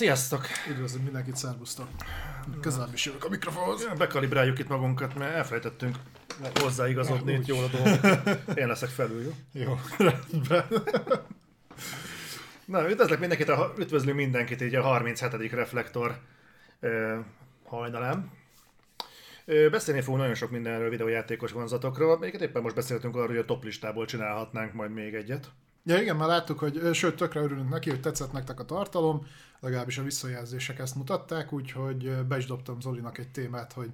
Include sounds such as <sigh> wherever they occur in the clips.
Sziasztok! Üdvözlünk mindenkit, szervusztok! Közelebb is jövök a mikrofonhoz. Bekalibráljuk itt magunkat, mert elfelejtettünk hozzáigazodni itt jól a dolgok. Én leszek felül, jó? Jó, rendben. Na, üdvözlök mindenkit, a, üdvözlünk mindenkit így a 37. reflektor ö, hajnalán. Ö, beszélni fogunk nagyon sok mindenről, videójátékos vonzatokról. Melyiket éppen most beszéltünk arról, hogy a top listából csinálhatnánk majd még egyet. Ja igen, már láttuk, hogy sőt, tökre örülünk neki, hogy tetszett nektek a tartalom, legalábbis a visszajelzések ezt mutatták, úgyhogy be is dobtam Zolinak egy témát, hogy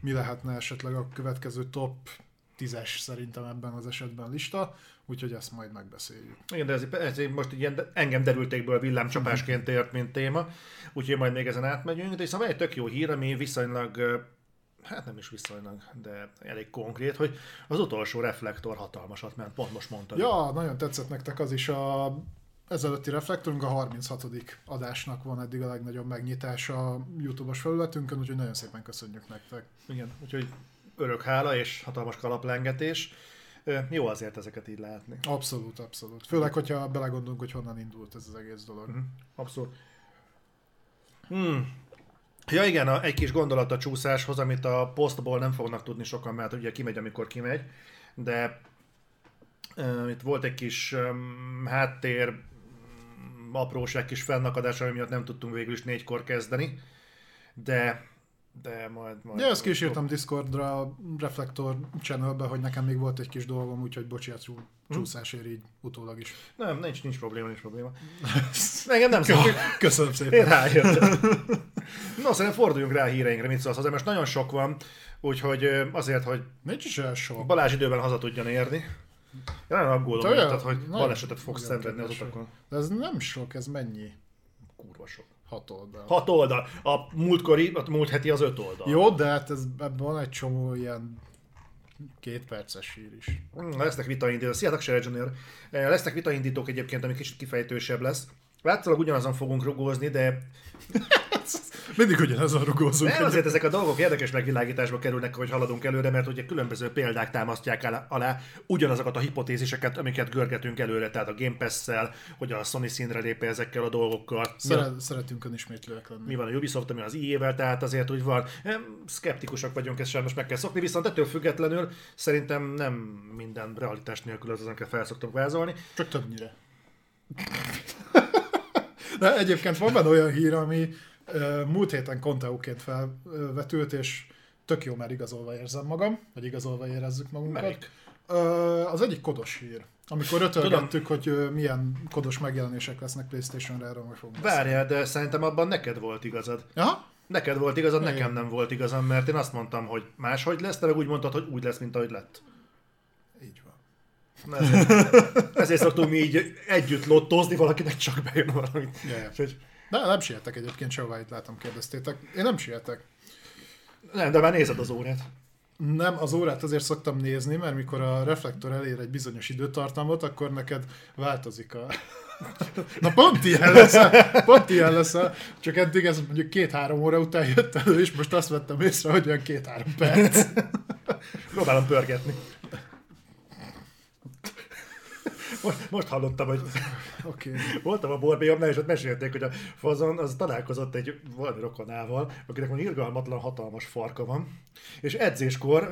mi lehetne esetleg a következő top 10-es szerintem ebben az esetben lista, úgyhogy ezt majd megbeszéljük. Igen, de ez, ez most ilyen engem derültékből villámcsapásként ért, mint téma, úgyhogy majd még ezen átmegyünk. De van egy tök jó hír, ami viszonylag, hát nem is viszonylag, de elég konkrét, hogy az utolsó reflektor hatalmasat ment, pont most mondtad. Ja, nagyon tetszett nektek az is a ezelőtti reflektorunk, a 36. adásnak van eddig a legnagyobb megnyitása a YouTube-os felületünkön, úgyhogy nagyon szépen köszönjük nektek. Igen, úgyhogy örök hála és hatalmas kalaplengetés. Jó azért ezeket így látni. Abszolút, abszolút. Főleg, hogyha belegondolunk, hogy honnan indult ez az egész dolog. Mhm, Abszolút. Hmm. Ja igen, a, egy kis gondolat a csúszáshoz, amit a posztból nem fognak tudni sokan, mert ugye kimegy, amikor kimegy, de uh, itt volt egy kis um, háttér mm, apróság, kis fennakadás, ami miatt nem tudtunk végül is négykor kezdeni, de de majd... majd Ja, ezt írtam Discordra, a Reflektor channelbe, hogy nekem még volt egy kis dolgom, úgyhogy bocsi a csú- csúszásért így utólag is. Nem, nincs, nincs probléma, nincs probléma. <laughs> Engem nem szoktuk. Köszönöm Én szépen. rájöttem. <laughs> No, szerintem forduljunk rá a híreinkre, mit szólsz hozzá, most nagyon sok van, úgyhogy azért, hogy Nincs is olyan sok. Balázs időben haza tudjon érni. Én nagyon aggódom, érted, hogy balesetet fogsz szenvedni az utakon. De ez nem sok, ez mennyi? Kurva sok. Hat oldal. Hat oldal. A múltkori, a múlt heti az öt oldal. Jó, de hát ez, ebben van egy csomó ilyen két perces hír is. Mm, Lesznek vitaindítók. Szia, Taksere Junior. Eh, Lesznek vitaindítók egyébként, ami kicsit kifejtősebb lesz. Látszólag ugyanazon fogunk rugózni, de <laughs> <laughs> Mindig ugyanazon rugózunk. Nem, azért ezek a dolgok érdekes megvilágításba kerülnek, hogy haladunk előre, mert ugye különböző példák támasztják alá, ugyanazokat a hipotéziseket, amiket görgetünk előre, tehát a Game Pass-szel, hogy a Sony színre lép ezekkel a dolgokkal. Mi, a, Szeret, szeretünk önismétlőek lenni. mi van a Ubisoft, ami az EA-vel, tehát azért úgy van. Em, Szkeptikusak vagyunk, ezt sajnos meg kell szokni, viszont ettől függetlenül szerintem nem minden realitás nélkül az azonkat felszoktunk vázolni. Csak többnyire. <laughs> De egyébként van benne olyan hír, ami múlt héten konteóként felvetült, és tök jó, mert igazolva érzem magam, vagy igazolva érezzük magunkat. Melyik? Az egyik kodos hír. Amikor ötölgettük, hogy milyen kodos megjelenések lesznek Playstation-re, erről majd fogunk. Várjál, de szerintem abban neked volt igazad. Aha? Neked volt igazad, Igen. nekem nem volt igazam, mert én azt mondtam, hogy máshogy lesz, te meg úgy mondtad, hogy úgy lesz, mint ahogy lett. Így van. Ezért, ezért szoktunk mi így együtt lottozni, valakinek csak bejön valamit. Yeah. Úgyhogy, De nem sietek egyébként, sehová itt látom, kérdeztétek. Én nem sietek. nem, de már nézed az órát. Nem, az órát azért szoktam nézni, mert mikor a reflektor elér egy bizonyos időtartamot, akkor neked változik a... <laughs> Na pont ilyen lesz, pont ilyen lesz, csak eddig ez mondjuk két-három óra után jött elő, és most azt vettem észre, hogy olyan két-három perc. Próbálom pörgetni. Most, most hallottam, hogy. <laughs> Okay. voltam a borbélyomnál, és ott mesélték, hogy a fazon az találkozott egy valami rokonával, akinek van irgalmatlan hatalmas farka van, és edzéskor,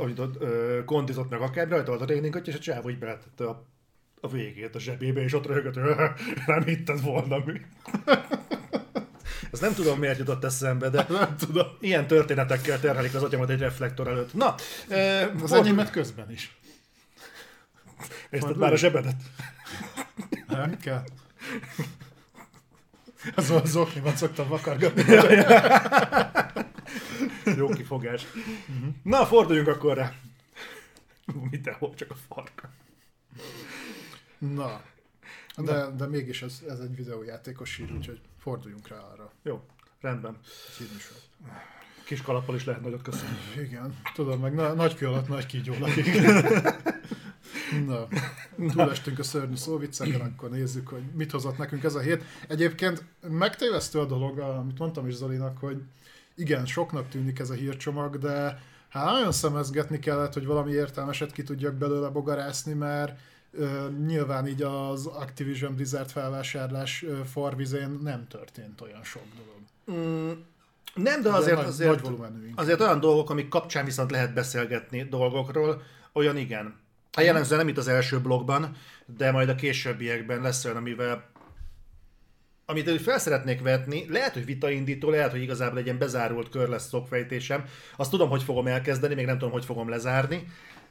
amit kondizott meg akár, rajta volt a tréningatja, és a csávó így beletette a, a végét a zsebébe, és ott röhögött, hogy <laughs> nem hitted volna mi. Ez nem tudom, miért jutott eszembe, de <laughs> Nem tudom. ilyen történetekkel terhelik az agyamat egy reflektor előtt. Na, Az enyémet közben is. Nézted már a zsebedet? Nem kell. Az az okniban szoktam vakargatni. Jó kifogás. Na, forduljunk akkor rá. Mindenhol csak a farka. Na. De, de mégis ez, ez egy videójátékos hír, úgyhogy forduljunk rá arra. Jó, rendben. Hírműsor. Kis kalappal is lehet nagyot köszönni. Igen, tudom, meg na, nagy kő alatt nagy kígyó lakik. <laughs> Na, túlestünk a szörnyű szóvicceken, akkor nézzük, hogy mit hozott nekünk ez a hét. Egyébként megtévesztő a dolog, amit mondtam is Zolinak, hogy igen, soknak tűnik ez a hírcsomag, de hát nagyon szemezgetni kellett, hogy valami értelmeset ki tudjak belőle bogarászni, mert Ö, nyilván így az Activision Blizzard felvásárlás ö, farvizén nem történt olyan sok dolog. Mm, nem, de azért, nagy- azért, nagy inkább. azért olyan dolgok, amik kapcsán viszont lehet beszélgetni dolgokról, olyan igen. Hát jellemzően nem itt az első blogban, de majd a későbbiekben lesz olyan, amivel amit ő fel szeretnék vetni, lehet, hogy vitaindító, lehet, hogy igazából egy ilyen bezárult kör lesz szokfejtésem. Azt tudom, hogy fogom elkezdeni, még nem tudom, hogy fogom lezárni.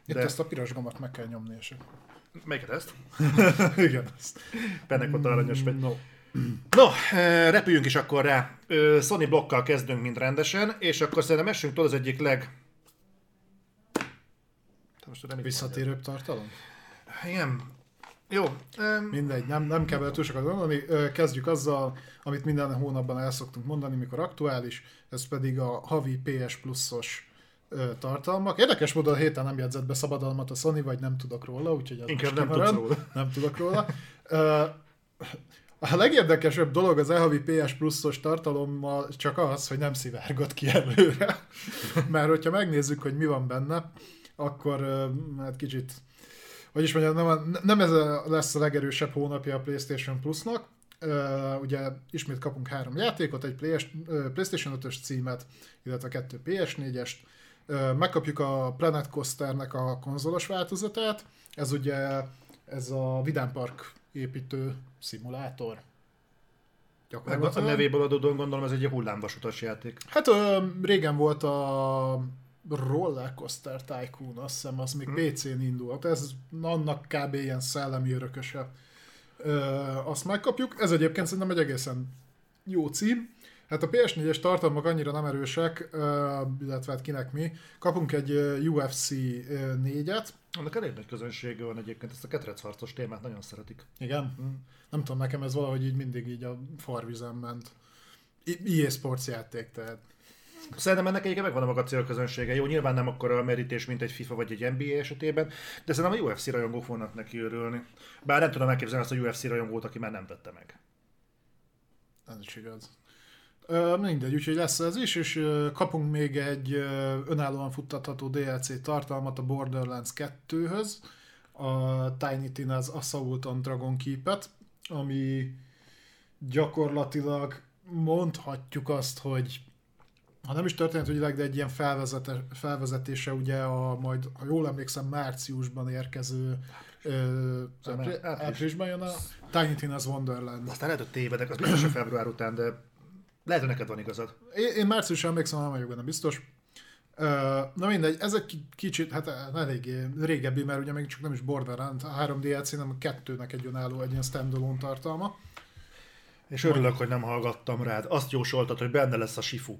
Itt De ezt a piros gombot meg kell nyomni, és... melyiket ezt? <laughs> Igen, ezt. Bennek ott aranyos vagy. No. No, eh, repüljünk is akkor rá. Sony blokkal kezdünk, mint rendesen, és akkor szerintem essünk túl az egyik leg... Most így Visszatérőbb tartalom? Igen. Jó. em, Mindegy, nem, nem kell vele túl sokat gondolni. Kezdjük azzal, amit minden hónapban el szoktunk mondani, mikor aktuális, ez pedig a havi PS Plus-os ö, tartalmak. Érdekes módon a héten nem jegyzett be szabadalmat a Sony, vagy nem tudok róla, úgyhogy ez Inkább nem tudsz róla. Nem tudok róla. A legérdekesebb dolog az e-havi PS Plus-os tartalommal csak az, hogy nem szivárgott ki előre. Mert hogyha megnézzük, hogy mi van benne, akkor hát kicsit hogy is mondjam, nem, nem ez lesz a legerősebb hónapja a PlayStation Plusnak. Ugye ismét kapunk három játékot, egy PlayStation 5-ös címet, illetve kettő PS4-est. Uh, megkapjuk a Planet Coasternek a konzolos változatát. Ez ugye ez a Vidám Park építő szimulátor. meg a Gyakorlatilag. nevéből adódóan gondolom ez egy hullámvasutas játék. Hát ö, régen volt a Roller Coaster Tycoon, azt hiszem, az még Hm. PC-n indult. Ez annak kb. ilyen szellemi örököse. Ö, azt megkapjuk. Ez egyébként szerintem egy egészen jó cím. Hát a PS4-es tartalmak annyira nem erősek, illetve hát kinek mi. Kapunk egy UFC 4-et. Annak elég nagy közönsége van egyébként, ezt a ketrecharcos témát nagyon szeretik. Igen. Nem tudom, nekem ez valahogy így mindig így a farvizen ment. EA Sports játék, tehát Szerintem ennek egyébként megvan a maga célközönsége. Jó, nyilván nem akkora a merítés, mint egy FIFA vagy egy NBA esetében, de szerintem a UFC rajongók fognak neki örülni. Bár nem tudom elképzelni azt a UFC rajongót, aki már nem tette meg. Ez is igaz. Ö, mindegy, úgyhogy lesz ez is, és kapunk még egy önállóan futtatható DLC tartalmat a Borderlands 2-höz, a Tiny Tina's Assault on Dragon Keep-et, ami gyakorlatilag mondhatjuk azt, hogy ha nem is történetügyileg, de egy ilyen felvezete, felvezetése ugye a majd, ha jól emlékszem, márciusban érkező ö, Szóval április, április. áprilisban jön a Tiny Tina's Wonderland. Aztán lehet, hogy tévedek, az biztos, hogy február után, de lehet, hogy neked van igazad. Én, én márciusra emlékszem, nem vagyok benne biztos. Na mindegy, ez egy ki- kicsit, hát eléggé régebbi, mert ugye még csak nem is Borderlands, a 3 DLC, hanem a kettőnek egy önálló, egy ilyen standalone tartalma. És örülök, hogy nem hallgattam rád. Azt jósoltad, hogy benne lesz a sifu.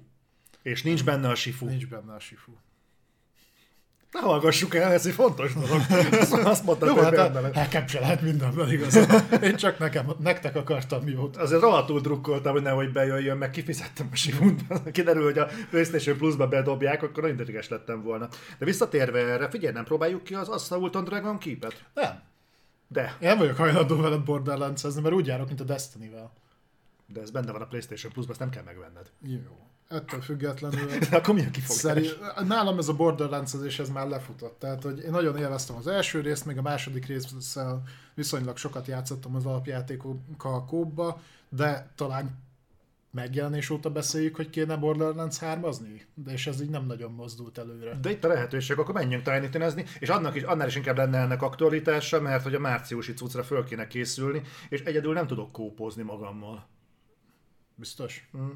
És nincs benne a sifu. Nincs benne a Sifu. Ne hallgassuk el, ez egy fontos dolog. <laughs> Azt- mondtad, Jó, hogy hát nekem se lehet mindenben igazán. <laughs> Én csak nekem, nektek akartam jót. Azért rohadtul drukkoltam, hogy nehogy bejöjjön, meg kifizettem a sifunt. <laughs> Kiderül, hogy a PlayStation Plus-ba bedobják, akkor nagyon ideges lettem volna. De visszatérve erre, figyelj, nem próbáljuk ki az Assault on Dragon Keep-et? Nem. De, Én nem vagyok hajlandó vele borderlands mert úgy járok, mint a Destiny-vel. de ez benne van a PlayStation Plus-ban, ezt nem kell megvenned. Jó. Ettől függetlenül <laughs> akkor mi a kifogás? Szerint, nálam ez a borderlands ez már lefutott. Tehát, hogy én nagyon élveztem az első részt, még a második részszel viszonylag sokat játszottam az alapjátékokkal kóba, de talán megjelenés óta beszéljük, hogy kéne Borderlands 3 de és ez így nem nagyon mozdult előre. De itt a lehetőség, akkor menjünk tiny tinezni, és annak is, annál is inkább lenne ennek aktualitása, mert hogy a márciusi cuccra föl kéne készülni, és egyedül nem tudok kópozni magammal. Biztos? Mm.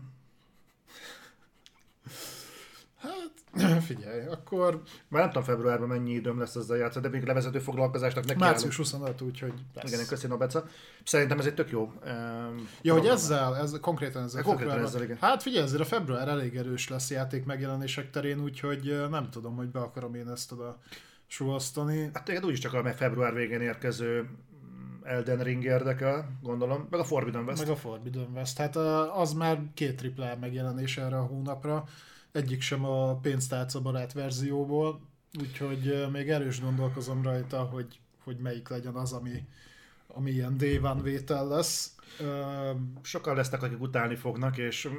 Hát, <clears throat> figyelj, akkor Már nem tudom februárban mennyi időm lesz ezzel játszani, de még levezető foglalkozásnak neki március 25, úgyhogy lesz. Igen, köszönöm, Beca. Szerintem ez egy tök jó. Um, Ja, hogy program. ezzel, ez, konkrétan ezzel, Konkrétan februárban- ezzel, igen. Hát figyelj, ezért a február elég erős lesz játék megjelenések terén, úgyhogy nem tudom, hogy be akarom én ezt oda suhasztani. Hát téged úgyis csak a február végén érkező Elden Ring érdekel, gondolom, meg a Forbidden West. Meg a Forbidden West. Hát az már két triple megjelenés erre a hónapra. Egyik sem a pénztárca barát verzióból, úgyhogy még erős gondolkozom rajta, hogy, hogy melyik legyen az, ami, ami ilyen one vétel lesz. Sokan lesznek, akik utálni fognak, és mm,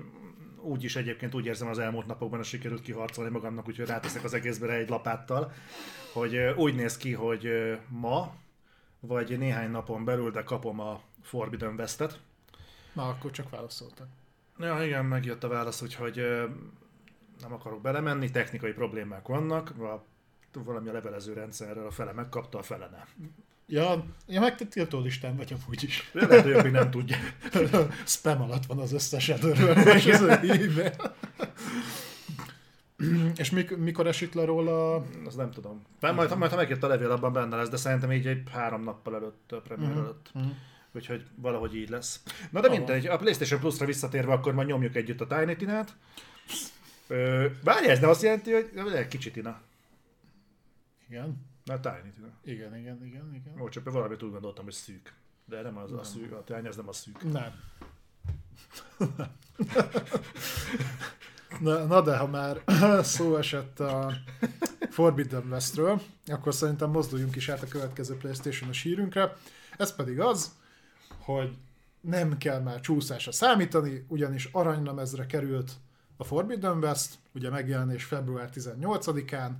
úgy is egyébként úgy érzem az elmúlt napokban, hogy sikerült kiharcolni magamnak, úgyhogy ráteszek az egészbe egy lapáttal, hogy úgy néz ki, hogy ma vagy néhány napon belül, de kapom a Forbidden West-et. Na, akkor csak válaszoltak. Ja, igen, megjött a válasz, úgyhogy nem akarok belemenni, technikai problémák vannak, a, valami a levelező rendszerrel a fele megkapta, a fele nem. Ja, ja meg te tiltó listán vagy amúgy is. De lehet, hogy még nem tudja. <laughs> Spam alatt van az összes erről, és ez a e-mail. És mik, mikor esik le róla? Azt nem tudom. Majd, majd, majd ha megjött a levél, abban benne lesz, de szerintem így egy három nappal előtt, a premier Mhm, előtt. mhm. Úgyhogy valahogy így lesz. Na de mindegy, a PlayStation Plus-ra visszatérve, akkor majd nyomjuk együtt a Tiny Tina-t. Ö, Várj, ez nem azt jelenti, hogy egy kicsit Tina. Igen, Na, Tiny Tina. igen, igen, igen, igen. Ó, csak valamit úgy gondoltam, hogy szűk. De nem az a szűk, a Tiny ez nem a szűk. Nem. <laughs> <laughs> Na, na de ha már <clears throat> szó esett a Forbidden Westről, akkor szerintem mozduljunk is át a következő Playstation-os hírünkre. Ez pedig az, hogy nem kell már csúszásra számítani, ugyanis aranylemezre került a Forbidden West, ugye megjelenés február 18-án,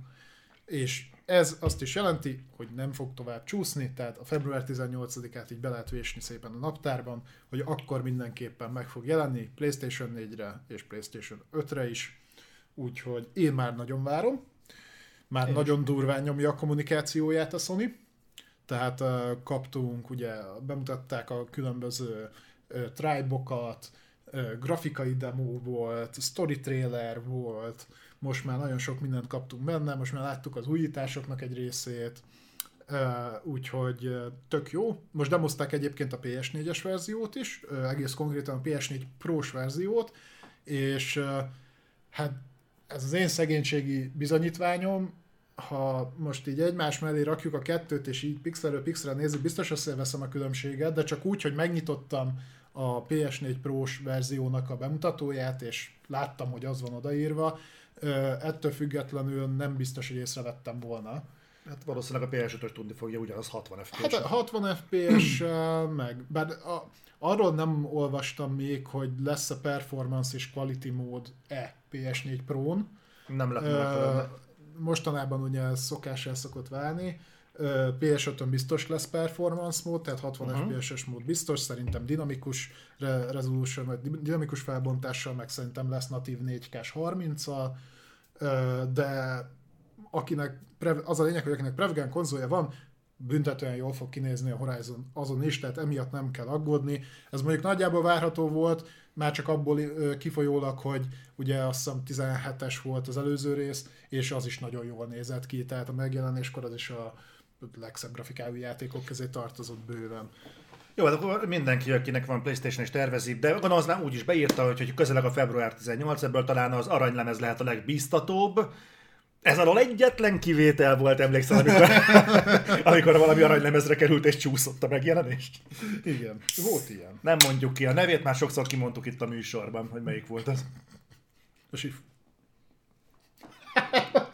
és ez azt is jelenti, hogy nem fog tovább csúszni, tehát a február 18-át így be lehet vésni szépen a naptárban, hogy akkor mindenképpen meg fog jelenni PlayStation 4-re és PlayStation 5-re is, úgyhogy én már nagyon várom. Már Én is. nagyon durván nyomja a kommunikációját a Sony, tehát uh, kaptunk, ugye bemutatták a különböző uh, tribe-okat, uh, grafikai demo volt, story trailer volt, most már nagyon sok mindent kaptunk benne, most már láttuk az újításoknak egy részét, úgyhogy tök jó. Most demozták egyébként a PS4-es verziót is, egész konkrétan a PS4 Pro-s verziót, és hát ez az én szegénységi bizonyítványom, ha most így egymás mellé rakjuk a kettőt, és így pixelről pixelre nézzük, biztos összeveszem a különbséget, de csak úgy, hogy megnyitottam a PS4 Pro-s verziónak a bemutatóját, és láttam, hogy az van odaírva, ettől függetlenül nem biztos, hogy észrevettem volna. Hát valószínűleg a PS5-ös tudni fogja ugyanaz 60 fps Hát a 60 fps meg, bár a, arról nem olvastam még, hogy lesz-e performance és quality mód-e PS4 Pro-n, Nem lett megfelelő. mostanában ugye ez szokás el szokott válni. Ö, PS5-ön biztos lesz performance mód, tehát 60 Mhm. uh-huh. FPS-es mód biztos, szerintem dinamikus re- resolution, vagy di- dinamikus felbontással, meg szerintem lesz natív 4K-s 30-al, Ö, de akinek, az a lényeg, hogy akinek Prevgen konzolja van, büntetően jól fog kinézni a Horizon azon is, tehát emiatt nem kell aggódni. Ez mondjuk nagyjából várható volt, már csak abból kifolyólag, hogy ugye azt hiszem 17-es volt az előző rész, és az is nagyon jól nézett ki, tehát a megjelenéskor az is a legszebb grafikájú játékok közé tartozott bőven. Jó, hát akkor mindenki, akinek van Playstation és tervezi, de gondolom az már úgy is beírta, hogy, hogy közeleg a február 18 ebből talán az aranylemez lehet a legbíztatóbb. Ez alól egyetlen kivétel volt, emlékszem, amikor, <laughs> amikor valami aranylemezre került és csúszott a megjelenést. Igen, volt ilyen. Nem mondjuk ki a nevét, már sokszor kimondtuk itt a műsorban, hogy melyik volt az. A <laughs>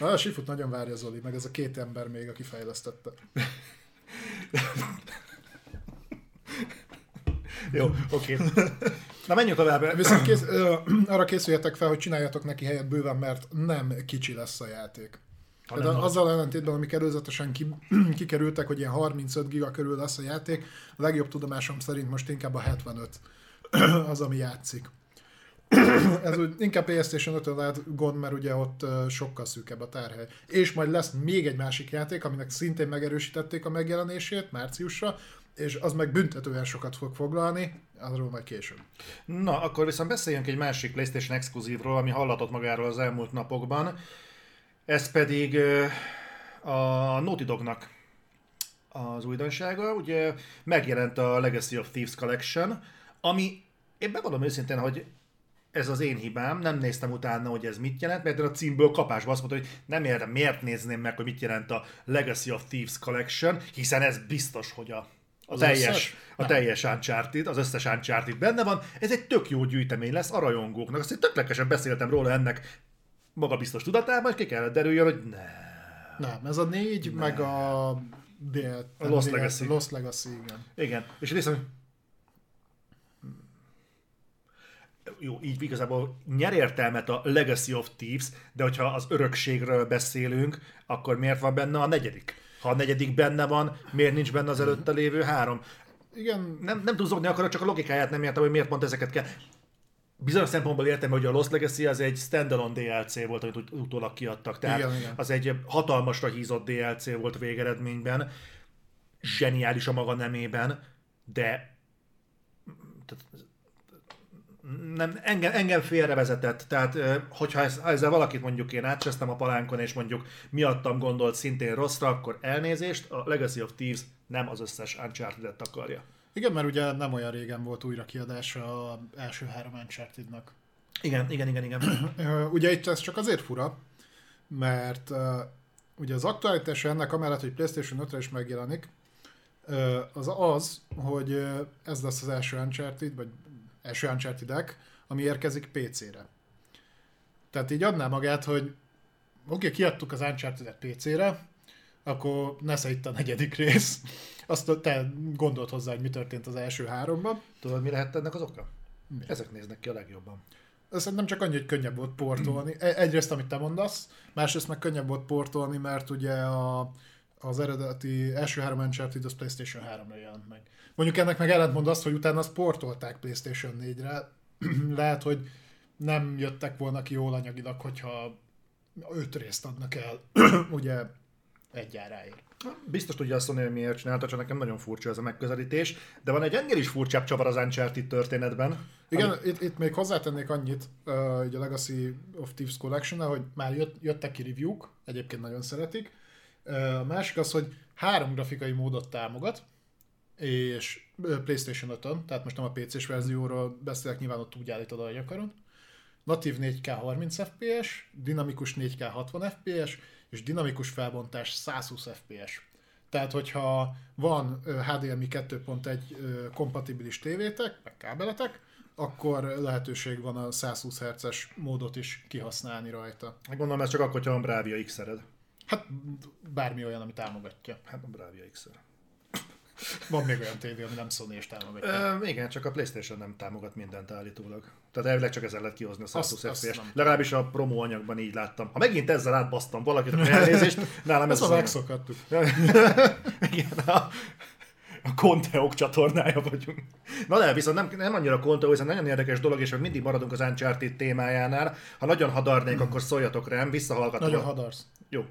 Sif. A Sifut nagyon várja Zoli, meg ez a két ember még, aki fejlesztette. <laughs> Jó, oké. Na menjünk tovább. Viszont kész, ö, arra készüljetek fel, hogy csináljatok neki helyet bőven, mert nem kicsi lesz a játék. De azzal ellentétben, amik előzetesen ki, <clears throat> kikerültek, hogy ilyen 35 giga körül lesz a játék, a legjobb tudomásom szerint most inkább a 75 <clears throat> az, ami játszik. <coughs> Ez úgy inkább PlayStation 5 lehet gond, mert ugye ott sokkal szűkebb a tárhely. És majd lesz még egy másik játék, aminek szintén megerősítették a megjelenését márciusra, és az meg büntetően sokat fog foglalni, arról majd később. Na, akkor viszont beszéljünk egy másik PlayStation exkluzívról, ami hallatott magáról az elmúlt napokban. Ez pedig a Naughty Dognak az újdonsága. Ugye megjelent a Legacy of Thieves Collection, ami én bevallom őszintén, hogy ez az én hibám, nem néztem utána, hogy ez mit jelent, mert a címből kapásba azt mondta, hogy nem értem, miért nézném meg, hogy mit jelent a Legacy of Thieves Collection, hiszen ez biztos, hogy a, a Az teljes, összes? a teljes Uncharted, az összes Uncharted benne van. Ez egy tök jó gyűjtemény lesz a rajongóknak. Azt én tök lelkesen beszéltem róla ennek magabiztos tudatában, és ki kellett derüljön, hogy ne. Nem, ez a négy, nem. meg a... Dél, A Lost Legacy. Lost Legacy, igen. Igen. És nézem, hogy jó, így igazából nyer értelmet a Legacy of Thieves, de hogyha az örökségről beszélünk, akkor miért van benne a negyedik? Ha a negyedik benne van, miért nincs benne az előtte lévő három? Igen, Nem, nem túlzogni akarok, csak a logikáját nem értem, hogy miért pont ezeket kell. Bizonyos szempontból értem, hogy a Lost Legacy az egy standalone DLC volt, amit ut- utólag kiadtak. Tehát Igen, igen. az egy hatalmasra hízott DLC volt végeredményben, zseniális a maga nemében, de tehát nem, engem, engem félrevezetett. Tehát, hogyha ez, ha ezzel valakit mondjuk én átcsesztem a palánkon, és mondjuk miattam gondolt szintén rosszra, akkor elnézést, a Legacy of Thieves nem az összes Uncharted-et akarja. igen, mert ugye nem olyan régen volt újra kiadása az első három Uncharted-nak. Igen, igen, igen, igen. <clears throat> Ugye itt ez csak azért fura, mert uh, ugye az aktualitása ennek amellett, hogy PlayStation 5-re is megjelenik, az az, hogy ez lesz az első Uncharted, vagy első uncharted ami érkezik PC-re. Tehát így adná magát, hogy oké, okay, kiadtuk az Uncharted-et PC-re, akkor nesze itt a negyedik rész. Azt te gondolt hozzá, hogy mi történt az első háromban. Tudod, mi lehet ennek az oka? Ezek néznek ki a legjobban. Szerintem csak annyi, hogy könnyebb volt portolni. E- Egyrészt, amit te mondasz, másrészt meg könnyebb volt portolni, mert ugye a, az eredeti első három Uncharted az PlayStation 3-ra jelent meg. Mondjuk ennek meg ellentmond azt, hogy utána azt portolták PlayStation 4-re. <clears throat> Lehet, hogy nem jöttek volna ki jól anyagilag, hogyha öt részt adnak el, <clears throat> ugye egy áráért. Biztos tudja azt mondani, hogy miért csinálta, csak nekem nagyon furcsa ez a megközelítés, de van egy ennél is furcsább csavar az Uncharted történetben. Igen, itt, itt még hozzátennék annyit, uh, ugye a Legacy of Thieves collection hogy már jött, jöttek ki review-k, egyébként nagyon szeretik. Uh, a másik az, hogy három grafikai módot támogat, és PlayStation 5-ön, tehát most nem a PC-s verzióról beszélek, nyilván ott úgy állítod, ahogy akarod. Natív 4K 30 FPS, dinamikus 4K 60 FPS, és dinamikus felbontás 120 FPS. Tehát, hogyha van HDMI 2.1 ö, kompatibilis tévétek, meg kábeletek, akkor lehetőség van a 120 Hz-es módot is kihasználni rajta. Hát Gondolom, ez csak akkor, hogyha van Bravia X-ered. Hát bármi olyan, ami támogatja. Hát a Bravia x Van még olyan tévé, ami nem Sony és támogatja. Ö, igen, csak a Playstation nem támogat mindent állítólag. Tehát elvileg csak ezzel lehet kihozni a 120 Azt- azt FPS. Legalábbis a promo anyagban így láttam. Ha megint ezzel átbasztam valakit, akkor elnézést, <laughs> nálam ez az megszokhattuk. <laughs> Igen, a, a Conteok csatornája vagyunk. Na de, viszont nem, nem annyira Conteo, hiszen nagyon érdekes dolog, és mindig maradunk az Uncharted témájánál. Ha nagyon hadarnék, akkor szóljatok rám, visszahallgatom. Nagyon hadarsz. Jó.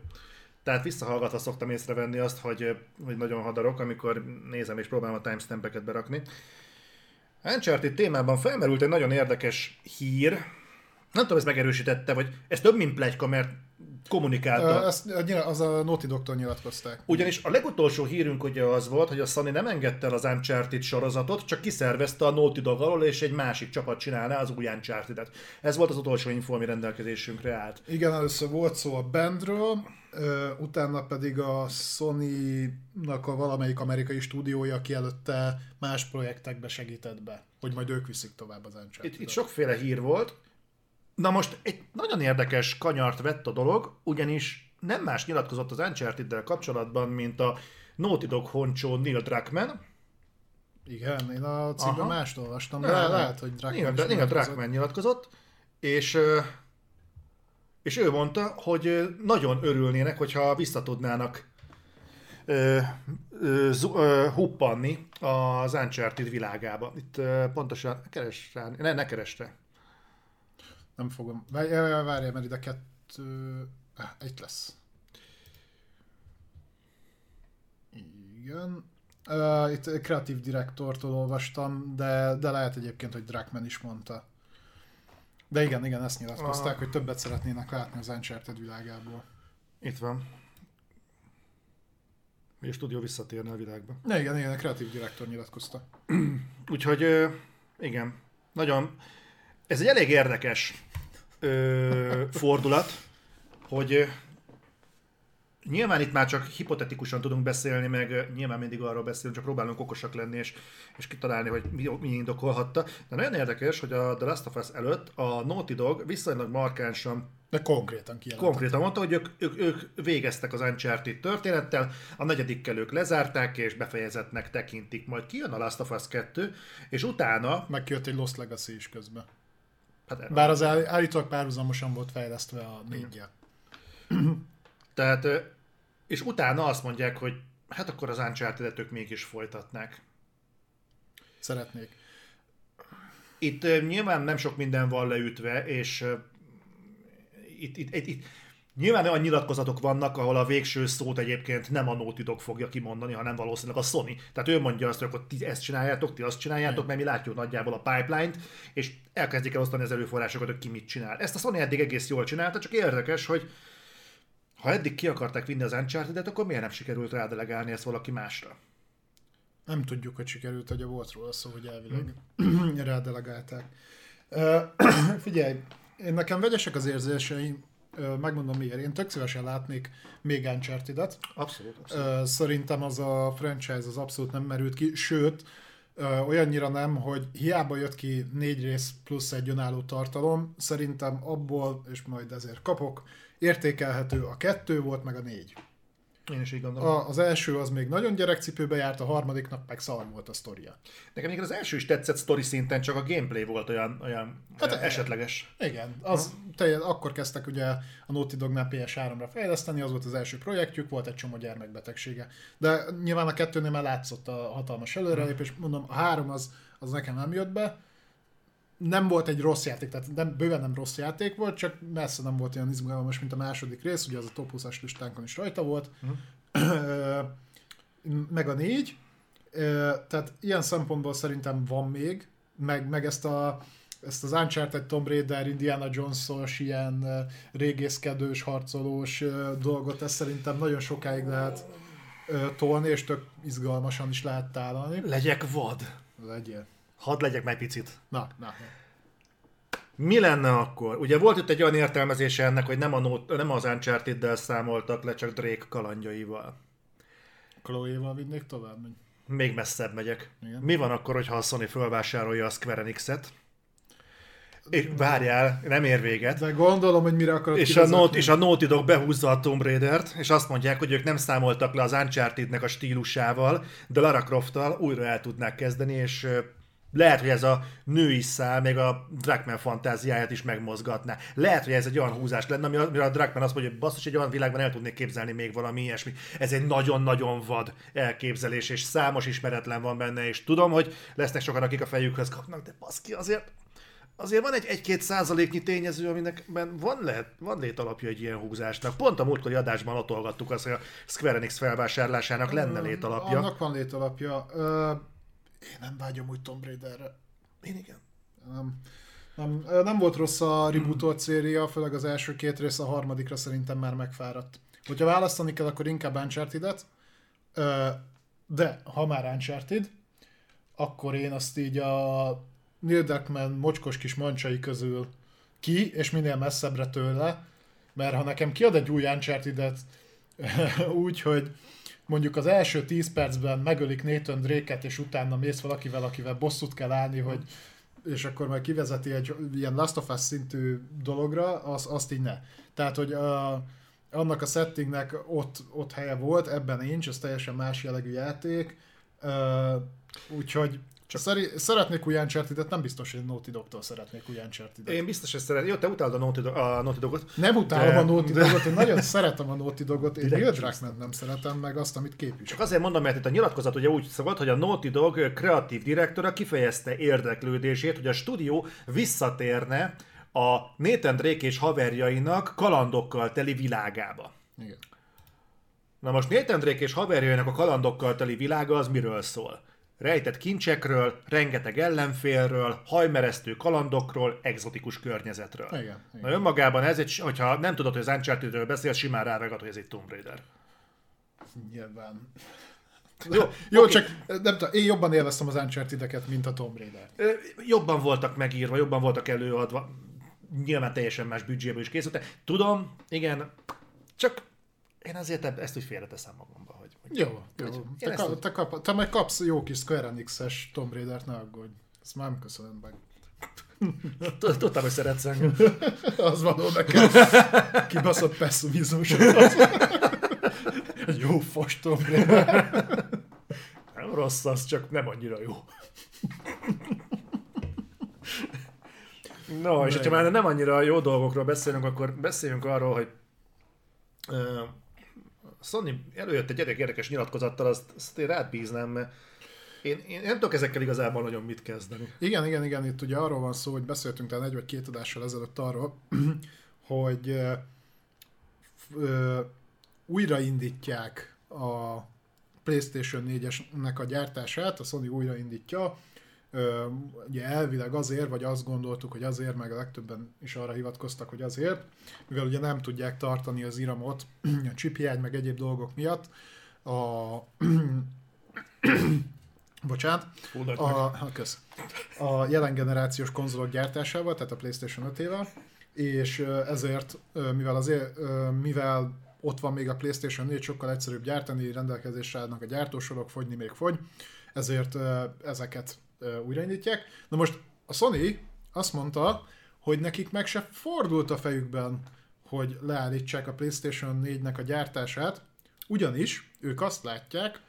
Tehát visszahallgatva szoktam észrevenni azt, hogy, hogy nagyon hadarok, amikor nézem és próbálom a timestampeket berakni. Uncharted témában felmerült egy nagyon érdekes hír. Nem tudom, ez megerősítette, vagy ez több, mint plegyka, mert kommunikálta. Ezt az a Naughty Dog-tól nyilatkozták. Ugyanis a legutolsó hírünk ugye az volt, hogy a Sony nem engedte el az Uncharted sorozatot, csak kiszervezte a Naughty Dog alól, és egy másik csapat csinálná az új Uncharted-et. Ez volt az utolsó info, ami rendelkezésünkre állt. Igen, először volt szó a bandről, utána pedig a Sony-nak a valamelyik amerikai stúdiója, aki előtte más projektekbe segített be, hogy majd ők viszik tovább az uncharted Itt, itt sokféle hír volt. Na most egy nagyon érdekes kanyart vett a dolog, ugyanis nem más nyilatkozott az Uncharted-del kapcsolatban, mint a Naughty Dog honcsó Neil Druckmann. Igen, én a cikkben mást olvastam, de lehet, hogy Druckmann Neil, is nyilatkozott. Druckmann nyilatkozott, és, és ő mondta, hogy nagyon örülnének, hogyha visszatudnának ö, ö, ö, huppanni az Uncharted világába. Itt ö, pontosan, keres rá, ne, ne keres rá. Nem fogom. Várjál, várjál, mert ide kettő... Itt lesz. Igen. Uh, itt kreatív direktortól olvastam, de, de lehet egyébként, hogy Druckmann is mondta. De igen, igen, ezt nyilatkozták, Ah. hogy többet szeretnének látni az Uncharted világából. Itt van. És stúdió visszatérne a világba. Ne, igen, igen, a kreatív direktor nyilatkozta. <clears throat> Úgyhogy igen, nagyon... Ez egy elég érdekes ö, fordulat, hogy nyilván itt már csak hipotetikusan tudunk beszélni, meg nyilván mindig arról beszélünk, csak próbálunk okosak lenni, és, és kitalálni, hogy mi, mi indokolhatta. De nagyon érdekes, hogy a The Last of Us előtt a Naughty Dog viszonylag markánsan De konkrétan kijelentett. Konkrétan mondta, hogy ők, ők, ők végeztek az Uncharted történettel, a negyedikkel ők lezárták, és befejezetnek tekintik. Majd kijön a Last of Us 2, és utána... Meg kijött egy Lost Legacy is közben. Hát, Bár az áll- állítólag párhuzamosan volt fejlesztve a négyel. Tehát és utána azt mondják, hogy hát akkor az uncharted ők mégis folytatnák. Szeretnék. Itt uh, nyilván nem sok minden van leütve, és uh, itt, itt, itt, itt Nyilván olyan nyilatkozatok vannak, ahol a végső szót egyébként nem a Naughty Dog fogja kimondani, hanem valószínűleg a Sony. Tehát ő mondja azt, hogy akkor ti ezt csináljátok, ti azt csináljátok, mert mi látjuk nagyjából a pipeline-t, és elkezdik el osztani az erőforrásokat, hogy ki mit csinál. Ezt a Sony eddig egész jól csinálta, csak érdekes, hogy ha eddig ki akarták vinni az uncharted akkor miért nem sikerült rádelegálni ezt valaki másra? Nem tudjuk, hogy sikerült, hogy a volt róla szó, hogy elvileg hmm. <clears throat> rádelegálták. <clears throat> Figyelj, én nekem vegyesek az érzéseim, megmondom miért. Én tök szívesen látnék még uncharted Abszolút, abszolút. Szerintem az a franchise az abszolút nem merült ki, sőt, olyannyira nem, hogy hiába jött ki négy rész plusz egy önálló tartalom, szerintem abból, és majd ezért kapok, értékelhető a kettő volt, meg a négy. Én is így gondolom. A, az első az még nagyon gyerekcipőbe járt, a harmadiknak meg szar volt a sztoria. Nekem még az első is tetszett sztori szinten, csak a gameplay volt olyan, olyan hát, olyan esetleges. Igen, az teljes, akkor kezdtek ugye a Naughty Dognál PS3-ra fejleszteni, az volt az első projektjük, volt egy csomó gyermekbetegsége. De nyilván a kettőnél már látszott a hatalmas előrelépés, mondom, a három az, az nekem nem jött be, nem volt egy rossz játék, tehát nem, bőven nem rossz játék volt, csak messze nem volt olyan izgalmas, mint a második rész, ugye az a top 20-as listánkon is rajta volt, uh-huh. meg a négy, tehát ilyen szempontból szerintem van még, meg, meg ezt a ezt az Uncharted Tomb Raider, Indiana Jones-os, ilyen régészkedős, harcolós dolgot, ezt szerintem nagyon sokáig lehet tolni, és tök izgalmasan is lehet tálalni. Legyek vad. Legyél. Hadd legyek meg picit. Na, na, na. Mi lenne akkor? Ugye volt itt egy olyan értelmezése ennek, hogy nem, a not, nem az uncharted számoltak le, csak Drake kalandjaival. Chloe-val vinnék tovább? Még messzebb megyek. Igen. Mi van akkor, hogyha a Sony fölvásárolja a Square Enix-et? És várjál, nem ér véget. De gondolom, hogy mire akarod és a, Naughty, és a Naughty Dog behúzza a Tomb Raider-t, és azt mondják, hogy ők nem számoltak le az Uncharted-nek a stílusával, de Lara Croft-tal újra el tudnák kezdeni, és lehet, hogy ez a női szál még a Drakman fantáziáját is megmozgatná. Lehet, hogy ez egy olyan húzás lenne, amire a Drakman azt mondja, hogy basszus, egy olyan világban el tudnék képzelni még valami ilyesmi. Ez egy nagyon-nagyon vad elképzelés, és számos ismeretlen van benne, és tudom, hogy lesznek sokan, akik a fejükhöz kapnak, de baszki, azért azért van egy 1-2 százaléknyi tényező, aminek van, lehet, van létalapja egy ilyen húzásnak. Pont a múltkori adásban latolgattuk azt, hogy a Square Enix felvásárlásának lenne létalapja. Annak van létalapja. Én nem vágyom úgy Tomb Raiderre. Én igen. Nem, nem, nem volt rossz a rebootolt széria, főleg az első két rész, a harmadikra szerintem már megfáradt. Hogyha választani kell, akkor inkább Uncharted-et, de ha már Uncharted, akkor én azt így a Neil Druckmann mocskos kis mancsai közül ki, és minél messzebbre tőle, mert ha nekem kiad egy új Uncharted-et <laughs> úgy, hogy mondjuk az első 10 percben megölik Nathan Drake-et, és utána mész valakivel, akivel bosszút kell állni, hogy és akkor majd kivezeti egy ilyen Last of Us szintű dologra, az, azt így ne. Tehát, hogy a, annak a settingnek ott, ott helye volt, ebben nincs, ez teljesen más jellegű játék, uh, úgyhogy csak Szeri, szeretnék új uncharted nem biztos, hogy Naughty Dog-tól szeretnék új uncharted Én biztos, hogy szeretnék. Jó, te utálod a Naughty, Dog, a Naughty Dogot. Nem utálom de, a Naughty. Dogot, én nagyon szeretem a Naughty Dogot, én Neil Druckmann nem szeretem, meg azt, amit képvisel. Csak azért mondom, mert itt a nyilatkozat ugye úgy szólt, hogy a Naughty Dog kreatív direktora kifejezte érdeklődését, hogy a stúdió visszatérne a Nathan Drake és haverjainak kalandokkal teli világába. Igen. Na most Nathan Drake és haverjainak a kalandokkal teli világa az miről szól? Rejtett kincsekről, rengeteg ellenfélről, hajmeresztő kalandokról, exotikus környezetről. Igen, igen. Na önmagában ez egy, hogyha nem tudod, hogy az Uncharted-ről beszél, simán ráragad, hogy ez egy Tomb Raider. Nyilván. Jó, <laughs> Jó okay. csak nem tudom, én jobban élveztem az uncharted mint a Tomb Raider. Jobban voltak megírva, jobban voltak előadva. Nyilván teljesen más büdzséből is készültek. Tudom, igen, csak én azért ezt úgy félreteszem magamba. Jó, jó. Te, ka, te, kap, te majd kapsz jó kis Square Enix-es Tomb Raider-t, ne aggódj. Ezt már nem köszönöm meg. Tudtam, hogy szeretsz engem. <laughs> Az való nekem. <laughs> Kibaszott pessimizmus. <laughs> Jó fos Tomb Raider. Nem rossz az, csak nem annyira jó. No, és ha már nem annyira jó dolgokról beszélünk, akkor beszéljünk arról, hogy Sony előjött egy érdekes nyilatkozattal, azt, azt én rád bíznám, mert én, én nem tudok ezekkel igazából nagyon mit kezdeni. Igen, igen, igen, itt ugye arról van szó, hogy beszéltünk talán egy vagy két adással ezelőtt arról, <clears throat> hogy ö, ö, újraindítják a PlayStation 4-esnek a gyártását, a Sony újraindítja, Ö, ugye elvileg azért, vagy azt gondoltuk, hogy azért, meg a legtöbben is arra hivatkoztak, hogy azért, mivel ugye nem tudják tartani az iramot <clears throat> a chiphiány, meg egyéb dolgok miatt, a <clears throat> bocsánat, a, ha, kösz. a jelen generációs konzolok gyártásával, tehát a PlayStation 5-ével, és ezért, mivel, azért, mivel ott van még a PlayStation 4, sokkal egyszerűbb gyártani, rendelkezésre állnak a gyártósorok, fogyni még fogy, ezért ezeket újraindítják. Na most a Sony azt mondta, hogy nekik meg se fordult a fejükben, hogy leállítsák a PlayStation 4-nek a gyártását, ugyanis ők azt látják,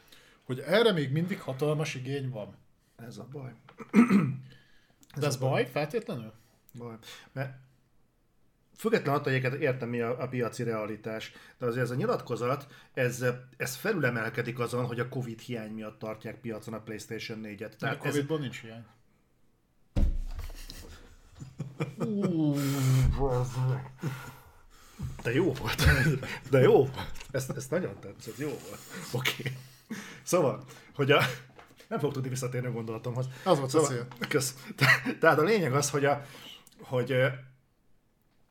hogy erre még mindig hatalmas igény van. Ez a baj. De ez baj, feltétlenül? baj. Mert független attól, hogy értem mi a, a piaci realitás, de azért ez a nyilatkozat, ez, ez felülemelkedik azon, hogy a Covid hiány miatt tartják piacon a PlayStation 4-et. De a Tehát ez, nincs hiány. De jó volt. De jó volt. Ezt, ezt nagyon tetszett, jó volt. Oké. Okay. Szóval, hogy a... Nem fogok tudni visszatérni a gondolatomhoz. Az volt a szóval, cél. Kösz. Te- Tehát a lényeg az, hogy a, hogy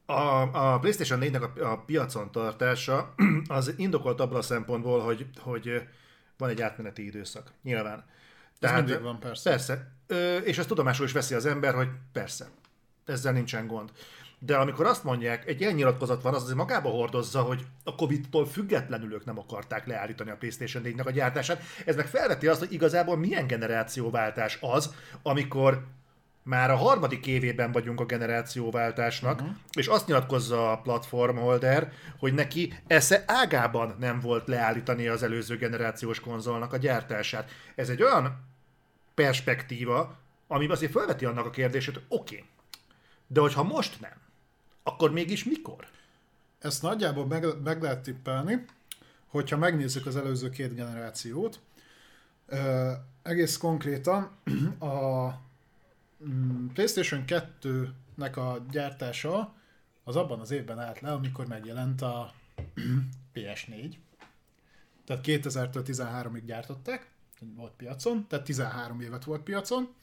a, a PlayStation 4-nek a, a piacon tartása <clears throat> az indokolt abban a szempontból, hogy, hogy van egy átmeneti időszak. Nyilván. Ez mindig van, persze. Persze. Ö, és ezt tudomásul is veszi az ember, hogy persze. Ezzel nincsen gond. De amikor azt mondják, egy ilyen nyilatkozat van, az azért magába hordozza, hogy a Covid-tól függetlenül ők nem akarták leállítani a PlayStation 4-nek a gyártását. Ez meg felveti azt, hogy igazából milyen generációváltás az, amikor már a harmadik évében vagyunk a generációváltásnak, uh-huh. és azt nyilatkozza a platformholder, hogy neki esze ágában nem volt leállítani az előző generációs konzolnak a gyártását. Ez egy olyan perspektíva, ami azért felveti annak a kérdését, hogy oké, okay, de hogyha most nem, akkor mégis mikor? Ezt nagyjából meg, meg lehet tippelni, hogyha megnézzük az előző két generációt. Egész konkrétan a PlayStation 2-nek a gyártása az abban az évben állt le, amikor megjelent a <clears throat> PS4. Tehát 2000-től 13-ig gyártották, volt piacon, tehát 13 évet volt piacon.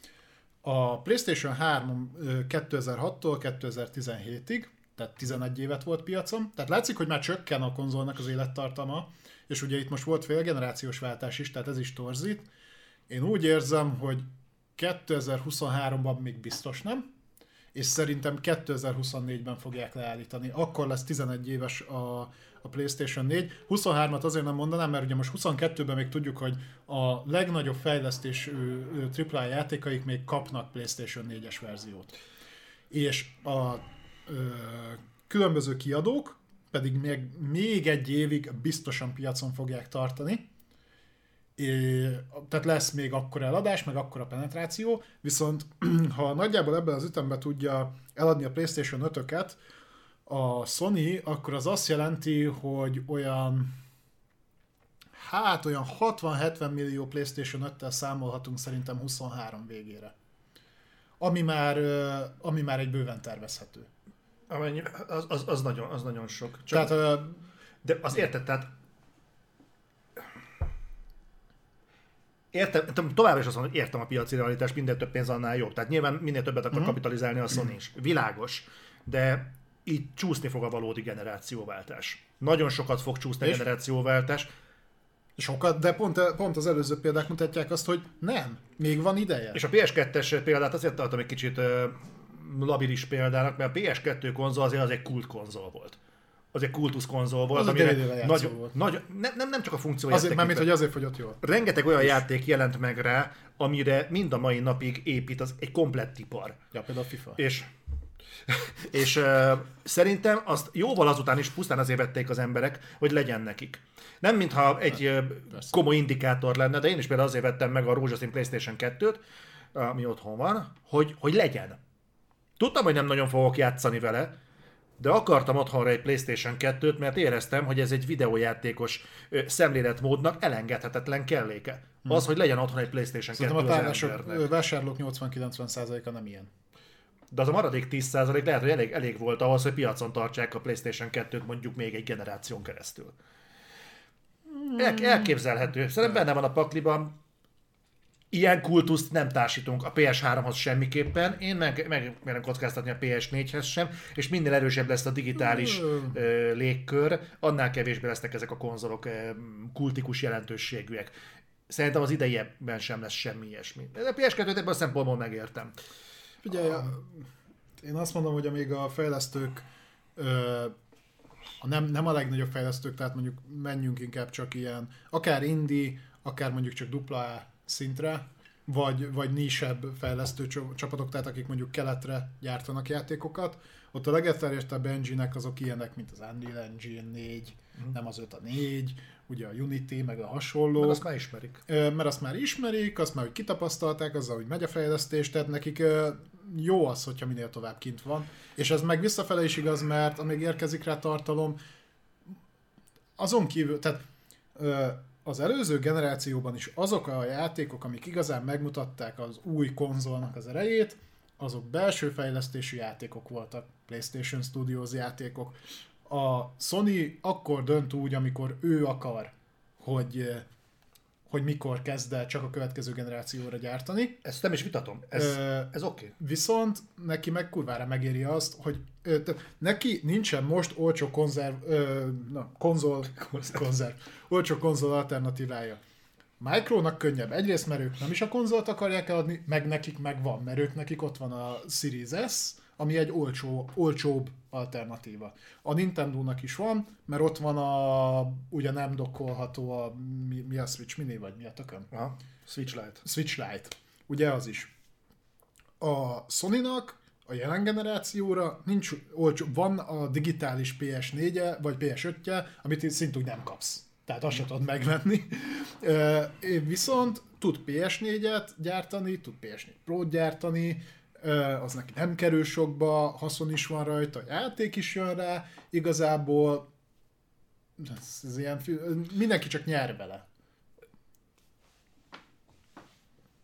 A PlayStation 3 ö, 2006-tól 2017-ig, tehát 11 évet volt piacon. Tehát látszik, hogy már csökken a konzolnak az élettartama, és ugye itt most volt félgenerációs váltás is, tehát ez is torzít. Én úgy érzem, hogy 2023-ban még biztos nem, és szerintem 2024-ben fogják leállítani. Akkor lesz 11 éves a, a PlayStation 4. 23-at azért nem mondanám, mert ugye most 22-ben még tudjuk, hogy a legnagyobb fejlesztésű AAA játékaik még kapnak PlayStation 4-es verziót. És a ö, különböző kiadók pedig még, még egy évig biztosan piacon fogják tartani, É, tehát lesz még akkor eladás, meg akkor a penetráció, viszont <clears throat> ha nagyjából ebben az ütemben tudja eladni a PlayStation 5-öket a Sony, akkor az azt jelenti, hogy olyan hát olyan 60-70 millió PlayStation 5-tel számolhatunk szerintem 23 végére. Ami már, ami már egy bőven tervezhető. Amennyi, az, az, az, nagyon, az nagyon sok. Csak, Tehát de az érted, tehát Értem, továbbra is azt mondom, hogy értem a piaci realitást, minden több pénz annál jobb. Tehát nyilván minél többet akar Mhm. kapitalizálni a Sony is. Világos. De itt csúszni fog a valódi generációváltás. Nagyon sokat fog csúszni a És? generációváltás. sokat, de pont, pont az előző példák mutatják azt, hogy nem, még van ideje. És a PS2-es példát azért tartom egy kicsit labilis példának, mert a PS2 konzol azért az egy kult konzol volt. Az egy kultusz konzol volt, Az amire nagyon, volt. nagyon, nem, nem, nem csak a funkció Azért, mert mint hogy azért fogyott jól. rengeteg olyan játék jelent meg rá, amire mind a mai napig épít az egy komplett ipar. Ja, például a FIFA. És, <laughs> és uh, szerintem azt jóval azután is pusztán azért vették az emberek, hogy legyen nekik. Nem mintha egy uh, komoly indikátor lenne, de én is például azért vettem meg a rózsaszín PlayStation 2-t, ami otthon van, hogy, hogy legyen. Tudtam, hogy nem nagyon fogok játszani vele, de akartam otthonra egy PlayStation 2-t, mert éreztem, hogy ez egy videójátékos szemléletmódnak elengedhetetlen kelléke. Az, hogy legyen otthon egy PlayStation 2 Szerintem a az párások, embernek. ö, vásárlók 80-90%-a nem ilyen. De az a maradék 10% lehet, hogy elég, elég volt ahhoz, hogy piacon tartsák a PlayStation 2-t mondjuk még egy generáción keresztül. El, elképzelhető. Szerintem benne van a pakliban. Ilyen kultuszt nem társítunk a PS3-hoz semmiképpen. Én meg, meg merem kockáztatni a PS4-hez sem, és minél erősebb lesz a digitális ö, légkör, annál kevésbé lesznek ezek a konzolok ö, kultikus jelentőségűek. Szerintem az idejében sem lesz semmi ilyesmi. A PS2-t ebből a szempontból megértem. Figyelj, a- én azt mondom, hogy amíg a fejlesztők ö, a nem, nem a legnagyobb fejlesztők, tehát mondjuk menjünk inkább csak ilyen, akár indie, akár mondjuk csak dupla szintre, vagy, vagy nisebb fejlesztő csapatok, tehát akik mondjuk keletre gyártanak játékokat. Ott a legelterjedtebb engine azok ilyenek, mint az Unreal Engine 4, Mhm. nem az 5 a 4, ugye a Unity, meg a hasonló. Mert azt már ismerik. Mert azt már ismerik, azt már hogy kitapasztalták, azzal, hogy megy a fejlesztés, tehát nekik jó az, hogyha minél tovább kint van. És ez meg visszafele is igaz, mert amíg érkezik rá tartalom, azon kívül, tehát az előző generációban is azok a játékok, amik igazán megmutatták az új konzolnak az erejét, azok belső fejlesztésű játékok voltak, PlayStation Studios játékok. A Sony akkor dönt úgy, amikor ő akar, hogy, hogy mikor kezd el csak a következő generációra gyártani. Ezt nem is vitatom. Ez, Ö, ez oké. Okay. Viszont neki meg kurvára megéri azt, hogy ö, te, neki nincsen most olcsó konzerv, ö, na, konzol, konzerv, olcsó konzol alternatívája. Micronak könnyebb. Egyrészt, mert ők nem is a konzolt akarják eladni, meg nekik meg van, mert ők nekik ott van a Series S, ami egy olcsó, olcsóbb alternatíva. A Nintendo-nak is van, mert ott van a ugye nem dokkolható a mi, mi a Switch Mini, vagy mi a tökön? Aha. Switch Lite. Switch Lite. Ugye az is. A Sony-nak a jelen generációra nincs olcsó, van a digitális PS4-e, vagy PS5-je, amit szintúgy nem kapsz. Tehát azt sem tudod megvenni. Viszont tud PS4-et gyártani, tud PS4 Pro-t gyártani, az neki nem kerül sokba, haszon is van rajta, játék is jön rá, igazából ez, ez ilyen, mindenki csak nyer vele.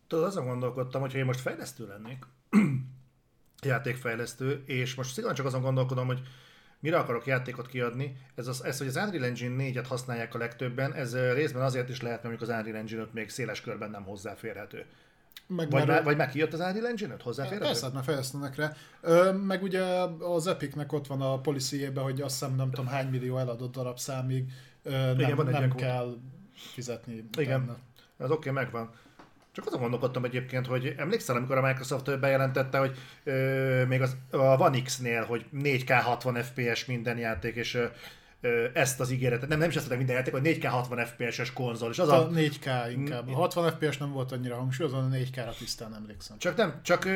Tudod, azon gondolkodtam, hogy ha én most fejlesztő lennék, <clears throat> játékfejlesztő, és most szigorúan csak azon gondolkodom, hogy mire akarok játékot kiadni, ez, az, ez hogy az Unreal Engine 4-et használják a legtöbben, ez részben azért is lehet, mert az Unreal Engine 5 még széles körben nem hozzáférhető. Meg Vagy, már- vagy már kijött az Unreal Engine 5 hozzáférhető? Persze, hát már fejlesztenek rá. Ö, meg ugye az Epicnek ott van a policy hogy azt hiszem nem tudom hány millió eladott darabszámig ö, nem, Igen, van nem kell fizetni. Igen. utána. Az oké, okay, megvan. Csak azon gondolkodtam egyébként, hogy emlékszel, amikor a Microsoft bejelentette, hogy ö, még az, a One X-nél, hogy 4K 60 FPS minden játék, és ö, ezt az ígéretet, nem, nem is azt mondták minden játék, hogy 4K 60 FPS-es konzol, és az A a, 4K inkább. A 60 FPS nem volt annyira hangsúlyozva, a 4K-ra tisztán emlékszem. csak nem, csak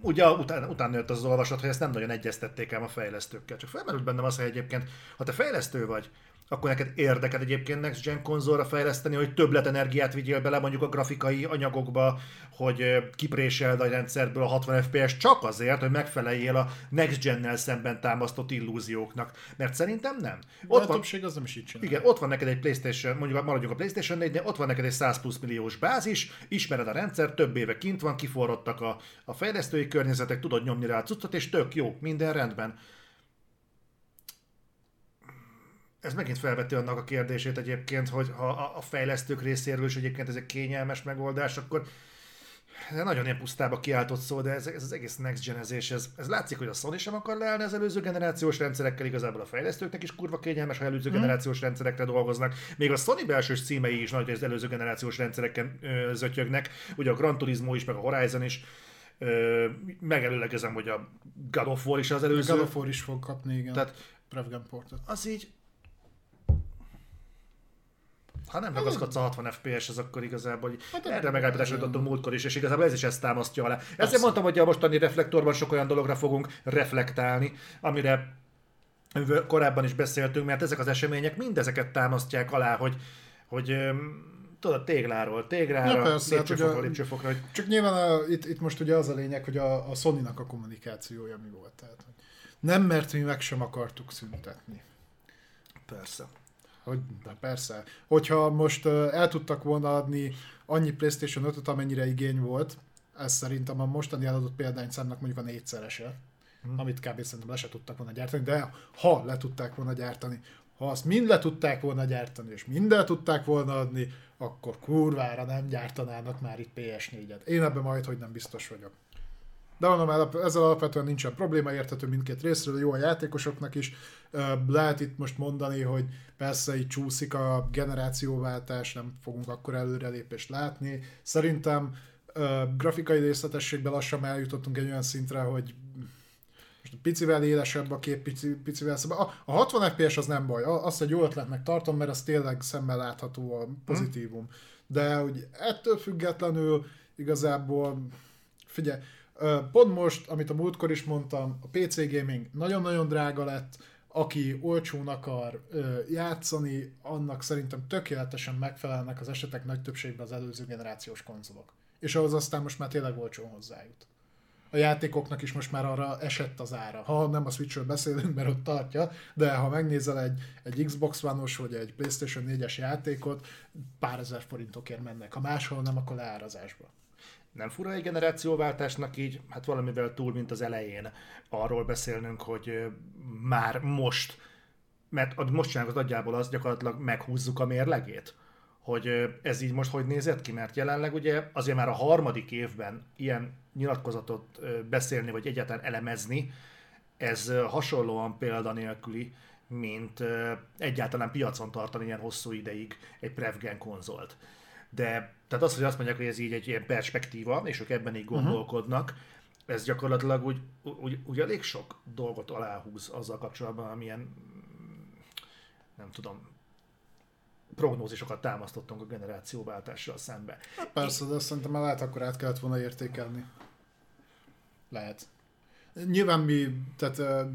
ugye utána, utána jött az, az olvasat, hogy ezt nem nagyon egyeztették ám a fejlesztőkkel. Csak felmerült bennem az, hogy egyébként, ha te fejlesztő vagy, akkor neked érdeked egyébként Next Gen konzolra fejleszteni, hogy többlet energiát vigyél bele mondjuk a grafikai anyagokba, hogy kipréseld a rendszerből a 60 FPS csak azért, hogy megfeleljél a Next Gen-nel szemben támasztott illúzióknak. Mert szerintem nem. Ott a van, többség az nem is így csinál. igen, ott van neked egy PlayStation, mondjuk maradjunk a PlayStation 4 ott van neked egy 100 plusz milliós bázis, ismered a rendszer, több éve kint van, kiforrottak a, a fejlesztői környezetek, tudod nyomni rá a cuccot, és tök jó, minden rendben. Ez megint felveti annak a kérdését egyébként, hogy ha a- a fejlesztők részéről is egyébként ez egy kényelmes megoldás, akkor de nagyon ilyen pusztába kiáltott szó, de ez, ez az egész next genezés, ez, ez látszik, hogy a Sony sem akar leállni az előző generációs rendszerekkel, igazából a fejlesztőknek is kurva kényelmes, ha előző generációs rendszerekre dolgoznak. Még a Sony belsős címei is nagy az előző generációs rendszereken ö, zötyögnek, ugye a Gran Turismo is, meg a Horizon is, ö, megelőlegezem, hogy a God of War is az A előző. God of War is fog kapni, igen. Tehát Prevgen portot. az így... Ha nem ragaszkodsz a 60 FPS, az akkor igazából Hát, erre megállapításra jutottunk múltkor is, és igazából ez is ezt támasztja alá. Ezért Persze. mondtam, hogy a mostani reflektorban sok olyan dologra fogunk reflektálni, amire korábban is beszéltünk, mert ezek az események mindezeket támasztják alá, hogy, hogy tudod, tégláról, téglára, Ja, persze, hát lépcsőfokra, ugye- lépcsőfokra, hogy Csak nyilván a, itt, itt most ugye az a lényeg, hogy a, a Sony-nak a kommunikációja mi volt. Tehát, Nem, mert mi meg sem akartuk szüntetni. Persze. Hogy, de persze. Hogyha most el tudtak volna adni annyi PlayStation 5-öt, amennyire igény volt, ez szerintem a mostani eladott példányszámnak mondjuk a négyszerese, hmm. amit kb. szerintem le se tudtak volna gyártani, de ha le tudták volna gyártani, ha azt mind le tudták volna gyártani, és minden tudták volna adni, akkor kurvára nem gyártanának már itt PS4-et. Én ebben majd, hogy nem biztos vagyok. De mondom, ezzel alapvetően nincsen probléma, érthető mindkét részről, jó a játékosoknak is. Lehet itt most mondani, hogy persze itt csúszik a generációváltás, nem fogunk akkor előrelépést látni. Szerintem grafikai részletességben lassan eljutottunk egy olyan szintre, hogy most picivel élesebb a kép, pici, picivel szebb. A, a 60 FPS az nem baj, azt egy jó ötletnek tartom, mert az tényleg szemmel látható a pozitívum. Hmm. De hogy ettől függetlenül igazából, figyelj, Pont most, amit a múltkor is mondtam, a PC gaming nagyon-nagyon drága lett, aki olcsón akar játszani, annak szerintem tökéletesen megfelelnek az esetek nagy többségben az előző generációs konzolok. És ahhoz aztán most már tényleg olcsón hozzájut. A játékoknak is most már arra esett az ára. Ha nem a Switchről beszélünk, mert ott tartja, de ha megnézel egy, egy Xbox One-os vagy egy PlayStation 4-es játékot, pár ezer forintokért mennek. Ha máshol nem, akkor leárazásba nem fura egy generációváltásnak így, hát valamivel túl, mint az elején. Arról beszélnünk, hogy már most, mert most csinálunk az nagyjából az gyakorlatilag meghúzzuk a mérlegét, hogy ez így most hogy nézett ki, mert jelenleg ugye azért már a harmadik évben ilyen nyilatkozatot beszélni, vagy egyáltalán elemezni, ez hasonlóan példanélküli, mint egyáltalán piacon tartani ilyen hosszú ideig egy Prevgen konzolt. De tehát az, hogy azt mondják, hogy ez így egy ilyen perspektíva, és ők ebben így mhm. gondolkodnak, uh-huh. ez gyakorlatilag úgy, úgy, úgy elég sok dolgot aláhúz azzal kapcsolatban, amilyen nem tudom, prognózisokat támasztottunk a generációváltással szembe. Hát persze, de szerintem már lehet, akkor át kellett volna értékelni. Lehet. Nyilván mi, tehát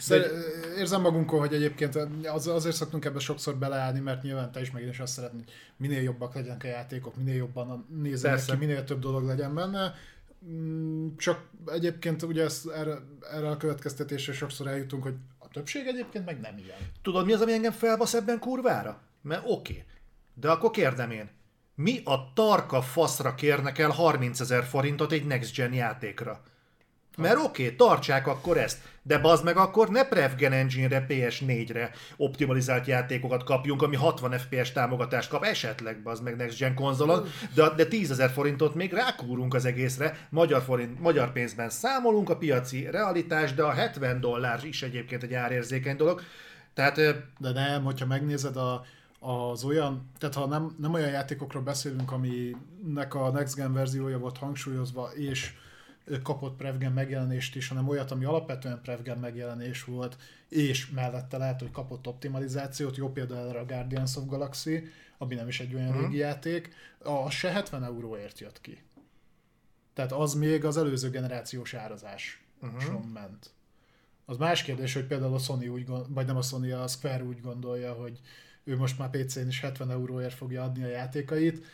Szer- érzem magunkon, hogy egyébként az, azért szoktunk ebbe sokszor beleállni, mert nyilván te is meg is azt szeretnéd, hogy minél jobbak legyenek a játékok, minél jobban nézzenek ki, minél több dolog legyen benne. Mm, csak egyébként ugye ezt, erre, erre a következtetésre sokszor eljutunk, hogy a többség egyébként meg nem ilyen. Tudod, mi az, ami engem felbasz ebben kurvára? Mert oké, okay. de akkor kérdem én, mi a tarka faszra kérnek el 30 ezer forintot egy Next Gen játékra? Mert oké, okay, tartsák akkor ezt, de bazd meg akkor ne Prevgen Engine-re, PS4-re optimalizált játékokat kapjunk, ami 60 FPS támogatást kap, esetleg bazd meg Next Gen konzolon, de, de 10 ezer forintot még rákúrunk az egészre, magyar, forint, magyar pénzben számolunk a piaci realitás, de a 70 dollár is egyébként egy árérzékeny dolog. Tehát, de nem, hogyha megnézed a, az olyan, tehát ha nem, nem olyan játékokról beszélünk, aminek a Next Gen verziója volt hangsúlyozva, és kapott Prevgen megjelenést is, hanem olyat, ami alapvetően Prevgen megjelenés volt, és mellette lehet, hogy kapott optimalizációt, jó példa erre a Guardians of Galaxy, ami nem is egy olyan mm. régi játék, az se 70 euróért jött ki. Tehát az még az előző generációs árazás uh-huh. ment. Az más kérdés, hogy például a Sony úgy gond, vagy nem a Sony, a Square úgy gondolja, hogy ő most már PC-n is 70 euróért fogja adni a játékait,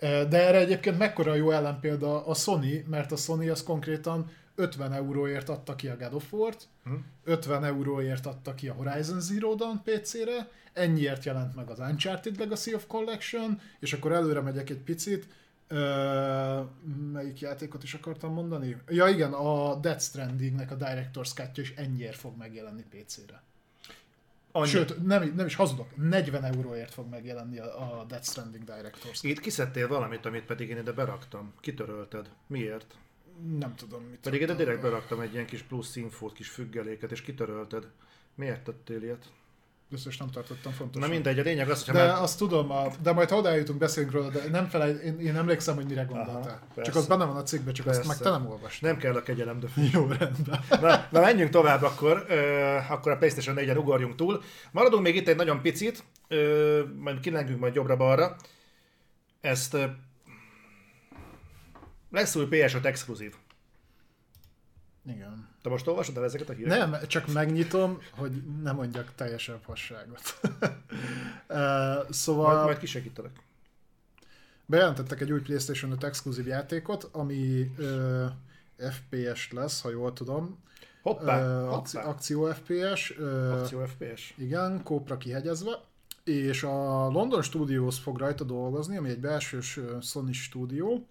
de erre egyébként mekkora jó ellenpélda a Sony, mert a Sony az konkrétan 50 euróért adta ki a God of War-t, hm. 50 euróért adta ki a Horizon Zero Dawn PC-re, ennyiért jelent meg az Uncharted Legacy of Collection, és akkor előre megyek egy picit, melyik játékot is akartam mondani? Ja igen, a Death Stranding-nek a Director's cut is ennyiért fog megjelenni PC-re. Annyi. Sőt, nem, nem is hazudok, 40 euróért fog megjelenni a, a Death Stranding Directors. Itt kiszedtél valamit, amit pedig én ide beraktam. Kitörölted. Miért? Nem tudom, mit Pedig ide direkt beraktam egy ilyen kis plusz infót, kis függeléket, és kitörölted. Miért tettél ilyet? Biztos nem tartottam fontos. Na mindegy, a lényeg az, hogy... De már... azt tudom, a, de majd ha odajutunk, beszélünk róla, de nem felej, én, én emlékszem, hogy mire gondoltál. Aha, csak az benne van a cikkben, csak persze. azt meg te nem olvastad. Nem kell a kegyelem, de... <laughs> Jó, rendben. Na, na menjünk tovább akkor, uh, akkor a PlayStation 4-en ugorjunk túl. Maradunk még itt egy nagyon picit, uh, majd kilengünk majd jobbra-balra. Ezt uh, lesz új PS5 exkluzív. Igen. Te most olvasod el ezeket a híreket? Nem, csak megnyitom, hogy nem mondjak teljesen fasságot. uh, <laughs> szóval... Majd, majd kisegítelek. Bejelentettek egy új PlayStation 5 exkluzív játékot, ami uh, FPS lesz, ha jól tudom. Hoppá, Ö, hoppá. akci- akció FPS. ö, Akció FPS. Igen, kópra kihegyezve. És a London Studios fog rajta dolgozni, ami egy belsős Sony stúdió.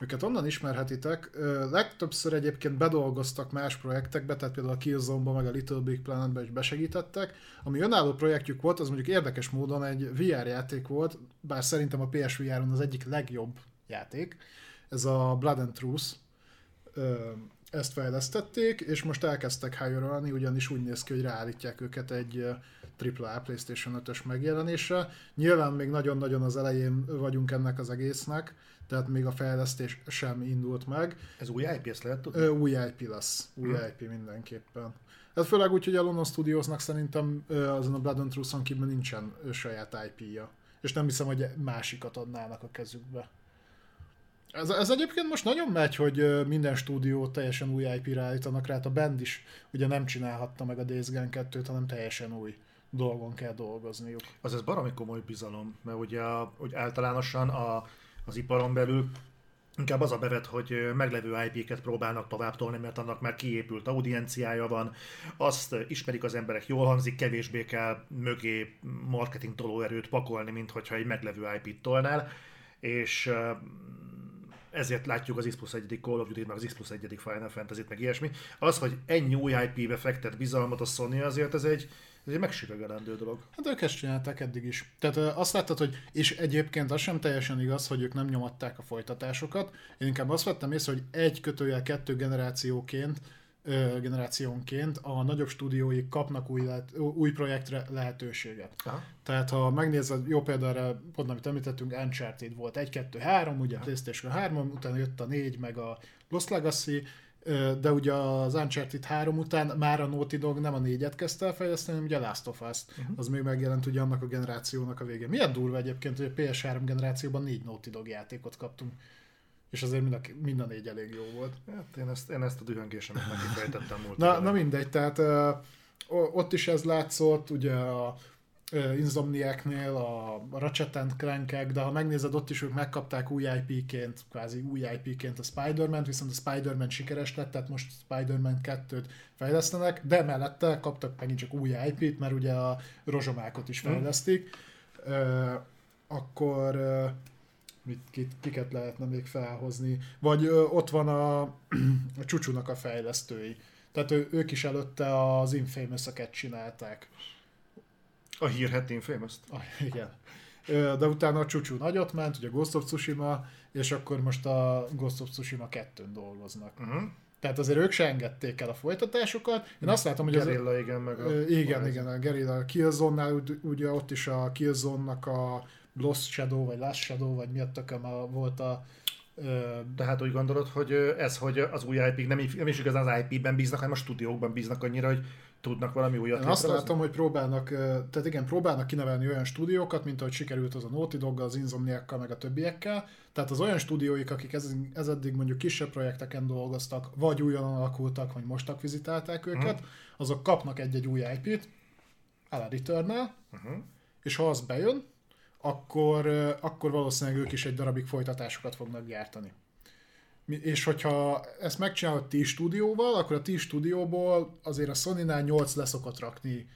Őket onnan ismerhetitek. Legtöbbször egyébként bedolgoztak más projektekbe, tehát például a Killzone-ba, meg a Little Big Planet-be is besegítettek. Ami önálló projektjük volt, az mondjuk érdekes módon egy VR játék volt, bár szerintem a PSVR-on az egyik legjobb játék. Ez a Blood and Truth. Ezt fejlesztették, és most elkezdtek hire ugyanis úgy néz ki, hogy ráállítják őket egy AAA PlayStation 5-ös megjelenésre. Nyilván még nagyon-nagyon az elején vagyunk ennek az egésznek, tehát még a fejlesztés sem indult meg. Ez új IP, ezt lehet tudni? Ö, új IP lesz, új Hmm. IP mindenképpen. Ez főleg úgy, hogy a London Studiosnak szerintem azon a Blood and Truth-on kívül nincsen saját IP-ja. És nem hiszem, hogy másikat adnának a kezükbe. Ez, ez egyébként most nagyon megy, hogy minden stúdió teljesen új IP-re állítanak rá. Hát A band is ugye nem csinálhatta meg a Days Gone 2-t, hanem teljesen új dolgon kell dolgozniuk. Az ez baromi komoly bizalom, mert ugye hogy általánosan a, az iparon belül inkább az a bevet, hogy meglevő IP-ket próbálnak tovább tolni, mert annak már kiépült audienciája van, azt ismerik az emberek, jól hangzik, kevésbé kell mögé marketing tolóerőt pakolni, mint hogyha egy meglevő IP-t tolnál, és ezért látjuk az X plusz 1. Call of Duty, meg az X plusz 1. Final Fantasy-t, meg ilyesmi. Az, hogy ennyi új IP-be fektet bizalmat a Sony, azért ez egy, ez egy megsüvegelendő dolog. Hát ők ezt csinálták eddig is. Tehát azt láttad, hogy, és egyébként az sem teljesen igaz, hogy ők nem nyomatták a folytatásokat. Én inkább azt vettem észre, hogy egy kötőjel kettő generációként generációnként a nagyobb stúdióik kapnak új, lehet, új projektre lehetőséget. Aha. Tehát ha megnézed, jó példára, pont amit említettünk, Uncharted volt 1, 2, 3, ugye a PlayStation 3, utána jött a 4, meg a Lost Legacy, de ugye az Uncharted 3 után már a Naughty Dog nem a 4-et kezdte el fejleszteni, hanem ugye a Last of Us, uh-huh. az még megjelent ugye annak a generációnak a végén. Milyen durva egyébként, hogy a PS3 generációban négy Naughty Dog játékot kaptunk, és azért mind a, mind a négy elég jó volt. Hát én ezt, én ezt a dühöngésemet <laughs> megkifejtettem múlt Na, na mindegy, tehát ö, ott is ez látszott, ugye a ö, Insomniacnél, a Ratchet clank de ha megnézed, ott is ők megkapták új IP-ként, kvázi új IP-ként a Spider-Man, viszont a Spider-Man sikeres lett, tehát most Spider-Man 2-t fejlesztenek, de mellette kaptak megint csak új IP-t, mert ugye a rozsomákot is fejlesztik. Ö, akkor ö, mit, kit, kiket lehetne még felhozni? Vagy ö, ott van a, <clears throat> a csúcsúnak a fejlesztői. Tehát ő, ők is előtte az infamous csinálták. A hírhet infamous Ah, igen. De utána a csúcsú nagyot ment, ugye Ghost of Tsushima, és akkor most a Ghost of Tsushima 2-n dolgoznak. uh-huh. Tehát azért ők se engedték el a folytatásokat. Én azt látom, hogy az, Gerilla, igen, meg a... Igen, Horizon. igen, a Guerrilla a Killzone-nál úgy- ugye ott is a Killzone-nak a Lost Shadow, vagy Last Shadow, vagy mi a tököm a- volt a ö, Tehát úgy gondolod, hogy ez, hogy az új IP nem, nem is igazán az IP-ben bíznak, hanem a stúdiókban bíznak annyira, hogy tudnak valami újat Én azt látom, hogy próbálnak, tehát igen, próbálnak kinevelni olyan stúdiókat, mint ahogy sikerült az a Naughty Doggal, az Insomniakkal, meg a többiekkel. Tehát az olyan stúdióik, akik ez, ez eddig mondjuk kisebb projekteken dolgoztak, vagy újonnan alakultak, vagy most akvizitálták őket, azok kapnak egy-egy új IP-t, a Returnal, Uh-huh. és ha az bejön, akkor, akkor valószínűleg ők is egy darabig folytatásokat fognak gyártani. És hogyha ezt megcsinálod ti stúdióval, akkor a ti stúdióból azért a Sony-nál 8 leszokott rakni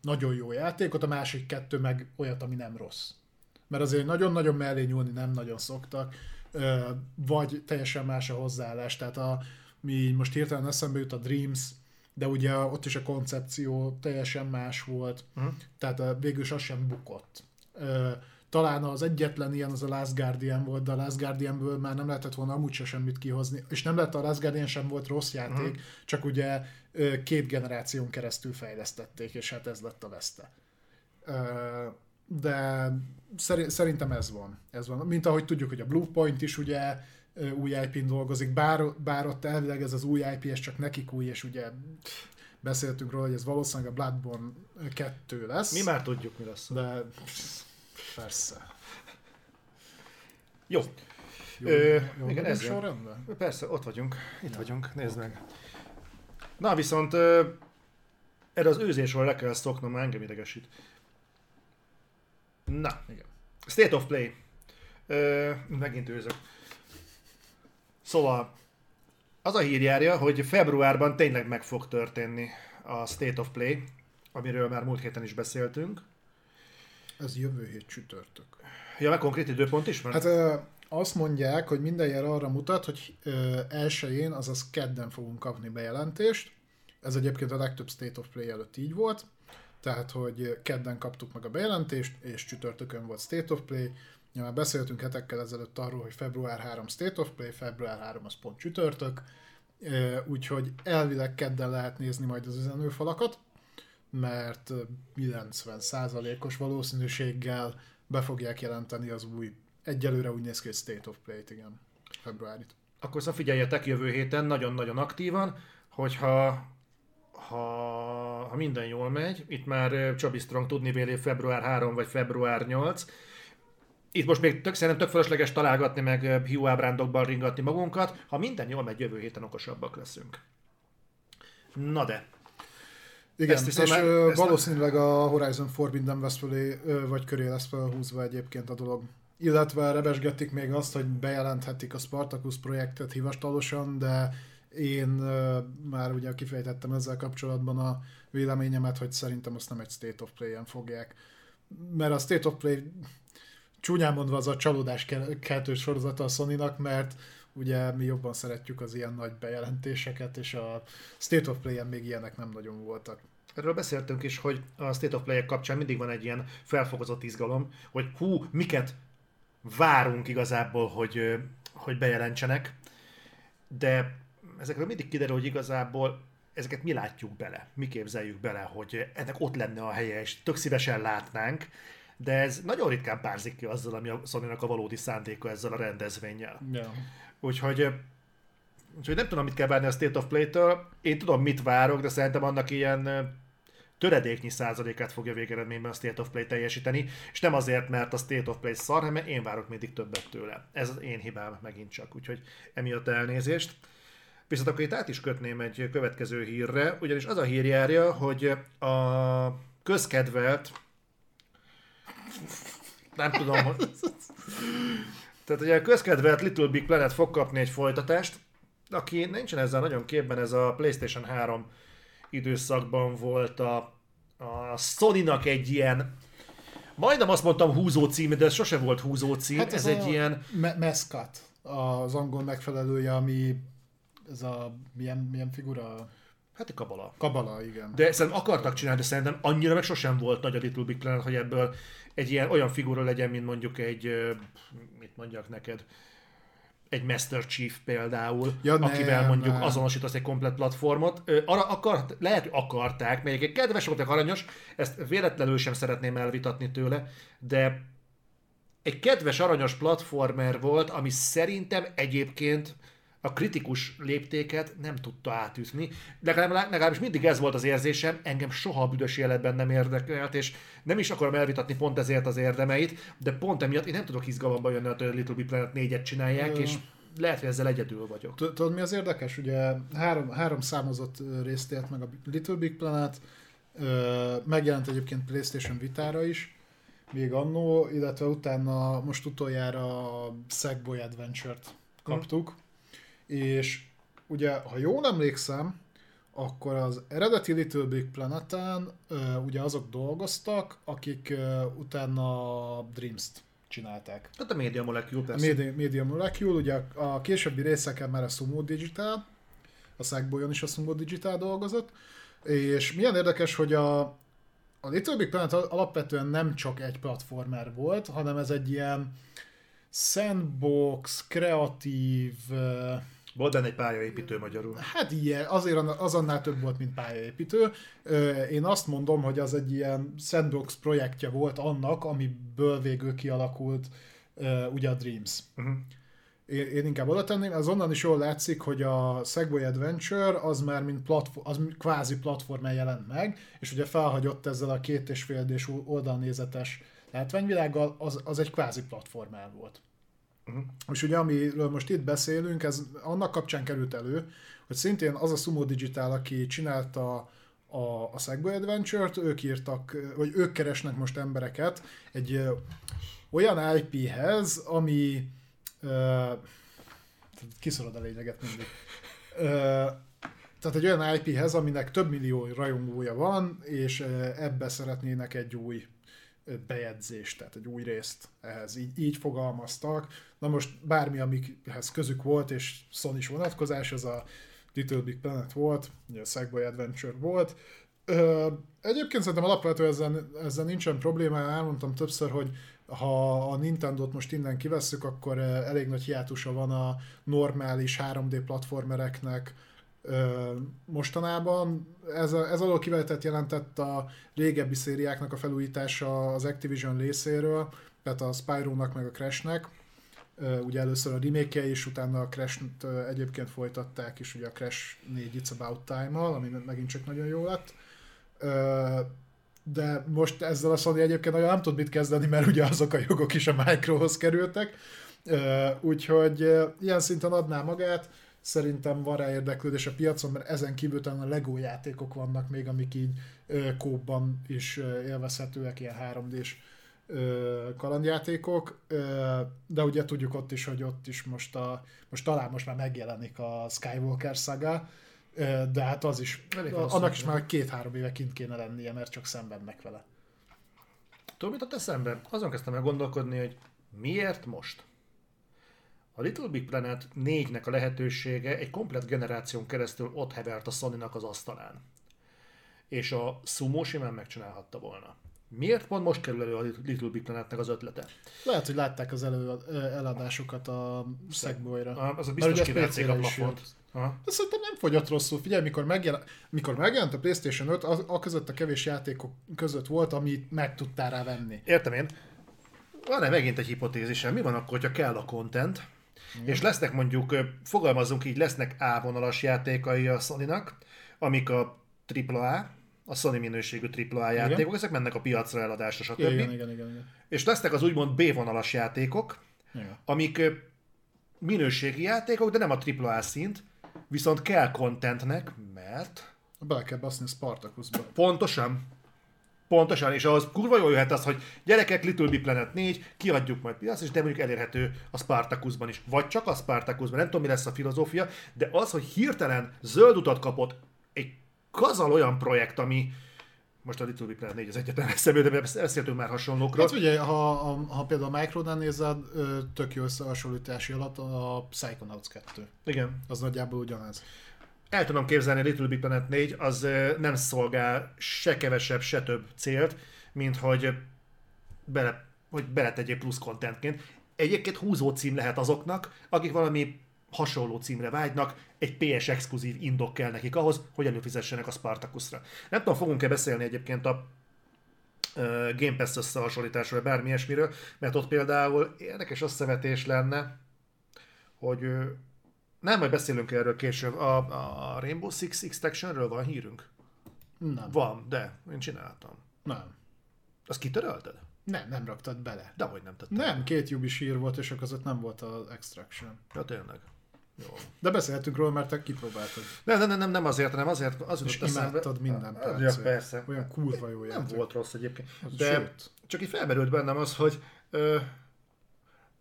nagyon jó játékot, a másik kettő meg olyat, ami nem rossz. Mert azért nagyon-nagyon mellé nyúlni nem nagyon szoktak, vagy teljesen más a hozzáállás. Tehát a, mi most hirtelen eszembe jut a Dreams, de ugye ott is a koncepció teljesen más volt, Uh-huh. tehát végül is az sem bukott. Talán az egyetlen ilyen az a Last Guardian volt, de a Last Guardianből már nem lehetett volna amúgy se semmit kihozni, és nem lett a Last Guardian sem volt rossz játék, uh-huh. csak ugye két generáción keresztül fejlesztették, és hát ez lett a veszte. De szeri- szerintem ez van. Ez van. Mint ahogy tudjuk, hogy a Bluepoint is ugye új IP-n dolgozik, bár, bár ott elvileg ez az új IP, ez csak nekik új, és ugye beszéltünk róla, hogy ez valószínűleg a Bloodborne 2 lesz. Mi már tudjuk, mi lesz. De persze. Jó, Jó, Ö, jó igen, ez sorrendben? persze, ott vagyunk. Itt vagyunk, nézd meg. Na viszont ö, erre az őzésről le kell szoknom, mert engem idegesít. Na, Igen. State of Play. Ö, megint őzök. Szóval, Az a hír járja, hogy februárban tényleg meg fog történni a State of Play, amiről már múlt héten is beszéltünk. Ez jövő hét csütörtök. Ja, meg konkrét időpont is van? Hát ö, azt mondják, hogy minden jel arra mutat, hogy ö, elsőjén, azaz kedden fogunk kapni bejelentést. Ez egyébként a legtöbb State of Play előtt így volt. Tehát, hogy kedden kaptuk meg a bejelentést, és csütörtökön volt State of Play. Ja, már beszéltünk hetekkel ezelőtt arról, hogy február 3 State of Play, február 3 az pont csütörtök, úgyhogy elvileg kedden lehet nézni majd az üzenőfalakat, mert ö, 90%-os valószínűséggel be fogják jelenteni az új, egyelőre úgy néz ki, hogy State of Play-t, igen, februárit. Akkor szóval figyeljetek jövő héten nagyon-nagyon aktívan, hogyha ha, ha minden jól megy, itt már Csabi Strong tudni véli február 3 vagy február 8, itt most még tök, szerintem tök fölösleges találgatni, meg hiú ábrándokban ringatni magunkat. Ha minden jól megy, jövő héten okosabbak leszünk. Na de, Igen, Ezt és ezt valószínűleg a Horizon Forbidden West fölé, vagy köré lesz felhúzva egyébként a dolog. Illetve rebesgették még azt, hogy bejelenthetik a Spartacus projektet hivatalosan, de én már ugye kifejtettem ezzel kapcsolatban a véleményemet, hogy szerintem azt nem egy State of Play-en fogják. Mert a State of Play csúnyán mondva az a csalódás ke- keltős sorozata a sony mert ugye mi jobban szeretjük az ilyen nagy bejelentéseket, és a State of Play-en még ilyenek nem nagyon voltak. Erről beszéltünk is, hogy a State of Play kapcsán mindig van egy ilyen felfokozott izgalom, hogy hú, miket várunk igazából, hogy, hogy bejelentsenek, de ezekről mindig kiderül, hogy igazából ezeket mi látjuk bele, mi képzeljük bele, hogy ennek ott lenne a helye, és tök szívesen látnánk, de ez nagyon ritkán párzik ki azzal, ami a sony a valódi szándéka ezzel a rendezvényel. Ja. Úgyhogy, úgyhogy nem tudom, mit kell várni a State of Play-től. Én tudom, mit várok, de szerintem annak ilyen töredéknyi százalékát fogja végeredményben a State of Play teljesíteni, és nem azért, mert a State of Play szar, hanem én várok mindig többet tőle. Ez az én hibám megint csak, úgyhogy emiatt elnézést. Viszont akkor itt át is kötném egy következő hírre, ugyanis az a hír járja, hogy a közkedvelt nem tudom, hogy... <laughs> Tehát ugye a közkedvelt Little Big Planet fog kapni egy folytatást, aki nincsen ezzel nagyon képben, ez a PlayStation 3 időszakban volt a, a Sony-nak egy ilyen, majdnem azt mondtam húzó cím, de ez sose volt húzó cím, hát ez, ez egy a ilyen, Me- mascot, az angol megfelelője, ami ez a milyen, milyen figura? hát egy kabala. Kabala, igen. De szerintem akartak csinálni, de szerintem annyira meg sosem volt nagy a Little Big Planet, hogy ebből egy ilyen olyan figura legyen, mint mondjuk egy, mondjak neked, egy Master Chief például, Ja, akivel nem, mondjuk nem. azonosítasz egy komplet platformot. Arra akart, lehet, hogy akarták, mert egy kedves volt, egy aranyos, ezt véletlenül sem szeretném elvitatni tőle, de egy kedves aranyos platformer volt, ami szerintem egyébként a kritikus léptéket nem tudta átütni. Legalább, legalábbis mindig ez volt az érzésem, engem soha a büdös életben nem érdekelt, és nem is akarom elvitatni pont ezért az érdemeit, de pont emiatt én nem tudok izgalomba jönni, hogy a Little Big Planet 4-et csinálják, és lehet, hogy ezzel egyedül vagyok. Tud- Tudod, mi az érdekes? Ugye három, három számozott részt élt meg a Little Big Planet, megjelent egyébként PlayStation Vitára is, még annó, illetve utána most utoljára a Sackboy Adventure-t kaptuk, és ugye, ha jól emlékszem, akkor az eredeti Little Big Planeten ugye azok dolgoztak, akik utána a Dreams-t csinálták. Tehát a Media Molecule A persze. Media, Media Molecule, ugye a, a későbbi részeken már a Sumo Digital, a Sackboyon is a Sumo Digital dolgozott, és milyen érdekes, hogy a, a Little Big Planet al- alapvetően nem csak egy platformer volt, hanem ez egy ilyen sandbox, kreatív, Volt benne egy pályaépítő magyarul. Hát ilyen, azért az annál több volt, mint pályaépítő. Én azt mondom, hogy az egy ilyen sandbox projektje volt annak, amiből végül kialakult ugye a Dreams. Uh-huh. Én, én inkább oda tenném, az onnan is jól látszik, hogy a Segway Adventure az már mint platform, az kvázi platformán jelent meg, és ugye felhagyott ezzel a két és fél oldalnézetes látványvilággal, az, az egy kvázi platformán volt. Uh-huh. És ugye amiről most itt beszélünk, ez annak kapcsán került elő, hogy szintén az a Sumo Digital, aki csinálta a, a Segway Adventure-t, ők írtak, vagy ők keresnek most embereket egy ö, olyan IP-hez, ami ö, kiszorod a lényeget mindig. Ö, tehát egy olyan IP-hez, aminek több millió rajongója van, és ebbe szeretnének egy új bejegyzést, tehát egy új részt ehhez. Így, így fogalmaztak. Na most bármi, amikhez közük volt, és sony is vonatkozás, az a Little Big Planet volt, ugye a Sackboy Adventure volt. Ö, egyébként szerintem alapvetően ezzel, ezzel nincsen probléma, elmondtam többször, hogy ha a Nintendo-t most innen kivesszük, akkor elég nagy hiátusa van a normális 3D platformereknek, mostanában. Ez, a, ez alól kivetett jelentett a régebbi szériáknak a felújítása az Activision részéről, tehát a Spyro-nak meg a Crash-nek. Ugye először a remake és utána a Crash-t egyébként folytatták is, ugye a Crash 4 It's About Time-mal, ami megint csak nagyon jó lett. De most ezzel a Sony egyébként nagyon nem tud mit kezdeni, mert ugye azok a jogok is a Microhoz kerültek. Úgyhogy ilyen szinten adná magát szerintem van rá érdeklődés a piacon, mert ezen kívül talán a Lego játékok vannak még, amik így kóban is élvezhetőek, ilyen 3D-s kalandjátékok, de ugye tudjuk ott is, hogy ott is most, a, most talán most már megjelenik a Skywalker saga, de hát az is, Elég annak is már két-három éve kint kéne lennie, mert csak szenvednek vele. Tudod, mit a eszembe? Azon kezdtem el gondolkodni, hogy miért most? A Little Big Planet 4-nek a lehetősége egy komplet generáción keresztül ott hevert a sony az asztalán. És a Sumo simán megcsinálhatta volna. Miért pont most kerül elő a Little Big Planetnek az ötlete? Lehet, hogy látták az elő, eladásokat a Segboy-ra. Az a biztos kiverték a plafont. De szerintem nem fogyott rosszul. Figyelj, mikor, megjel... mikor megjelent a PlayStation 5, a, a között a kevés játékok között volt, amit meg tudtál rá venni. Értem én. Van-e megint egy hipotézisem? Mi van akkor, hogyha kell a content, igen. És lesznek mondjuk, fogalmazunk így, lesznek A-vonalas játékai a sony amik a AAA, a Sony minőségű AAA játékok, igen. ezek mennek a piacra eladásra, stb. Igen, igen, igen, igen. És lesznek az úgymond B-vonalas játékok, igen. amik minőségi játékok, de nem a AAA szint, viszont kell contentnek, mert... Bele kell baszni a Spartacusba. Pontosan. Pontosan, és ahhoz kurva jól jöhet az, hogy gyerekek, Little Big Planet 4, kiadjuk majd piac, és de mondjuk elérhető a Spartacusban is. Vagy csak a Spartacusban, nem tudom mi lesz a filozófia, de az, hogy hirtelen zöld utat kapott egy kazal olyan projekt, ami, most a Little Big Planet 4 az egyetlen <laughs> eszembe, de beszéltünk már hasonlókról. Hát ugye, ha, ha, ha például a Micronál nézed, tök jó összehasonlítási alatt a Psychonauts 2. Igen. Az nagyjából ugyanez el tudom képzelni, Little Big Planet 4 az nem szolgál se kevesebb, se több célt, mint hogy bele, hogy beletegyél plusz contentként. Egyébként húzó cím lehet azoknak, akik valami hasonló címre vágynak, egy PS exkluzív indok kell nekik ahhoz, hogy előfizessenek a Spartacusra. Nem tudom, fogunk-e beszélni egyébként a Game Pass összehasonlításról, bármi ilyesmiről, mert ott például érdekes összevetés lenne, hogy nem, majd beszélünk erről később. A, a Rainbow Six Extractionről van hírünk? Nem. Van, de én csináltam. Nem. Azt kitörölted? Nem, nem raktad bele. De hogy nem tettem. Nem, két Ubi hír volt, és között nem volt az Extraction. Ja, tényleg. Jó. De beszélhetünk róla, mert te kipróbáltad. Nem, nem, nem, nem azért, nem azért, az És imádtad minden percet. Ja, persze. Olyan kurva jó játék. Nem volt rossz egyébként. De Sőt. csak így felmerült bennem az, hogy ö,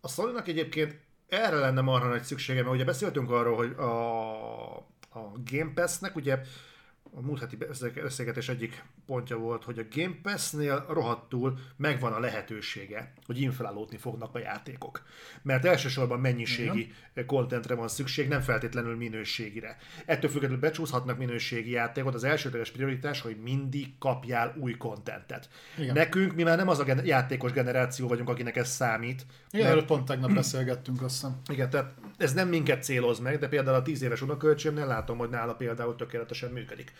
a sony egyébként erre lenne marha nagy szüksége, mert ugye beszéltünk arról, hogy a, a Game Pass-nek ugye a múlt heti beszélgetés egyik pontja volt, hogy a Game Pass-nél rohadtul megvan a lehetősége, hogy inflálódni fognak a játékok. Mert elsősorban mennyiségi kontentre van szükség, nem feltétlenül minőségire. Ettől függetlenül becsúszhatnak minőségi játékot, az elsődleges prioritás, hogy mindig kapjál új kontentet. Nekünk, mi már nem az a gen- játékos generáció vagyunk, akinek ez számít. Igen, mert... erről pont tegnap beszélgettünk, azt hiszem. Igen, tehát ez nem minket céloz meg, de például a 10 éves unokölcsömnél látom, hogy nála például tökéletesen működik.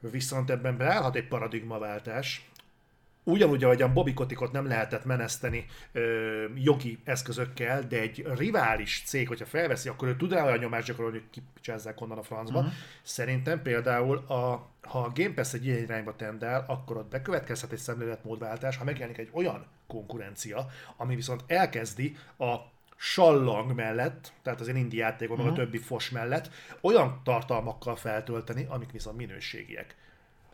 Viszont ebben beállhat egy paradigmaváltás, ugyanúgy, ahogyan Bobby Kotikot nem lehetett meneszteni ö, jogi eszközökkel, de egy rivális cég, hogyha felveszi, akkor ő tud rá olyan nyomást gyakorolni, hogy kipicsázzák onnan a francba. Uh-huh. Szerintem például, a, ha a Game Pass egy ilyen irányba tendál, akkor ott bekövetkezhet egy szemléletmódváltás, ha megjelenik egy olyan konkurencia, ami viszont elkezdi a sallang mellett, tehát az én indi játékok, uh-huh. meg a mhm. többi fos mellett, olyan tartalmakkal feltölteni, amik viszont minőségiek.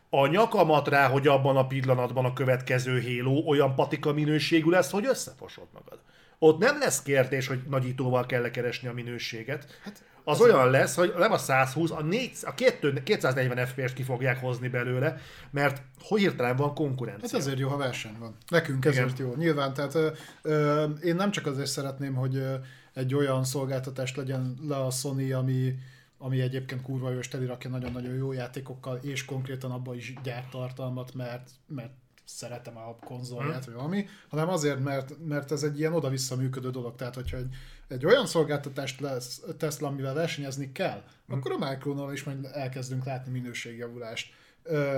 A nyakamat rá, hogy abban a pillanatban a következő héló olyan patika minőségű lesz, hogy összefosod magad. Ott nem lesz kérdés, hogy nagyítóval kell keresni a minőséget. Hát, az olyan lesz, hogy nem a 120, a, 4, a 2, 240 FPS-t ki fogják hozni belőle, mert hogy hirtelen van konkurencia. Hát ezért jó, ha verseny van. Nekünk ezért Igen. jó. Nyilván, tehát ö, ö, én nem csak azért szeretném, hogy ö, egy olyan szolgáltatást legyen le a Sony, ami, ami egyébként kurva jó, és telirakja nagyon-nagyon jó játékokkal, és konkrétan abban is gyárt tartalmat, mert, mert szeretem a konzolját, vagy valami, hanem azért, mert, mert ez egy ilyen oda-vissza működő dolog. Tehát, hogyha egy, egy olyan szolgáltatást lesz, tesz le, amivel versenyezni kell, akkor a Micronál is majd elkezdünk látni minőségjavulást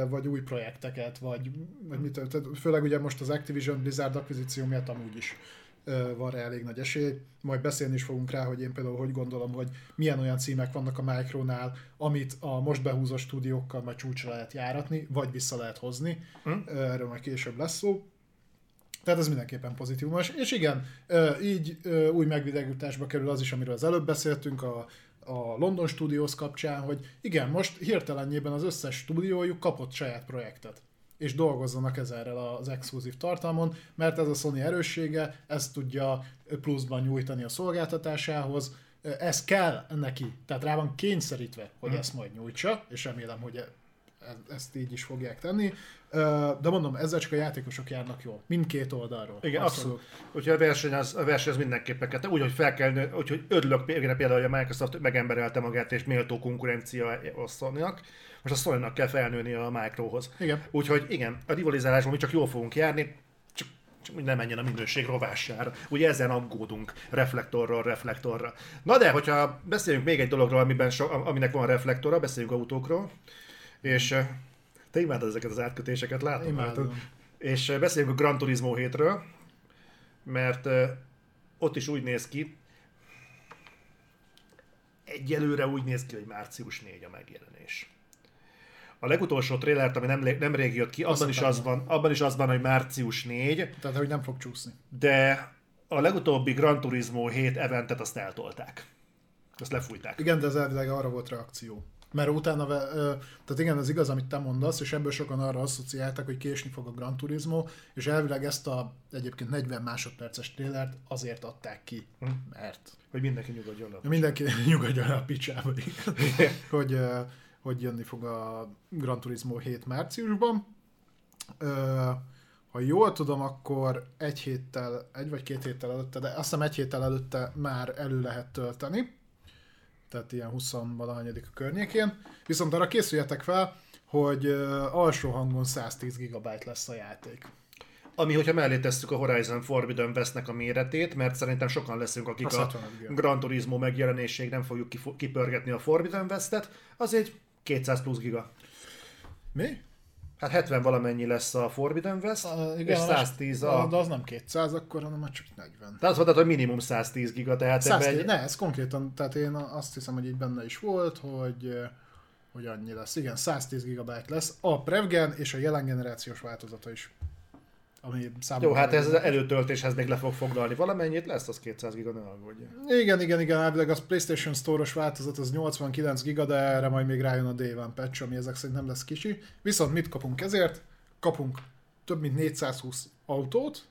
vagy új projekteket, vagy, vagy mit főleg ugye most az Activision Blizzard akvizíció miatt amúgy is van rá elég nagy esély. Majd beszélni is fogunk rá, hogy én például hogy gondolom, hogy milyen olyan címek vannak a Micronál, amit a most behúzott stúdiókkal majd csúcsra lehet járatni, vagy vissza lehet hozni. Hm? Ö, Erről majd később lesz szó. Tehát ez mindenképpen pozitívum. És igen, így új megvilágításba kerül az is, amiről az előbb beszéltünk, a, a London Studios kapcsán, hogy igen, most hirtelenjében az összes stúdiójuk kapott saját projektet és dolgozzanak ezerrel az exkluzív tartalmon, mert ez a Sony erőssége, ezt tudja pluszban nyújtani a szolgáltatásához, ez kell neki, tehát rá van kényszerítve, hogy ezt majd nyújtsa, és remélem, hogy ezt így is fogják tenni. De mondom, ezzel csak a játékosok járnak jól. Mindkét oldalról. Igen, abszolút. Úgyhogy a verseny az, a verseny az mindenképpen kell. Úgy, hogy fel kell, nő- úgy, hogy örülök például, hogy a Microsoft megemberelte magát és méltó konkurencia a. Most a sony kell felnőni a Microhoz. Igen. Úgyhogy igen, a rivalizálásban mi csak jól fogunk járni, csak, ne menjen a minőség rovására. Ugye ezen aggódunk reflektorról reflektorra. Na de, hogyha beszéljünk még egy dologról, amiben so, aminek van reflektora, beszéljünk autókról, és eh, te imádod ezeket az átkötéseket, látom. Imádom. És eh, beszéljünk a Gran Turismo 7-ről, mert eh, ott is úgy néz ki, egyelőre úgy néz ki, hogy március 4 a megjelenés. A legutolsó trélert, ami nem, nem rég jött ki, abban is, az van, abban is az van, hogy március 4, Tehát, hogy nem fog csúszni. de a legutóbbi Gran Turismo 7 eventet azt eltolták. Azt lefújták. Igen, de ez elvileg arra volt reakció. Mert utána, tehát igen, ez igaz, amit te mondasz, és ebből sokan arra asszociálták, hogy késni fog a Gran Turismo, és elvileg ezt a egyébként 40 másodperces trélert azért adták ki, mert Hogy mindenki nyugodjon le. mindenki <laughs> nyugodjon a picsába, <laughs> hogy, hogy jönni fog a Gran Turismo 7 márciusban. Ha jól tudom, akkor egy héttel, egy vagy két héttel előtte, de azt hiszem egy héttel előtte már elő lehet tölteni tehát ilyen 20 valahanyadik a környékén. Viszont arra készüljetek fel, hogy alsó hangon 110 GB lesz a játék. Ami, hogyha mellé tesszük a Horizon Forbidden Westnek a méretét, mert szerintem sokan leszünk, akik a 65 giga. Gran Turismo megjelenéséig nem fogjuk kipörgetni a Forbidden Westet, az egy 200 plusz giga. Mi? Hát 70 valamennyi lesz a Forbidden West, Uh, és 110 a... De az nem 200 akkor, hanem már csak 40. Tehát azt mondtad, hogy minimum 110 giga, tehát 110, ebben ne, ez konkrétan, tehát én azt hiszem, hogy így benne is volt, hogy hogy annyi lesz. Igen, 110 GB lesz a Prevgen és a jelen generációs változata is. Ami számomra... Jó, hát ez az előtöltéshez még le fog foglalni valamennyit, lesz az 200 giga, ne aggódj. Igen, igen, igen, elvileg az PlayStation Store-os változat az 89 giga, de erre majd még rájön a Day One patch, ami ezek szerint nem lesz kicsi. Viszont mit kapunk ezért? Kapunk több mint 420 autót,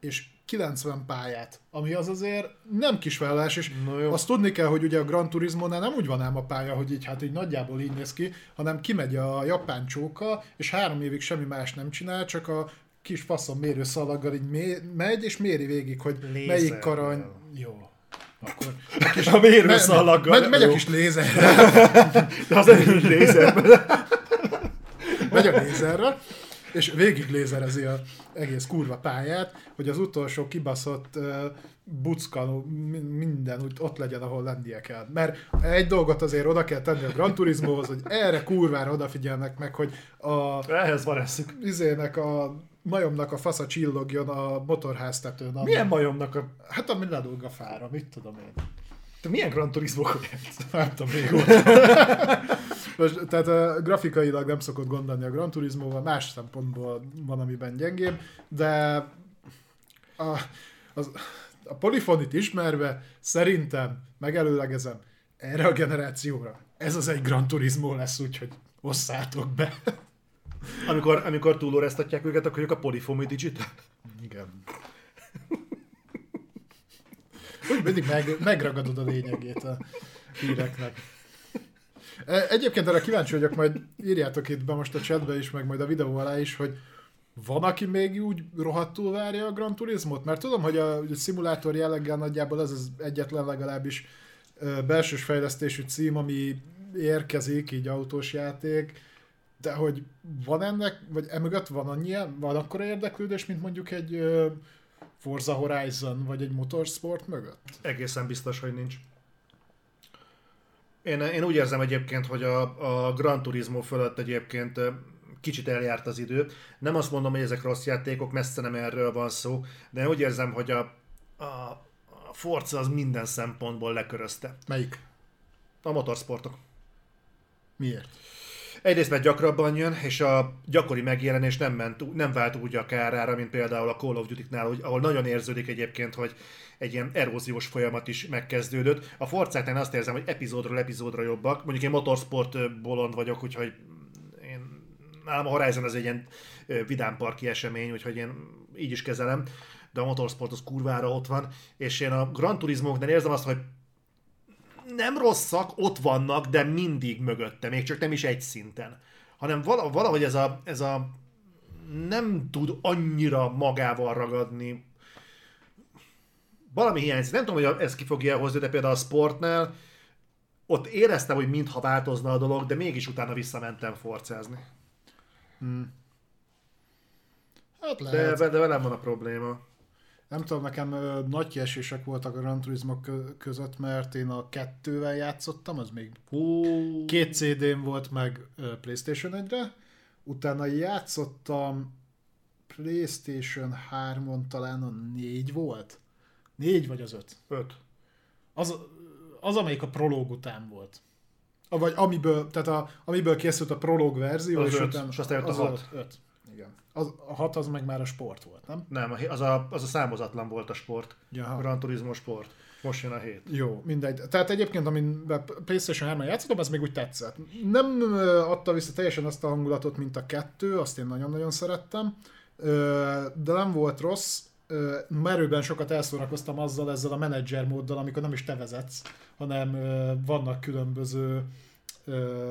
és 90 pályát, ami az azért nem kis felállás, és No jó. azt tudni kell, hogy ugye a Gran Turismo-nál nem úgy van ám a pálya, hogy így hát így nagyjából így néz ki, hanem kimegy a japán csóka, és három évig semmi más nem csinál, csak a kis faszom mérőszalaggal így mé- megy, és méri végig, hogy Lézerrel. melyik karany... Jó. Akkor <laughs> A mérőszalaggal. megy, megy a kis lézer, <laughs> De az egy lézer. <laughs> megy a lézerre, és végig lézerezi a egész kurva pályát, hogy az utolsó kibaszott uh, bucka, mi- minden úgy ott legyen, ahol lennie kell. Mert egy dolgot azért oda kell tenni a Gran Turismohoz, hogy erre kurvára odafigyelnek meg, hogy a Ehhez van eszük. izének a majomnak a fasza csillogjon a motorháztetőn. ami- Milyen majomnak a... Hát ami ledug a fára, mit tudom én. Te milyen Gran turismo? Nem tudom, régóta. Most, tehát uh, grafikailag nem szokott gondolni a Gran Turismo-val, más szempontból van, amiben gyengébb, de a, az, a polifonit ismerve szerintem megelőlegezem erre a generációra. Ez az egy Gran Turismo lesz, úgyhogy osszátok be. Amikor, amikor túlóreztatják őket, akkor ők a Polyphony Digital. Igen. Úgy mindig meg, megragadod a lényegét a, híreknek. E, Egyébként erre kíváncsi vagyok, majd írjátok itt be most a chatbe is, meg majd a videó alá is, hogy van, aki még úgy rohadtul várja a Gran Turismot? Mert tudom, hogy a, a szimulátor jelleggel nagyjából ez az egyetlen legalábbis belsős fejlesztésű cím, ami érkezik, így autós játék, de hogy van ennek, vagy emögött van annyi, van akkora érdeklődés, mint mondjuk egy Forza Horizon, vagy egy Motorsport mögött? Egészen biztos, hogy nincs. Én, én úgy érzem egyébként, hogy a, a Gran Turismo fölött egyébként kicsit eljárt az idő. Nem azt mondom, hogy ezek rossz játékok, messze nem erről van szó, de úgy érzem, hogy a, a, a Forza az minden szempontból lekörözte. Melyik? A motorsportok. Miért? Egyrészt mert gyakrabban jön, és a gyakori megjelenés nem, ment, nem vált úgy a kárára, mint például a Call of Duty-nál, ahol nagyon érződik egyébként, hogy egy ilyen eróziós folyamat is megkezdődött. A Forzáknál azt érzem, hogy epizódról epizódra jobbak. Mondjuk én motorsport bolond vagyok, úgyhogy én, nálam a Horizon az egy ilyen ö, vidámparki esemény, úgyhogy én így is kezelem, de a motorsport az kurvára ott van, és én a Gran Turismo-knál érzem azt, hogy nem rosszak, ott vannak, de mindig mögötte, még csak nem is egy szinten. Hanem vala- valahogy ez a, ez a nem tud annyira magával ragadni. Valami hiányzik. Nem tudom, hogy ez ki fogja hozni, de például a sportnál ott éreztem, hogy mintha változna a dolog, de mégis utána visszamentem forcázni. Hát De, lehet. de velem van a probléma. Nem tudom, nekem ö, nagy kiesések voltak a Gran Turismo kö- között, mert én a kettővel játszottam, az még Hú, két CD-n volt meg ö, Playstation 1-re, utána játszottam Playstation 3-on talán a 4 volt. 4 vagy az 5? öt. Az, az amelyik a prológ után volt. A, vagy amiből, tehát a, amiből készült a prológ verzió, Az és öt, utána és aztán jött a az hat. 5. Az, a 6 az meg már a sport volt, nem? Nem, az a, az a számozatlan volt a sport. Jaha. A Gran Turismo sport. Most jön a hét. Jó, mindegy. Tehát egyébként, amin PlayStation 3 játszottam, ez még úgy tetszett. Nem adta vissza teljesen azt a hangulatot, mint a kettő, azt én nagyon-nagyon szerettem, de nem volt rossz. Merőben sokat elszórakoztam azzal, ezzel a menedzser móddal, amikor nem is te vezetsz, hanem vannak különböző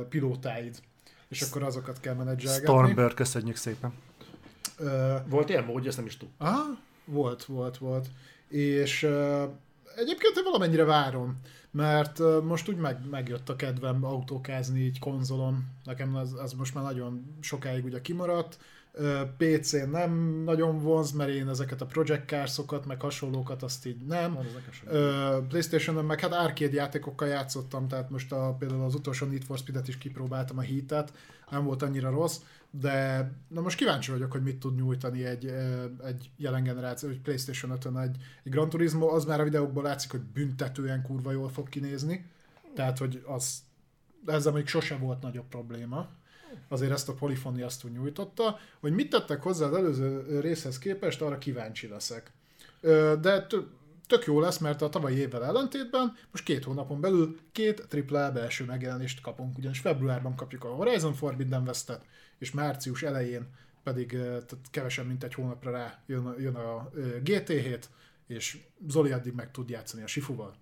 pilótáid, és akkor azokat kell menedzselgetni. Stormbird, köszönjük szépen. Volt ilyen mód, ezt nem is tudtam. Aha, volt, volt, volt. És egyébként én valamennyire várom, mert most úgy meg, megjött a kedvem autókázni így konzolon. Nekem az, az most már nagyon sokáig ugye kimaradt. PC-n nem nagyon vonz, mert én ezeket a Project Cars-okat, meg hasonlókat azt így nem. Playstation-on meg hát arcade játékokkal játszottam, tehát most a, például az utolsó Need for Speed-et is kipróbáltam a Heat-et, nem volt annyira rossz, de na most kíváncsi vagyok, hogy mit tud nyújtani egy, egy jelen generáció, egy Playstation 5-ön egy, egy Gran Turismo, az már a videókból látszik, hogy büntetően kurva jól fog kinézni, tehát hogy az ezzel még sose volt nagyobb probléma. Azért ezt a polifoni azt úgy nyújtotta, hogy mit tettek hozzá az előző részhez képest, arra kíváncsi leszek. De tö- tök jó lesz, mert a tavalyi évvel ellentétben most két hónapon belül két AAA belső megjelenést kapunk, ugyanis februárban kapjuk a Horizon Forbidden West-et, és március elején pedig tehát kevesebb, mint egy hónapra rá jön a, jön a ö, GT7, és Zoli addig meg tud játszani a Sifuval.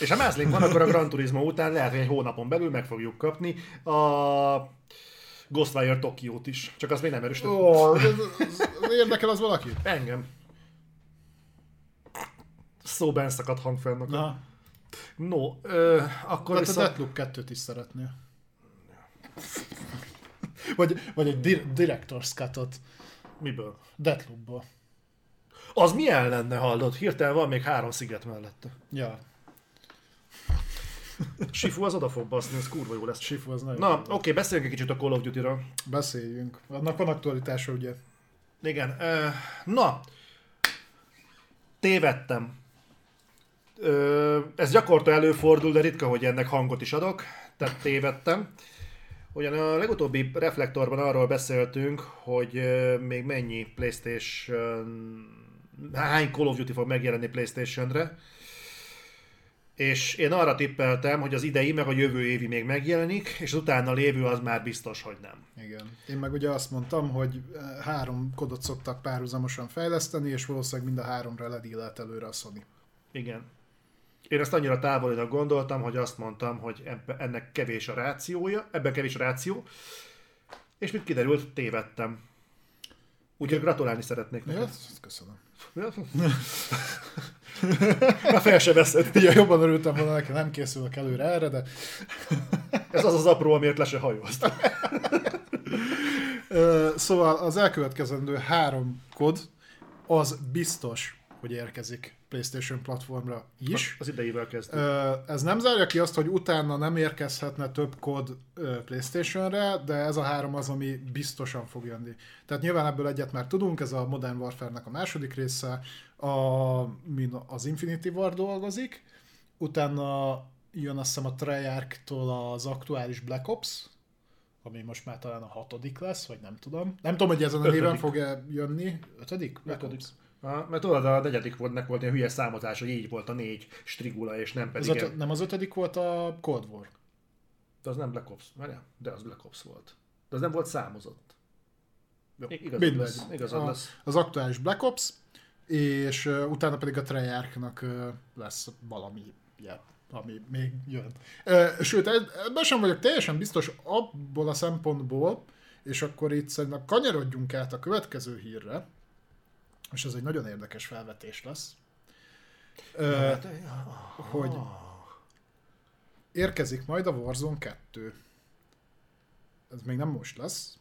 És ha mázlék van, akkor a Gran Turismo után lehet, hogy egy hónapon belül meg fogjuk kapni a Ghostwire Tokiót is. Csak azt még nem. Ó, oh, érdekel az valaki? Engem. Szóben szakadt hangfelnak. Na, No, ö, akkor a viszont... Deathloop 2-t is szeretnél. Vagy, vagy egy di- Director's Cut-ot Miből? Deathloopból. Az milyen lenne, hallod? Hirtelen van még három sziget mellette. Ja, Sifu az oda fog baszni, ez kurva jó lesz. Sifu az nagyon Na, oké, okay, beszéljünk egy kicsit a Call of Duty-ről. Beszéljünk. Annak van aktualitása, ugye? Igen. Ö, na, tévedtem. Ö, ez gyakorta előfordul, de ritka, hogy ennek hangot is adok. Tehát tévedtem. Ugyan a legutóbbi reflektorban arról beszéltünk, hogy még mennyi PlayStation... Hány Call of Duty fog megjelenni PlayStation-re. És én arra tippeltem, hogy az idei meg a jövő évi még megjelenik, és az utána lévő az már biztos, hogy nem. Igen. Én meg ugye azt mondtam, hogy három kodot szoktak párhuzamosan fejleszteni, és valószínűleg mind a háromra ledílelt előre a Sony. Igen. Én ezt annyira távolinak gondoltam, hogy azt mondtam, hogy ebbe, ennek kevés a rációja, ebben kevés a ráció, és mint kiderült, tévedtem. Úgyhogy gratulálni szeretnék Ja, neked. ezt köszönöm. Már <laughs> fel se veszed. <laughs> Ugye jobban örültem volna neki, nem készülök előre erre, de <laughs> Ez az az apró, amiért le se hajóztam. Ö, Szóval az elkövetkezendő három kod az biztos, hogy érkezik PlayStation platformra is. Az idejével kezdtük. Ez nem zárja ki azt, hogy utána nem érkezhetne több kód ö, PlayStation-re, de ez a három az, ami biztosan fog jönni. Tehát nyilván ebből egyet már tudunk, ez a Modern Warfare-nek a második része, a, az Infinity War dolgozik, utána jön azt hiszem a Treyarch-tól az aktuális Black Ops, ami most már talán a hatodik lesz, vagy nem tudom. Nem tudom, hogy ezen a néven fog-e jönni. Ötödik? Black Ötödik. Ops. Ah, mert tudod, a negyedik voltnak volt ilyen hülye számozás, hogy így volt a négy strigula, és nem Az pedig... öt, Öt... nem az ötödik volt a Cold War. De az nem Black Ops, várjál? De az Black Ops volt. De az nem volt számozott. Jó, igazad lesz, igazad a, lesz. Az aktuális Black Ops, és uh, utána pedig a Treyarchnak uh, lesz valami, yeah, ami még jön. Uh, sőt, eb- ebben sem vagyok teljesen biztos abból a szempontból, és akkor itt szerintem kanyarodjunk át a következő hírre, és ez egy nagyon érdekes felvetés lesz. Uh, hogy érkezik majd a Warzone 2. Ez még nem most lesz.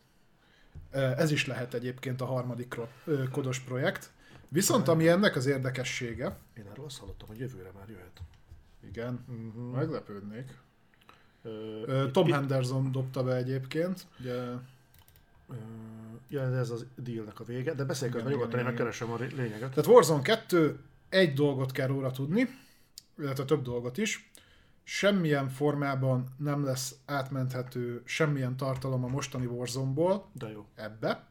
Ö, Ez is lehet egyébként a harmadik ö, kodos projekt. Viszont ami ennek az érdekessége, Én erről azt hallottam, hogy jövőre már jöhet. igen, Uh-huh. meglepődnék. Ö, Ö, Tom Henderson dobta be egyébként, ugye, Ja, ez az dealnek a vége, de beszélj közben nyugodtan, én megkeresem a lényeget. Tehát Warzone 2, egy dolgot kell róla tudni, illetve több dolgot is. Semmilyen formában nem lesz átmenthető semmilyen tartalom a mostani Warzone-ból, De jó. ebbe.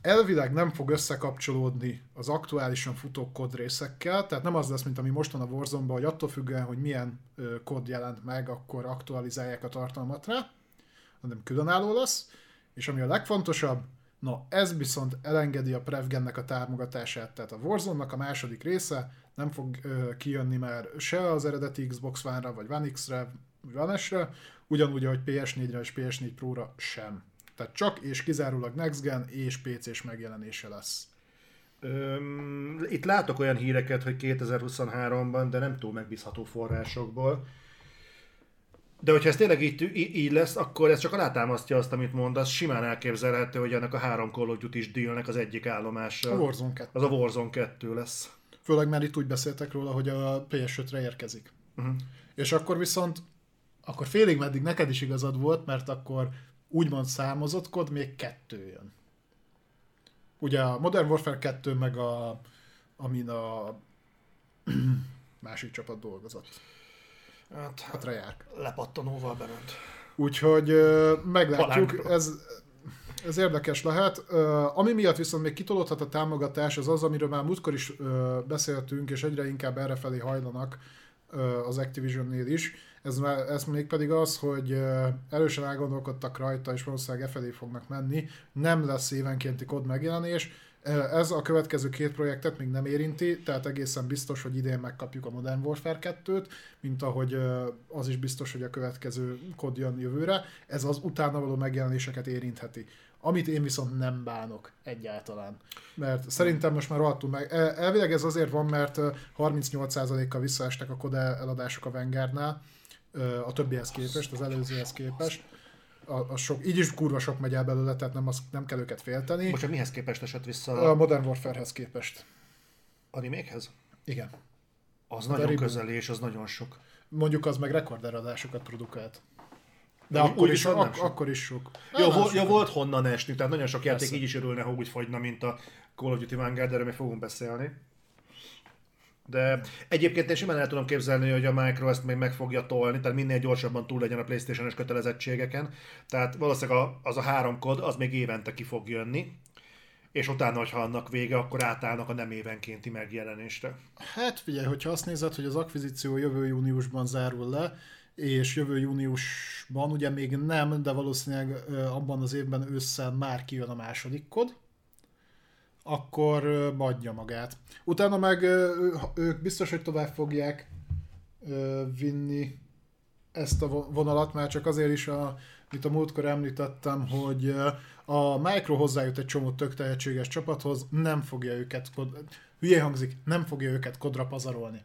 Elvileg nem fog összekapcsolódni az aktuálisan futó kód részekkel, tehát nem az lesz, mint ami mostan a warzone hogy attól függően, hogy milyen ö, kód jelent meg, akkor aktualizálják a tartalmat rá, hanem különálló lesz. És ami a legfontosabb, na ez viszont elengedi a Prevgennek a támogatását, tehát a Warzone-nak a második része nem fog ö, kijönni már se az eredeti Xbox One-ra, vagy One X-re, One S-re, ugyanúgy, ahogy PS4-re és PS4 Pro-ra sem. Tehát csak és kizárólag Next Gen és PC-s megjelenése lesz. Öm, itt látok olyan híreket, hogy 2023-ban, de nem túl megbízható forrásokból. De hogyha ez tényleg így, így lesz, akkor ez csak alátámasztja azt, amit mondasz. Simán elképzelhető, hogy ennek a három Call of Duty dealnek az egyik állomása A Warzone 2. az a Warzone 2 lesz. Főleg már itt úgy beszéltek róla, hogy a PS5-re érkezik. Uh-huh. És akkor viszont, akkor félig meddig neked is igazad volt, mert akkor úgymond számozott kod még kettő jön. Ugye a Modern Warfare 2 meg a, amin a <clears throat> másik csapat dolgozott. Hát, A Treyarch. lepattanóval bement. Úgyhogy meglátjuk, Palánkra. ez, ez érdekes lehet. Ami miatt viszont még kitolódhat a támogatás, az az, amiről már múltkor is beszéltünk, és egyre inkább errefelé hajlanak az Activision-nél is. Ez, ez még pedig az, hogy erősen elgondolkodtak rajta, és valószínűleg e felé fognak menni. Nem lesz évenkénti kód megjelenés. Ez a következő két projektet még nem érinti, tehát egészen biztos, hogy idén megkapjuk a Modern Warfare 2-t, mint ahogy az is biztos, hogy a következő kód jön jövőre. Ez az utána való megjelenéseket érintheti. Amit én viszont nem bánok egyáltalán. Mert szerintem most már rohadtul meg. El- Elvileg ez azért van, mert ö, 38%-kal visszaestek a kod eladások a Vanguardnál, a többihez képest, az előzőhez képest. A, a sok, így is kurva sok megy el belőle, tehát nem, az, nem kell őket félteni. Most mihez képest esett vissza A Modern Warfare-hez képest. animékhez? Igen. Az De nagyon közeli, és az nagyon sok. Mondjuk az meg rekorderadásokat produkált. De Úgy- akkor, úgy is, ak- akkor is sok. Nem, jó, sok. volt honnan esni, tehát nagyon sok játék Persze. így is örülne, ha úgy fogyna, mint a Call of Duty Vanguard, erről még fogunk beszélni. De egyébként én simán el tudom képzelni, hogy a Micro ezt még meg fogja tolni, tehát minél gyorsabban túl legyen a Playstation-es kötelezettségeken. Tehát valószínűleg az a három kod, az még évente ki fog jönni, és utána, hogyha annak vége, akkor átállnak a nem évenkénti megjelenésre. Hát figyelj, hogyha azt nézed, hogy az akvizíció jövő júniusban zárul le, és jövő júniusban ugye még nem, de valószínűleg abban az évben ősszel már kijön a második kod, akkor adja magát. Utána meg ők biztos, hogy tovább fogják vinni ezt a vo- vonalat, már csak azért is, a, mint a múltkor említettem, hogy a Micro hozzájut egy csomó tök tehetséges csapathoz, nem fogja őket, hülye hangzik, nem fogja őket kodra pazarolni.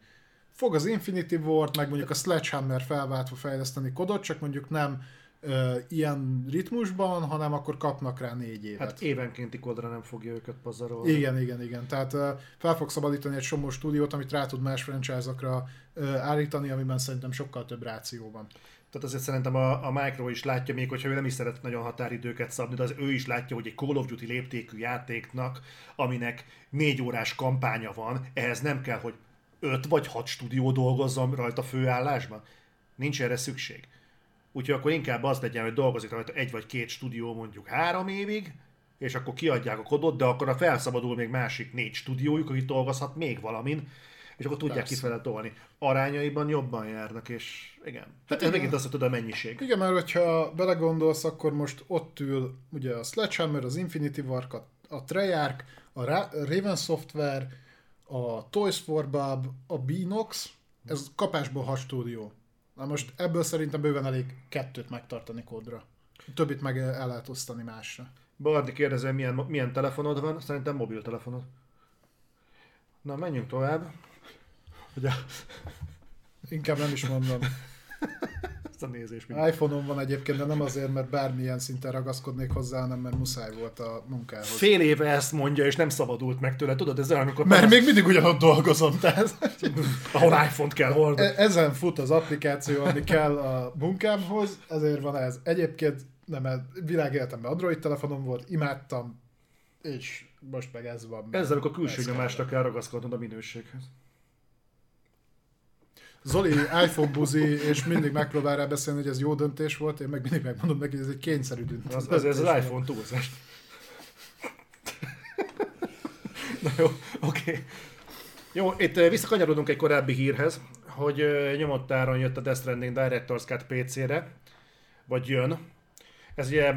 Fog az Infinity Ward, meg mondjuk a Sledgehammer felváltva fejleszteni kodot, csak mondjuk nem ö, ilyen ritmusban, hanem akkor kapnak rá négy évet. Hát évenkénti kodra nem fogja őket pazarolni. Igen, igen, igen. Tehát uh, fel fog szabadítani egy somó stúdiót, amit rá tud más franchise-okra állítani, amiben szerintem sokkal több ráció van. Tehát azért szerintem a, a Micro is látja, még hogyha ő nem is szeret nagyon határidőket szabni, de az ő is látja, hogy egy Call of Duty léptékű játéknak, aminek négy órás kampánya van, ehhez nem kell, hogy öt vagy hat stúdió dolgozzon rajta főállásban. Nincs erre szükség. Úgyhogy akkor inkább az legyen, hogy dolgozik rajta egy vagy két stúdió mondjuk három évig, és akkor kiadják a kodot, de akkor a felszabadul még másik négy stúdiójuk, akik dolgozhat még valamin, és akkor tudják kifele tolni. Arányaiban jobban járnak, és igen. Tehát ez igen. megint azt, hogy tudod a mennyiség. Igen, mert hogyha belegondolsz, akkor most ott ül ugye a Sledgehammer, az Infinity Wark, a, Treyarch, a Ra- Raven Software, a Toys for Bob, a Beanox, ez kapásból hat stúdió. Na most ebből szerintem bőven elég kettőt megtartani kódra. A többit meg el lehet osztani másra. Bardi kérdezem, milyen, milyen telefonod van? Szerintem mobiltelefonod. Na, menjünk tovább. Ugye, Inkább nem is mondom. <laughs> ezt a nézés. iPhone-on van egyébként, de nem azért, mert bármilyen szinten ragaszkodnék hozzá, hanem mert muszáj volt a munkához. Fél éve ezt mondja, és nem szabadult meg tőle. Tudod, ez amikor Mert még mindig ugyanott dolgozom, tehát <laughs> ahol iPhone-t kell hordani. E- ezen fut az applikáció, ami kell a munkámhoz, ezért van ez. Egyébként nem, világéletemben Android telefonom volt, imádtam, és most meg ez van. Ezzel, amikor külső nyomásra kell ragaszkodnod a minőséghez. Zoli iPhone buzi, és mindig megpróbál rá beszélni, hogy ez jó döntés volt, én meg mindig megmondom neki, hogy ez egy kényszerű döntés. Az, az, ez az iPhone túlzás. <laughs> Na jó, oké. Okay. Jó, itt eh, visszakanyarodunk egy korábbi hírhez, hogy eh, nyomott áron jött a Death Stranding Director's Cut PC-re, vagy jön. Ez ugye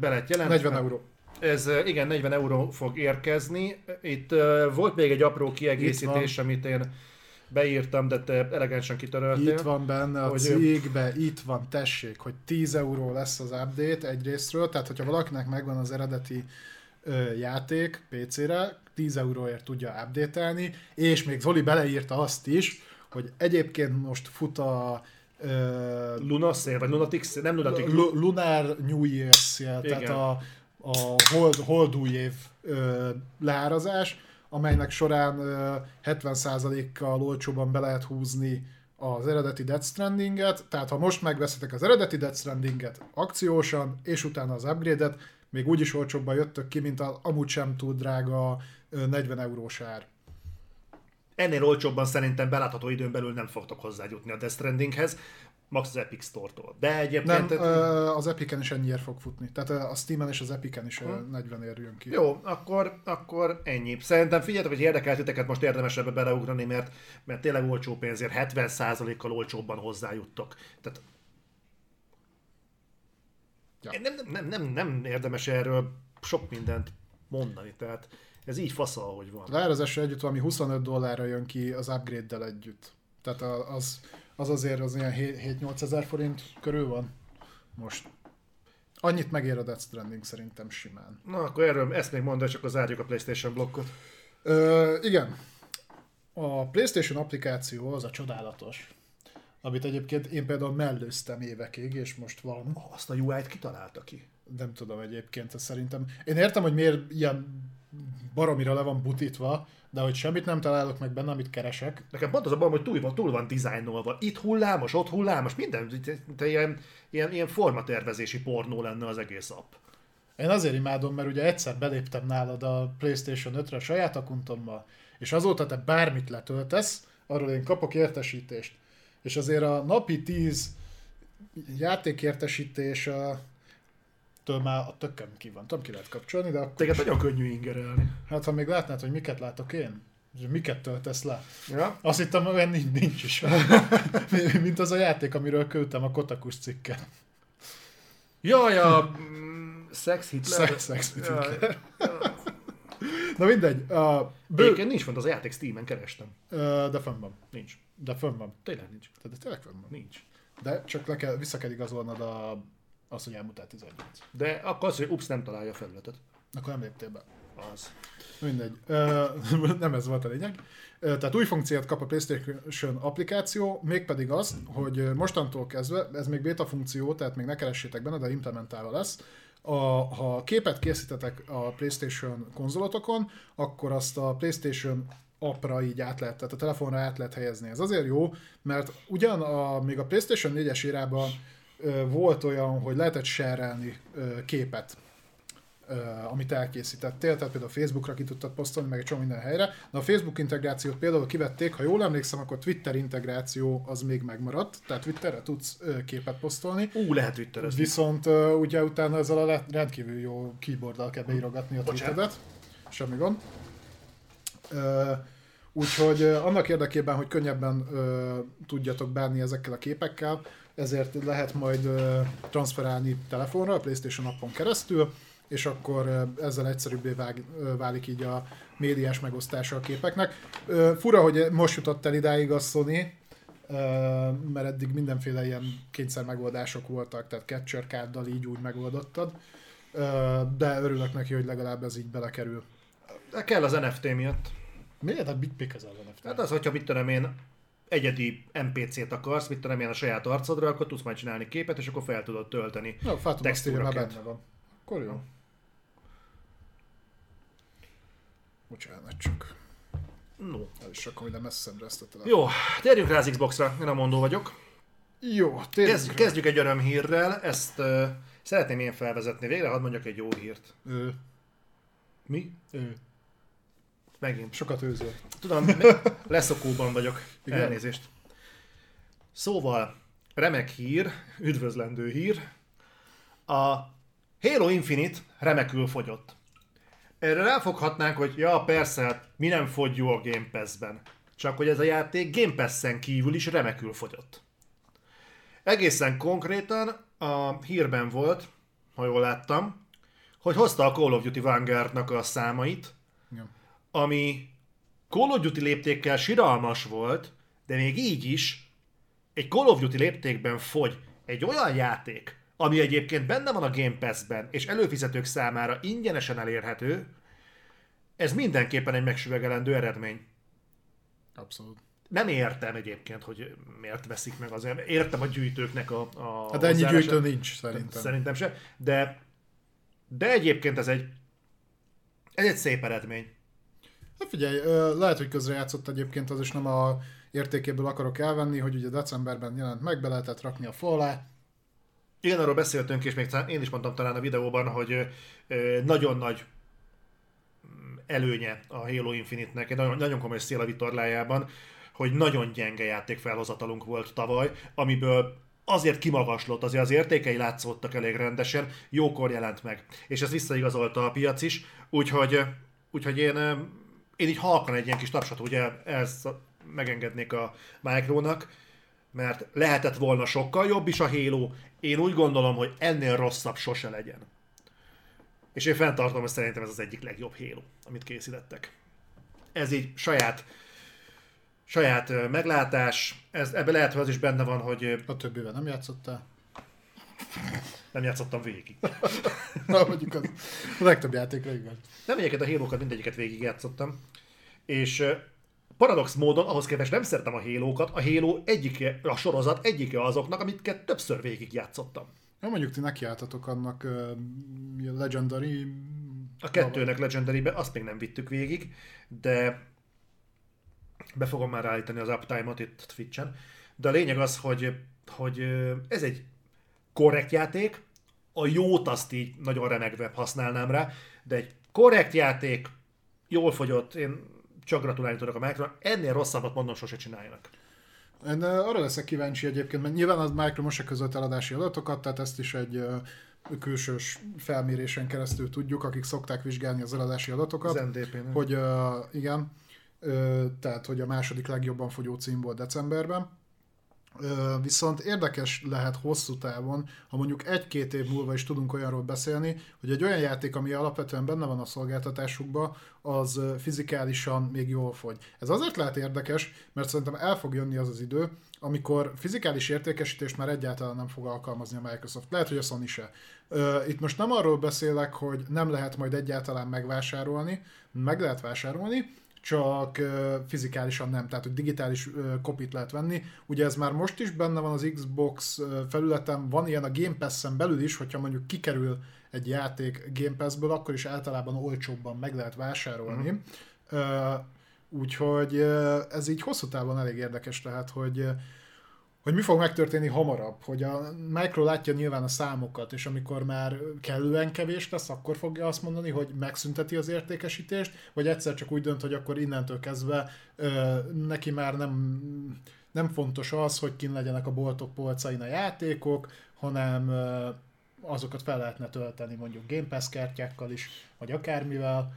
be lett jelentve. 40 euró. Ez eh, igen, 40 euró fog érkezni. Itt volt még egy apró kiegészítés, amit én beírtam, de te elegánsan kitöröltél. Itt van benne a cikkbe, itt van, tessék, hogy 10 euró lesz az update egyrésztről, tehát hogyha valakinek megvan az eredeti ö, játék PC-re, 10 euróért tudja update és még Zoli beleírta azt is, hogy egyébként most fut a ö, Luna Szél, vagy Lunatic, nem Lunatic, Lu- Lunar New Year tehát a, a hold, hold új év ö, leárazás, amelynek során ö, 70%-kal olcsóban be lehet húzni az eredeti Death Stranding-et, tehát ha most megveszitek az eredeti Death Stranding-et akciósan, és utána az upgrade-et, még úgyis olcsóbban jöttök ki, mint az amúgy sem túl drága ö, 40 eurós ár. ennél olcsóbban szerintem belátható időn belül nem fogtok hozzájutni a Death Strandinghez, max az Epic Store-tól. De Nem, egyébként... ö, az Epic-en is ennyiért fog futni. Tehát a Steam-en és az Epic-en is ö, 40 ér jön ki. Jó, akkor, akkor ennyi. Szerintem figyeljetek, hogy érdekelt titeket, most érdemes ebbe beleugrani, mert, mert tényleg olcsó pénzért 70%-kal olcsóbban hozzájuttok. Tehát Ja. nem, nem, nem, nem, nem érdemes erről sok mindent mondani, tehát ez így fasza, ahogy van. Leárazásra együtt valami 25 dollárra jön ki az upgrade-del együtt. Tehát az, az azért az ilyen 7-8 ezer forint körül van most. Annyit megér a Death Stranding szerintem simán. Na, akkor erről ezt még mondod, csak az zárjuk a PlayStation blokkot. Ö, igen. A PlayStation applikáció az a csodálatos, amit egyébként én például mellőztem évekig, és most van. Azt a UI-t kitalálta ki. Nem tudom egyébként, szerintem. Én értem, hogy miért ilyen baromira le van butítva, de hogy semmit nem találok meg benne, amit keresek, Nekem pont az a bajom, hogy túl van, túl van dizájnolva. Itt hullámos, ott hullámos, minden, te, ilyen, ilyen, ilyen formatervezési pornó lenne az egész app. Én azért imádom, mert ugye egyszer beléptem nálad a PlayStation 5-re a saját akuntommal, és azóta te bármit letöltesz, arról én kapok értesítést. És azért a napi 10 játékértesítés a től már a tököm ki van. Tudom, ki lehet kapcsolni, de akkor Téged nagyon könnyű ingerelni. Hát ha még látnád, hogy miket látok én, miket töltesz le. Ja? Azt hittem, olyan nincs, nincs is. <laughs> Mint az a játék, amiről küldtem a Kotakus cikket. Jaj, a mm, Sex Hitler. Sex, sex Jaj, jaj. <laughs> Na mindegy. A bő... Egyébként nincs fent az a játék Steam-en, kerestem. De fönn van. Nincs. De fönn van. Tényleg nincs. Tehát de tényleg fönn van. Nincs. De csak le kell, vissza kell igazolnod a, azt, hogy elmutat 18. De akkor az, hogy ups, nem találja a felületet. Akkor nem léptél be. Az. Mindegy. Ö, <laughs> nem ez volt a lényeg. Ö, Tehát új funkciót kap a PlayStation applikáció, mégpedig az, hogy mostantól kezdve, ez még beta funkció, tehát még ne keressétek benne, de implementálva lesz, a, ha képet készítetek a PlayStation konzolotokon, akkor azt a PlayStation appra így át lehet, tehát a telefonra át lehet helyezni. Ez azért jó, mert ugyan a, még a PlayStation 4-es irában volt olyan, hogy lehetett share képet amit elkészítettél, tehát például Facebookra ki tudtad posztolni, meg egy csomó minden helyre. De a Facebook integrációt például kivették, ha jól emlékszem, akkor Twitter integráció az még megmaradt, tehát Twitterre tudsz képet posztolni. Ú, lehet twitterezni. Viszont ugye utána ezzel a rendkívül jó keyboarddal kell beírogatni a tweetedet. Semmi gond. Úgyhogy annak érdekében, hogy könnyebben ö, tudjatok bánni ezekkel a képekkel, ezért lehet majd transferálni telefonra, a PlayStation appon keresztül, és akkor ezzel egyszerűbbé vág, válik így a médiás megosztása a képeknek. Fura, hogy most jutott el idáig a Sony, mert eddig mindenféle ilyen kényszer megoldások voltak, tehát capture kárdal így úgy megoldottad, de örülök neki, hogy legalább ez így belekerül. De kell az NFT miatt. Miért a Big Pick az ellen? Hát az, hogyha mit tudom én, egyedi NPC-t akarsz, mit tudom én a saját arcodra, akkor tudsz majd csinálni képet, és akkor fel tudod tölteni. Azt írni, már benne van. Akkor jó. Bocsánat, csak No. el is rakom ide messzebbre ezt a telefon. Jó, térjünk rá az Xbox-ra, én a mondó vagyok. Jó, tényleg. Kezd, kezdjük egy örömhírrel, ezt uh, szeretném én felvezetni. Végre hadd mondjak egy jó hírt. Ő, Mi? ő. Megint. Sokat őzöl. Tudom, <laughs> leszokóban vagyok. Igen. Elnézést. Szóval, remek hír, üdvözlendő hír. A Halo Infinite remekül fogyott. Erre ráfoghatnánk, hogy ja, persze, hát mi nem fogy jó a Game Pass-ben. Csak hogy ez a játék Game Pass-en kívül is remekül fogyott. Egészen konkrétan a hírben volt, ha jól láttam, hogy hozta a Call of Duty Vanguard-nak a számait. Ami Call of Duty léptékkel siralmas volt, de még így is egy Call of Duty léptékben fogy egy olyan játék, ami egyébként benne van a Game Pass-ben, és előfizetők számára ingyenesen elérhető, ez mindenképpen egy megsüvegelendő eredmény. Abszolút. Nem értem egyébként, hogy miért veszik meg azért. Értem a gyűjtőknek a, a Hát ennyi gyűjtő nincs szerintem. Szerintem se. De, de egyébként ez egy, ez egy szép eredmény. Hát figyelj, lehet, hogy közrejátszott egyébként, az is nem a értékéből akarok elvenni, hogy ugye decemberben jelent meg, be lehetett rakni a fa alá. Igen, arról beszéltünk, és még én is mondtam talán a videóban, hogy nagyon nagy mm, előnye a Halo Infinite-nek, egy nagyon, nagyon komoly szél a vitorlájában, hogy nagyon gyenge játékfelhozatalunk volt tavaly, amiből azért kimagaslott, azért az értékei látszódtak elég rendesen, jókor jelent meg. És ez visszaigazolta a piac is, úgyhogy, úgyhogy én, én így halkan egy ilyen kis tapsot ugye ezt megengednék a Micronak, mert lehetett volna sokkal jobb is a Halo. Én úgy gondolom, hogy ennél rosszabb sose legyen. És én fenntartom, hogy szerintem ez az egyik legjobb Halo, amit készítettek. Ez így saját saját meglátás, ez, ebbe lehet, hogy az is benne van, hogy A többivel nem játszottál. nem játszottam végig. <laughs> Na, mondjuk az a legtöbb játékra igaz. Nem egyébként a halo mindegyiket végig játszottam. És paradox módon, ahhoz képest nem szeretem a halo A Halo egyike, a sorozat egyike azoknak, amiket többször végig játszottam. Ja, mondjuk ti nekiálltatok annak uh, Legendary... A kettőnek Legendary-be azt még nem vittük végig, de be fogom már állítani az uptime-ot itt Twitch-en. De a lényeg az, hogy, hogy ez egy korrekt játék, a jót azt így nagyon remegve használnám rá, de egy korrekt játék, jól fogyott, én csak gratulálni tudok a Micro, ennél rosszabbat mondom sose csináljanak. Én arra leszek kíváncsi egyébként, mert nyilván az Micro most közölt eladási adatokat, tehát ezt is egy külsős felmérésen keresztül tudjuk, akik szokták vizsgálni az eladási adatokat. Az hogy uh, igen, uh, tehát hogy a második legjobban fogyó cím volt decemberben. Viszont érdekes lehet hosszú távon, ha mondjuk egy-két év múlva is tudunk olyanról beszélni, hogy egy olyan játék, ami alapvetően benne van a szolgáltatásukban, az fizikálisan még jól fogy. Ez azért lehet érdekes, mert szerintem el fog jönni az az idő, amikor fizikális értékesítést már egyáltalán nem fog alkalmazni a Microsoft. Lehet, hogy a Sony se. Itt most nem arról beszélek, hogy nem lehet majd egyáltalán megvásárolni, meg lehet vásárolni, csak fizikálisan nem, tehát hogy digitális kopit lehet venni. Ugye ez már most is benne van az Xbox felületen, van ilyen a Game Pass-en belül is, hogyha mondjuk kikerül egy játék Game Pass-ből, akkor is általában olcsóbban meg lehet vásárolni. Mm. Úgyhogy ez így hosszú távon elég érdekes, tehát hogy hogy mi fog megtörténni hamarabb, hogy a Micro látja nyilván a számokat, és amikor már kellően kevés lesz, akkor fogja azt mondani, hogy megszünteti az értékesítést, vagy egyszer csak úgy dönt, hogy akkor innentől kezdve ö, neki már nem, nem fontos az, hogy kin legyenek a boltok polcain a játékok, hanem ö, azokat fel lehetne tölteni mondjuk Game Pass kártyákkal is, vagy akármivel,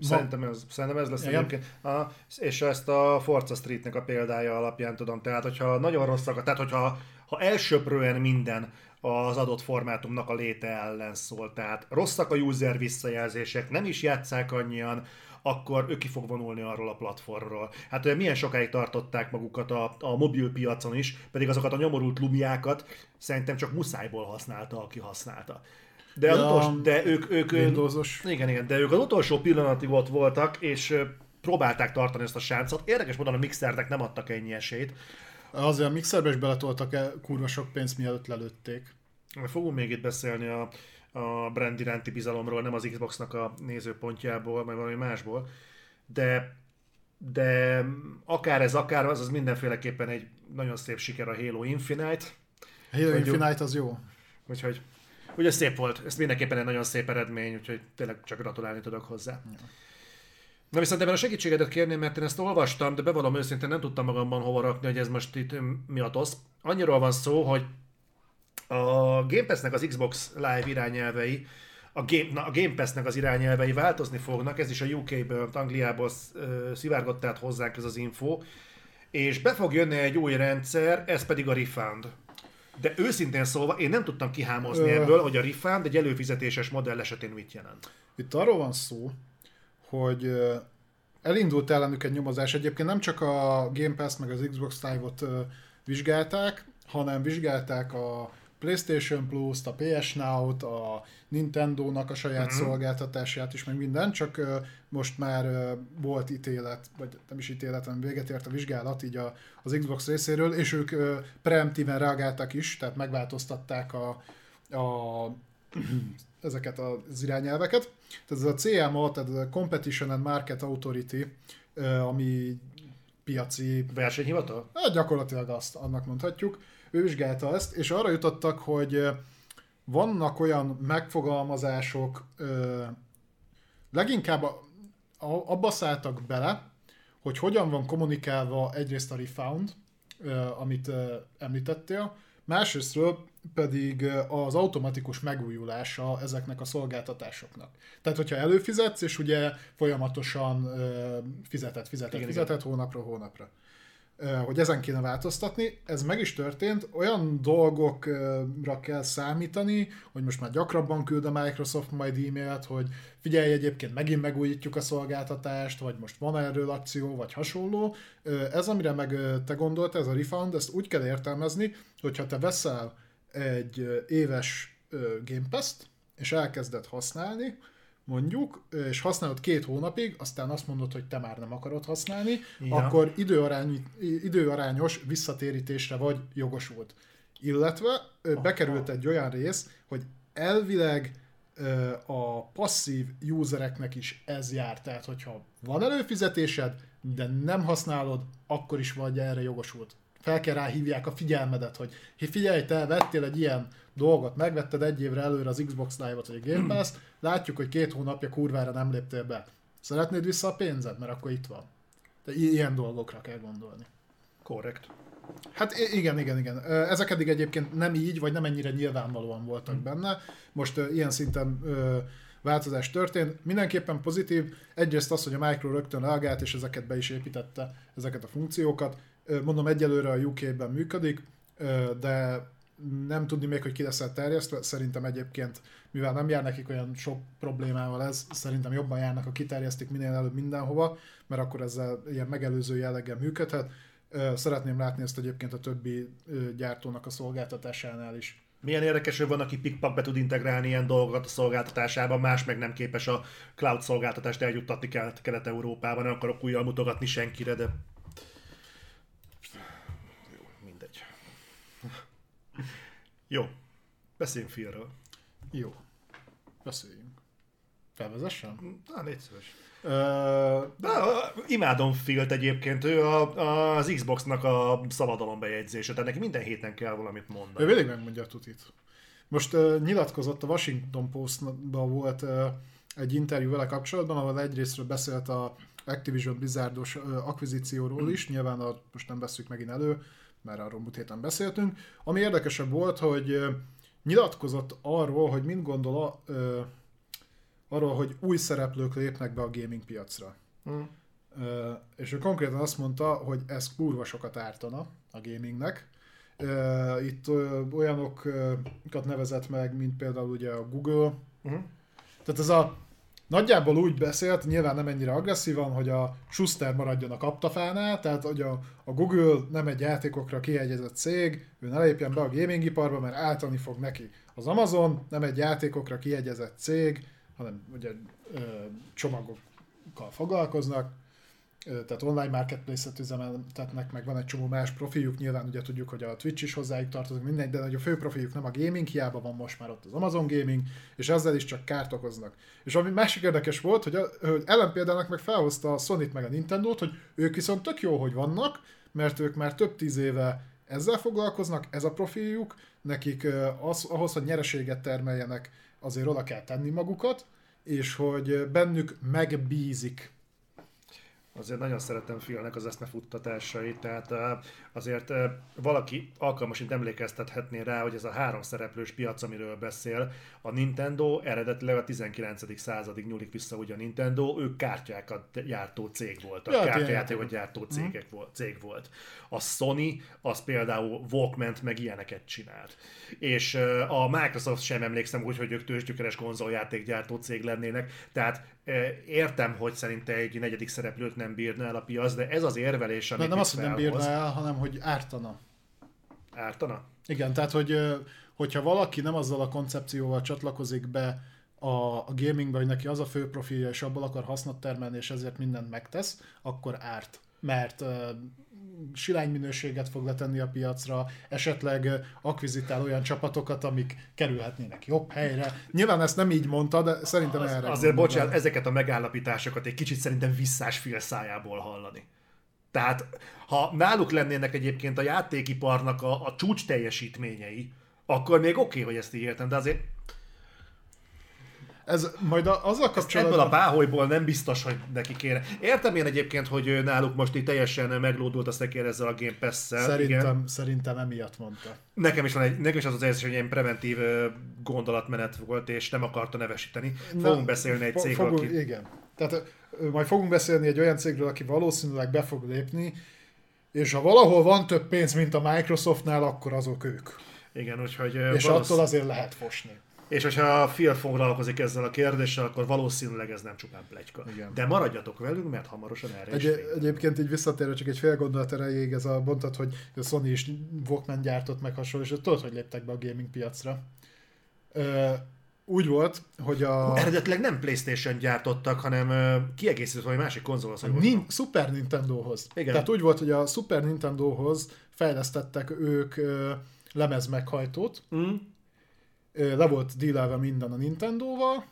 Szerintem ez, szerintem ez lesz Igen. egyébként. A, és ezt a Forza Streetnek a példája alapján tudom. Tehát, hogyha nagyon rosszak, tehát hogyha ha elsöprően minden az adott formátumnak a léte ellen szól, tehát rosszak a user visszajelzések, nem is játszák annyian, akkor ő ki fog vonulni arról a platformról. Hát ugye milyen sokáig tartották magukat a, a mobil piacon is, pedig azokat a nyomorult lumiákat szerintem csak muszájból használta, aki használta. De, az ja, utolsó, de ők, ők, Windowsos. igen, igen, de ők az utolsó pillanatig ott voltak, és próbálták tartani ezt a sáncot. Érdekes módon a mixernek nem adtak ennyi esélyt. Azért a mixerbe is beletoltak -e kurva sok pénzt, mielőtt lelőtték. Fogunk még itt beszélni a, a brand iránti bizalomról, nem az Xboxnak a nézőpontjából, vagy valami másból, de de akár ez, akár az, az mindenféleképpen egy nagyon szép siker a Halo Infinite. Halo Infinite az jó. Úgyhogy Ugye szép volt, ez mindenképpen egy nagyon szép eredmény, úgyhogy tényleg csak gratulálni tudok hozzá. Ja. Na viszont ebben a segítségedet kérném, mert én ezt olvastam, de bevallom őszintén nem tudtam magamban hova rakni, hogy ez most itt mi a tosz. Annyiról van szó, hogy a Game Pass-nek az Xbox Live irányelvei, a Game, na, a Game Pass-nek az irányelvei változni fognak, ez is a UK-ből, Angliából szivárgott át hozzánk ez az info, és be fog jönni egy új rendszer, ez pedig a Refund. De őszintén szólva, én nem tudtam kihámozni Ö... ebből, hogy a refund egy előfizetéses modell esetén mit jelent. Itt arról van szó, hogy elindult ellenük egy nyomozás. Egyébként nem csak a Game Pass meg az Xbox Live-ot vizsgálták, hanem vizsgálták a PlayStation Plus-t, a PS Now-t, a Nintendo-nak a saját uh-huh. szolgáltatását is, meg minden, csak uh, most már uh, volt ítélet, vagy nem is ítélet, hanem véget ért a vizsgálat így a, az Xbox részéről, és ők uh, preemptíven reagáltak is, tehát megváltoztatták a, a <clears throat> ezeket az irányelveket. Tehát ez a CMA, tehát a Competition and Market Authority, ami piaci... Versenyhivatal? Hát gyakorlatilag azt, annak mondhatjuk ő vizsgálta ezt, és arra jutottak, hogy vannak olyan megfogalmazások, leginkább abba szálltak bele, hogy hogyan van kommunikálva egyrészt a refound, amit említettél, másrésztről pedig az automatikus megújulása ezeknek a szolgáltatásoknak. Tehát, hogyha előfizetsz, és ugye folyamatosan fizetett, fizetett, igen, fizetett igen. hónapról hónapra hogy ezen kéne változtatni. Ez meg is történt. Olyan dolgokra kell számítani, hogy most már gyakrabban küld a Microsoft majd e-mailt, hogy figyelj, egyébként megint megújítjuk a szolgáltatást, vagy most van erről akció, vagy hasonló. Ez, amire meg te gondolt, ez a refund, ezt úgy kell értelmezni, hogyha te veszel egy éves Game Pass-t, és elkezded használni, mondjuk, és használod két hónapig, aztán azt mondod, hogy te már nem akarod használni, ja. akkor időarány, időarányos visszatérítésre vagy jogosult. Illetve Aha. bekerült egy olyan rész, hogy elvileg a passzív usereknek is ez jár, tehát hogyha van előfizetésed, de nem használod, akkor is vagy erre jogosult. Fel kell rá hívják a figyelmedet, hogy figyelj, te vettél egy ilyen dolgot, megvetted egy évre előre az Xbox Live-ot vagy a Game Pass, <clears throat> látjuk, hogy két hónapja kurvára nem léptél be. Szeretnéd vissza a pénzed? Mert akkor itt van. De ilyen dolgokra kell gondolni. Korrekt. Hát igen, igen, igen. Ezek eddig egyébként nem így, vagy nem ennyire nyilvánvalóan voltak hmm. benne. Most uh, ilyen szinten uh, változás történt. Mindenképpen pozitív. Egyrészt az, hogy a Micro rögtön reagált, és ezeket be is építette, ezeket a funkciókat. Mondom, egyelőre a UK-ben működik, de nem tudni még, hogy ki lesz terjesztve. Szerintem egyébként, mivel nem jár nekik olyan sok problémával ez, szerintem jobban járnak, ha kiterjesztik minél előbb mindenhova, mert akkor ezzel ilyen megelőző jelleggel működhet. Szeretném látni ezt egyébként a többi gyártónak a szolgáltatásánál is. Milyen érdekes, hogy van, aki pikpak be tud integrálni ilyen dolgokat a szolgáltatásában, más meg nem képes a cloud szolgáltatást eljuttatni Kelet- Kelet-Európában, nem akarok újjal mutogatni senkire, de... Jó, mindegy. Jó, beszéljünk filmről. Jó. Beszéljünk. Felvezessem? Na, légy szíves. Ö, De imádom Filt egyébként, ő a, az Xboxnak a szabadalom bejegyzése, tehát neki minden héten kell valamit Ő mondani. mindig megmondja a tutit. Most uh, nyilatkozott a Washington Postban volt uh, egy interjú vele kapcsolatban, ahol egyrésztről beszélt a Activision Blizzardos uh, akvizícióról is, nyilván a, most nem veszük megint elő, mert arról múlt héten beszéltünk. Ami érdekesebb volt, hogy nyilatkozott arról, hogy mit gondol a, uh, arról, hogy új szereplők lépnek be a gaming piacra. Hm. Ö, és ő konkrétan azt mondta, hogy ez kurva sokat ártana a gamingnek. Ö, Itt ö, olyanokat nevezett meg, mint például ugye a Google. Mhm. Tehát ez a nagyjából úgy beszélt, nyilván nem ennyire agresszívan, hogy a Schuster maradjon a kaptafánál, tehát hogy a, a Google nem egy játékokra kiegyezett cég, ő ne lépjen be a gamingiparba, mert áltani fog neki. Az Amazon nem egy játékokra kiegyezett cég, hanem ugye ö, csomagokkal foglalkoznak, tehát online marketplace-et üzemeltetnek, meg van egy csomó más profiljuk, nyilván ugye tudjuk, hogy a Twitch is hozzájuk tartozik, mindegy, de a fő profiljuk nem a gaming, hiába van most már ott az Amazon Gaming, és ezzel is csak kárt okoznak. És ami másik érdekes volt, hogy, a, hogy ellenpéldának meg felhozta a sony meg a Nintendo-t, hogy ők viszont tök jó, hogy vannak, mert ők már több tíz éve ezzel foglalkoznak, ez a profiljuk, nekik az, ahhoz, hogy nyereséget termeljenek, azért oda kell tenni magukat, és hogy bennük megbízik Azért nagyon szeretem Philnek az eszmefuttatásait, tehát eh, azért valaki alkalmasint emlékeztethetné rá, hogy ez a három szereplős piac, amiről beszél, a Nintendo eredetileg a 19. századig nyúlik vissza ugye a Nintendo, ők kártyákat gyártó cég voltak, Ja, hát kártyajátékot gyártó cégek volt, cég volt. A Sony az például walkman meg ilyeneket csinált. És a Microsoft sem emlékszem úgy, hogy ők tőzsgyökeres konzoljátékgyártó cég lennének, tehát eh, értem, hogy szerinte egy negyedik szereplőt nem bírna el a piac, de ez az érvelés, amit nem azt, hogy nem bírna el, hanem hogy ártana. Ártana? Igen, tehát hogy hogyha valaki nem azzal a koncepcióval csatlakozik be a, a gamingbe, hogy neki az a fő profilja, és abból akar hasznot termelni, és ezért mindent megtesz, akkor árt. Mert silány minőséget fog letenni a piacra, esetleg akvizitál olyan csapatokat, amik kerülhetnének jobb helyre. Nyilván ezt nem így mondta, de szerintem Az, erre azért gondol. bocsánat, ezeket a megállapításokat egy kicsit szerintem visszás fél szájából hallani. Tehát, ha náluk lennének egyébként a játékiparnak a, a csúcs teljesítményei, akkor még oké, okay, hogy ezt így értem, de azért Ez majd a, azzal ebből kapcsolatban... a páholyból nem biztos, hogy neki kéne. Értem én egyébként, hogy náluk most így teljesen meglódult a szekér ezzel a Game Pass-szel. Szerintem, Igen. szerintem emiatt mondta. Nekem is, van egy, nekem is az az érzés, hogy ilyen preventív gondolatmenet volt, és nem akarta nevesíteni. Fogunk beszélni egy cégről, fogunk, aki... Igen. Tehát majd fogunk beszélni egy olyan cégről, aki valószínűleg be fog lépni, és ha valahol van több pénz, mint a Microsoftnál, akkor azok ők. Igen, úgyhogy... És valósz- attól azért lehet fosni. És hogyha Phil foglalkozik ezzel a kérdéssel, akkor valószínűleg ez nem csupán plegyka. Igen. De maradjatok velünk, mert hamarosan erre is Egy, fény. egyébként így visszatérve csak egy fél gondolat erejéig, ez a mondtad, hogy a Sony is Walkman gyártott meg hasonló, és tudod, hogy léptek be a gaming piacra. Ö, úgy volt, hogy a... Eredetileg nem Playstation gyártottak, hanem ö, kiegészített valami másik konzolhoz. Nin- Super Nintendohoz. Igen. Tehát úgy volt, hogy a Super Nintendohoz fejlesztettek ők ö, lemezmeghajtót, Mm. Le volt dílelve minden a Nintendo-val,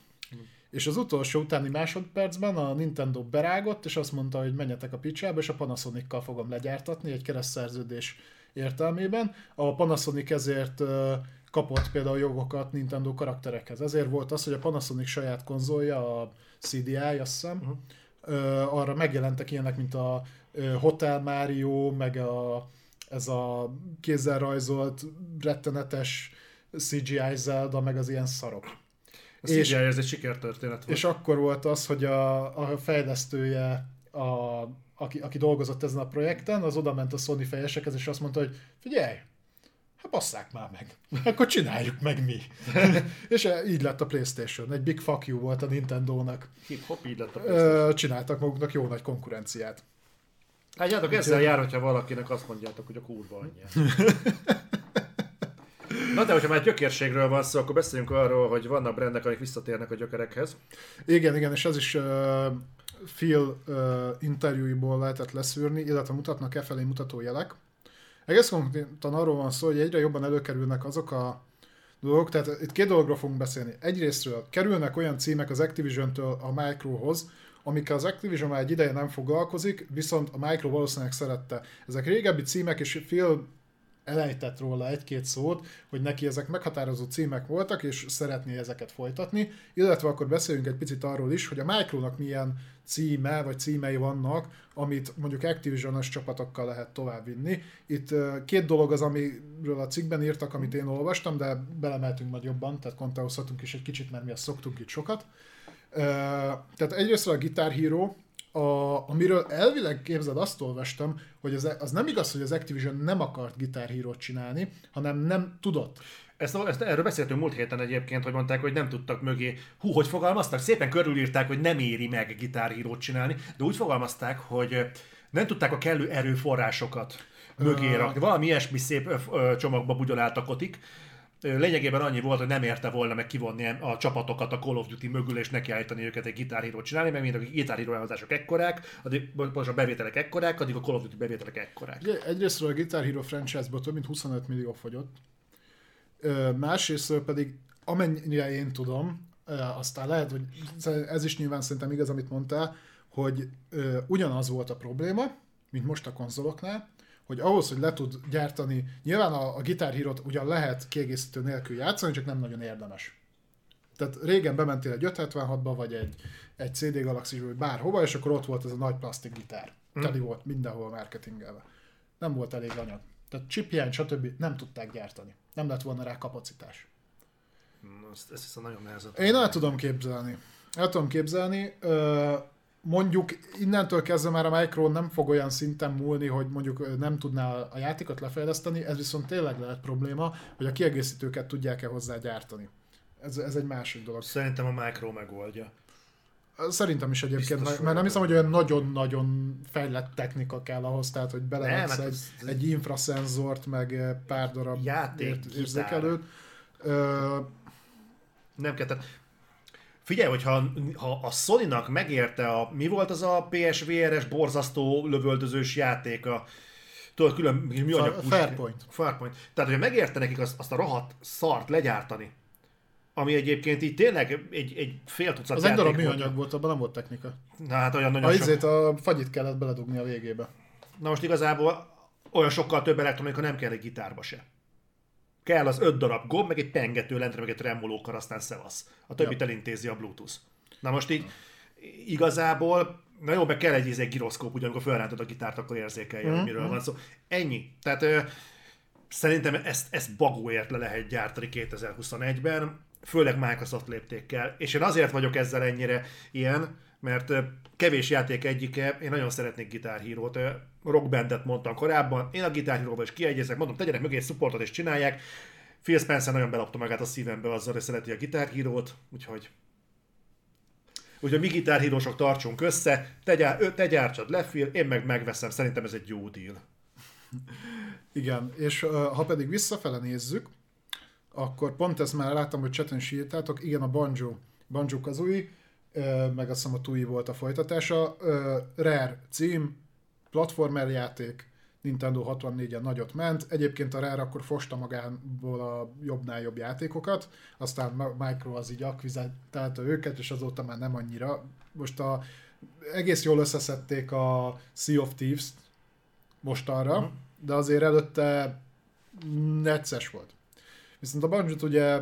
és az utolsó utáni másodpercben a Nintendo berágott, és azt mondta, hogy menjetek a picsába, és a Panasonic-kal fogom legyártatni egy keresztszerződés értelmében. A Panasonic ezért kapott például jogokat Nintendo karakterekhez. Ezért volt az, hogy a Panasonic saját konzolja, a CDI, azt hiszem, ö, arra megjelentek ilyenek, mint a ö, Hotel Mario, meg a, ez a kézzel rajzolt, rettenetes CGI Zelda, meg az ilyen szarok. A És- CGI ez egy sikertörténet volt. És akkor volt az, hogy a, a fejlesztője a, aki, aki dolgozott ezen a projekten, az oda ment a Sony fejesekhez, és azt mondta, hogy figyelj, hát basszák már meg. <laughs> Akkor csináljuk meg mi. <laughs> és így lett a Playstation. Egy big fuck you volt a Nintendo-nak. Hip-hop így lett a Ö, Csináltak maguknak jó nagy konkurenciát. Látjátok, ezzel jár, hogyha valakinek azt mondjátok, hogy a kurva anyja. <laughs> Na de, hogyha már gyökérségről van szó, akkor beszéljünk arról, hogy vannak brendek, amik visszatérnek a gyökerekhez. Igen, igen, és ez is uh, Phil uh, interjúiból lehetett leszűrni, illetve mutatnak e felé mutató jelek. Egész konkrétan arról van szó, hogy egyre jobban előkerülnek azok a dolgok, tehát itt két dologról fogunk beszélni. Egyrésztről kerülnek olyan címek az Activision-től a Microhoz, amikkel az Activision már egy ideje nem foglalkozik, viszont a Micro valószínűleg szerette. Ezek régebbi címek, és Phil elejtett róla egy-két szót, hogy neki ezek meghatározó címek voltak, és szeretné ezeket folytatni, illetve akkor beszéljünk egy picit arról is, hogy a Micronak milyen címe, vagy címei vannak, amit mondjuk Activision-os csapatokkal lehet továbbvinni. Itt két dolog az, amiről a cikkben írtak, amit én olvastam, de belemeltünk majd jobban, tehát konteózhatunk is egy kicsit, mert mi azt szoktunk itt sokat. Tehát egyrészt a Guitar Hero, a, amiről elvileg képzeld, azt olvastam, hogy az, az nem igaz, hogy az Activision nem akart Guitar hero csinálni, hanem nem tudott. Ezt, ezt, erről beszéltünk múlt héten egyébként, hogy mondták, hogy nem tudtak mögé. Hú, hogy fogalmaztak? Szépen körülírták, hogy nem éri meg gitárhírót csinálni, de úgy fogalmazták, hogy nem tudták a kellő erőforrásokat mögé rakni. Valami ilyesmi szép ö, ö, csomagba bugyoláltak otik. Lényegében annyi volt, hogy nem érte volna meg kivonni a csapatokat a Call of Duty mögül, és nekiállítani őket egy gitárhírót csinálni, mert mind a gitárhíró elhozások ekkorák, addig, a bevételek ekkorák, addig a Call of Duty bevételek ekkorák. Ugye, Egyrésztről a Guitar Hero franchise-ból több mint 25 millió fogyott, másrésztről pedig amennyire én tudom, aztán lehet, hogy ez is nyilván szerintem igaz, amit mondtál, hogy ugyanaz volt a probléma, mint most a konzoloknál, hogy ahhoz, hogy le tud gyártani, nyilván a, a Guitar hero ugyan lehet kiegészítő nélkül játszani, csak nem nagyon érdemes. Tehát régen bementél egy 576-ba, vagy egy, egy CD Galaxy, vagy bárhova, és akkor ott volt ez a nagy plastik gitár. Hmm. Teli volt mindenhol marketingelve. Nem volt elég anyag. Tehát chip hiány, stb. nem tudták gyártani. Nem lett volna rá kapacitás. Ezt, ezt hiszem nagyon nehezen. Én el tudom képzelni. El tudom képzelni. Ö, mondjuk innentől kezdve már a Micro nem fog olyan szinten múlni, hogy mondjuk nem tudná a játékot lefejleszteni, ez viszont tényleg lehet probléma, hogy a kiegészítőket tudják-e hozzá gyártani. Ez, ez egy másik dolog. Szerintem a Micro megoldja. Szerintem is egyébként, Biztos mert nem hiszem, hogy olyan nagyon-nagyon fejlett technika kell ahhoz, tehát hogy beleraksz hát egy, ez, egy infraszenzort, meg pár darab játék, érzékelőt. Ö... Nem kell, tehát Figyelj, hogyha ha a Sony-nak megérte a, mi volt az a PSVR-es borzasztó lövöldözős játék, a, tudod, külön mi anyag? Fairpoint. Fairpoint. Tehát, hogyha megérte nekik azt, azt a rohadt szart legyártani, ami egyébként így tényleg egy, egy fél tucat Az egy darab műanyag volt, abban nem volt technika. Na hát olyan nagyon a sok... Izét a fagyit kellett beledugni a végébe. Na most igazából olyan sokkal több elektronika nem kell egy gitárba se. Kell az öt darab gomb, meg egy pengető lentre, meg egy tremolókar, aztán szevasz. A többit ja. elintézi a Bluetooth. Na most így igazából Na jó, meg kell egy, egy gyroszkóp, ugye amikor felrántod a gitárt, akkor érzékelje, mm-hmm. miről van szó. Ennyi. Tehát ö, szerintem ezt, ezt bagóért le lehet gyártani 2021-ben főleg Microsoft léptékkel. És én azért vagyok ezzel ennyire ilyen, mert kevés játék egyike, én nagyon szeretnék gitárhírót. Rockbandet mondtam korábban, én a gitárhíróval is kiegyezek, mondom, tegyenek mögé egy supportot és csinálják. Phil Spencer nagyon belopta magát a szívembe azzal, hogy szereti a gitárhírót, úgyhogy Úgyhogy mi gitárhírósok tartsunk össze, te, gyár, te gyártsad le, Phil, én meg megveszem, szerintem ez egy jó deal. Igen, és ha pedig visszafele nézzük, akkor pont ezt már láttam, hogy chaten sírtátok, igen, a Banjo, Banjo Kazooie, meg azt hiszem a Tui volt a folytatása. Rare cím, platformer játék, Nintendo 64-en nagyot ment. Egyébként a Rare akkor fosta magából a jobbnál jobb játékokat, aztán Micro az így akvizálta őket, és azóta már nem annyira. Most a, egész jól összeszedték a Sea of Thieves-t mostanra, mm. de azért előtte necces volt. Viszont a bungie ugye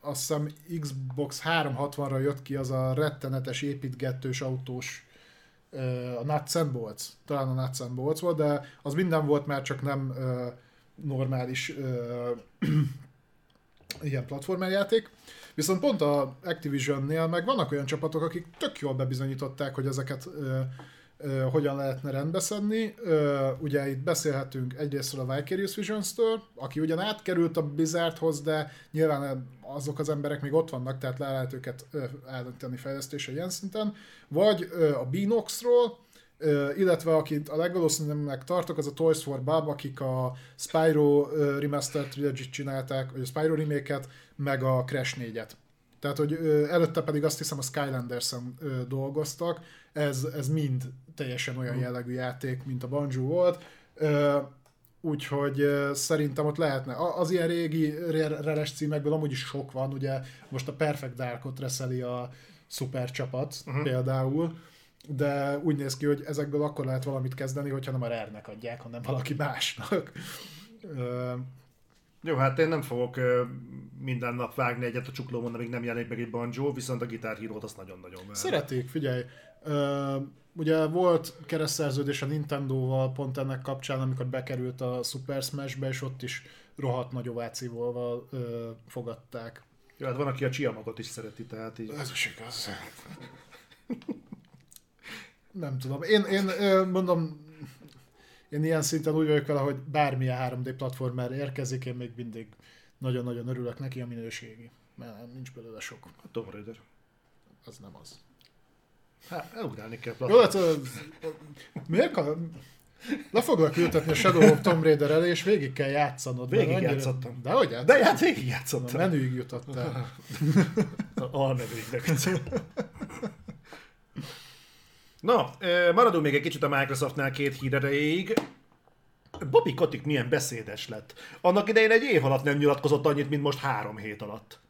azt hiszem Xbox 360-ra jött ki az a rettenetes építgetős autós a Nuts and Bolts, talán a Nuts and Bolts volt, de az minden volt, már csak nem uh, normális uh, <clears throat> ilyen platformerjáték. Viszont pont a Activision-nél meg vannak olyan csapatok, akik tök jól bebizonyították, hogy ezeket ö, hogyan lehetne rendbeszedni. Ugye itt beszélhetünk egyrészt a Vicarious Visions-től, aki ugyan átkerült a Blizzardhoz, de nyilván azok az emberek még ott vannak, tehát le lehet őket állítani fejlesztésre ilyen szinten, vagy a Binoxról, illetve akit a legvalószínűbbnek tartok, az a Toys for Bob, akik a Spyro Remastered trilogy csinálták, vagy a Spyro remake meg a Crash 4-et. Tehát, hogy előtte pedig azt hiszem a Skylanders-en dolgoztak, ez, ez mind teljesen olyan Mhm. jellegű játék, mint a Banjo volt. Úgyhogy szerintem ott lehetne. Az ilyen régi re- reles címekből amúgy is sok van, ugye most a Perfect Darkot reszeli a szuper csapat uh-huh. például, de úgy néz ki, hogy ezekből akkor lehet valamit kezdeni, hogyha nem a Rare-nek adják, hanem valaki másnak. Jó, hát én nem fogok minden nap vágni egyet a csuklómon, amíg nem jelenik meg egy banjo, viszont a Guitar Hero-t azt nagyon-nagyon várom. Szeretik, figyelj. Ugye volt keresztszerződés a Nintendo-val pont ennek kapcsán, amikor bekerült a Super Smash-be, és ott is rohadt nagy ovációval fogadták. Jó, hát van, aki a csiamagot is szereti, tehát így. Ez is igaz. Nem tudom. Én, én mondom, én ilyen szinten úgy vagyok vele, hogy bármilyen 3D platformer érkezik, én még mindig nagyon-nagyon örülök neki a minőségi. Mert nincs belőle sok. A Tomb Raider. Az nem az. Hát, elugrálni kell. Jó, hát miért kell... Le foglak ültetni a Shadow of Tomb Raider elé, és végig kell játszanod. Végig annyira- játszottam. De hogy játszottam? De hát végig Na, játszottam. menüig jutottál. Almedvéknek. Na, ö, maradunk még egy kicsit a Microsoftnál két hír erejéig. Bobby Kotick milyen beszédes lett. Annak idején egy év alatt nem nyilatkozott annyit, mint most három hét alatt.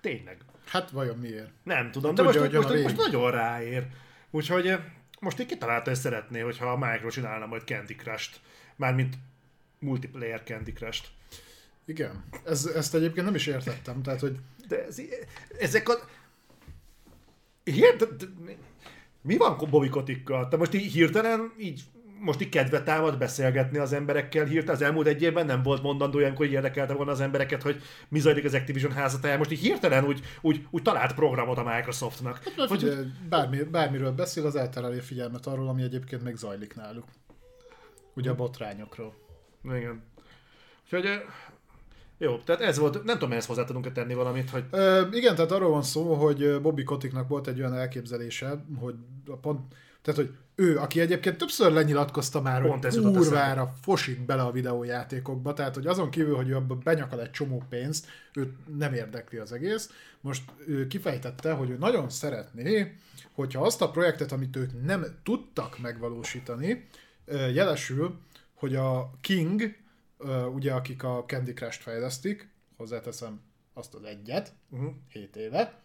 Tényleg. Hát vajon miért? Nem tudom, Tudja, de most, hogy most, jön a most, rég. nagyon ráér. Úgyhogy eh, most így kitalálta, hogy szeretné, hogyha a Micro csinálna majd Candy Crush-t. Mármint multiplayer Candy Crush-t. Igen. Ez, ezt egyébként nem is értettem, tehát hogy De ez, ezek a... De, de, mi van Bobby Kotikkal? Te most így hirtelen így most így kedve támad beszélgetni az emberekkel hirtelen. Az elmúlt egy évben nem volt mondandója, amikor így érdekelte volna az embereket, hogy mi zajlik az Activision házatáján. Most így hirtelen úgy, úgy, úgy talált programot a Microsoftnak. Hogy Hogy, ugye, bármi, bármiről beszél, az eltereli a figyelmet arról, ami egyébként még zajlik náluk. Ugye a botrányokról. igen. Úgyhogy, eh, jó, tehát ez volt, nem tudom, ezt hozzá tudunk tenni valamit, hogy Ö, igen, tehát arról van szó, hogy Bobby Koticknak volt egy olyan elképzelése, hogy a pont, tehát, hogy ő, aki egyébként többször lenyilatkozta már, Pont hogy kurvára fosik bele a videójátékokba, tehát, hogy azon kívül, hogy ő abba benyakal egy csomó pénzt, őt nem érdekli az egész. Most ő kifejtette, hogy ő nagyon szeretné, hogyha azt a projektet, amit ők nem tudtak megvalósítani, jelesül, hogy a King, ugye akik a Candy Crush-t fejlesztik, hozzáteszem azt az egyet, uh-huh. 7 éve,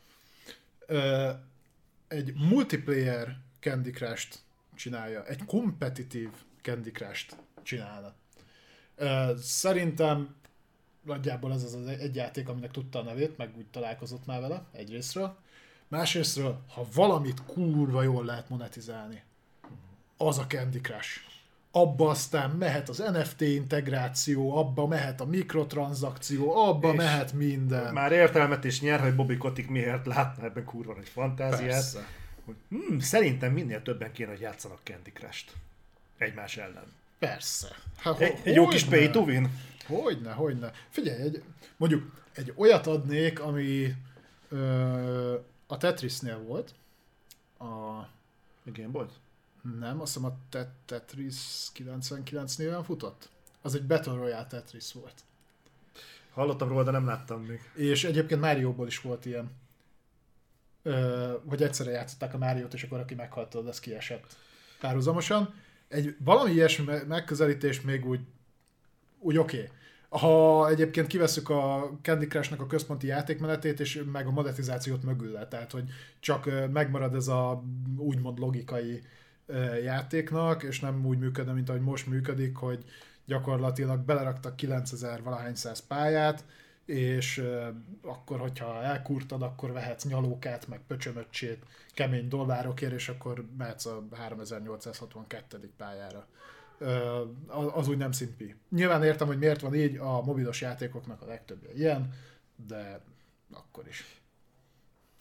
egy multiplayer Candy Crush-t csinálja, egy kompetitív Candy Crush-t csinálna. Szerintem nagyjából ez az az egy játék, aminek tudta a nevét, meg úgy találkozott már vele, egyrésztről. Másrésztről, ha valamit kurva jól lehet monetizálni, az a Candy Crush. Abba aztán mehet az NFT integráció, abba mehet a mikrotranszakció, abba mehet minden. már értelmet is nyer, hogy Bobby Kotick miért látna ebben kurva nagy fantáziát. Persze. Hogy, hmm, szerintem minél többen kéne, hogy játszanak Candy Crush-t. Egymás ellen. Persze. Hát, Egy, egy jó kis pay to win. Hogyne, hogyne. Figyelj, egy, mondjuk egy olyat adnék, ami ö, a Tetrisnél volt. A, Igen, volt. nem, azt hiszem a Tet- Tetris 99 néven futott. Az egy Battle Royale Tetris volt. Hallottam róla, de nem láttam még. És egyébként Mario-ból is volt ilyen. Hogy egyszerre játszották a Máriót, és akkor aki meghalt, az kiesett párhuzamosan. Egy valami ilyesmi me- megközelítés még úgy, úgy oké. Okay. Ha egyébként kivesszük a Candy Crush-nak a központi játékmenetét, és meg a monetizációt mögül le, tehát hogy csak megmarad ez a úgymond logikai játéknak, és nem úgy működne, mint ahogy most működik, hogy gyakorlatilag beleraktak 9000 valahány száz pályát, és akkor, hogyha elkurtad, akkor vehetsz nyalókát, meg pöcsömöccsét kemény dollárokért, és akkor mehetsz a 3862. pályára. Az úgy nem szimpi. Nyilván értem, hogy miért van így, a mobilos játékoknak a legtöbbje ilyen, de akkor is.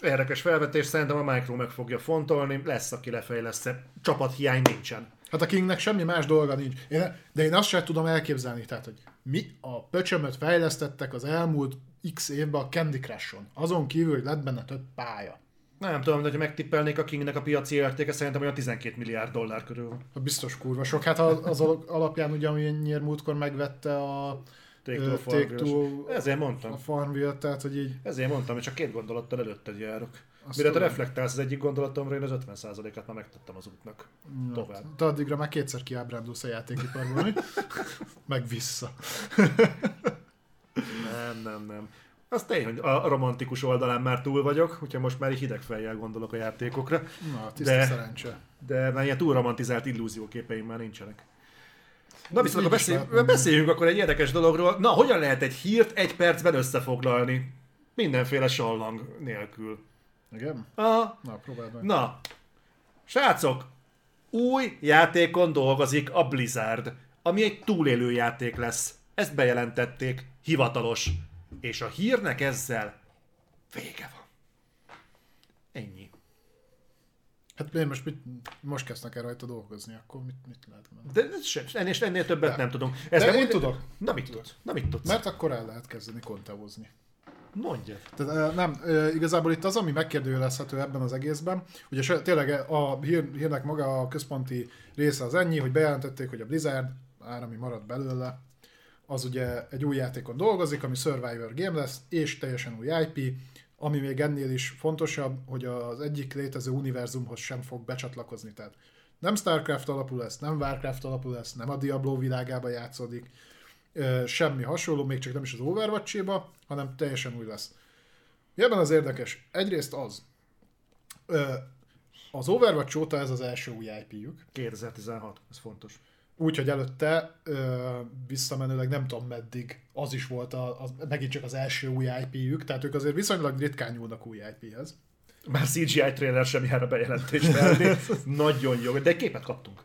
Érdekes felvetés, szerintem a Micro meg fogja fontolni, lesz, aki lefejlesz, csapathiány nincsen. Hát a Kingnek semmi más dolga nincs. Én, de én azt sem tudom elképzelni, tehát, hogy mi a pöcsömöt fejlesztettek az elmúlt x évben a Candy Crush-on. Azon kívül, hogy lett benne több pálya. Nem tudom, de ha megtippelnék a Kingnek a piaci értéke, szerintem olyan 12 milliárd dollár körül. Hát biztos kurva sok. Hát az, alapján ugye, amilyen múltkor megvette a Take-Two, a Farmville. Ezért mondtam. A Farmville, tehát hogy így... Ezért mondtam, hogy csak két gondolattal előtted járok. Mire te reflektálsz az egyik gondolatomra, én az 50%-át már megtettem az útnak. Ja, Tovább. De addigra már kétszer kiábrándulsz a játékiparban, <laughs> Meg vissza. nem, nem, nem. Az tény, hogy a romantikus oldalán már túl vagyok, úgyhogy most már egy hideg fejjel gondolok a játékokra. Na, tiszta de, szerencse. De már ilyen túl romantizált illúzióképeim már nincsenek. Na viszont akkor beszéljünk, beszéljünk akkor egy érdekes dologról. Na, hogyan lehet egy hírt egy percben összefoglalni? Mindenféle sallang nélkül. Igen? Aha. Na, próbáld meg. Na, srácok, új játékon dolgozik a Blizzard, ami egy túlélő játék lesz. Ezt bejelentették, hivatalos. És a hírnek ezzel vége van. Ennyi. Hát én most, mit, most kezdtek el rajta dolgozni, akkor mit, mit lehet mondani? De ennél, ennél többet De. nem tudunk. Ez De én tudok. Na mit tudsz? Na mit tudsz? Mert akkor el lehet kezdeni konteózni. Mondja. Tehát, nem, igazából itt az, ami megkérdőjelezhető ebben az egészben, ugye tényleg a hír, hírnek maga a központi része az ennyi, hogy bejelentették, hogy a Blizzard, árami maradt belőle, az ugye egy új játékon dolgozik, ami Survivor game lesz, és teljesen új IP, ami még ennél is fontosabb, hogy az egyik létező univerzumhoz sem fog becsatlakozni. Tehát nem Starcraft alapú lesz, nem Warcraft alapú lesz, nem a Diablo világába játszódik, semmi hasonló, még csak nem is az overwatch hanem teljesen új lesz. Ebben az érdekes. Egyrészt az, az Overwatch óta ez az első új IP-jük. 2016, ez fontos. Úgyhogy előtte visszamenőleg nem tudom meddig, az is volt a, az, megint csak az első új IP-jük, tehát ők azért viszonylag ritkán nyúlnak új IP-hez. Már CGI trailer sem jár a bejelentést <laughs> Nagyon jó, de egy képet kaptunk.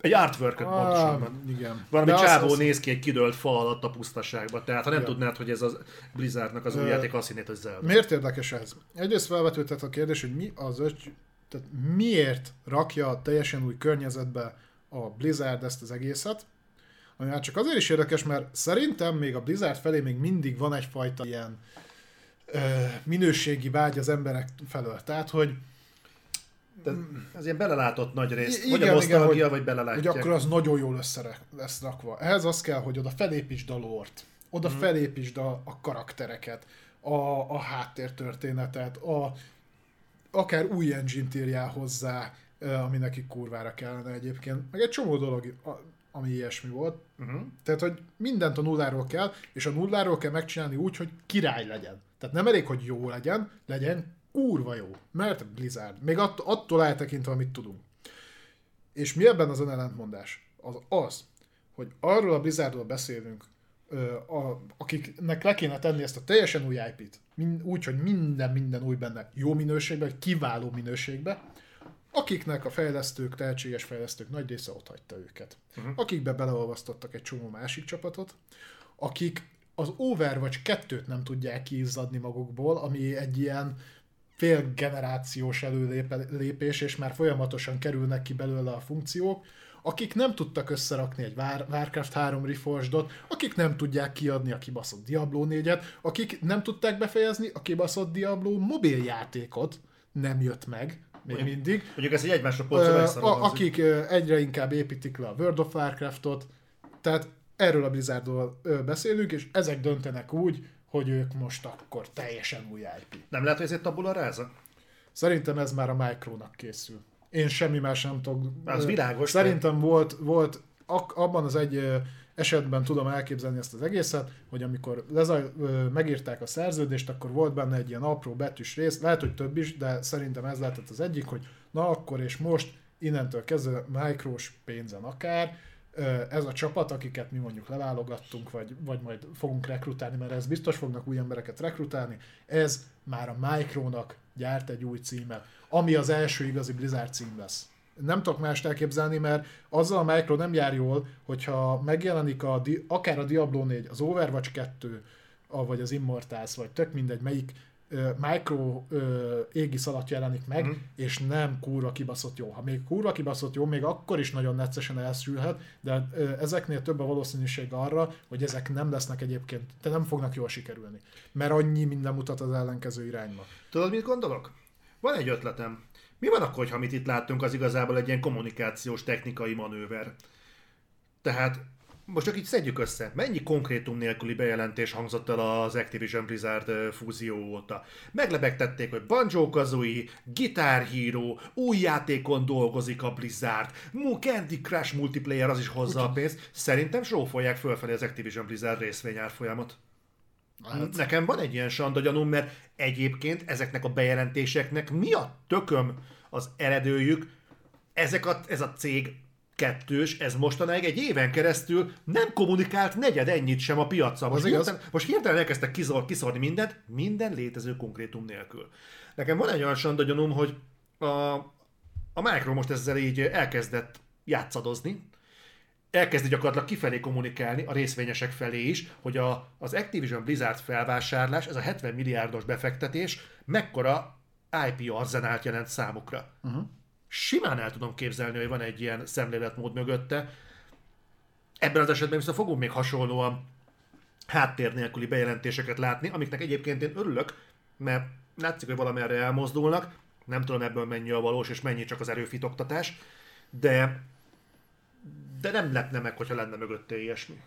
Egy artwork ah, pontosan. Igen. Valami De csávó az, néz ki egy kidőlt fa alatt a pusztaságba. Tehát ha nem igen. tudnád, hogy ez a Blizzardnak az új játék, azt hinnéd, hogy Zelda. Miért érdekes ez? Egyrészt felvetődhet a kérdés, hogy mi az öt, tehát miért rakja teljesen új környezetbe a Blizzard ezt az egészet, ami már csak azért is érdekes, mert szerintem még a Blizzard felé még mindig van egyfajta ilyen ö, minőségi vágy az emberek felől. Tehát, hogy de ez ilyen belelátott nagy rész. Igen, vagy a nosztalgia, igen, vagy belelátják. Hogy akkor az nagyon jól össze lesz rakva. Ehhez az kell, hogy oda felépítsd a lort, oda hmm. felépítsd a, a karaktereket, a, a háttértörténetet, a, akár új engine írjál hozzá, ami neki kurvára kellene egyébként. Meg egy csomó dolog, ami ilyesmi volt. Uh-huh. Tehát, hogy mindent a nulláról kell, és a nulláról kell megcsinálni úgy, hogy király legyen. Tehát nem elég, hogy jó legyen, legyen kurva jó, mert Blizzard. Még att- attól eltekintve, amit tudunk. És mi ebben az ellentmondás? Az az, hogy arról a Blizzardról beszélünk, a, akiknek le kéne tenni ezt a teljesen új IP-t, mind, úgy, hogy minden, minden új benne jó minőségben, kiváló minőségben, akiknek a fejlesztők, tehetséges fejlesztők nagy része ott hagyta őket. Uh-huh. Akikbe beleolvasztottak egy csomó másik csapatot, akik az Overwatch 2-t nem tudják kiizzadni magukból, ami egy ilyen fél generációs előlépés, és már folyamatosan kerülnek ki belőle a funkciók, akik nem tudtak összerakni egy Warcraft 3 reforged akik nem tudják kiadni a kibaszott Diablo 4-et, akik nem tudták befejezni a kibaszott Diablo mobiljátékot, nem jött meg, még Mondjuk, mindig. Mondjuk ez egy egymásra uh, Akik egyre inkább építik le a World of Warcraftot, tehát erről a Blizzardról beszélünk, és ezek döntenek úgy, hogy ők most akkor teljesen új IP. Nem lehet, hogy ez egy tabula ráza? Szerintem ez már a Micronak készül. Én semmi más nem tudok. Az világos. Szerintem te... volt, volt abban az egy esetben tudom elképzelni ezt az egészet, hogy amikor lezaj, megírták a szerződést, akkor volt benne egy ilyen apró betűs rész, lehet, hogy több is, de szerintem ez lehetett az egyik, hogy na akkor és most innentől kezdve mikrós pénzen akár, ez a csapat, akiket mi mondjuk leválogattunk, vagy, vagy majd fogunk rekrutálni, mert ez biztos fognak új embereket rekrutálni, ez már a Micronak gyárt egy új címet, ami az első igazi Blizzard cím lesz. Nem tudok mást elképzelni, mert azzal a Micro nem jár jól, hogyha megjelenik a, akár a Diablo 4, az Overwatch 2, vagy az Immortals, vagy tök mindegy, melyik micro ö, égisz alatt jelenik meg, mm. és nem kurva kibaszott jó. Ha még kurva kibaszott jó, még akkor is nagyon neccesen elszülhet, de ö, ezeknél több a valószínűség arra, hogy ezek nem lesznek egyébként, de nem fognak jól sikerülni. Mert annyi minden mutat az ellenkező irányba. Tudod, mit gondolok? Van egy ötletem. Mi van akkor, ha amit itt láttunk, az igazából egy ilyen kommunikációs technikai manőver? Tehát most csak így szedjük össze. Mennyi konkrétum nélküli bejelentés hangzott el az Activision Blizzard fúzió óta? Meglebegtették, hogy Banjo Kazooie, Guitar Hero, új játékon dolgozik a Blizzard, Candy Crush multiplayer az is hozza a pénzt. Szerintem sófolják fölfelé az Activision Blizzard részvényárfolyamot. Hát, Nekem van egy ilyen sanda gyanúm, mert egyébként ezeknek a bejelentéseknek mi a tököm az eredőjük? Ezek a, ez a cég kettős, ez mostanáig egy éven keresztül nem kommunikált negyed ennyit sem a piacra. Most, Az hirtelen, most hirtelen elkezdtek kiszor, kiszorni mindent, minden létező konkrétum nélkül. Nekem van egy olyan sanda gyanúm, hogy a, a Micro most ezzel így elkezdett játszadozni, elkezdi gyakorlatilag kifelé kommunikálni a részvényesek felé is, hogy a, az Activision Blizzard felvásárlás, ez a 70 milliárdos befektetés mekkora IP arzenált jelent számukra. Uh-huh. Simán el tudom képzelni, hogy van egy ilyen szemléletmód mögötte. Ebben az esetben viszont fogunk még hasonlóan háttér nélküli bejelentéseket látni, amiknek egyébként én örülök, mert látszik, hogy valamerre elmozdulnak, nem tudom ebből mennyi a valós, és mennyi csak az erőfitoktatás, de de nem lepne meg, hogyha lenne mögötte ilyesmi.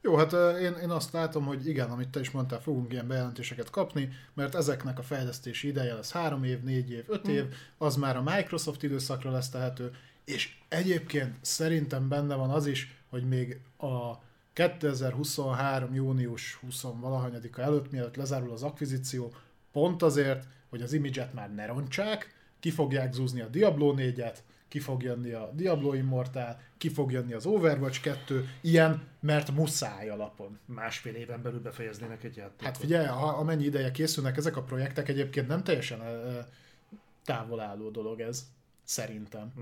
Jó, hát én, én azt látom, hogy igen, amit te is mondtál, fogunk ilyen bejelentéseket kapni, mert ezeknek a fejlesztési ideje lesz 3 év, 4 év, 5 év, az már a Microsoft időszakra lesz tehető, és egyébként szerintem benne van az is, hogy még a 2023. június 20 valahanyadika előtt, mielőtt lezárul az akvizíció, pont azért, hogy az imidzset már ne rontsák, ki fogják zúzni a Diablo 4-et, ki fog jönni a Diablo Immortal, ki fog jönni az Overwatch 2, ilyen, mert muszáj alapon. Másfél éven belül befejeznének egy játékot. Hát figyelj, ha amennyi ideje készülnek ezek a projektek, egyébként nem teljesen ö, távol álló dolog ez, szerintem.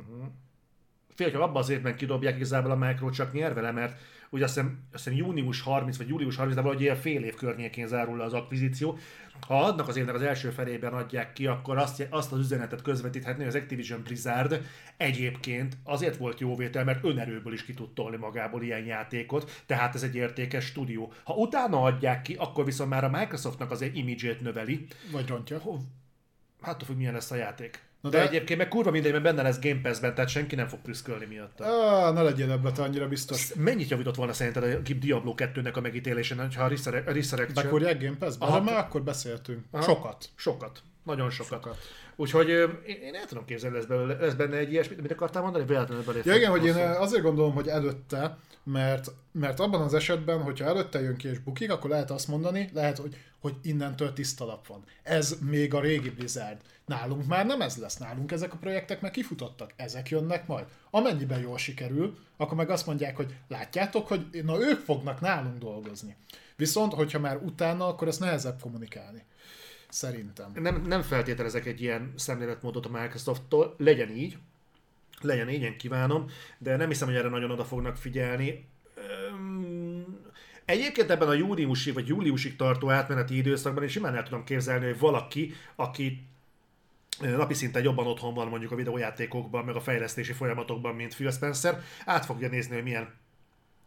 Fél, hogy abban az évben kidobják, igazából a Micro csak nyer vele, mert ugye azt hiszem, azt hiszem június 30 vagy július 30, de valahogy ilyen fél év környékén zárul le az akvizíció. Ha adnak az évnek az első felében adják ki, akkor azt, azt az üzenetet közvetíthetni, hogy az Activision Blizzard egyébként azért volt jóvétel, mert önerőből is ki tud tolni magából ilyen játékot, tehát ez egy értékes stúdió. Ha utána adják ki, akkor viszont már a Microsoftnak az imidzsét növeli, Vagy rontja. hát függ, milyen lesz a játék. Na de, de- egyébként meg kurva mindegy, mert benne lesz Game Pass-ben, tehát senki nem fog prüszkölni miatta. Ah, ne legyél ebbe te annyira biztos. Mennyit javított volna szerinted a Diablo 2-nek a megítélésen, ha a Resurre- a Resurrection... Bekurják Game Pass-be? Aha. Már akkor beszéltünk. Aha. Sokat. Sokat. Nagyon sokat. Sokat. Úgyhogy én, én el tudom képzelni, lesz, belőle, lesz benne egy ilyesmit, mit akartál mondani? Véletlenül beléptem. Ja igen, hogy én azért gondolom, hogy előtte, mert, mert abban az esetben, hogyha előtte jön ki és bukik, akkor lehet azt mondani, lehet, hogy, hogy innentől tiszta lap van. Ez még a régi Blizzard. Nálunk már nem ez lesz, nálunk ezek a projektek meg kifutottak, ezek jönnek majd. Amennyiben jól sikerül, akkor meg azt mondják, hogy látjátok, hogy na ők fognak nálunk dolgozni. Viszont, hogyha már utána, akkor ezt nehezebb kommunikálni. Szerintem. nem, nem feltételezek egy ilyen szemléletmódot a Microsofttól, legyen így, legyen így, én kívánom, de nem hiszem, hogy erre nagyon oda fognak figyelni. Egyébként ebben a júniusi vagy júliusig tartó átmeneti időszakban én simán el tudom képzelni, hogy valaki, aki napi szinten jobban otthon van mondjuk a videójátékokban, meg a fejlesztési folyamatokban, mint Phil Spencer, át fogja nézni, hogy milyen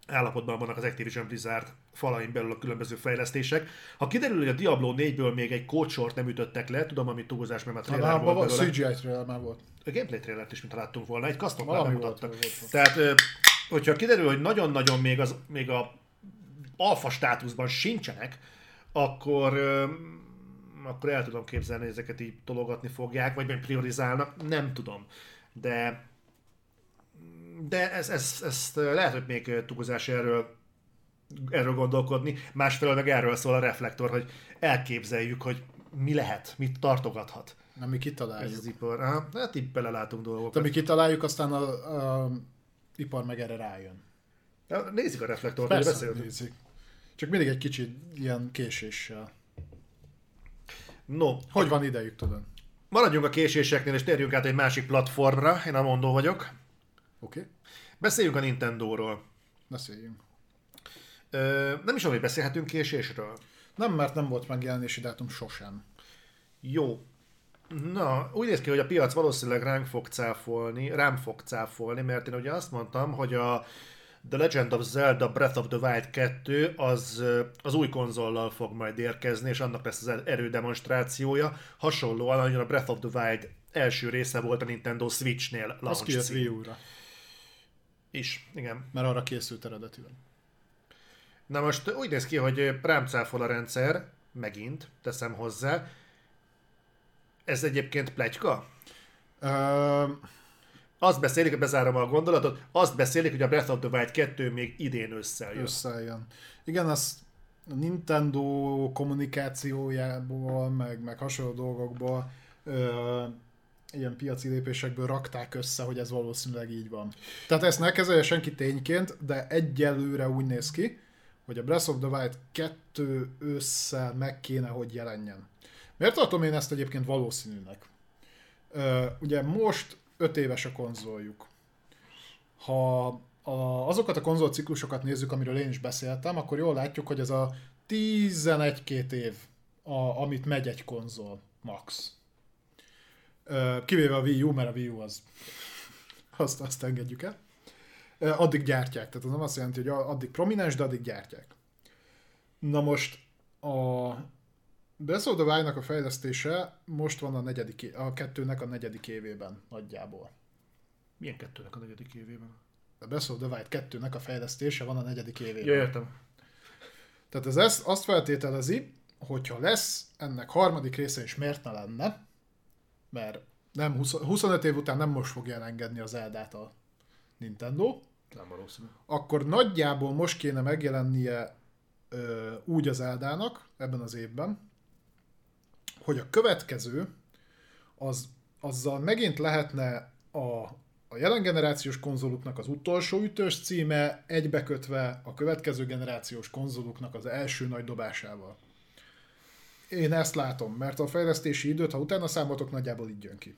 állapotban vannak az Activision Blizzard falain belül a különböző fejlesztések. Ha kiderül, hogy a Diablo 4-ből még egy kódsort nem ütöttek le, tudom, ami túlzás, mert a Hát trailer abban volt belőle. CGI trailer már volt. A gameplay trailert is, mint láttunk volna, egy custom nem volt. Tehát, hogyha kiderül, hogy nagyon-nagyon még, az, még a alfa státuszban sincsenek, akkor, akkor el tudom képzelni, hogy ezeket így tologatni fogják, vagy meg priorizálnak, nem tudom. De de ez, ez, ez lehet, hogy még túlzás erről, erről gondolkodni. Másfelől meg erről szól a reflektor, hogy elképzeljük, hogy mi lehet, mit tartogathat Nem, mi ez kitaláljuk. az ipar. Aha, hát így belelátunk De dolgokat. mi kitaláljuk, aztán a, a ipar meg erre rájön. Ja, Nézzük a reflektort, Persze, beszélünk. nézik. Csak mindig egy kicsit ilyen késéssel. No, Hogy van idejük, tudod? maradjunk a késéseknél, és térjünk át egy másik platformra. Én a mondó vagyok. Oké? Okay? Beszéljünk a Nintendo-ról. Beszéljünk. Ö, nem is hogy beszélhetünk késésről. Nem, mert nem volt megjelenési dátum sosem. Jó. Na, úgy néz ki, hogy a piac valószínűleg ránk fog cáfolni, rám fog cáfolni, mert én ugye azt mondtam, hogy a The Legend of Zelda Breath of the Wild 2 az, az új konzollal fog majd érkezni, és annak lesz az erődemonstrációja. Hasonlóan, ahogy a Breath of the Wild első része volt a Nintendo Switch-nél Az kijött Wii U-ra, Is, igen. mert arra készült eredetileg. Na most úgy néz ki, hogy rám cáfol a rendszer, megint, teszem hozzá. Ez egyébként plegyka? Ö, Azt beszélik, bezárom a gondolatot, azt beszélik, hogy a Breath of the Wild 2 még idén összejön. összejön. Igen, az a Nintendo kommunikációjából, meg, meg hasonló dolgokból, ö, ilyen piaci lépésekből rakták össze, hogy ez valószínűleg így van. Tehát ezt ne kezelje senki tényként, de egyelőre úgy néz ki, hogy a Breath of the Wild 2 ősszel meg kéne, hogy jelenjen. Miért tartom én ezt egyébként valószínűnek? Ö, ugye most 5 éves a konzoljuk. Ha a, azokat a konzolciklusokat nézzük, amiről én is beszéltem, akkor jól látjuk, hogy ez a 11-2 év, a, amit megy egy konzol, max. Kivéve a Wii U, mert a Wii U az <laughs> azt, azt engedjük el. Addig gyártják, tehát az nem azt jelenti, hogy addig prominens, de addig gyártják. Na most a Breath of the a fejlesztése most van a, negyedik, a kettőnek a negyedik évében nagyjából. Milyen kettőnek a negyedik évében? A Breath of the Wild 2-nek a fejlesztése van a negyedik évében. Ja, értem. Tehát ez ezt, azt feltételezi, hogyha lesz ennek harmadik része is miért ne lenne, mert nem 20, 25 év után nem most fogja elengedni az Eldát a Nintendo, Nem valószínű. akkor nagyjából most kéne megjelennie ö, úgy az Eldának ebben az évben, hogy a következő, az, azzal megint lehetne a, a jelen generációs konzoluknak az utolsó ütős címe egybekötve a következő generációs konzoluknak az első nagy dobásával. Én ezt látom, mert a fejlesztési időt, ha utána számoltok, nagyjából így jön ki.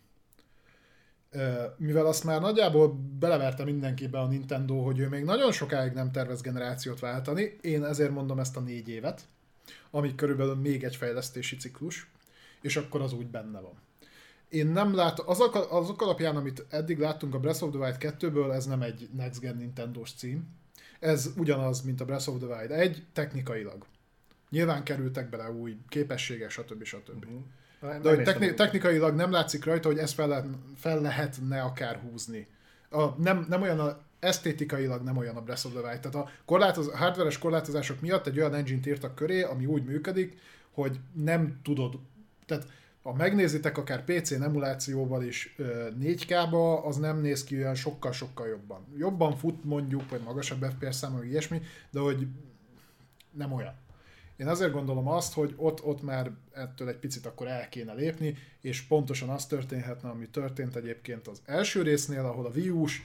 Mivel azt már nagyjából beleverte mindenkibe a Nintendo, hogy ő még nagyon sokáig nem tervez generációt váltani, én ezért mondom ezt a négy évet, ami körülbelül még egy fejlesztési ciklus, és akkor az úgy benne van. Én nem látom, azok, azok alapján, amit eddig láttunk a Breath of the Wild 2-ből, ez nem egy Next Gen Nintendo-s cím. Ez ugyanaz, mint a Breath of the Wild 1, technikailag. Nyilván kerültek bele új képességek, stb. stb. De hogy techni- technikailag nem látszik rajta, hogy ezt fel, lehet, fel lehetne akár húzni. A, nem, nem olyan a, esztétikailag nem olyan a Breath of the Wild. Tehát a, korlátoz, a hardveres korlátozások miatt egy olyan engine-t írtak köré, ami úgy működik, hogy nem tudod, tehát ha megnézitek akár PC-n emulációval is ö, 4K-ba, az nem néz ki olyan sokkal-sokkal jobban. Jobban fut mondjuk, vagy magasabb FPS számú, vagy ilyesmi, de hogy nem olyan. Én azért gondolom azt, hogy ott, ott már ettől egy picit akkor el kéne lépni, és pontosan az történhetne, ami történt egyébként az első résznél, ahol a Wii U-s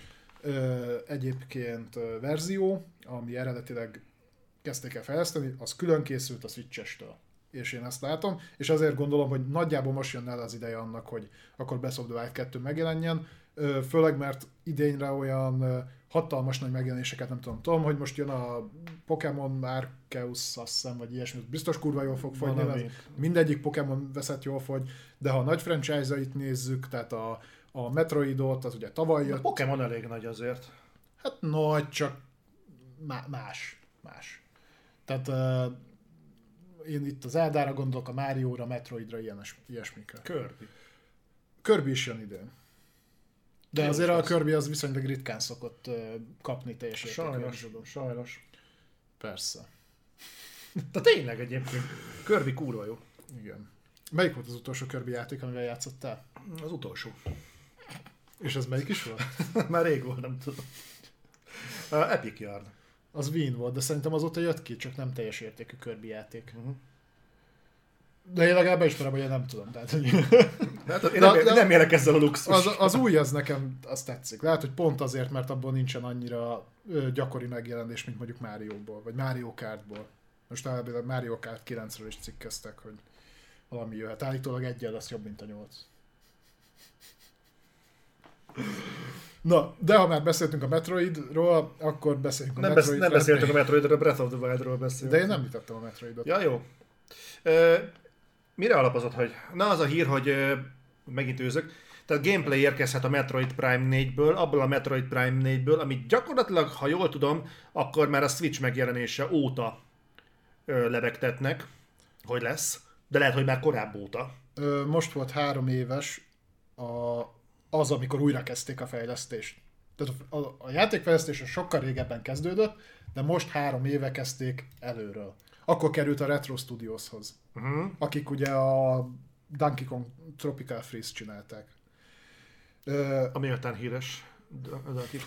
egyébként verzió, ami eredetileg kezdték el fejleszteni, az külön készült a Switch-estől. És én ezt látom, és azért gondolom, hogy nagyjából most jön el az ideje annak, hogy akkor Breath of the Wild 2 megjelenjen, főleg mert idényre olyan hatalmas nagy megjelenéseket nem tudom. Tudom, hogy most jön a Pokémon Arceus, azt hiszem, vagy ilyesmi, biztos kurva jól fog fogyni, mert mindegyik Pokémon veszett jól fogy, de ha a nagy franchise-ait nézzük, tehát a, a Metroidot, az ugye tavaly A jött, Pokémon elég nagy azért. hát nagy, csak má- más, más. Tehát én itt az Eldára gondolok, a Márióra, Metroidra, ilyenes, ilyesmikre. Kirby. Kirby is jön idén. De Jó azért a. Kirby az viszonylag ritkán szokott kapni teljes értékű Sajnos, epizódot. sajnos. Persze. De tényleg egyébként. Kirby kurva jó. Igen. Melyik volt az utolsó Kirby játék, amivel játszottál? Az utolsó. És ez melyik is volt? <laughs> Már rég volt, nem tudom. Uh, Epic Yard. Az Wien volt, de szerintem azóta jött ki, csak nem teljes értékű Kirby játék. Uh-huh. De én legalább beismerem, hogy én nem tudom. Tehát, hogy <laughs> hát én De- nem, de- nem érek ezzel a luxus. az, az új, az nekem az tetszik. Lehet, hogy pont azért, mert abból nincsen annyira gyakori megjelenés, mint mondjuk Márióból, vagy Mario Kartból. Most általában Mario Kart 9-ről is cikkeztek, hogy valami jöhet. Állítólag egyel lesz jobb, mint a 8. Na, de ha már beszéltünk a Metroidról, akkor beszéljünk a nem, besz, Metroid nem beszéltünk a Metroidról, a Breath of the Wildról beszéltünk. De én nem említettem a Metroidot. Ja, jó. Ö, mire alapozott, hogy... Na, az a hír, hogy ö, megint őzök. Tehát gameplay érkezhet a Metroid Prime 4-ből, abból a Metroid Prime 4-ből, amit gyakorlatilag, ha jól tudom, akkor már a Switch megjelenése óta ö, lebegtetnek, hogy lesz. De lehet, hogy már korábban óta. Ö, most volt három éves a, az, amikor újra kezdték a fejlesztést. Tehát a, a, a játékfejlesztés sokkal régebben kezdődött, de most három éve kezdték előről. Akkor került a Retro Studioshoz, uh-huh. akik ugye a Donkey Kong Tropical Freeze csinálták. Ö, Ami méltán híres. Donkey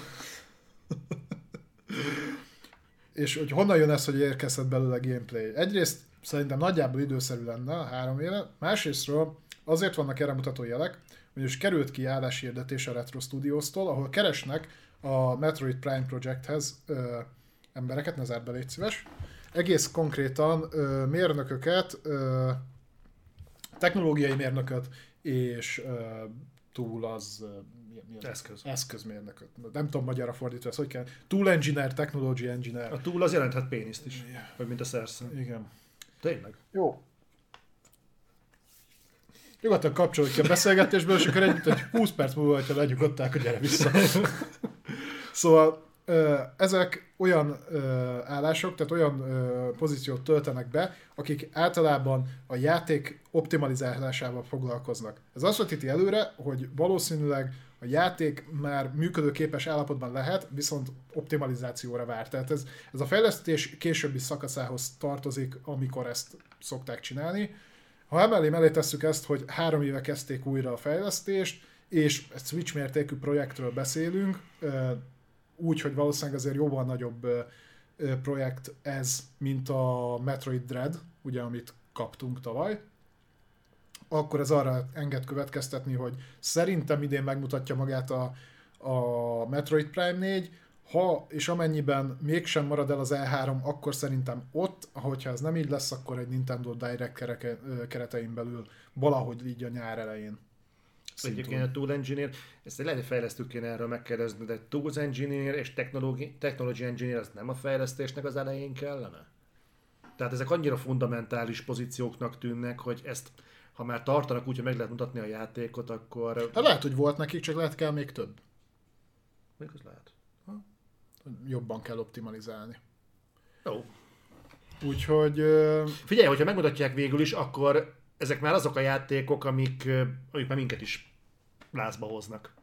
és hogy honnan jön ez, hogy érkezhet belőle gameplay? Egyrészt szerintem nagyjából időszerű lenne a három éve, másrésztről azért vannak erre mutató jelek, hogy is került ki álláshirdetés a Retro Studios-tól, ahol keresnek a Metroid Prime Projecthez ö, embereket, ne zárd be, légy szíves. Egész konkrétan ö, mérnököket, ö, technológiai mérnököt és ö, túl az ö, mi, mi az? Eszköz. eszközmérnököt. Nem tudom magyarra fordítva, ez hogy kell. Tool engineer, technology engineer. A túl az jelenthet péniszt is. Vagy mint a szerszem. Igen. Tényleg. Jó. Nyugodtan kapcsoljuk ki a beszélgetésből, és akkor egy, egy 20 perc múlva, ha legyugodták, hogy gyere vissza. szóval ezek olyan állások, tehát olyan pozíciót töltenek be, akik általában a játék optimalizálásával foglalkoznak. Ez azt vetíti előre, hogy valószínűleg a játék már működőképes állapotban lehet, viszont optimalizációra vár. Tehát ez, ez a fejlesztés későbbi szakaszához tartozik, amikor ezt szokták csinálni. Ha emellé mellé tesszük ezt, hogy három éve kezdték újra a fejlesztést, és egy Switch mértékű projektről beszélünk, úgy, hogy valószínűleg azért jóval nagyobb projekt ez, mint a Metroid Dread, ugye, amit kaptunk tavaly, akkor ez arra enged következtetni, hogy szerintem idén megmutatja magát a, a Metroid Prime 4, ha és amennyiben mégsem marad el az E3, akkor szerintem ott, hogyha ez nem így lesz, akkor egy Nintendo Direct kereke, keretein belül valahogy így a nyár elején. Egyébként a Tool Engineer, ezt lehet, hogy fejlesztők kéne erről megkérdezni, de Tools Engineer és Technology, Technology Engineer az nem a fejlesztésnek az elején kellene? Tehát ezek annyira fundamentális pozícióknak tűnnek, hogy ezt, ha már tartanak úgy, hogy meg lehet mutatni a játékot, akkor... Hát lehet, hogy volt nekik, csak lehet kell még több. Még az lehet. Jobban kell optimalizálni. Jó. Úgyhogy Figyelj, hogyha megmutatják végül is, akkor ezek már azok a játékok, amik, amik már minket is lázba hoznak.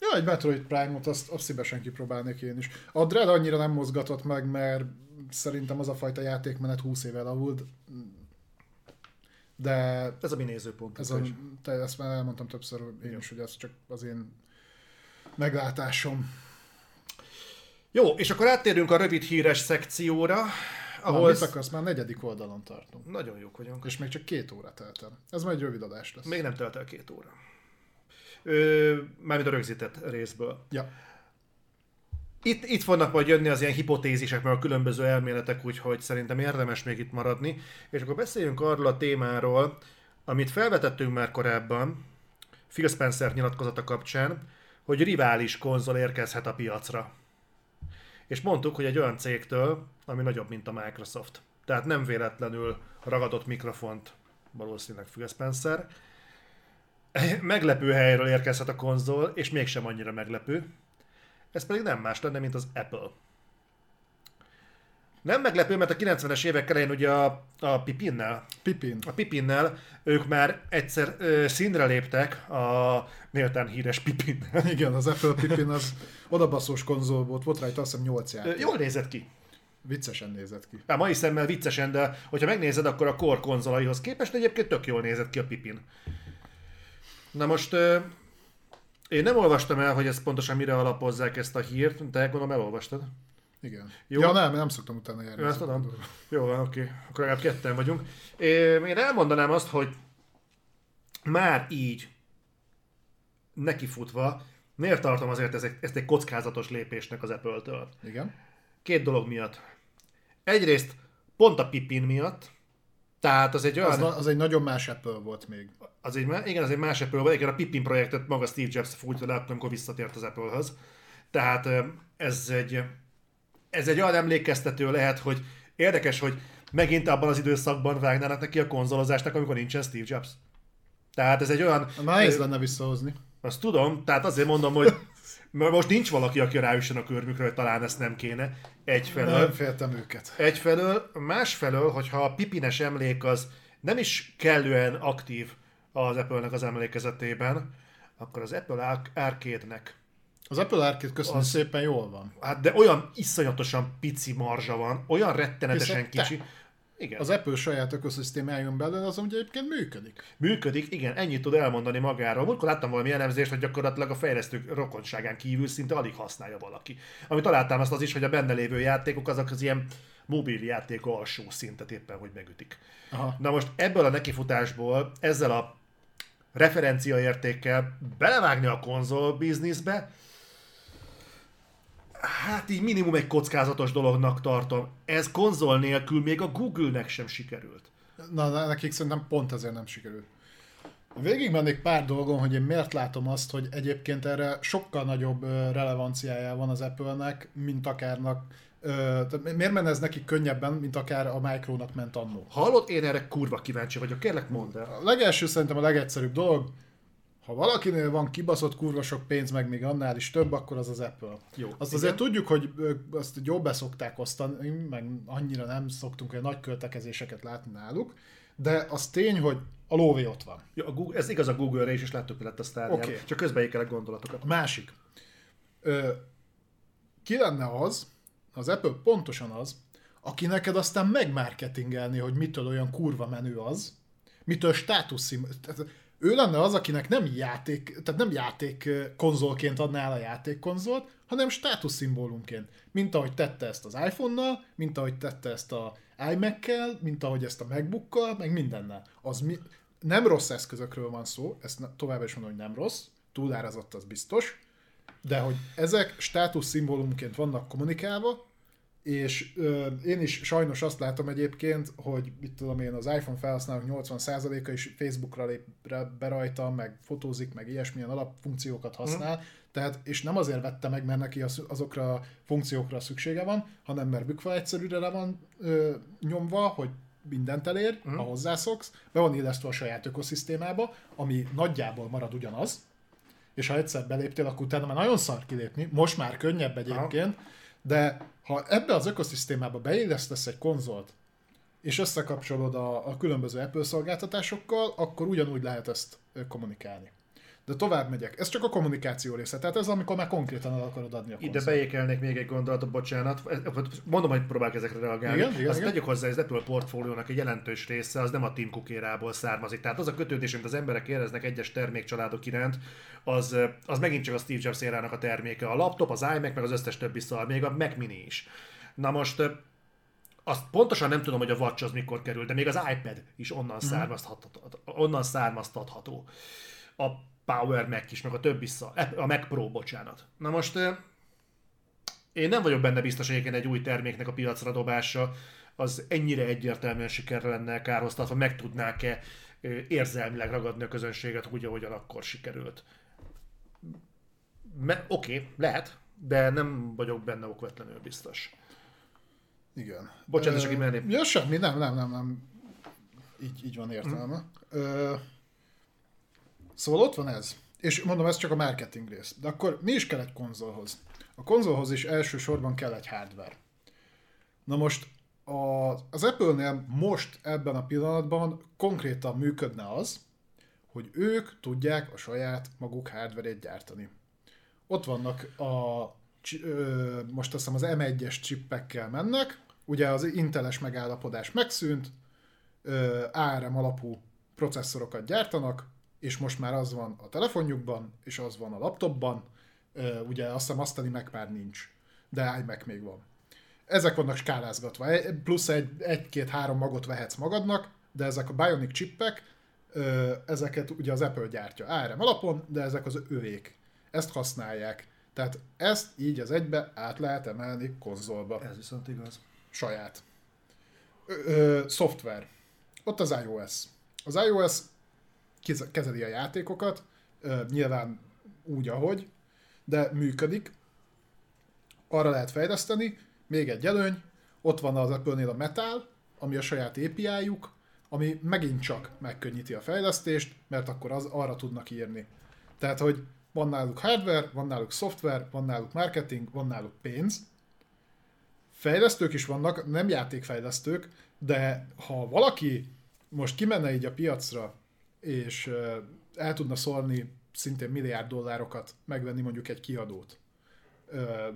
Ja, egy Metroid Prime-ot azt, azt szívesen kipróbálnék én is. A Dread annyira nem mozgatott meg, mert szerintem az a fajta játékmenet 20 éve elavult. De Ez a mi nézőpont. ez a, te, ezt már elmondtam többször én is, hogy ez csak az én meglátásom. Jó, és akkor áttérünk a rövid híres szekcióra, Ahol mit akarsz? Már negyedik oldalon tartunk. Nagyon jók vagyunk. És még csak két óra telt el. Ez majd egy rövid adás lesz. Még nem telt el két óra. Ö, mármint a rögzített részből. Ja. Itt, itt fognak majd jönni az ilyen hipotézisek, meg a különböző elméletek, úgyhogy szerintem érdemes még itt maradni. És akkor beszéljünk arról a témáról, amit felvetettünk már korábban, Phil Spencer nyilatkozata kapcsán, hogy rivális konzol érkezhet a piacra. És mondtuk, hogy egy olyan cégtől, ami nagyobb, mint a Microsoft. Tehát nem véletlenül ragadott mikrofont valószínűleg Phil Spencer. Meglepő helyről érkezhet a konzol, és mégsem annyira meglepő. Ez pedig nem más lenne, mint az Apple. Nem meglepő, mert a 90-es évek elején ugye a, a Pipinnel, Pipin. a Pipinnel ők már egyszer ö, színre léptek a méltán híres Pipinnel. <laughs> Igen, az Apple Pipin az odabaszós konzol volt, volt rajta azt hiszem 8 Ö, játék. Jól nézett ki. Viccesen nézett ki. Hát mai szemmel viccesen, de hogyha megnézed, akkor a Core konzolaihoz képest egyébként tök jól nézett ki a Pipin. Na most ö, én nem olvastam el, hogy ezt pontosan mire alapozzák ezt a hírt, de gondolom elolvastad. Igen. Jó. Ja nem, nem szoktam utána járni. Ezt tudom. Jó, van, oké. Akkor legalább ketten vagyunk. Én elmondanám azt, hogy már így nekifutva, miért tartom azért ezt egy, ezt egy kockázatos lépésnek az Apple-től? Igen. Két dolog miatt. Egyrészt pont a Pippin miatt, tehát az egy olyan... Az, az egy nagyon más Apple volt még. Az egy, igen, az egy más Apple volt. Igen, a Pippin projektet maga Steve Jobs fújta le, amikor visszatért az Apple-höz. Tehát ez egy, ez egy olyan emlékeztető lehet, hogy érdekes, hogy megint abban az időszakban vágnának neki a konzolozásnak, amikor nincsen Steve Jobs. Tehát ez egy olyan... Nehéz lenne visszahozni. Azt tudom, tehát azért mondom, hogy mert most nincs valaki, aki ráüssön a körmükre, hogy talán ezt nem kéne. Egyfelől. Nem féltem őket. Egyfelől, másfelől, hogyha a pipines emlék az nem is kellően aktív az Apple-nek az emlékezetében, akkor az Apple Arcade-nek Az Apple Arcade köszönöm Az- szépen jól van. Hát de olyan iszonyatosan pici marzsa van, olyan rettenetesen Hiszen te- kicsi. Igen. Az Apple saját ökoszisztémájon belül az ugye egyébként működik. Működik, igen, ennyit tud elmondani magáról. Múltkor láttam valami elemzést, hogy gyakorlatilag a fejlesztők rokonságán kívül szinte alig használja valaki. Amit találtam azt az is, hogy a benne lévő játékok azok az ilyen mobil játék alsó szintet éppen, hogy megütik. Aha. Na most ebből a nekifutásból, ezzel a referenciaértékkel belevágni a konzol bizniszbe, hát így minimum egy kockázatos dolognak tartom. Ez konzol nélkül még a Google-nek sem sikerült. Na, na, nekik szerintem pont ezért nem sikerült. Végig mennék pár dolgon, hogy én miért látom azt, hogy egyébként erre sokkal nagyobb relevanciája van az Apple-nek, mint akárnak, miért menne ez nekik könnyebben, mint akár a Micronak ment annó. Hallod, én erre kurva kíváncsi vagyok, kérlek mondd el. A legelső szerintem a legegyszerűbb dolog, ha valakinél van kibaszott kurva sok pénz, meg még annál is több, akkor az az Apple. Jó, Azt igen. azért tudjuk, hogy ö, azt jó beszokták osztani, meg annyira nem szoktunk olyan nagy költekezéseket látni náluk, de az tény, hogy a lóvé ott van. Ja, a Google, ez igaz a Google-re is, és láttuk, lett a sztárján. Oké. Csak gondolatokat. A másik. Ö, ki lenne az, az Apple pontosan az, aki neked aztán megmarketingelni, hogy mitől olyan kurva menő az, mitől státuszim... Ő lenne az, akinek nem játék, tehát nem játék konzolként adná el a játékkonzolt, hanem státuszszimbólumként. Mint ahogy tette ezt az iPhone-nal, mint ahogy tette ezt a iMac-kel, mint ahogy ezt a MacBook-kal, meg mindennel. Az mi... Nem rossz eszközökről van szó, ezt továbbra is mondom, hogy nem rossz, túlárazott az biztos, de hogy ezek státuszszimbólumként vannak kommunikálva, és ö, én is sajnos azt látom egyébként, hogy mit tudom én, az iPhone felhasználók 80%-a is Facebookra lép be rajta, meg fotózik, meg ilyesmilyen alapfunkciókat használ, mm. tehát, és nem azért vette meg, mert neki az, azokra a funkciókra szüksége van, hanem mert bükva egyszerűre le van ö, nyomva, hogy mindent elér, mm. ha hozzászoksz, be van illesztve a saját ökoszisztémába, ami nagyjából marad ugyanaz, és ha egyszer beléptél, akkor utána már nagyon szar kilépni, most már könnyebb egyébként, de ha ebbe az ökoszisztémába beillesztesz egy konzolt, és összekapcsolod a, a különböző Apple szolgáltatásokkal, akkor ugyanúgy lehet ezt kommunikálni. De tovább megyek. Ez csak a kommunikáció része. Tehát ez amikor már konkrétan el akarod adni a Ide konzolt. beékelnék még egy gondolatot, bocsánat. Mondom, hogy próbálok ezekre reagálni. Igen, igen, Azt igen. tegyük hozzá, az Apple portfóliónak egy jelentős része az nem a Tim Cookérából származik. Tehát az a kötődés, amit az emberek éreznek egyes termékcsaládok iránt, az, az megint csak a Steve Jobs érának a terméke. A laptop, az iMac, meg az összes többi szar, még a Mac Mini is. Na most azt pontosan nem tudom, hogy a Watch az mikor kerül, de még az iPad is onnan, Mhm. származtatható, onnan származtatható. A Power Mac is, meg a többi szar, a Mac Pro, bocsánat. Na most ö, én nem vagyok benne biztos, hogy egy új terméknek a piacra dobása az ennyire egyértelműen sikerre lenne kárhoztatva, meg tudnák-e ö, érzelmileg ragadni a közönséget úgy, ahogyan akkor sikerült. Me- Oké, okay, lehet, de nem vagyok benne okvetlenül biztos. Igen. Bocsánat, csak imerném. Ja, semmi, nem, nem, nem, nem. Így, így van értelme. Ö, szóval ott van ez. És mondom, ez csak a marketing rész. De akkor mi is kell egy konzolhoz? A konzolhoz is elsősorban kell egy hardware. Na most a, az Apple-nél most ebben a pillanatban konkrétan működne az, hogy ők tudják a saját maguk hardware gyártani. Ott vannak a, most azt hiszem az M1-es csippekkel mennek, ugye az Inteles megállapodás megszűnt, ARM alapú processzorokat gyártanak, és most már az van a telefonjukban, és az van a laptopban, ugye azt hiszem asztali Mac már nincs, de iMac még van. Ezek vannak skálázgatva, E- plusz egy, egy-két-három magot vehetsz magadnak, de ezek a Bionic chippek, ezeket ugye az Apple gyártja ARM alapon, de ezek az övék. Ezt használják. Tehát ezt így az egybe át lehet emelni konzolba. Ez viszont igaz. Saját. Ö, ö, szoftver. Ott az iOS. Az iOS kezeli a játékokat, nyilván úgy, ahogy, de működik. Arra lehet fejleszteni. Még egy előny, ott van az Apple-nél a Metal, ami a saját API-juk, ami megint csak megkönnyíti a fejlesztést, mert akkor az arra tudnak írni. Tehát, hogy van náluk hardware, van náluk szoftver, van náluk marketing, van náluk pénz. Fejlesztők is vannak, nem játékfejlesztők, de ha valaki most kimenne így a piacra, és el tudna szólni szintén milliárd dollárokat, megvenni mondjuk egy kiadót,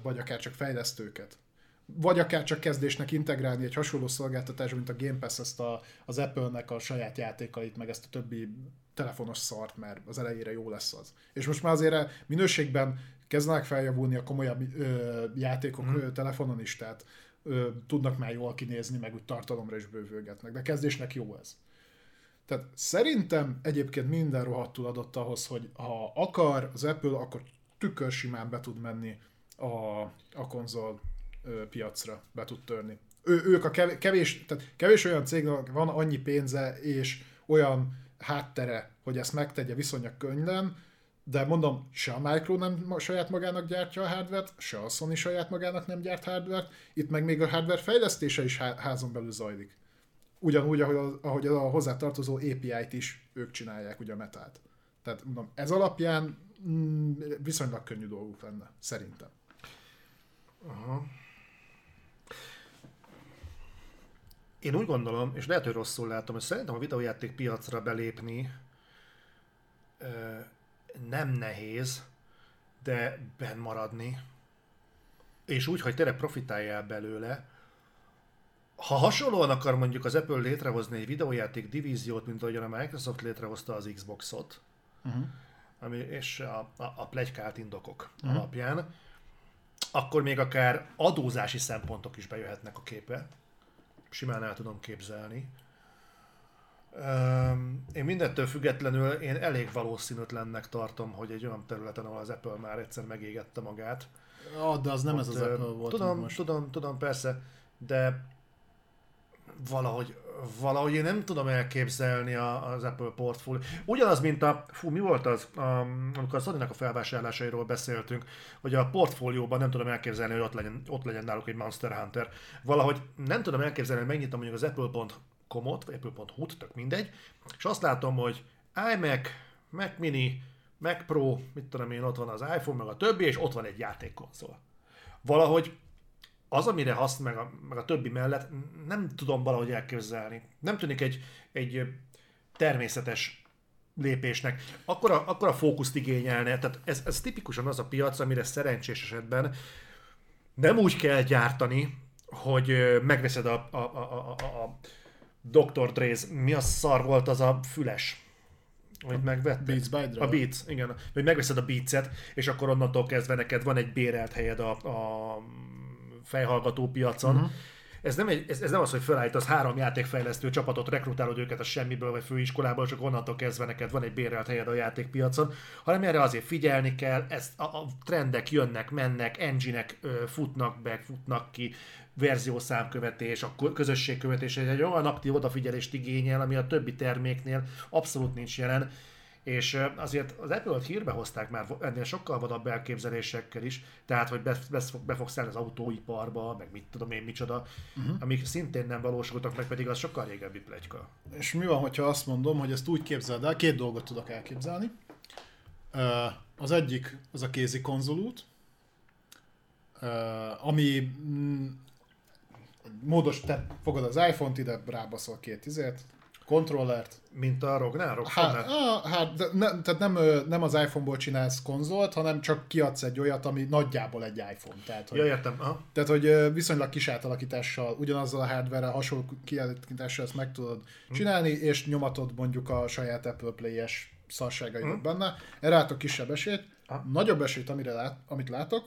vagy akár csak fejlesztőket, vagy akár csak kezdésnek integrálni egy hasonló szolgáltatás, mint a Game Pass, ezt a, az Apple-nek a saját játékait, meg ezt a többi telefonos szart, mert az elejére jó lesz az. És most már azért minőségben kezdenek feljavulni a komolyabb ö, játékok mm. ö, telefonon is, tehát ö, tudnak már jól kinézni, meg úgy tartalomra is bővülgetnek, de kezdésnek jó ez. Tehát szerintem egyébként minden rohadtul adott ahhoz, hogy ha akar az Apple, akkor tükör simán be tud menni a, a konzol ö, piacra, be tud törni. Ő, ők a kevés, tehát kevés olyan cégnek van annyi pénze és olyan háttere, hogy ezt megtegye viszonylag könnyen, de mondom, se a Micro nem saját magának gyártja a hardware se a Sony saját magának nem gyárt hardware itt meg még a hardware fejlesztése is házon belül zajlik. Ugyanúgy, ahogy a, ahogy a hozzátartozó API-t is ők csinálják, ugye a metát. Tehát mondom, ez alapján mm, viszonylag könnyű dolguk lenne, szerintem. Aha. Én úgy gondolom, és lehet, hogy rosszul látom, hogy szerintem a videójáték piacra belépni ö, nem nehéz, de benn maradni, és úgy, hogy tényleg profitáljál belőle, ha hasonlóan akar mondjuk az Apple létrehozni egy videójáték divíziót, mint ahogyan a Microsoft létrehozta az Xboxot, uh-huh. ami, és a, a, a plegykált indokok uh-huh. alapján, akkor még akár adózási szempontok is bejöhetnek a képbe simán el tudom képzelni. Én mindettől függetlenül én elég valószínűtlennek tartom, hogy egy olyan területen, ahol az Apple már egyszer megégette magát. Ah, de az nem Ott, ez az Apple volt. Tudom, most. tudom, tudom, persze, de valahogy, valahogy én nem tudom elképzelni a, az Apple portfólió. Ugyanaz, mint a, fú, mi volt az, um, amikor a sony a felvásárlásairól beszéltünk, hogy a portfólióban nem tudom elképzelni, hogy ott legyen, ott legyen náluk egy Monster Hunter. Valahogy nem tudom elképzelni, hogy megnyitom mondjuk az apple.com-ot, vagy apple.hu-t, tök mindegy, és azt látom, hogy iMac, Mac Mini, Mac Pro, mit tudom én, ott van az iPhone, meg a többi, és ott van egy játékkonzol. Valahogy az, amire haszt meg a, meg a többi mellett, nem tudom valahogy elképzelni. Nem tűnik egy, egy természetes lépésnek. Akkor a, akkor a fókuszt igényelne. Tehát ez, ez tipikusan az a piac, amire szerencsés esetben nem úgy kell gyártani, hogy megveszed a, a, a, a, a Dr. Dre's, mi a szar volt az a füles? Amit megvetted? Beats by Dre. A Beats, igen. Hogy megveszed a Beats-et, és akkor onnantól kezdve neked van egy bérelt helyed a, a fejhallgató piacon. Uh-huh. Ez nem, egy, ez, ez nem az, hogy felállítasz három játékfejlesztő csapatot, rekrutálod őket a semmiből vagy főiskolából, csak onnantól kezdve neked van egy bérelt helyed a játékpiacon, hanem erre azért figyelni kell, ezt, a, a trendek jönnek, mennek, engine-ek ö, futnak be, futnak ki, verziószámkövetés, a közösségkövetés, egy olyan aktív odafigyelést igényel, ami a többi terméknél abszolút nincs jelen és azért az Apple-t hírbe hozták már ennél sokkal vadabb elképzelésekkel is, tehát hogy be, be, be fogsz az autóiparba, meg mit tudom én micsoda, uh-huh. amik szintén nem valósultak meg, pedig az sokkal régebbi plegyka. És mi van, hogyha azt mondom, hogy ezt úgy képzeld el, két dolgot tudok elképzelni. Az egyik az a kézi konzolút, ami mm, módos, te fogod az iPhone-t, ide rábaszol két izért, kontrollert. Mint a Rognárok? Hát, hát de ne, tehát nem, nem az iPhone-ból csinálsz konzolt, hanem csak kiadsz egy olyat, ami nagyjából egy iPhone. Tehát, hogy, ja, értem. Aha. Tehát, hogy viszonylag kis átalakítással, ugyanazzal a hardware hasonló kialakítással ezt meg tudod hm. csinálni, és nyomatod mondjuk a saját Apple Play-es szarságaidat hm. benne. Erre látok kisebb esélyt. Ha. Nagyobb esélyt, amire lát, amit látok,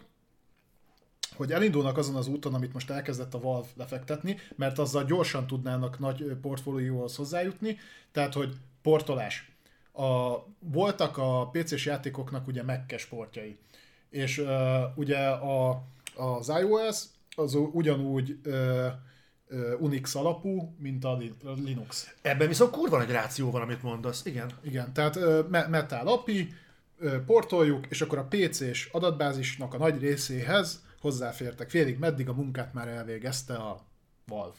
hogy elindulnak azon az úton, amit most elkezdett a Valve lefektetni, mert azzal gyorsan tudnának nagy portfólióhoz hozzájutni, tehát hogy portolás. A, voltak a PC-s játékoknak ugye mekkes portjai, és uh, ugye a, az iOS az ugyanúgy uh, Unix alapú, mint a Linux. Ebben viszont kurva nagy ráció van, amit mondasz, igen. Igen, tehát Metal API, portoljuk, és akkor a PC-s adatbázisnak a nagy részéhez hozzáfértek. Félig meddig a munkát már elvégezte a Valve.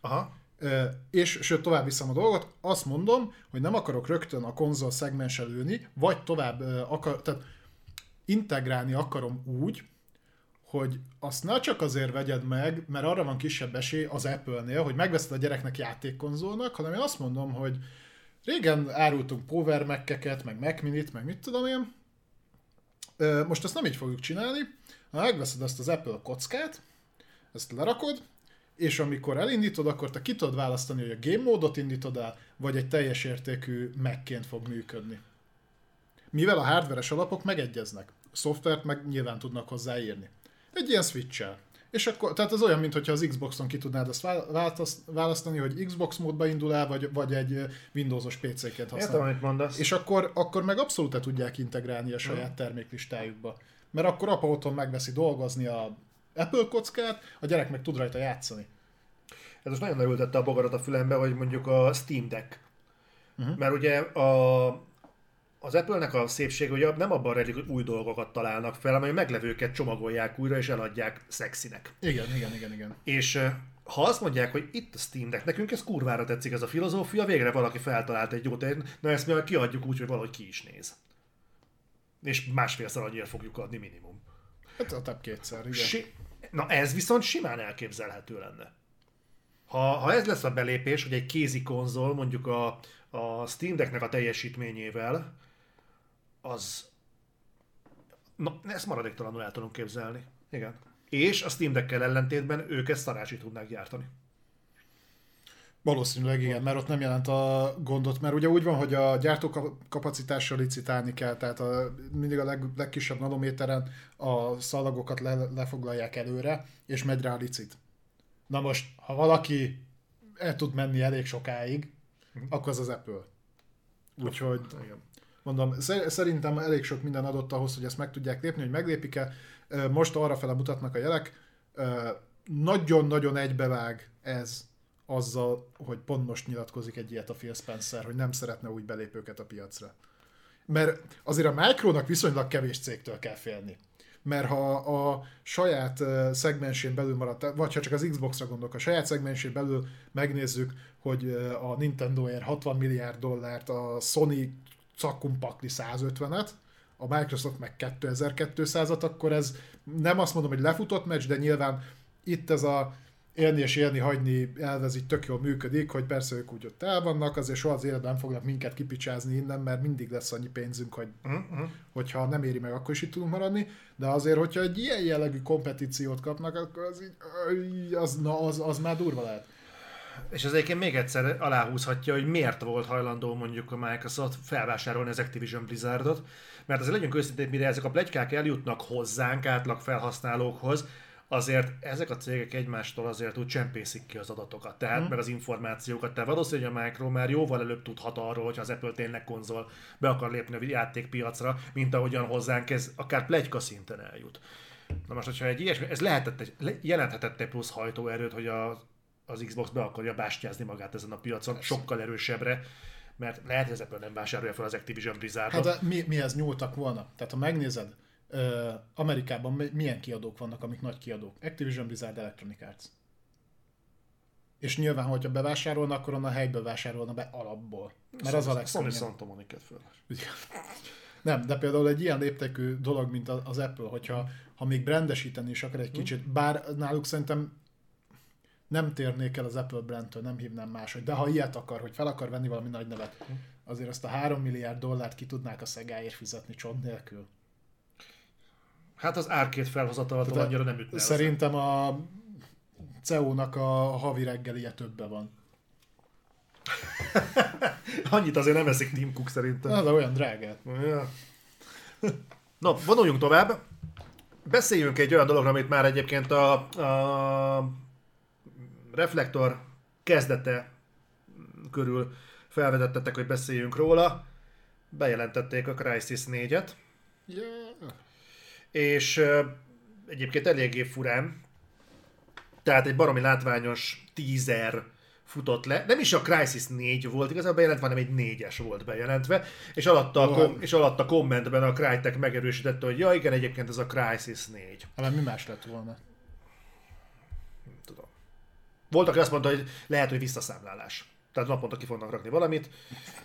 Aha. Ö, és sőt, tovább viszem a dolgot, azt mondom, hogy nem akarok rögtön a konzol szegmens lőni, vagy tovább ö, akar, tehát integrálni akarom úgy, hogy azt ne csak azért vegyed meg, mert arra van kisebb esély az Apple-nél, hogy megveszed a gyereknek játékkonzolnak, hanem én azt mondom, hogy régen árultunk Power Mac-eket, meg Mac Minit, meg mit tudom én, most ezt nem így fogjuk csinálni, ha megveszed ezt az Apple kockát, ezt lerakod, és amikor elindítod, akkor te ki tudod választani, hogy a game módot indítod el, vagy egy teljes értékű Mac-ként fog működni. Mivel a hardveres alapok megegyeznek, a szoftvert meg nyilván tudnak hozzáírni. Egy ilyen switch -el. És akkor, tehát ez olyan, mintha az Xboxon ki tudnád változ- választani, hogy Xbox módba indul el, vagy, vagy egy Windows-os PC-ként Értem, használ. amit mondasz. És akkor, akkor meg abszolút tudják integrálni a saját terméklistájukba. Mert akkor apa otthon megveszi dolgozni a Apple kockát, a gyerek meg tud rajta játszani. Ez most nagyon leültette a bogarat a fülembe, hogy mondjuk a Steam Deck. Uh-huh. Mert ugye a, az Apple-nek a szépsége ugye nem abban rejlik, hogy új dolgokat találnak fel, hanem hogy meglevőket csomagolják újra és eladják szexinek. Igen, igen, igen, igen. És ha azt mondják, hogy itt a Steam Deck, nekünk ez kurvára tetszik ez a filozófia, végre valaki feltalált egy jót, na ezt mi kiadjuk úgy, hogy valahogy ki is néz. És másfélszer annyira fogjuk adni minimum. Hát a tap kétszer, igen. Si- Na ez viszont simán elképzelhető lenne. Ha, ha ez lesz a belépés, hogy egy kézi konzol mondjuk a, a Steam Decknek a teljesítményével, az... Na, ezt maradéktalanul el tudom képzelni. Igen. És a Steam Deckkel ellentétben ők ezt szarási tudnák gyártani. Valószínűleg igen, mert ott nem jelent a gondot, mert ugye úgy van, hogy a gyártókapacitással licitálni kell, tehát a, mindig a leg, legkisebb nanométeren a szalagokat le, lefoglalják előre, és megy rá a licit. Na most, ha valaki el tud menni elég sokáig, akkor az az Apple. Úgyhogy Igen. mondom, szer- szerintem elég sok minden adott ahhoz, hogy ezt meg tudják lépni, hogy meglépik-e. Most arra fele mutatnak a jelek. Nagyon-nagyon egybevág ez azzal, hogy pont most nyilatkozik egy ilyet a Phil Spencer, hogy nem szeretne új belépőket a piacra. Mert azért a Micronak viszonylag kevés cégtől kell félni. Mert ha a saját szegmensén belül maradt, vagy ha csak az Xbox-ra gondolok, a saját szegmensén belül megnézzük, hogy a Nintendoért 60 milliárd dollárt, a Sony cakkumpakli 150-et, a Microsoft meg 2200-at, akkor ez nem azt mondom, hogy lefutott meccs, de nyilván itt ez a élni és élni, hagyni elv, ez így tök jól működik, hogy persze ők úgy ott el vannak, azért soha az életben fognak minket kipicsázni innen, mert mindig lesz annyi pénzünk, hogy Uh-huh. hogyha nem éri meg, akkor is itt tudunk maradni, de azért, hogyha egy ilyen jellegű kompetíciót kapnak, akkor az, így, az, na, az, az már durva lehet. És ez egyébként még egyszer aláhúzhatja, hogy miért volt hajlandó mondjuk a Microsoft felvásárolni az Activision Blizzardot, mert azért legyünk őszintén, mire ezek a plegykák eljutnak hozzánk, átlag felhasználókhoz, azért ezek a cégek egymástól azért úgy csempészik ki az adatokat, tehát Mhm. mert az információkat. Tehát valószínűleg a Micro már jóval előbb tudhat arról, hogy az Apple tényleg konzol be akar lépni a játékpiacra, mint ahogyan hozzánk ez akár plegyka szinten eljut. Na most, hogyha egy ilyesmi, ez lehetett egy, le- jelenthetett egy plusz hajtóerőt, hogy a, az Xbox be akarja bástyázni magát ezen a piacon, sokkal erősebbre, mert lehet, hogy az Apple nem vásárolja fel az Activision Blizzardot. Hát de mi, mihez nyúltak volna? Tehát ha megnézed, ö, Amerikában mi- milyen kiadók vannak, amik nagy kiadók? Activision Blizzard Electronic Arts. És nyilván, hogyha bevásárolna, akkor onnan helyből vásárolna be alapból. Mert az a Sony legszörnyebb. Santa Monica-t föl. Nem, de például egy ilyen léptekű dolog, mint az Apple, hogyha ha még brandesíteni is akar egy kicsit, bár náluk szerintem nem térnék el az Apple brandtől, nem hívnám máshogy, de ha ilyet akar, hogy fel akar venni valami nagy nevet, azért azt a 3 milliárd dollárt ki tudnák a szegáért fizetni csont nélkül. Hát az árkét felhozatalatól Tehát annyira nem ütne. Szerintem a CEO-nak a havi reggelie többe van. <laughs> Annyit azért nem eszik Tim Cook szerintem. Na, de olyan drágát. Ja. No, vonuljunk tovább. Beszéljünk egy olyan dologra, amit már egyébként a, a reflektor kezdete körül felvetettetek, hogy beszéljünk róla. Bejelentették a Crysis 4-et, Yeah. És egyébként eléggé furán, tehát egy baromi látványos teaser futott le. Nem is a Crysis 4 volt igazából bejelentve, hanem egy 4-es volt bejelentve, és alatta, a, kom- és alatta kommentben a Crytek megerősítette, hogy ja igen, egyébként ez a Crysis 4. Hát mi más lett volna? Nem tudom. Volt, aki azt mondta, hogy lehet, hogy visszaszámlálás. Tehát naponta ki fognak rakni valamit,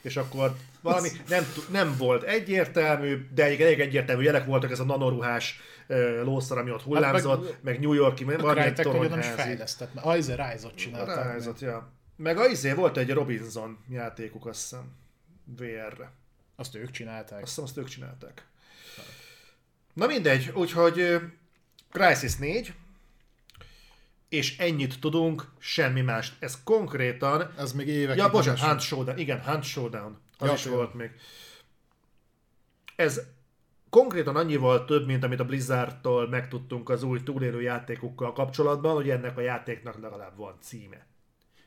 és akkor valami nem, nem volt egyértelmű, de egy elég egyértelmű jelek voltak, ez a nanoruhás uh, lószar, ami ott hullámzott, meg, meg New Yorki, A valami is toronyházi. fejlesztett, mert az a Rise-ot csinálták. meg. Rise-ot, ja. Meg a izé volt egy Robinson játékuk, azt hiszem, VR-re. Azt ők csinálták. Azt hiszem, azt ők csinálták. Na mindegy, úgyhogy Crysis 4, és ennyit tudunk, semmi más. Ez konkrétan... Ez még évekig Ja, bocsánat, Hunt Showdown. Igen, Hunt Showdown. Az Ja, is tényleg. volt még. Ez konkrétan annyival több, mint amit a Blizzardtól megtudtunk az új túlélő játékokkal kapcsolatban, hogy ennek a játéknak legalább van címe.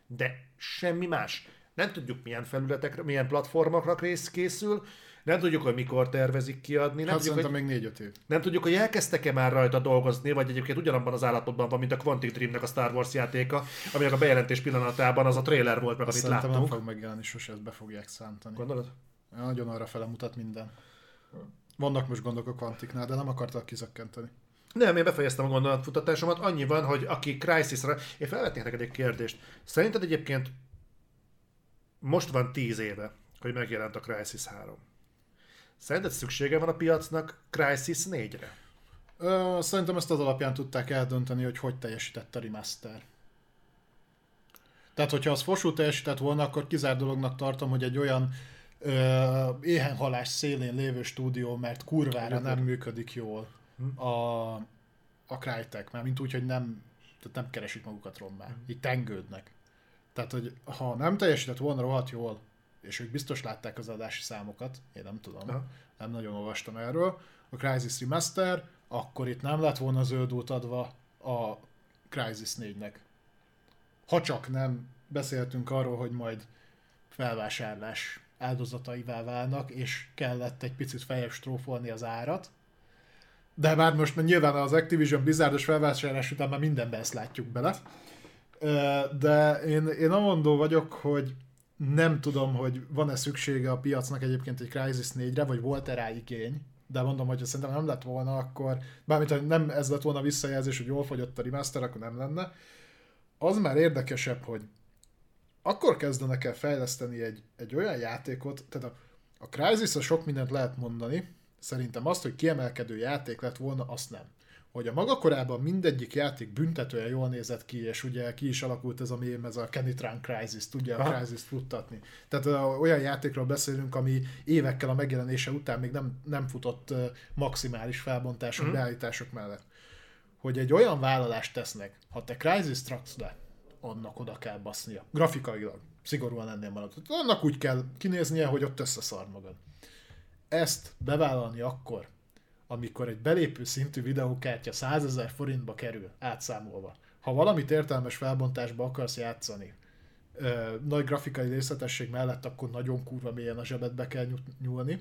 De semmi más. Nem tudjuk milyen felületekre, milyen platformokra rész készül, nem tudjuk, hogy mikor tervezik kiadni, nem Hát tudjuk, hogy még 4-5 év. nem tudjuk, hogy elkezdtek-e már rajta dolgozni, vagy egyébként ugyanabban az állapotban van, mint a Quantic Dreamnek a Star Wars játéka, aminek a bejelentés pillanatában az a trailer volt, meg amit Szerintem nem láttunk. fog megjelenni, sose ezt be fogják szántani. Gondolod? Nagyon arra fele mutat minden. Vannak most gondok a Quanticnál, de nem akartak kizökkenteni. Nem, én befejeztem a gondolatfutatásomat, annyi van, hogy aki Crysis-ra... Én felvetnék neked egy kérdést. Szerinted egyébként most van 10 éve, hogy megjelent a Crysis 3. Szerinted szüksége van a piacnak Crysis 4-re? Ö, szerintem ezt az alapján tudták eldönteni, hogy hogy teljesített a remaster. Tehát, hogyha az fosú teljesített volna, akkor kizár dolognak tartom, hogy egy olyan ö, éhenhalás szélén lévő stúdió, mert kurvára nem működik jól a, a Crytek, már mint úgy, hogy nem, tehát nem keresik magukat rommá, így tengődnek. Tehát, hogy ha nem teljesített volna rohadt jól, és ők biztos látták az adási számokat, én nem tudom, Aha. nem nagyon olvastam erről, a Crysis Remaster, akkor itt nem lett volna zöld út adva a Crysis 4-nek. Ha csak nem beszéltünk arról, hogy majd felvásárlás áldozataivá válnak, és kellett egy picit feljebb strófolni az árat. De már most már nyilván az Activision Blizzardos felvásárlás után már mindenben ezt látjuk bele. De én, én amondó vagyok, hogy nem tudom, hogy van-e szüksége a piacnak egyébként egy Crysis 4-re, vagy volt-e rá igény, de mondom, hogy szerintem nem lett volna, akkor, bármint, ha nem ez lett volna a visszajelzés, hogy jól fogyott a remaster, akkor nem lenne. Az már érdekesebb, hogy akkor kezdenek el fejleszteni egy, egy olyan játékot, tehát a, a crysis sok mindent lehet mondani, szerintem azt, hogy kiemelkedő játék lett volna, azt nem. Hogy a maga korában mindegyik játék büntetően jól nézett ki, és ugye ki is alakult ez a mém, ez a Kenitran Crisis, tudja a. Crisis futtatni. Tehát olyan játékról beszélünk, ami évekkel a megjelenése után még nem, nem futott maximális felbontások, mm. beállítások mellett. Hogy egy olyan vállalást tesznek, ha te Crisis raksz le, annak oda kell basznia. Grafikailag. Szigorúan ennél maradott. Annak úgy kell kinéznie, hogy ott összeszar magad. Ezt bevállalni akkor, amikor egy belépő szintű videókártya 100 ezer forintba kerül, átszámolva. Ha valamit értelmes felbontásba akarsz játszani, ö, nagy grafikai részletesség mellett, akkor nagyon kurva mélyen a zsebedbe kell nyú- nyúlni.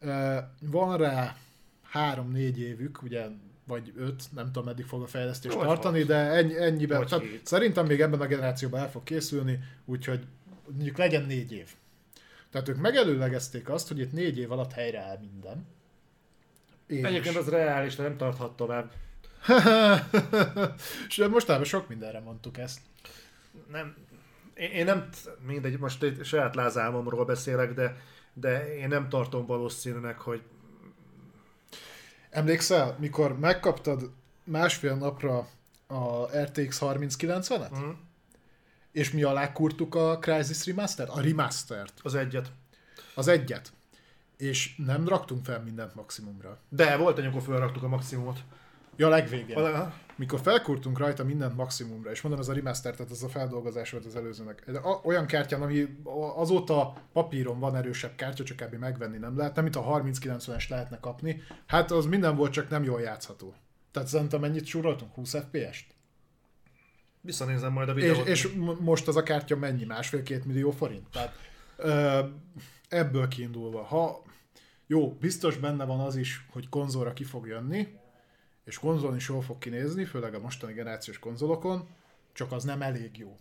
Ö, van rá három-négy évük, ugye, vagy öt, nem tudom meddig fog a fejlesztés Vagy tartani, de ennyi, ennyiben, Vagy tehát hét. szerintem még ebben a generációban el fog készülni, úgyhogy mondjuk legyen négy év. Tehát ők megelőlegezték azt, hogy itt négy év alatt helyreáll minden. És... Egyébként az reális, de nem tarthat tovább. <laughs> És mostában sok mindenre mondtuk ezt. Nem, én, nem, mindegy, most egy saját lázálmomról beszélek, de, de én nem tartom valószínűnek, hogy Emlékszel, mikor megkaptad másfél napra a RTX 3090-et? Mhm. És mi alá kurtuk a Crysis Remaster? A Remastert. az egyet. Az egyet. És nem raktunk fel mindent maximumra. De volt egy, amikor felraktuk a maximumot. Ja, legvégén. Vala- Mikor felkurtunk rajta mindent maximumra, és mondom, ez a remaster, tehát ez a feldolgozás volt az előzőnek. Olyan kártyán, ami azóta papíron van erősebb kártya, csak ebbi megvenni nem lehet, nem mint a 3090-es lehetne kapni. Hát az minden volt, csak nem jól játszható. Tehát szerintem mennyit súroltunk? 20 FPS-t? Visszanézem majd a És, videót. és m- most az a kártya mennyi? Másfél-két millió forint? Tehát ö, ebből kiindulva, ha jó, biztos benne van az is, hogy konzolra ki fog jönni, és konzolon is jól fog kinézni, főleg a mostani generációs konzolokon, csak az nem elég jó.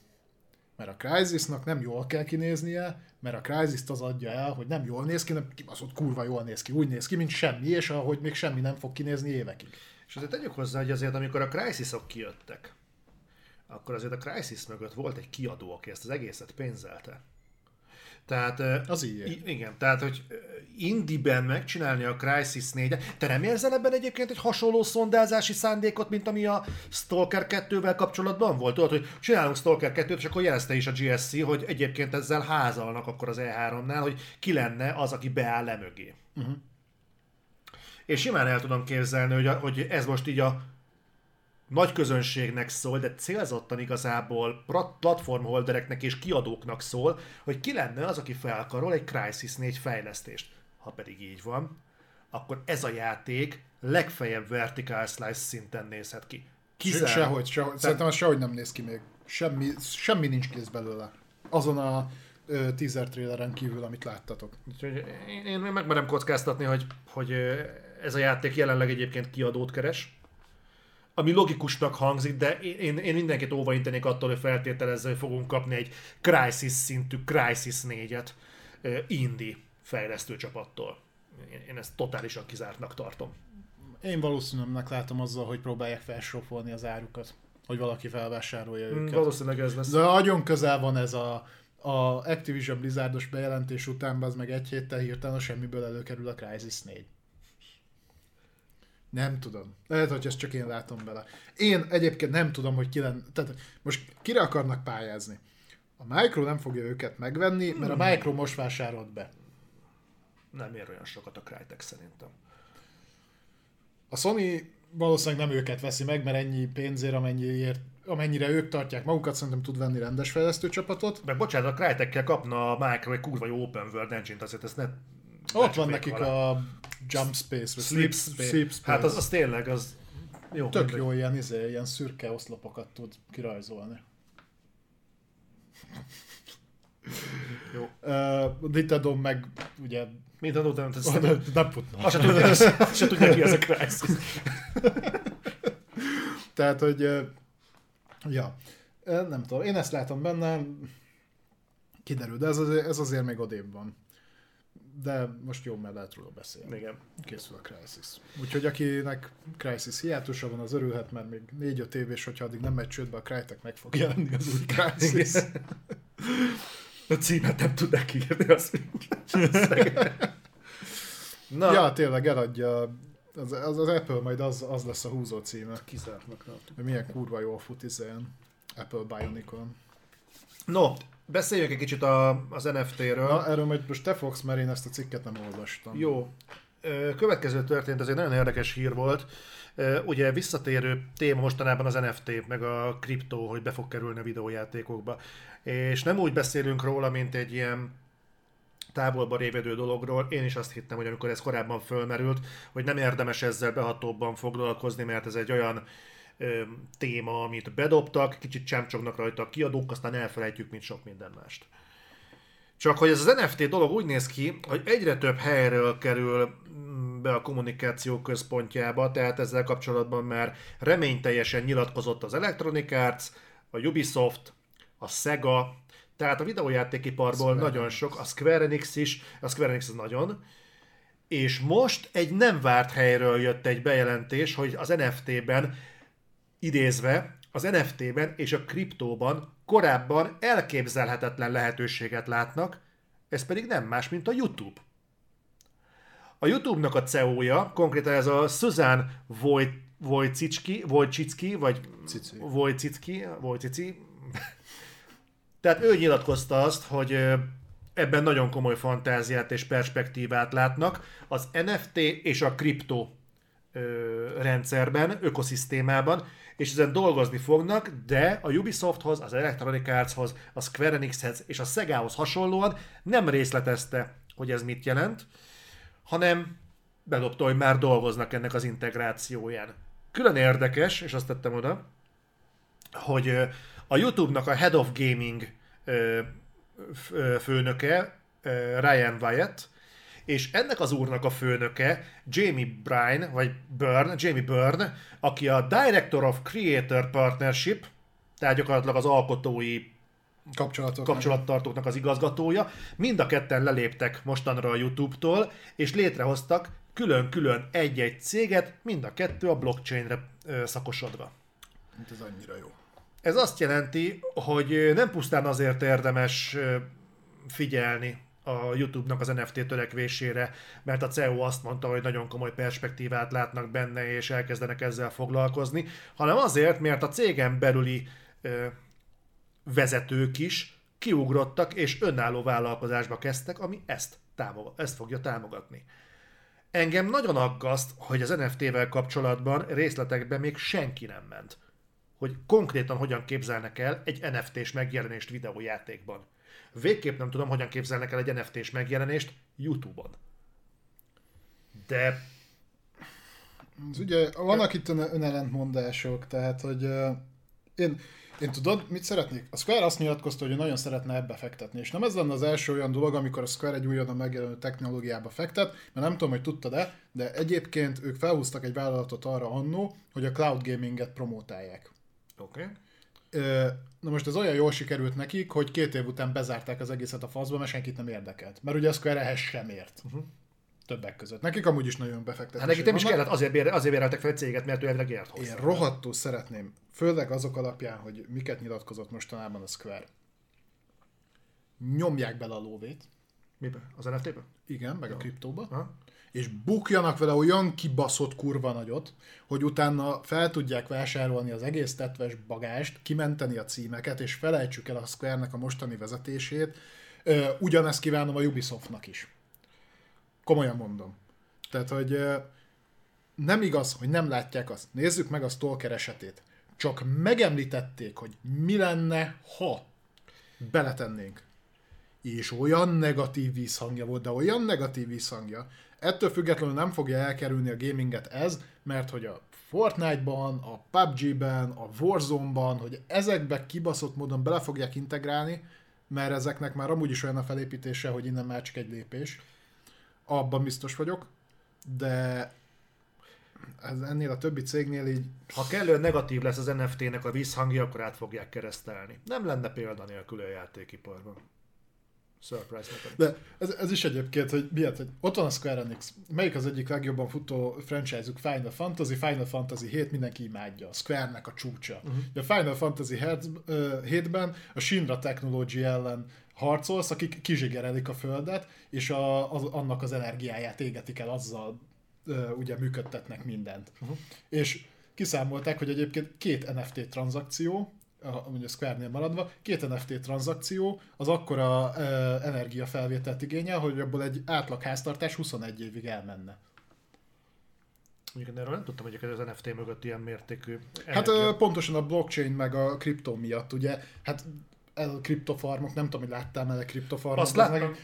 Mert a Crysisnak nem jól kell kinéznie, mert a Crysis-t az adja el, hogy nem jól néz ki, nem kibaszott kurva jól néz ki. Úgy néz ki, mint semmi, és ahogy még semmi nem fog kinézni évekig. És azért tegyük hozzá, hogy azért amikor a Crysis-ok kijöttek, akkor azért a Crisis mögött volt egy kiadó, aki ezt az egészet pénzelte. Tehát, az így. Igen, tehát, hogy indiben megcsinálni a Crisis 4 Te nem érzel ebben egyébként egy hasonló szondázási szándékot, mint ami a Stalker 2-vel kapcsolatban volt? Tudod, hogy csinálunk Stalker 2-t, és akkor jelezte is a GSC, hogy egyébként ezzel házalnak akkor az E3-nál, hogy ki lenne az, aki beáll le mögé. Uh-huh. És simán el tudom képzelni, hogy, a, hogy ez most így a nagy közönségnek szól, de célzottan igazából platformholdereknek és kiadóknak szól, hogy ki lenne az, aki felkarol egy Crysis 4 fejlesztést. Ha pedig így van, akkor ez a játék legfeljebb vertical slice szinten nézhet ki. Kizár... Sehogy, sehogy. Szerintem az sehogy nem néz ki még. Semmi, semmi nincs kész belőle. Azon a ö, teaser traileren kívül, amit láttatok. Úgyhogy én, én megmerem kockáztatni, hogy, hogy ez a játék jelenleg egyébként kiadót keres ami logikusnak hangzik, de én, én mindenkit óvaintenék attól, hogy feltételezze, hogy fogunk kapni egy Crisis szintű Crisis 4-et uh, indie fejlesztő csapattól. Én, én ezt totálisan kizártnak tartom. Én valószínűleg látom azzal, hogy próbálják felsófolni az árukat, hogy valaki felvásárolja mm, őket. Valószínűleg ez lesz. De nagyon közel van ez a, a Activision Blizzardos bejelentés után, az meg egy héttel hirtelen a semmiből előkerül a Crisis 4. Nem tudom. Lehet, hogy ezt csak én látom bele. Én egyébként nem tudom, hogy ki lenne. Tehát most kire akarnak pályázni? A Micro nem fogja őket megvenni, mert a Micro most vásárolt be. Nem ér olyan sokat a Crytek szerintem. A Sony valószínűleg nem őket veszi meg, mert ennyi pénzért, amennyiért, amennyire ők tartják magukat, szerintem tud venni rendes fejlesztő csapatot. Meg bocsánat, a Crytekkel kapna a Micro egy kurva jó open world engine-t, azért ezt ne ott van nekik a Jump Space, vagy Sleep, Space. Sleep Space. Hát az, az tényleg, az jó. Tök mindegy. jó, ilyen, izé, ilyen szürke oszlopokat tud kirajzolni. jó. Uh, Nintendo meg ugye... Nintendo nem tesz. Nem putna. Azt se tudja, se tudja ki ez a Crysis. <laughs> Tehát, hogy... Uh, ja. Nem tudom, én ezt látom benne, kiderül, de ez azért, ez azért még odébb van de most jó, mert lehet róla beszélni. Igen. Készül a Crisis. Úgyhogy akinek Crisis hiátusa van, az örülhet, mert még 4-5 év, és hogyha addig nem megy csődbe, a Crytek meg fog jelenni az új Crisis. a címet nem tudnak írni, azt <laughs> Na. Ja, tényleg eladja az, az, az Apple majd az, az lesz a húzó címe. Kizártnak. Hogy milyen kurva jól fut izén Apple Bionicon. No, Beszéljünk egy kicsit a, az NFT-ről. Na, erről majd most te fogsz, mert én ezt a cikket nem olvastam. Jó. Következő történt, ez egy nagyon érdekes hír volt. Ugye visszatérő téma mostanában az NFT, meg a kriptó, hogy be fog kerülni a videójátékokba. És nem úgy beszélünk róla, mint egy ilyen távolba révedő dologról. Én is azt hittem, hogy amikor ez korábban fölmerült, hogy nem érdemes ezzel behatóbban foglalkozni, mert ez egy olyan ö, téma, amit bedobtak, kicsit csámcsognak rajta a kiadók, aztán elfelejtjük, mint sok minden mást. Csak hogy ez az NFT dolog úgy néz ki, hogy egyre több helyről kerül mm, be a kommunikáció központjába, tehát ezzel kapcsolatban már reményteljesen nyilatkozott az Electronic Arts, a Ubisoft, a Sega, tehát a videójátékiparból nagyon sok, a Square Enix is, a Square Enix az nagyon, és most egy nem várt helyről jött egy bejelentés, hogy az NFT-ben idézve, az NFT-ben és a kriptóban korábban elképzelhetetlen lehetőséget látnak, ez pedig nem más, mint a YouTube. A YouTube-nak a CEO-ja, konkrétan ez a Susan Wojcicki, Wojcicki, vagy Wojcicki, Wojcici, tehát ő nyilatkozta azt, hogy ebben nagyon komoly fantáziát és perspektívát látnak. Az NFT és a kriptó rendszerben, ökoszisztémában, és ezen dolgozni fognak, de a Ubisofthoz, az Electronic Artshoz, a Square Enixhez és a Segához hasonlóan nem részletezte, hogy ez mit jelent, hanem bedobta, hogy már dolgoznak ennek az integrációján. Külön érdekes, és azt tettem oda, hogy a YouTube-nak a Head of Gaming főnöke, Ryan Wyatt, és ennek az úrnak a főnöke Jamie Bryan, vagy Byrne, Jamie Byrne, aki a Director of Creator Partnership, tehát gyakorlatilag az alkotói Kapcsolatok kapcsolattartóknak az igazgatója. Mind a ketten leléptek mostanra a YouTube-tól, és létrehoztak külön-külön egy-egy céget, mind a kettő a blockchainre szakosodva. Hát ez annyira jó. Ez azt jelenti, hogy nem pusztán azért érdemes figyelni a YouTube-nak az NFT törekvésére, mert a CEO azt mondta, hogy nagyon komoly perspektívát látnak benne, és elkezdenek ezzel foglalkozni, hanem azért, mert a cégen belüli ö, vezetők is kiugrottak, és önálló vállalkozásba kezdtek, ami ezt, támogat, ezt fogja támogatni. Engem nagyon aggaszt, hogy az NFT-vel kapcsolatban részletekben még senki nem ment. Hogy konkrétan hogyan képzelnek el egy NFT-s megjelenést videójátékban. Végképp nem tudom, hogyan képzelnek el egy NFT-s megjelenést YouTube-on. De Ez ugye vannak itt ön- önellentmondások, tehát hogy én, én tudod, mit szeretnék? A Square azt nyilatkozta, hogy nagyon szeretne ebbe fektetni, és nem ez lenne az első olyan dolog, amikor a Square egy újonnan megjelenő technológiába fektet, mert nem tudom, hogy tudtad-e, de egyébként ők felhúztak egy vállalatot arra annó, hogy a cloud gaminget promótálják. oké. Okay. Na most ez olyan jól sikerült nekik, hogy két év után bezárták az egészet a faszba, mert senkit nem érdekelt. Mert ugye a Square ehhez sem ért. Uh-huh. Többek között. Nekik amúgy is nagyon befektetés. Hát nekik nem is kellett, azért, bér, azért béreltek fel egy céget, mert ő elvileg ért hozzá. Én rohadtul szeretném, főleg azok alapján, hogy miket nyilatkozott mostanában a Square. Nyomják bele a lóvét, Miben? Az NFT-ben? igen, meg a kriptóba, Aha. És bukjanak vele olyan kibaszott kurva nagyot, hogy utána fel tudják vásárolni az egész tetves bagást, kimenteni a címeket, és felejtsük el a Square-nek a mostani vezetését. Ugyanezt kívánom a Ubisoftnak is. Komolyan mondom. Tehát, hogy nem igaz, hogy nem látják azt. Nézzük meg a Stalker esetét. Csak megemlítették, hogy mi lenne, ha beletennénk. És olyan negatív vízhangja volt, de olyan negatív vízhangja. Ettől függetlenül nem fogja elkerülni a gaminget ez, mert hogy a Fortnite-ban, a PUBG-ben, a Warzone-ban, hogy ezekbe kibaszott módon bele fogják integrálni, mert ezeknek már amúgy is olyan a felépítése, hogy innen már csak egy lépés. Abban biztos vagyok, de ez ennél a többi cégnél így Ha kellően negatív lesz az NFT-nek a vízhangja, akkor át fogják keresztelni. Nem lenne példa nélkül a játékiparban. Surprise neked. De ez, ez is egyébként, hogy miért, hogy ott van a Square Enix, melyik az egyik legjobban futó franchise-uk Final Fantasy, Final Fantasy 7 mindenki imádja, a Square-nek a csúcsa. Uh-huh. A Final Fantasy 7-ben a Shinra Technology ellen harcolsz, akik kizsigerelik a földet, és a, az, annak az energiáját égetik el azzal, ö, ugye működtetnek mindent. Uh-huh. És kiszámolták, hogy egyébként két NFT tranzakció, a- mondjuk a Square-nél maradva, két NFT tranzakció az akkora ö, energiafelvételt igényel, hogy abból egy átlag háztartás 21 évig elmenne. Mondjuk erről nem tudtam, hogy az NFT mögött ilyen mértékű Hát energia. ö, pontosan a blockchain meg a kriptó miatt, ugye, hát a kriptofarmok, nem tudom, hogy láttál el kriptofarmok. Azt láttam.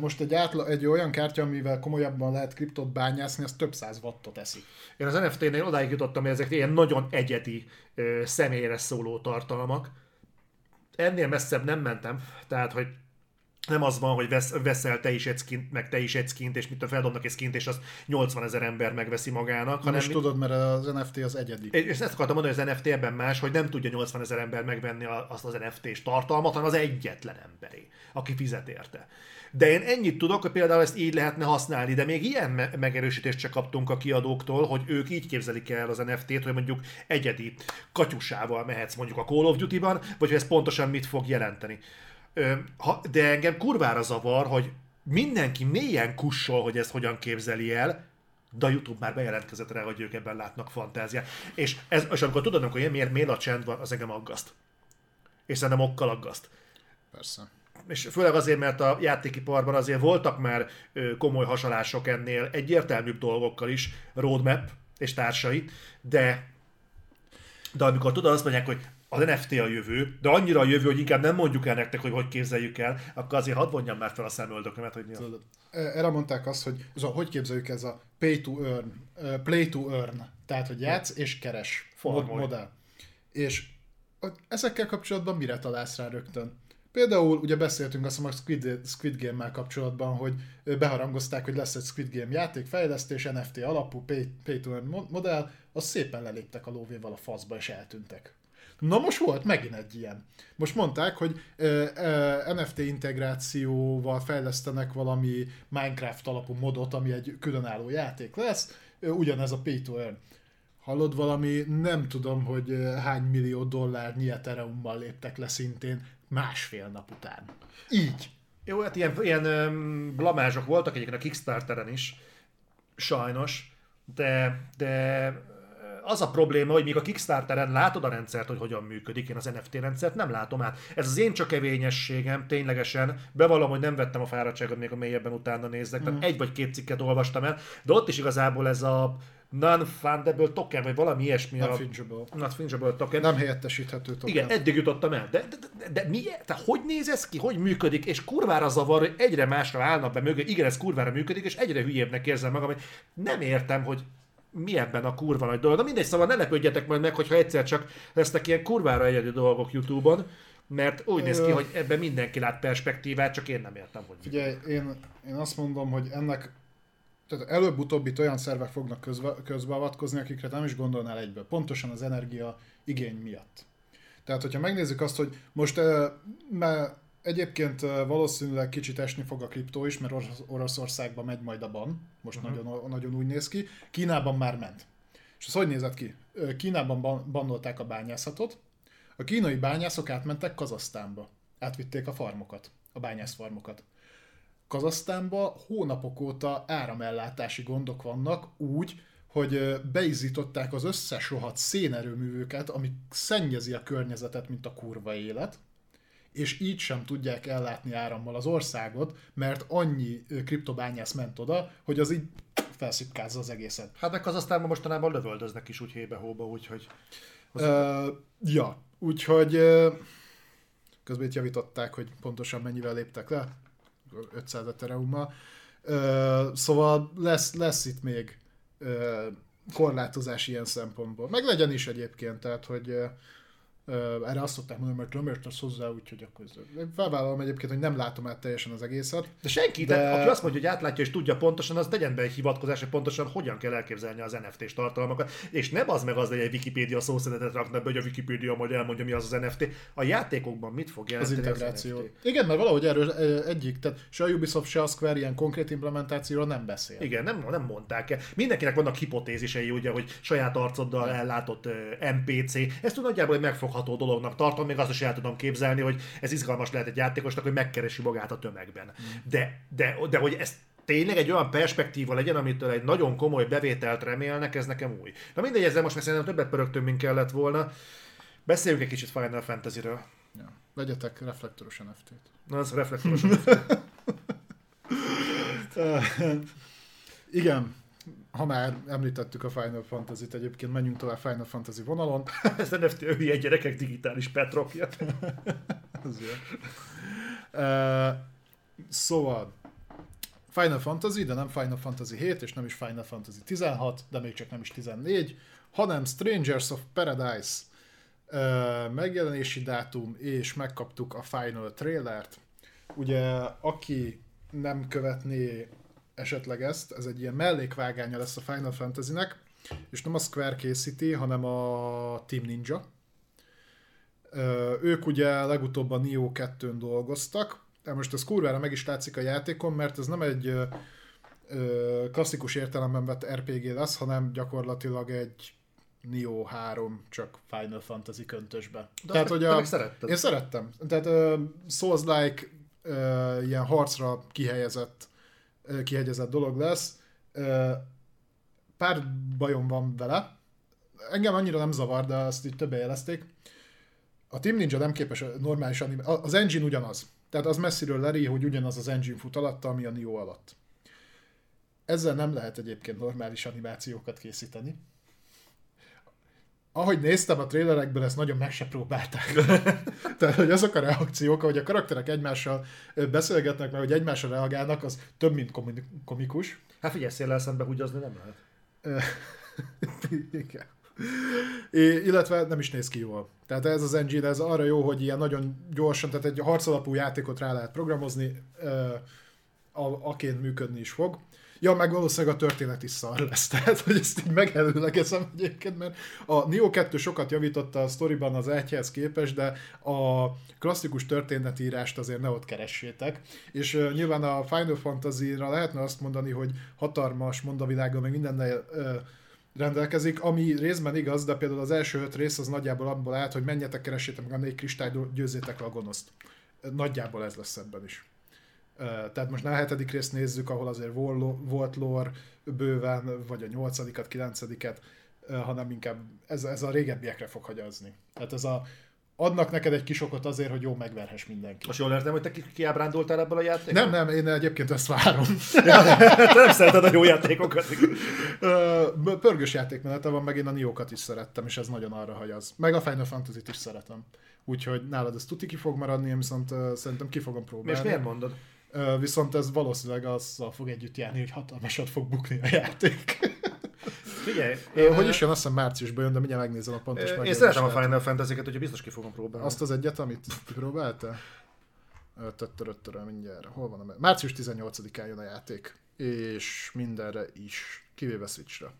Most egy, átla, egy olyan kártya, amivel komolyabban lehet kriptot bányászni, az több száz wattot eszik. Én az NFT-nél odáig jutottam, hogy ezek ilyen nagyon egyedi ö, személyre szóló tartalmak. Ennél messzebb nem mentem, tehát hogy nem az van, hogy vesz, veszel te is egy skint, meg te is egy skint, és mit feldobnak egy skint, és azt 80 ezer ember megveszi magának, Nem hanem is tudod, mert az NFT az egyedi. és ezt akartam mondani, hogy az NFT ebben más, hogy nem tudja 80 ezer ember megvenni azt az NFT-s tartalmat, hanem az egyetlen emberé, aki fizet érte. De én ennyit tudok, hogy például ezt így lehetne használni, de még ilyen me- megerősítést se kaptunk a kiadóktól, hogy ők így képzelik el az NFT-t, hogy mondjuk egyedi katyusával mehetsz mondjuk a Call of Duty-ban, vagy hogy ez pontosan mit fog jelenteni. De engem kurvára zavar, hogy mindenki mélyen kussol, hogy ezt hogyan képzeli el, de a YouTube már bejelentkezett rá, hogy ők ebben látnak fantáziát. És, ez, és amikor tudod, amikor ilyen miért, miért a csend van, az engem aggaszt. És szerintem okkal aggaszt. Persze. És főleg azért, mert a játékiparban azért voltak már komoly hasalások ennél egyértelműbb dolgokkal is, roadmap és társai, de de amikor tudod, azt mondják, hogy az NFT a jövő, de annyira a jövő, hogy inkább nem mondjuk el nektek, hogy hogy képzeljük el, akkor azért hadd vonjam már fel a szemöldökömet, hogy mi a... Tudod, Erre mondták azt, hogy az a, hogy képzeljük ez a pay to earn, uh, play to earn, tehát hogy játsz és keres mod, modell. És ezekkel kapcsolatban mire találsz rá rögtön? Például ugye beszéltünk azt a Squid, Squid Game-mel kapcsolatban, hogy ö, beharangozták, hogy lesz egy Squid Game játékfejlesztés, NFT alapú pay, pay to earn mo- modell, az szépen leléptek a lóvéval a faszba és eltűntek. Na most volt megint egy ilyen. Most mondták, hogy ö, ö, NFT integrációval fejlesztenek valami Minecraft alapú modot, ami egy különálló játék lesz, ö, ugyanez a pay to hallod valami, nem tudom, hogy hány millió dollárnyi Ethereummal léptek le szintén másfél nap után. Így. Jó, hát ilyen, ilyen blamázsok voltak egyébként a Kickstarteren is, sajnos, de, de az a probléma, hogy még a Kickstarteren látod a rendszert, hogy hogyan működik, én az NFT rendszert nem látom át. Ez az én csak evényességem, ténylegesen. Bevallom, hogy nem vettem a fáradtságot még a mélyebben utána nézzek, mm. tehát egy vagy két cikket olvastam el, de ott is igazából ez a non-fundable token, vagy valami ilyesmi. Not a, fungible. Not fungible token. Nem helyettesíthető token. Igen, eddig jutottam el. De, de, de, de mi? Tehát hogy néz ez ki? Hogy működik? És kurvára zavar, hogy egyre másra állnak be mögé. Igen, ez kurvára működik, és egyre hülyébbnek érzem magam, hogy nem értem, hogy mi ebben a kurva nagy dolog. Na mindegy, szóval ne lepődjetek majd meg, hogyha egyszer csak lesznek ilyen kurvára egyedű dolgok YouTube-on, mert úgy néz ki, hogy ebben mindenki lát perspektívát, csak én nem értem, hogy. Figyelj, én, én azt mondom, hogy ennek tehát előbb-utóbb itt olyan szervek fognak közbe, közbeavatkozni, akikre nem is gondolnál egyből. Pontosan az energia igény miatt. Tehát, hogyha megnézzük azt, hogy most mert egyébként valószínűleg kicsit esni fog a kriptó is, mert Orosz, Oroszországban megy majd a ban, most uh-huh. nagyon, nagyon úgy néz ki. Kínában már ment. És ez hogy nézett ki? Kínában ban- bannolták a bányászatot, a kínai bányászok átmentek Kazasztánba. Átvitték a farmokat, a bányászfarmokat. Kazasztánban hónapok óta áramellátási gondok vannak úgy, hogy beizították az összes rohadt szénerőművőket, ami szennyezi a környezetet, mint a kurva élet, és így sem tudják ellátni árammal az országot, mert annyi kriptobányász ment oda, hogy az így felszipkázza az egészet. Hát meg az aztán mostanában lövöldöznek is úgy hébe-hóba, úgyhogy Uh, ja, úgyhogy közben itt javították, hogy pontosan mennyivel léptek le, 500 ethereummal. Uh, szóval lesz, lesz itt még korlátozás ilyen szempontból. Meg legyen is egyébként, tehát hogy erre azt szokták mondani, mert nem értesz hozzá, úgyhogy akkor ez- felvállalom egyébként, hogy nem látom át teljesen az egészet. De senki, de... De- aki azt mondja, hogy átlátja és tudja pontosan, az tegyen be egy hivatkozás, hogy pontosan hogyan kell elképzelni az NFT-s tartalmakat. És nem az meg az, hogy egy Wikipédia szószenetet raknak be, hogy a Wikipédia majd elmondja, mi az az NFT. A játékokban mit fog Az jelenteni az, integráció. NFT? Igen, mert valahogy erről egyik, tehát se a Ubisoft, se a Square ilyen konkrét implementációról nem beszél. Igen, nem, nem mondták el. Mindenkinek vannak hipotézisei, ugye, hogy saját arcoddal ellátott NPC. Ezt tud nagyjából egy megfogható dolognak tartom, még azt is el tudom képzelni, hogy ez izgalmas lehet egy játékosnak, hogy megkeresi magát a tömegben. De, de, de hogy ez tényleg egy olyan perspektíva legyen, amitől egy nagyon komoly bevételt remélnek, ez nekem új. Na mindegy, ezzel most már szerintem többet pörögtünk, mint kellett volna. Beszéljünk egy kicsit Final Fantasy-ről. Ja. Vegyetek reflektoros NFT-t. Na, az reflektoros. <laughs> Igen, ha már említettük a Final Fantasy-t, egyébként menjünk tovább Final Fantasy vonalon. <laughs> ez NFT hülye gyerekek digitális <laughs> jó. Uh, szóval, Final Fantasy, de nem Final Fantasy 7, és nem is Final Fantasy 16, de még csak nem is 14, hanem Strangers of Paradise uh, megjelenési dátum, és megkaptuk a Final trailert. Ugye, aki nem követné esetleg ezt, ez egy ilyen mellékvágánya lesz a Final Fantasy-nek, és nem a Square készíti, hanem a Team Ninja. Ők ugye legutóbb a Neo 2-n dolgoztak, de most ez kurvára meg is látszik a játékon, mert ez nem egy klasszikus értelemben vett RPG lesz, hanem gyakorlatilag egy Neo 3, csak Final Fantasy köntösbe. De Tehát, hogy a... Én szerettem. Tehát uh, Souls-like uh, ilyen harcra kihelyezett, kihegyezett dolog lesz. Pár bajom van vele. Engem annyira nem zavar, de azt így többen jelezték. A Team Ninja nem képes normális anime... Az engine ugyanaz. Tehát az messziről leri, hogy ugyanaz az engine fut alatta, ami a Neo alatt. Ezzel nem lehet egyébként normális animációkat készíteni. Ahogy néztem a trailerekből, ezt nagyon meg se próbálták. <laughs> Tehát, hogy azok a reakciók, hogy a karakterek egymással beszélgetnek, mert hogy egymásra reagálnak, az több, mint komi- komikus. Hát figyelj, széllel szembe húgyozni nem lehet. <laughs> Igen. É, illetve nem is néz ki jól. Tehát ez az engine, ez arra jó, hogy ilyen nagyon gyorsan, tehát egy harcalapú játékot rá lehet programozni, ö, a, aként működni is fog. Ja, meg valószínűleg a történet is szar lesz, <laughs> tehát hogy ezt így megelőlegezem egyébként, mert a Neo 2 sokat javította a sztoriban az egyhez képest, de a klasszikus történetírást azért ne ott keressétek. És uh, nyilván a Final Fantasy-ra lehetne azt mondani, hogy hatalmas mondavilága, meg mindennel uh, rendelkezik, ami részben igaz, de például az első öt rész az nagyjából abból állt, hogy menjetek, keressétek meg a négy kristályt, győzzétek le a gonoszt. Nagyjából ez lesz ebben is. Tehát most nem a hetedik részt nézzük, ahol azért vol- volt lore bőven, vagy a nyolcadikat, kilencediket, hanem inkább ez, ez a régebbiekre fog hagyazni. Tehát ez a adnak neked egy kis okot azért, hogy jó megverhess mindenki. Most jól értem, hogy te ki- kiábrándultál ebből a játékból? Nem, nem, én egyébként ezt várom. te <laughs> nem szereted a jó játékokat. Pörgős játékmenete van, meg én a Niokat is szerettem, és ez nagyon arra hajaz. Meg a Final Fantasy-t is szeretem. Úgyhogy nálad ez tuti ki fog maradni, én viszont uh, szerintem ki fogom próbálni. És miért mondod? Viszont ez valószínűleg azzal fog együtt járni, hogy hatalmasat fog bukni a játék. Figyelj, Ö, hogy is jön, azt hiszem márciusban jön, de mindjárt megnézem a pontos Én megjelölést. szeretem a Final Fantasy-ket, úgyhogy biztos ki fogom próbálni. Azt az egyet, amit próbáltál? Töttöröttörö mindjárt. Hol van a... Március 18-án jön a játék. És mindenre is. Kivéve Switchre.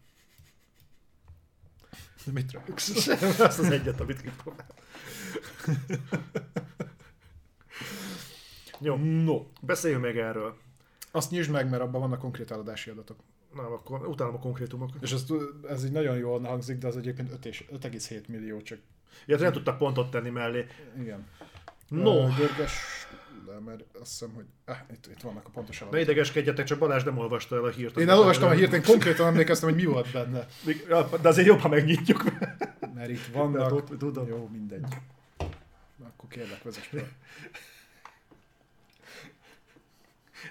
Mit rögsz? <laughs> Azt az egyet, amit kipróbál. <laughs> Jó, No. beszéljünk meg erről. Azt nyisd meg, mert abban vannak konkrét eladási adatok. Na, akkor utálom a konkrétumokat. És ez, ez így nagyon jól hangzik, de az egyébként 5 és- 5,7 millió csak. Ja, nem tudtak pontot tenni mellé. Igen. No, Görges, de mert azt hiszem, hogy ah, itt, itt vannak a pontos ne adatok. idegeskedjetek, csak Balázs nem olvasta el a hírt. Én elolvastam a hírt, én konkrétan emlékeztem, hogy mi volt benne. De azért jobb, ha megnyitjuk. Mert itt vannak... tud- tudom. Jó, mindegy. Akkor kérlek, vezess.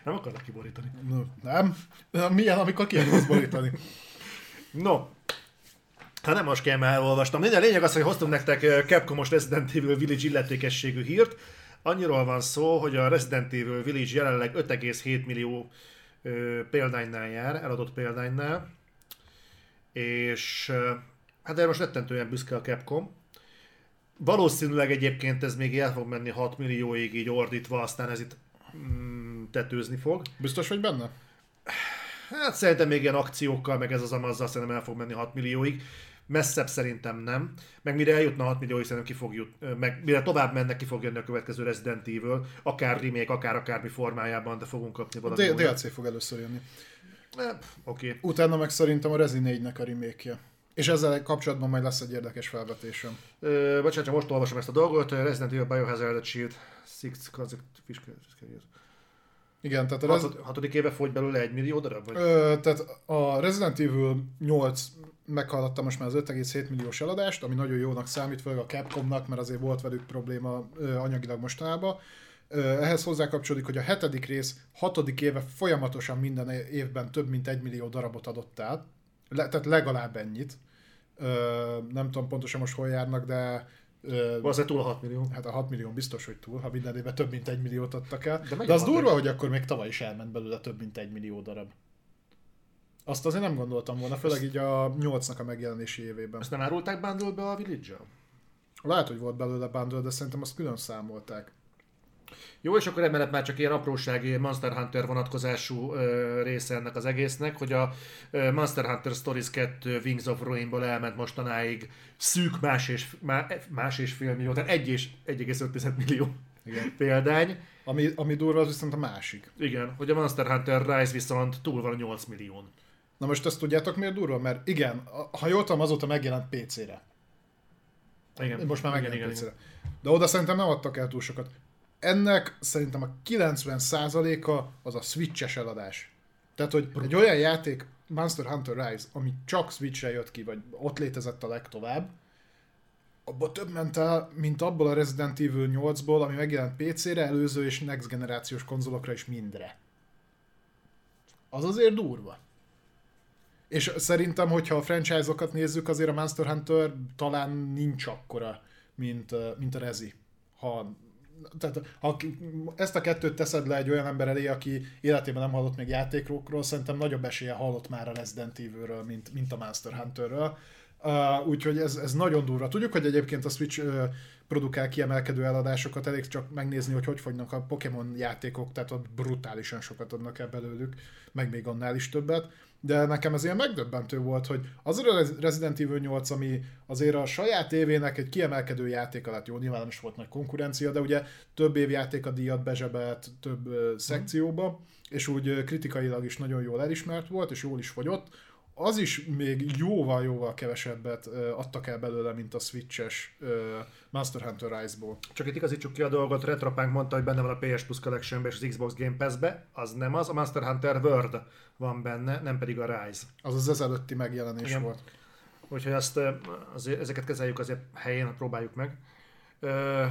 Nem akarok kiborítani. No, nem? Milyen, amikor ki akarsz borítani? No, Hát nem most kell, elolvastam. Minden lényeg az, hogy hoztunk nektek Capcomos Resident Evil Village illetékességű hírt. Annyiról van szó, hogy a Resident Evil Village jelenleg 5,7 millió ö, példánynál jár, eladott példánynál. És ö, hát erre most rettentően büszke a Capcom. Valószínűleg egyébként ez még el fog menni 6 millióig így ordítva, aztán ez itt mm, tetőzni fog. Biztos vagy benne? Hát szerintem még ilyen akciókkal, meg ez az amazzal szerintem el fog menni 6 millióig. Messzebb szerintem nem. Meg mire eljutna 6 millióig szerintem ki fog jut, meg mire tovább mennek, ki fog jönni a következő Resident Evil, akár remake, akár akármi formájában, de fogunk kapni valami D-. DLC fog először jönni. Oké. Utána meg szerintem a Rezi 4-nek a remake És ezzel kapcsolatban majd lesz egy érdekes felvetésem. Ö, Bocsánat, csak most olvasom ezt a dolgot. Resident Evil Biohazard Shield 6 Concept Fiscal Igen, tehát a Rez- Hatod, hatodik éve fogy belőle egy millió darab? Vagy? Ö, tehát a Resident Evil 8 meghaladta most már az 5,7 milliós eladást, ami nagyon jónak számít, főleg a Capcomnak, mert azért volt velük probléma ö, anyagilag mostanában. Ö, ehhez hozzá kapcsolódik, hogy a hetedik rész hatodik éve folyamatosan minden évben több mint egy millió darabot adott át, Le, tehát legalább ennyit. Ö, nem tudom pontosan most hol járnak, de Valószínűleg túl a 6 millió. Hát a 6 millió biztos, hogy túl, ha minden évben több mint egy milliót adtak el. De De, az durva, hogy akkor még tavaly is elment belőle több mint egy millió darab. Azt azért nem gondoltam volna, főleg így a 8-nak a megjelenési évében. Ezt nem árulták bundle a Village-el? Lehet, hogy volt belőle bundle, de szerintem azt külön számolták. Jó, és akkor emellett már csak ilyen aprósági Monster Hunter vonatkozású ö, része ennek az egésznek, hogy a ö, Monster Hunter Stories 2 Wings of Ruinból elment mostanáig szűk más és, má, más és fél millió, tehát 1 és 1,5 millió Igen. példány. Ami, ami durva, az viszont a másik. Igen, hogy a Monster Hunter Rise viszont túl van a 8 millión. Na most ezt tudjátok miért durva? Mert igen, ha jól tudom, azóta megjelent PC-re. Igen. Most már igen, megjelent igen, PC-re. De oda szerintem nem adtak el túl sokat. Ennek szerintem a 90%-a az a Switch-es eladás. Tehát, hogy egy olyan játék, Monster Hunter Rise, ami csak Switch-re jött ki, vagy ott létezett a legtovább, abba több ment el, mint abból a Resident Evil 8-ból, ami megjelent PC-re, előző és next generációs konzolokra is mindre. Az azért durva. És szerintem, hogyha a franchise-okat nézzük, azért a Monster Hunter talán nincs akkora, mint, mint a Rezi. Ha, tehát, ha ezt a kettőt teszed le egy olyan ember elé, aki életében nem hallott még játékokról, szerintem nagyobb esélye hallott már a Resident Evilről, mint, mint a Monster Hunterről. Uh, úgyhogy ez, ez nagyon durva. Tudjuk, hogy egyébként a Switch uh, produkál kiemelkedő eladásokat, elég csak megnézni, hogy hogy fogynak a Pokémon játékok, tehát ott brutálisan sokat adnak el belőlük, meg még annál is többet. De nekem ez ilyen megdöbbentő volt, hogy az a Resident Evil 8, ami azért a saját évének egy kiemelkedő játék alatt jó, nyilván nem is volt nagy konkurencia, de ugye több év játék a díjat bezsebelt több szekcióba, és úgy kritikailag is nagyon jól elismert volt, és jól is fogyott, az is még jóval-jóval kevesebbet adtak el belőle, mint a Switches ö, Monster Hunter Rise-ból. Csak itt igazítsuk ki a dolgot, Retropunk mondta, hogy benne van a PS Plus collection és az Xbox Game Pass-be, az nem az, a Monster Hunter World van benne, nem pedig a Rise. Az az ezelőtti megjelenés Igen. volt. Úgyhogy ezt, azért, ezeket kezeljük azért helyén, próbáljuk meg. Ö,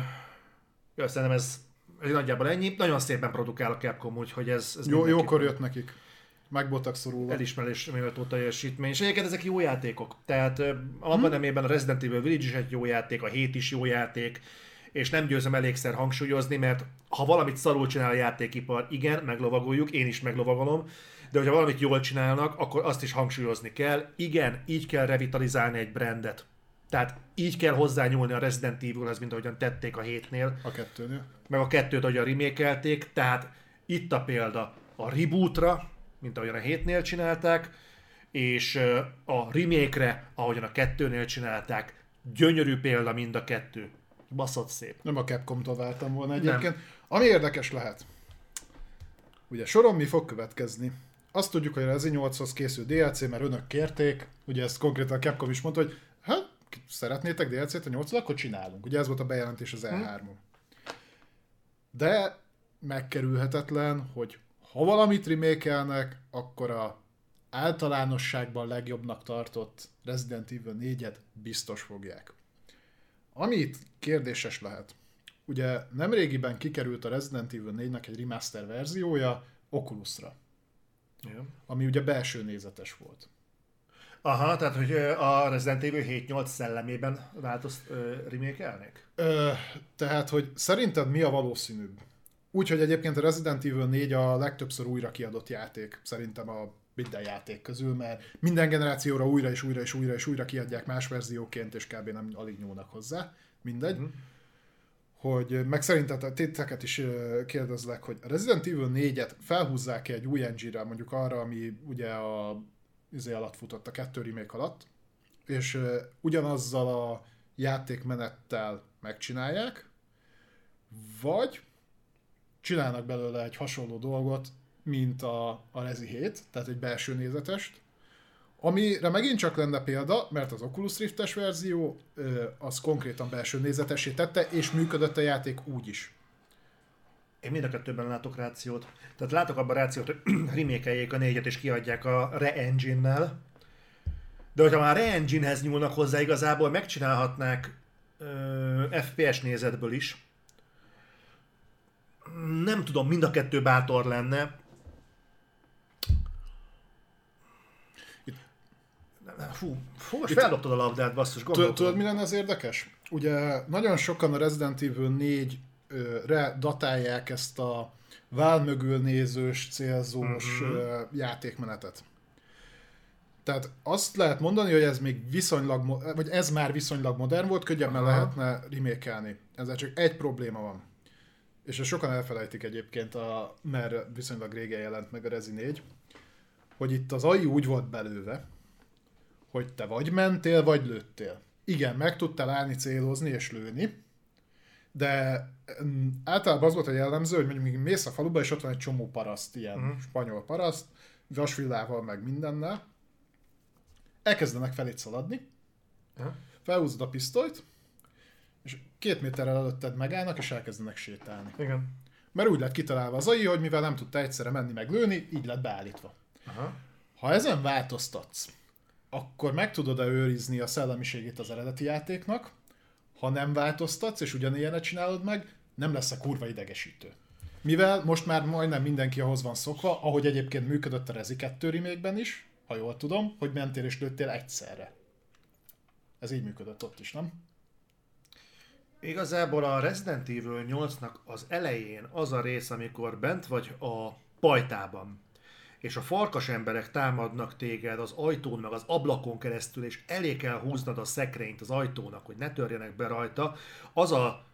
szerintem ez, ez nagyjából ennyi. Nagyon szépen produkál a Capcom, úgyhogy ez, ez Jó, jókor jött nekik. Meg voltak szorulva. elismerés méltó teljesítmény. És egyébként ezek jó játékok. Tehát abban nemében a Resident Evil Village is egy jó játék, a 7 is jó játék, és nem győzöm elégszer hangsúlyozni, mert ha valamit szarul csinál a játékipar, igen, meglovagoljuk, én is meglovagolom, de hogyha valamit jól csinálnak, akkor azt is hangsúlyozni kell. Igen, így kell revitalizálni egy brandet. Tehát így kell hozzányúlni a Resident Evilhez, mint ahogyan tették a hétnél A kettőnél. meg a kettőt, ahogy a remékelték, tehát itt a példa a rebootra, mint ahogyan a hétnél csinálták, és a remake-re, ahogyan a kettőnél csinálták, gyönyörű példa mind a kettő. Baszott szép. Nem a Capcom-tól vártam volna egyébként. Ami érdekes lehet. Ugye soron mi fog következni? Azt tudjuk, hogy a Rezi 8-hoz készül DLC, mert önök kérték. Ugye ezt konkrétan a Capcom is mondta, hogy hát, szeretnétek DLC-t a 8 akkor csinálunk. Ugye ez volt a bejelentés az E3-on. De megkerülhetetlen, hogy ha valamit remékelnek, akkor a általánosságban legjobbnak tartott Resident Evil 4-et biztos fogják. Ami itt kérdéses lehet. Ugye nemrégiben kikerült a Resident Evil 4-nek egy remaster verziója Oculusra, Ja. ami ugye belső nézetes volt. Aha, tehát hogy a Resident Evil 7-8 szellemében változt? Ö, tehát, hogy szerinted mi a valószínűbb? Úgyhogy egyébként a Resident Evil 4 a legtöbbször újra kiadott játék, szerintem a minden játék közül, mert minden generációra újra és újra és újra és újra kiadják más verzióként, és kb. nem alig nyúlnak hozzá. Mindegy. Mhm. Hogy meg szerinted titeket is ö, kérdezlek, hogy a Resident Evil 4-et felhúzzák egy új engine mondjuk arra, ami ugye a izé alatt futott, a kettő remake alatt, és ugyanazzal a játékmenettel megcsinálják, vagy csinálnak belőle egy hasonló dolgot, mint a, a Rezi 7, tehát egy belső nézetest, amire megint csak lenne példa, mert az Oculus Rift-es verzió az konkrétan belső nézetessé tette, és működött a játék úgy is. Én mind a kettőben látok rációt. Tehát látok abban rációt, hogy <clears throat> remékeljék a négyet és kiadják a Re-Engine-nel. De hogyha már Re-Engine-hez nyúlnak hozzá, igazából megcsinálhatnák ö, FPS nézetből is. Nem tudom, mind a kettő bátor lenne. Fú, fú most feldobtad a labdát, basszus, gondolkodom. tudod, mi lenne az érdekes? Ugye nagyon sokan a Resident Evil 4-re datálják ezt a vál mögül nézős, célzós uh-huh. játékmenetet. Tehát azt lehet mondani, hogy ez még viszonylag, vagy ez már viszonylag modern volt, könnyebben Aha. lehetne remékelni. Ezzel csak egy probléma van. És ezt sokan elfelejtik egyébként, a, mert viszonylag régen jelent meg a Rezi 4, hogy itt az AI úgy volt belőve, hogy te vagy mentél, vagy lőttél. Igen, meg tudtál állni, célozni és lőni, de mm, általában az volt a jellemző, hogy mondjuk még mész a faluba, és ott van egy csomó paraszt, ilyen uh-huh. spanyol paraszt, vasvillával, meg mindennel. Elkezdenek felét szaladni, Aha. felhúzod a pisztolyt, két méterrel előtted megállnak, és elkezdenek sétálni. Igen. Mert úgy lett kitalálva az AI, hogy mivel nem tudta egyszerre menni meg lőni, így lett beállítva. Aha. Ha ezen változtatsz, akkor meg tudod-e őrizni a szellemiségét az eredeti játéknak, ha nem változtatsz, és ugyanilyenet csinálod meg, nem lesz a kurva idegesítő. Mivel most már majdnem mindenki ahhoz van szokva, ahogy egyébként működött a Rezi 2 remake is, ha jól tudom, hogy mentél és lőttél egyszerre. Ez így működött ott is, nem? Igazából a Resident Evil 8-nak az elején az a rész, amikor bent vagy a pajtában, és a farkas emberek támadnak téged az ajtón, meg az ablakon keresztül, és elé kell húznod a szekrényt az ajtónak, hogy ne törjenek be rajta, az a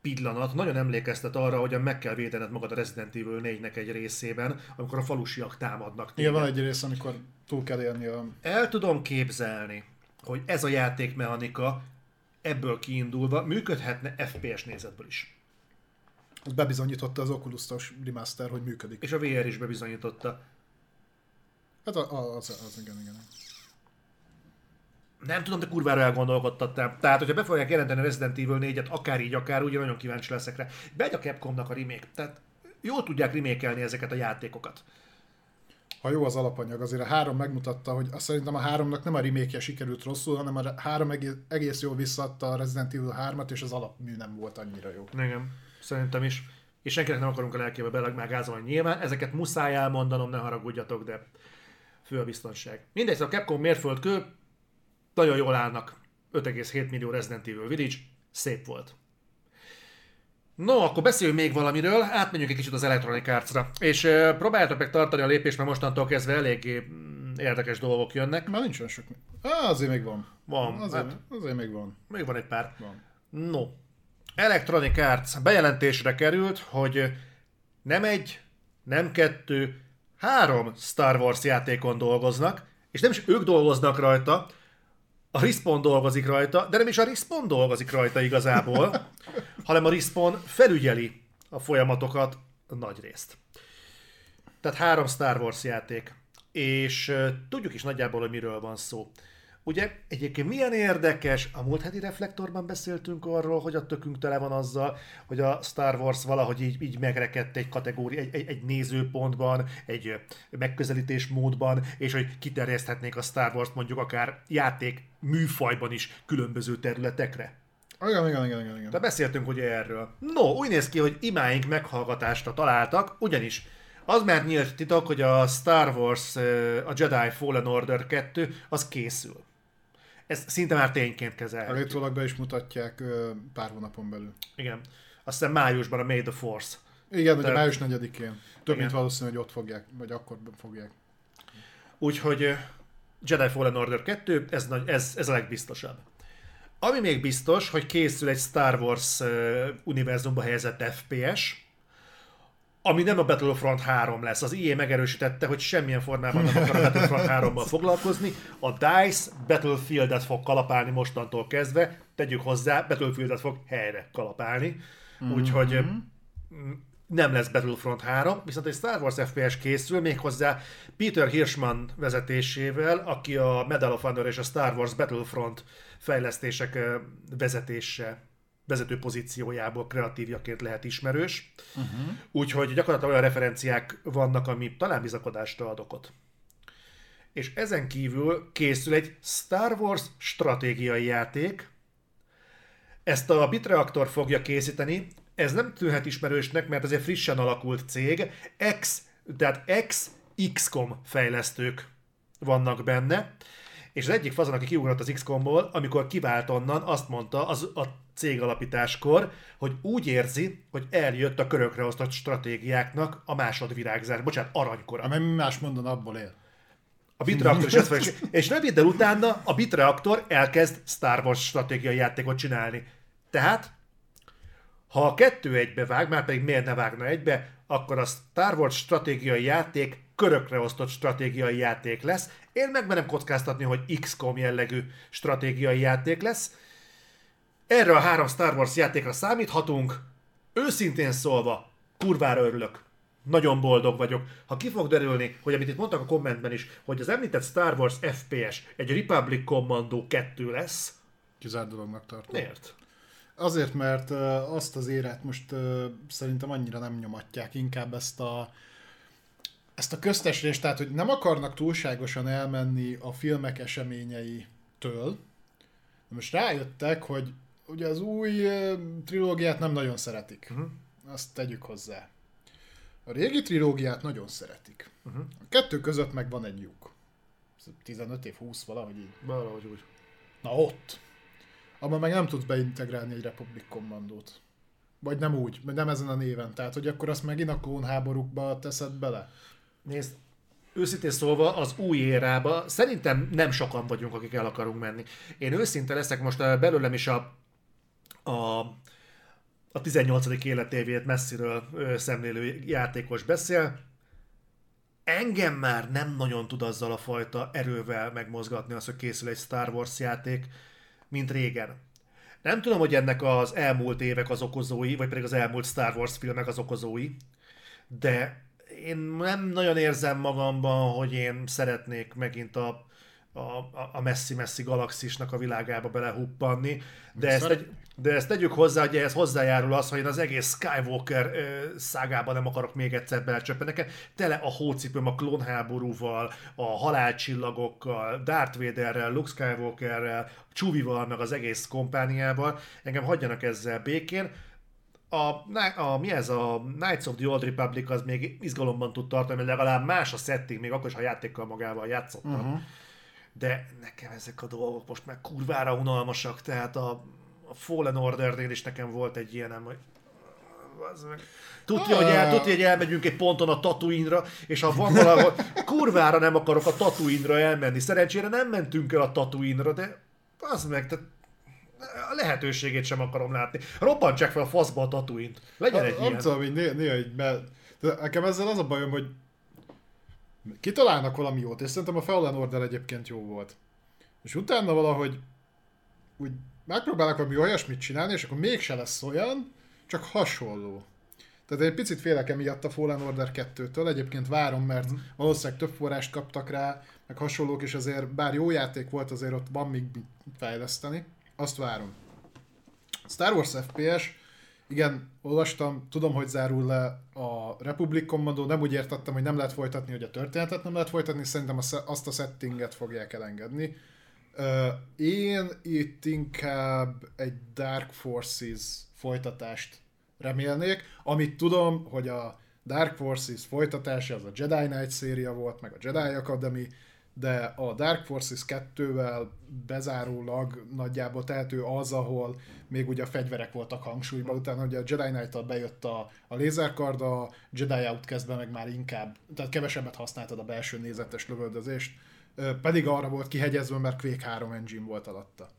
pillanat nagyon emlékeztet arra, hogy meg kell védened magad a Resident Evil 4-nek egy részében, amikor a falusiak támadnak Igen, téged. van egy rész, amikor túl kell élni a... El tudom képzelni, hogy ez a játékmechanika ebből kiindulva működhetne FPS nézetből is. Az bebizonyította az Oculus-os remaster, hogy működik. És a VR is bebizonyította. Hát a- a- az, az igen, igen. Nem tudom, de kurvára elgondolkodtattam. Tehát, hogyha be fogják jelenteni a Resident Evil 4-et, akár így, akár úgy, nagyon kíváncsi leszek rá. Begy a Capcomnak a remake. Tehát jól tudják remékelni ezeket a játékokat. Ha jó az alapanyag, azért a három megmutatta, hogy azt szerintem a háromnak nem a remake sikerült rosszul, hanem a három egész, egész jól visszaadta a Resident Evil 3-at, és az alapmű nem volt annyira jó. Igen, szerintem is. És senkinek nem akarunk a lelkébe belegázolni nyilván. Ezeket muszáj elmondanom, ne haragudjatok, de fő a biztonság. Mindegy, a Capcom mérföldkő, nagyon jól állnak. 5,7 millió Resident Evil Village, szép volt. No, akkor beszéljünk még valamiről, átmenjünk egy kicsit az Electronic Arts-ra. És uh, próbáljátok meg tartani a lépést, mert mostantól kezdve eléggé mm, érdekes dolgok jönnek. Már nincs olyan sok. Á, azért még van. Van, Azért, hát azért még van. még van egy pár. van. No. Electronic Arts bejelentésre került, hogy nem egy, nem kettő, három Star Wars játékon dolgoznak, és nem is ők dolgoznak rajta, a Respawn dolgozik rajta, de nem is a Respawn dolgozik rajta igazából, <laughs> hanem a Respawn felügyeli a folyamatokat nagy részt. Tehát három Star Wars játék, és tudjuk is nagyjából, hogy miről van szó. Ugye egyébként milyen érdekes, a múlt heti reflektorban beszéltünk arról, hogy a tökünk tele van azzal, hogy a Star Wars valahogy így, így megrekedt egy kategória, egy, egy, egy nézőpontban, egy ö, megközelítés módban, és hogy kiterjeszthetnék a Star Wars-t mondjuk akár játék műfajban is különböző területekre. Igen, igen, igen, igen. De beszéltünk ugye erről. No, úgy néz ki, hogy imáink meghallgatásra találtak, ugyanis az már nyílt titok, hogy a Star Wars, a Jedi Fallen Order 2, az készül. Ez szinte már tényként kezel. Állítólag be is mutatják pár hónapon belül. Igen. Azt hiszem májusban a May the Force. Igen, ugye május 4-én. Több Igen. mint valószínű, hogy ott fogják, vagy akkor fogják. Úgyhogy Jedi Fallen Order 2, ez, nagy, ez, ez a legbiztosabb. Ami még biztos, hogy készül egy Star Wars uh, univerzumba helyezett FPS, ami nem a Battlefront 3 lesz. Az EA megerősítette, hogy semmilyen formában nem akar a Battlefront 3-mal foglalkozni. A DICE Battlefieldet fog kalapálni mostantól kezdve. Tegyük hozzá, Battlefieldet fog helyre kalapálni. Úgyhogy ö, nem lesz Battlefront 3, viszont egy Star Wars FPS készül, méghozzá Peter Hirschman vezetésével, aki a Medal of Honor és a Star Wars Battlefront fejlesztések vezetése vezető pozíciójából kreatívjaként lehet ismerős. Uh-huh. Úgyhogy gyakorlatilag olyan referenciák vannak, ami talán bizakodásra ad okot. És ezen kívül készül egy Star Wars stratégiai játék, ezt a Bitreaktor fogja készíteni, ez nem tűnhet ismerősnek, mert ez egy frissen alakult cég, X, tehát ex XCOM fejlesztők vannak benne, és az egyik fazon, aki kiugrott az XCOM-ból, amikor kivált onnan, azt mondta az, a cég alapításkor, hogy úgy érzi, hogy eljött a körökre osztott stratégiáknak a másodvirágzás, bocsánat, aranykora. Amely más mondan, abból él. A Bitreaktor is <laughs> ezt fogja, és nem hidd el utána, a Bitreaktor elkezd Star Wars stratégiai játékot csinálni. Tehát, ha a kettő egybe vág, már pedig miért ne vágna egybe, akkor a Star Wars stratégiai játék körökre osztott stratégiai játék lesz. Én megmerem kockáztatni, hogy XCOM jellegű stratégiai játék lesz. Erre a három Star Wars játékra számíthatunk. Őszintén szólva, kurvára örülök. Nagyon boldog vagyok. Ha ki fog derülni, hogy amit itt mondtak a kommentben is, hogy az említett Star Wars FPS egy Republic Commando 2 lesz, Kizárt dolognak tartom. miért? Azért, mert azt az éret most szerintem annyira nem nyomatják, inkább ezt a ezt a köztesést, tehát hogy nem akarnak túlságosan elmenni a filmek eseményeitől. Most rájöttek, hogy ugye az új trilógiát nem nagyon szeretik. Uh-huh. Azt tegyük hozzá. A régi trilógiát nagyon szeretik. Uh-huh. A kettő között meg van egy lyuk. 15 év, 20 valahogy így. Valahogy úgy. Na ott. Abban meg nem tudsz beintegrálni egy Republic Commandót. Vagy nem úgy, vagy nem ezen a néven. Tehát, hogy akkor azt megint a klónháborúkba teszed bele. Nézd, őszintén szólva az új érába szerintem nem sokan vagyunk, akik el akarunk menni. Én őszinte leszek, most belőlem is a, a, a 18. életévét messziről szemlélő játékos beszél. Engem már nem nagyon tud azzal a fajta erővel megmozgatni az, hogy készül egy Star Wars játék, mint régen. Nem tudom, hogy ennek az elmúlt évek az okozói, vagy pedig az elmúlt Star Wars filmek az okozói, de én nem nagyon érzem magamban, hogy én szeretnék megint a a, a messzi-messzi galaxisnak a világába belehuppanni, de ezt, egy, de ezt tegyük hozzá, hogy ehhez hozzájárul az, hogy én az egész Skywalker ö, szágában nem akarok még egyszer belecsöppenni. Nekem tele a hócipőm a klónháborúval, a halálcsillagokkal, Darth Vaderrel, Luke Skywalkerrel, Csuvival, meg az egész kompániával. Engem hagyjanak ezzel békén. A, a, mi ez a Knights of the Old Republic az még izgalomban tud tartani, mert legalább más a setting, még akkor is, ha játékkal magával játszottam. Uh-huh de nekem ezek a dolgok most már kurvára unalmasak, tehát a, a Fallen Order-nél is nekem volt egy ilyenem, hogy Tudja, hogy, el, tudja, hogy elmegyünk egy ponton a Tatooine-ra, és ha van valahol, kurvára nem akarok a Tatooine-ra elmenni. Szerencsére nem mentünk el a Tatooine-ra, de az meg, tehát a lehetőségét sem akarom látni. Robbantsák fel a faszba a Tatooine-t. Legyen egy ilyen. Nem tudom, hogy néha, néha így, mert nekem ezzel az a bajom, hogy kitalálnak valami jót, és szerintem a Fallen Order egyébként jó volt. És utána valahogy úgy megpróbálnak valami olyasmit csinálni, és akkor mégse lesz olyan, csak hasonló. Tehát egy picit félek emiatt a Fallen Order 2-től, egyébként várom, mert mm. valószínűleg több forrást kaptak rá, meg hasonlók, és azért bár jó játék volt, azért ott van még fejleszteni. Azt várom. Star Wars FPS, igen, olvastam, tudom, hogy zárul le a Republic Commando, nem úgy értettem, hogy nem lehet folytatni, hogy a történetet nem lehet folytatni, szerintem azt a settinget fogják elengedni. Én itt inkább egy Dark Forces folytatást remélnék, amit tudom, hogy a Dark Forces folytatása az a Jedi Knight széria volt, meg a Jedi Academy, de a Dark Forces 2-vel bezárólag nagyjából tehető az, ahol még ugye a fegyverek voltak hangsúlyban, utána ugye a Jedi knight bejött a, a lézerkard, a Jedi Outcast-ben meg már inkább, tehát kevesebbet használtad a belső nézetes lövöldözést, pedig arra volt kihegyezve, mert Quake 3 engine volt alatta.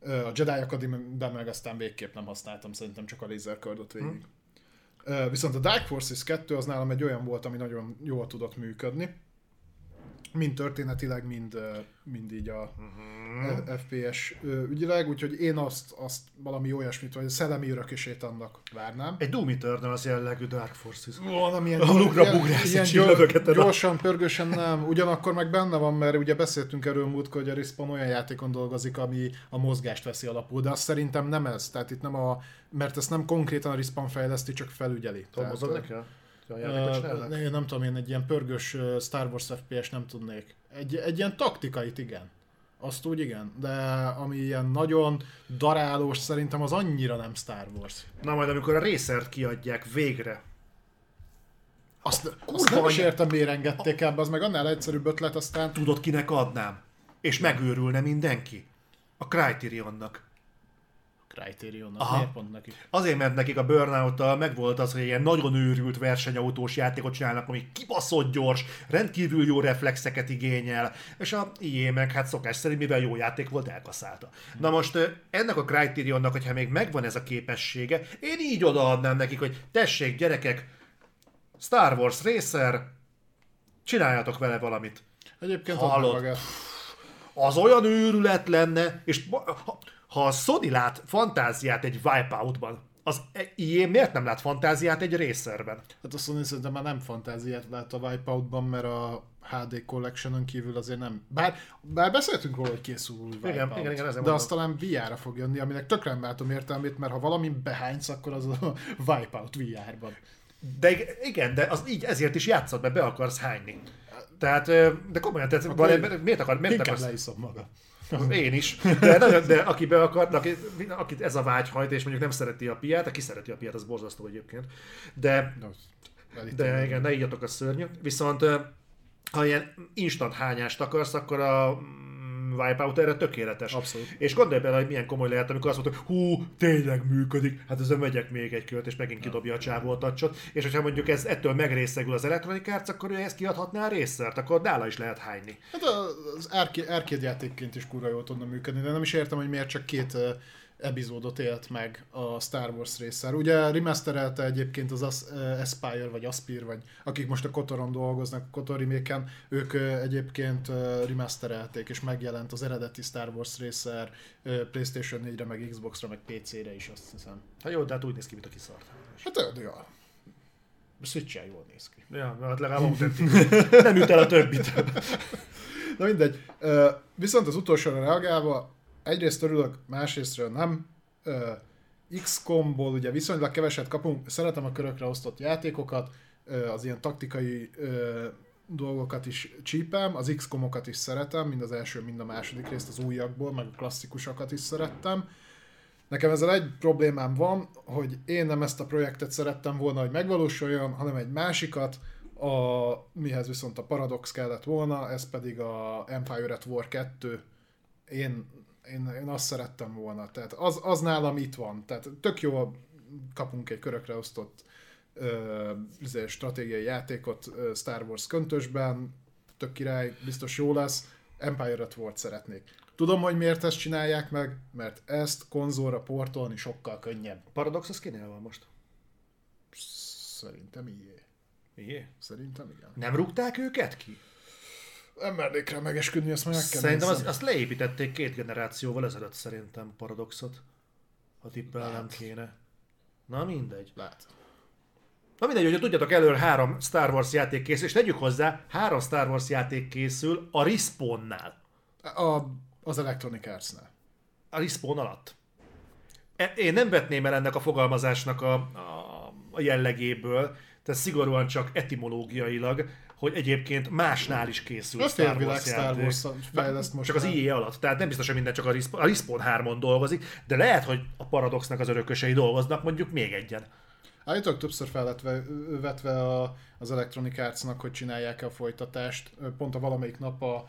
A Jedi Academy-ben meg aztán végképp nem használtam, szerintem csak a lézerkardot végig. Hmm. Viszont a Dark Forces 2 az nálam egy olyan volt, ami nagyon jól tudott működni mind történetileg, mind, mind így a uh-huh. FPS ügyileg, úgyhogy én azt, azt valami olyasmit, vagy a szellemi örökösét annak várnám. Egy Doom Eternal az jellegű Dark Forces. Valami ilyen, a lukra ilyen, ilyen gyorsan, pörgősen nem. Ugyanakkor meg benne van, mert ugye beszéltünk erről múltkor, hogy a Respawn olyan játékon dolgozik, ami a mozgást veszi alapul, de azt szerintem nem ez. Tehát itt nem a, mert ezt nem konkrétan a Respawn fejleszti, csak felügyeli. Tudom, mozogni kell? Uh, én nem tudom, én egy ilyen pörgős Star Wars FPS nem tudnék. Egy, egy ilyen taktikait igen. Azt úgy igen, de ami ilyen nagyon darálós, szerintem az annyira nem Star Wars. Na majd amikor a részert kiadják végre. Azt, azt nem is értem, miért engedték el, az meg annál egyszerűbb ötlet, aztán... Tudod, kinek adnám? És megőrülne mindenki? A Criterionnak. Criterion, Aha. miért pont nekik? Azért, mert nekik a burnout megvolt az, hogy ilyen nagyon őrült versenyautós játékot csinálnak, ami kibaszott gyors, rendkívül jó reflexeket igényel, és a IE meg hát szokás szerint, mivel jó játék volt, elkaszálta. Hmm. Na most ennek a Criterionnak, hogyha még megvan ez a képessége, én így odaadnám nekik, hogy tessék gyerekek, Star Wars Racer, csináljatok vele valamit. Egyébként Hallod? Az olyan őrület lenne, és ha a Sony lát fantáziát egy Wipeout-ban, az ilyen miért nem lát fantáziát egy Racerben? Hát a Sony szerintem már nem fantáziát lát a Wipeout-ban, mert a HD Collection-on kívül azért nem. Bár, bár beszéltünk róla, hogy készül új Wipeout, igen, igen, igen, de mondom. azt talán VR-ra fog jönni, aminek tökre nem látom értelmét, mert ha valami behánysz, akkor az a <laughs> Wipeout VR-ban. De igen, de az így ezért is játszod, mert be akarsz hányni. Tehát, de komolyan, tehát miért akar, miért akarsz... leiszom Én is. De, de, de aki be akart, aki, akit ez a vágy hajt, és mondjuk nem szereti a piát, aki szereti a piát, az borzasztó egyébként. De, de igen, ne írjatok a szörnyű. Viszont ha ilyen instant hányást akarsz, akkor a Wipeout erre tökéletes. Abszolút. És gondolj bele, hogy milyen komoly lehet, amikor azt mondta, hú, tényleg működik, hát ezzel megyek még egy kört, és megint kidobja a csávó a tacsot. És hogyha mondjuk ez ettől megrészegül az Electronic Arts, akkor ő ezt kiadhatná a részszert, akkor nála is lehet hányni. Hát az arcade játékként is kurva jól tudna működni, de nem is értem, hogy miért csak két epizódot élt meg a Star Wars részsel. Ugye remasterelte egyébként az Aspire, vagy Aspir, vagy akik most a Kotoron dolgoznak, a Kotor ők egyébként remasterelték, és megjelent az eredeti Star Wars részsel Playstation 4-re, meg Xbox-ra, meg PC-re is azt hiszem. Hát jó, de hát úgy néz ki, mint a kiszart. Hát ja. switch jól néz ki. Ja, hát legalább autentikus. Nem üt el a többit. <laughs> Na mindegy. Viszont az utolsóra reagálva, egyrészt örülök, másrésztről nem. XCOM-ból ugye viszonylag keveset kapunk, szeretem a körökre osztott játékokat, az ilyen taktikai dolgokat is csípem, az XCOM-okat is szeretem, mind az első, mind a második részt az újakból, meg a klasszikusokat is szerettem. Nekem ezzel egy problémám van, hogy én nem ezt a projektet szerettem volna, hogy megvalósuljon, hanem egy másikat, a, mihez viszont a Paradox kellett volna, ez pedig a Empire at War 2. Én, én, én azt szerettem volna. Tehát az, az nálam itt van. Tehát tök jó, kapunk egy körökre osztott ö, izé, stratégiai játékot ö, Star Wars köntösben, tök király, biztos jó lesz. Empire at War szeretnék. Tudom, hogy miért ezt csinálják meg, mert ezt konzolra portolni sokkal könnyebb. Paradox az kinél van most? Szerintem ilyen. Mié? Szerintem igen. Nem rúgták őket ki? Nem mernék rá megesküdni, azt meg meg kell Szerintem az, azt leépítették két generációval ezelőtt szerintem Paradoxot. Ha tippelnem kéne. Na mindegy. Lehet. Na mindegy, hogyha tudjátok, előre három Star Wars játék készül, és tegyük hozzá, három Star Wars játék készül a Respawnnál. A, az Electronic Arts-nál. A Respawn alatt. E- Én nem vetném el ennek a fogalmazásnak a, a, a jellegéből, tehát szigorúan csak etimológiailag, hogy egyébként másnál is készül A Star Wars Star. Wars fejleszt most. Csak az. IE alatt. Tehát nem biztos, hogy minden csak a Respawn, a Respawn 3-on dolgozik, de lehet, hogy a Paradoxnak az örökösei dolgoznak mondjuk még egyen. Állítólag többször fel lett ve- vetve a, az Electronic Arts-nak, hogy csinálják a folytatást. Pont a valamelyik nap a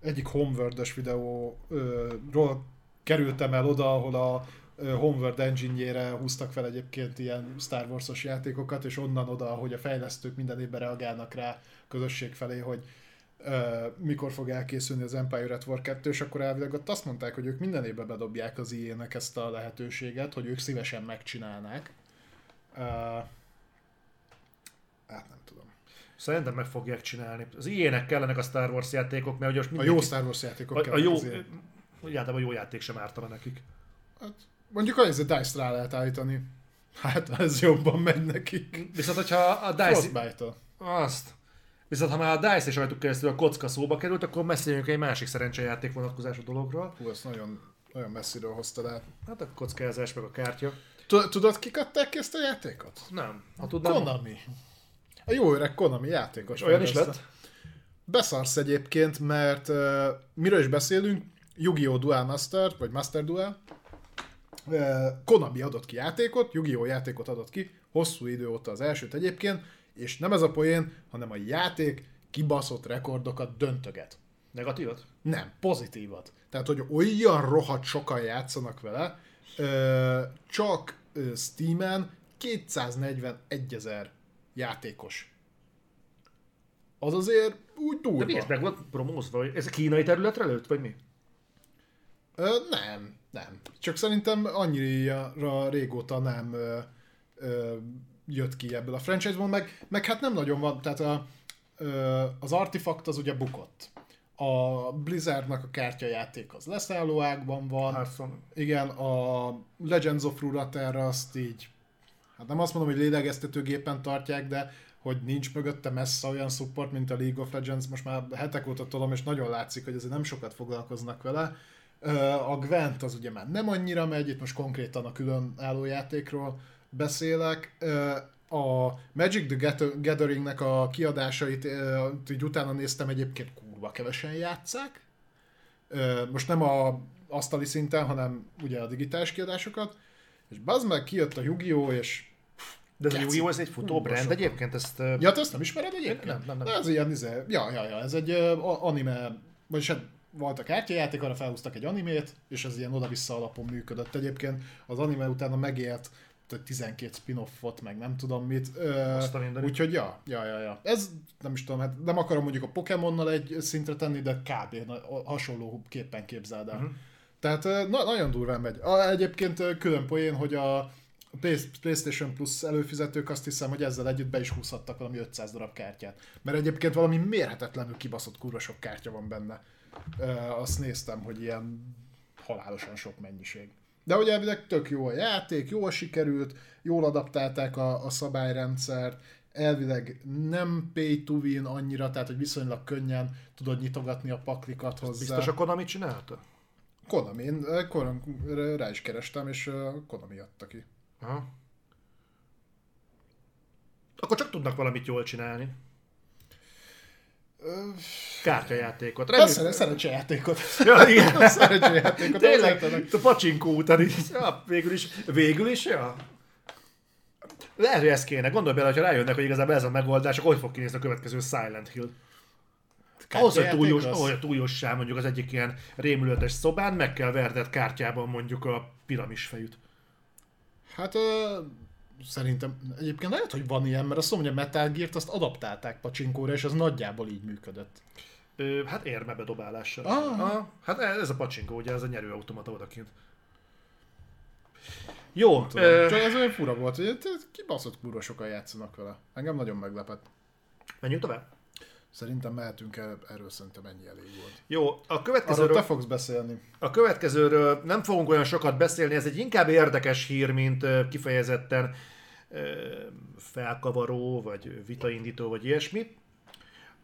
egyik Homeworld-ös videóról kerültem el oda, ahol a Homeworld engine húztak fel egyébként ilyen Star Wars-os játékokat, és onnan oda, hogy a fejlesztők minden évben reagálnak rá a közösség felé, hogy ö, mikor fog elkészülni az Empire at War 2, és akkor elvileg ott azt mondták, hogy ők minden évben bedobják az IE-nek ezt a lehetőséget, hogy ők szívesen megcsinálnák. Uh, hát nem tudom. Szerintem meg fogják csinálni. Az ilyenek kellenek a Star Wars játékok, mert hogy most A mindenki... jó Star Wars játékok a, a jó, azért. Egyáltalán a jó játék sem ártana nekik. Hát, mondjuk hogy Dice-t rá lehet állítani. Hát ez jobban megy nekik. Viszont, hogyha a DICE... Frostbite-tól. Azt. Viszont, ha már a DICE és rajtuk keresztül a kocka szóba került, akkor beszéljünk egy másik szerencsejáték vonatkozású dologról. Hú, ezt nagyon, nagyon messziről hoztad át. Hát a kockázás meg a kártya. Tud- Tudod, kik adták ki ezt a játékot? Nem. Ha tudnám... Konami. A jó öreg Konami játékos. És olyan is lett? Beszarsz egyébként, mert uh, miről is beszélünk, Yu-Gi-Oh! Dual Master, vagy Master Duel, Konami adott ki játékot, Yu-Gi-Oh! játékot adott ki, hosszú idő óta az elsőt egyébként, és nem ez a poén, hanem a játék kibaszott rekordokat döntöget. Negatívat? Nem, pozitívat. Tehát, hogy olyan rohadt sokan játszanak vele, ö, csak ö, Steam-en 241 ezer játékos. Az azért úgy De durva. miért meg volt promózva? Ez a kínai területre lőtt, vagy mi? Ö, nem, nem. Csak szerintem annyira régóta nem ö, ö, jött ki ebből a franchise-ból, meg, meg hát nem nagyon van, tehát a, ö, az Artifact az ugye bukott. A Blizzardnak a kártyajáték az leszálló ágban van, Hearthstone. igen, a Legends of Runeterra azt így, hát nem azt mondom, hogy lélegeztetőgépen tartják, de hogy nincs mögötte messze olyan support, mint a League of Legends, most már hetek óta tolom, és nagyon látszik, hogy azért nem sokat foglalkoznak vele. A Gwent az ugye már nem annyira megy, itt most konkrétan a külön álló játékról beszélek. A Magic the Gather- Gatheringnek a kiadásait így utána néztem egyébként kurva kevesen játszák. Most nem a asztali szinten, hanem ugye a digitális kiadásokat. És bazd meg, kijött a Yu-Gi-Oh! és De ez a. Yu-Gi-Oh! ez egy futó Kurva brand sokan. egyébként, ezt... Ja, te ezt nem ismered egyébként? Nem, nem, nem. Na, ez ilyen, izé, ja, ja, ja, ez egy uh, anime, vagyis hát volt a kártyajáték, arra felhúztak egy animét, és ez ilyen oda-vissza alapon működött. Egyébként az anime utána tehát 12 spin-offot, meg nem tudom mit. Ö, úgyhogy ja, ja, ja, ja. Ez nem is tudom, hát nem akarom mondjuk a Pokémonnal egy szintre tenni, de kb. hasonló képpen képzeld el. Mhm. Tehát na, nagyon durván megy. A, egyébként külön poén, hogy a Play- PlayStation Plus előfizetők azt hiszem, hogy ezzel együtt be is húzhattak valami 500 darab kártyát. Mert egyébként valami mérhetetlenül kibaszott kurva sok kártya van benne. Azt néztem, hogy ilyen halálosan sok mennyiség. De hogy elvileg tök jó a játék, jól sikerült, jól adaptálták a, a szabályrendszert, elvileg nem pay to win annyira, tehát hogy viszonylag könnyen tudod nyitogatni a paklikat hozzá. Biztos a Konami csinálta? Konami, én Konami, rá is kerestem, és Konami adta ki. Aha. Akkor csak tudnak valamit jól csinálni. Kártyajátékot. Hát szere, szerencsejátékot. Ja, igen. <laughs> Szerencsejátékot. Tényleg, a pacsinkó után így, ja, végül is, végül is, ja. Lehet, hogy ez kéne. Gondolj bele, ha rájönnek, hogy igazából ez a megoldás, akkor hogy fog kinézni a következő Silent Hill. Ahhoz, hogy az? ahhoz, hogy túljossá mondjuk az egyik ilyen rémülötes szobán, meg kell verdett kártyában mondjuk a piramis fejűt. Hát ö, szerintem egyébként lehet, hogy van ilyen, mert azt mondom, hogy a Metal Gear-t azt adaptálták pacsinkóra, és az nagyjából így működött. Ö, hát érme bedobálással. Ah. Ah, hát ez a pacsinkó, ugye, ez a nyerőautomata odakint. Jó, Tudom. ö, Csak ez olyan fura volt, hogy kibaszott kurva sokan játszanak vele. Engem nagyon meglepett. menjünk tovább. Szerintem mehetünk el, erről szerintem ennyi elég volt. Jó, a Arról következőről, te fogsz beszélni. a következőről nem fogunk olyan sokat beszélni, ez egy inkább érdekes hír, mint kifejezetten felkavaró, vagy vitaindító, vagy ilyesmi.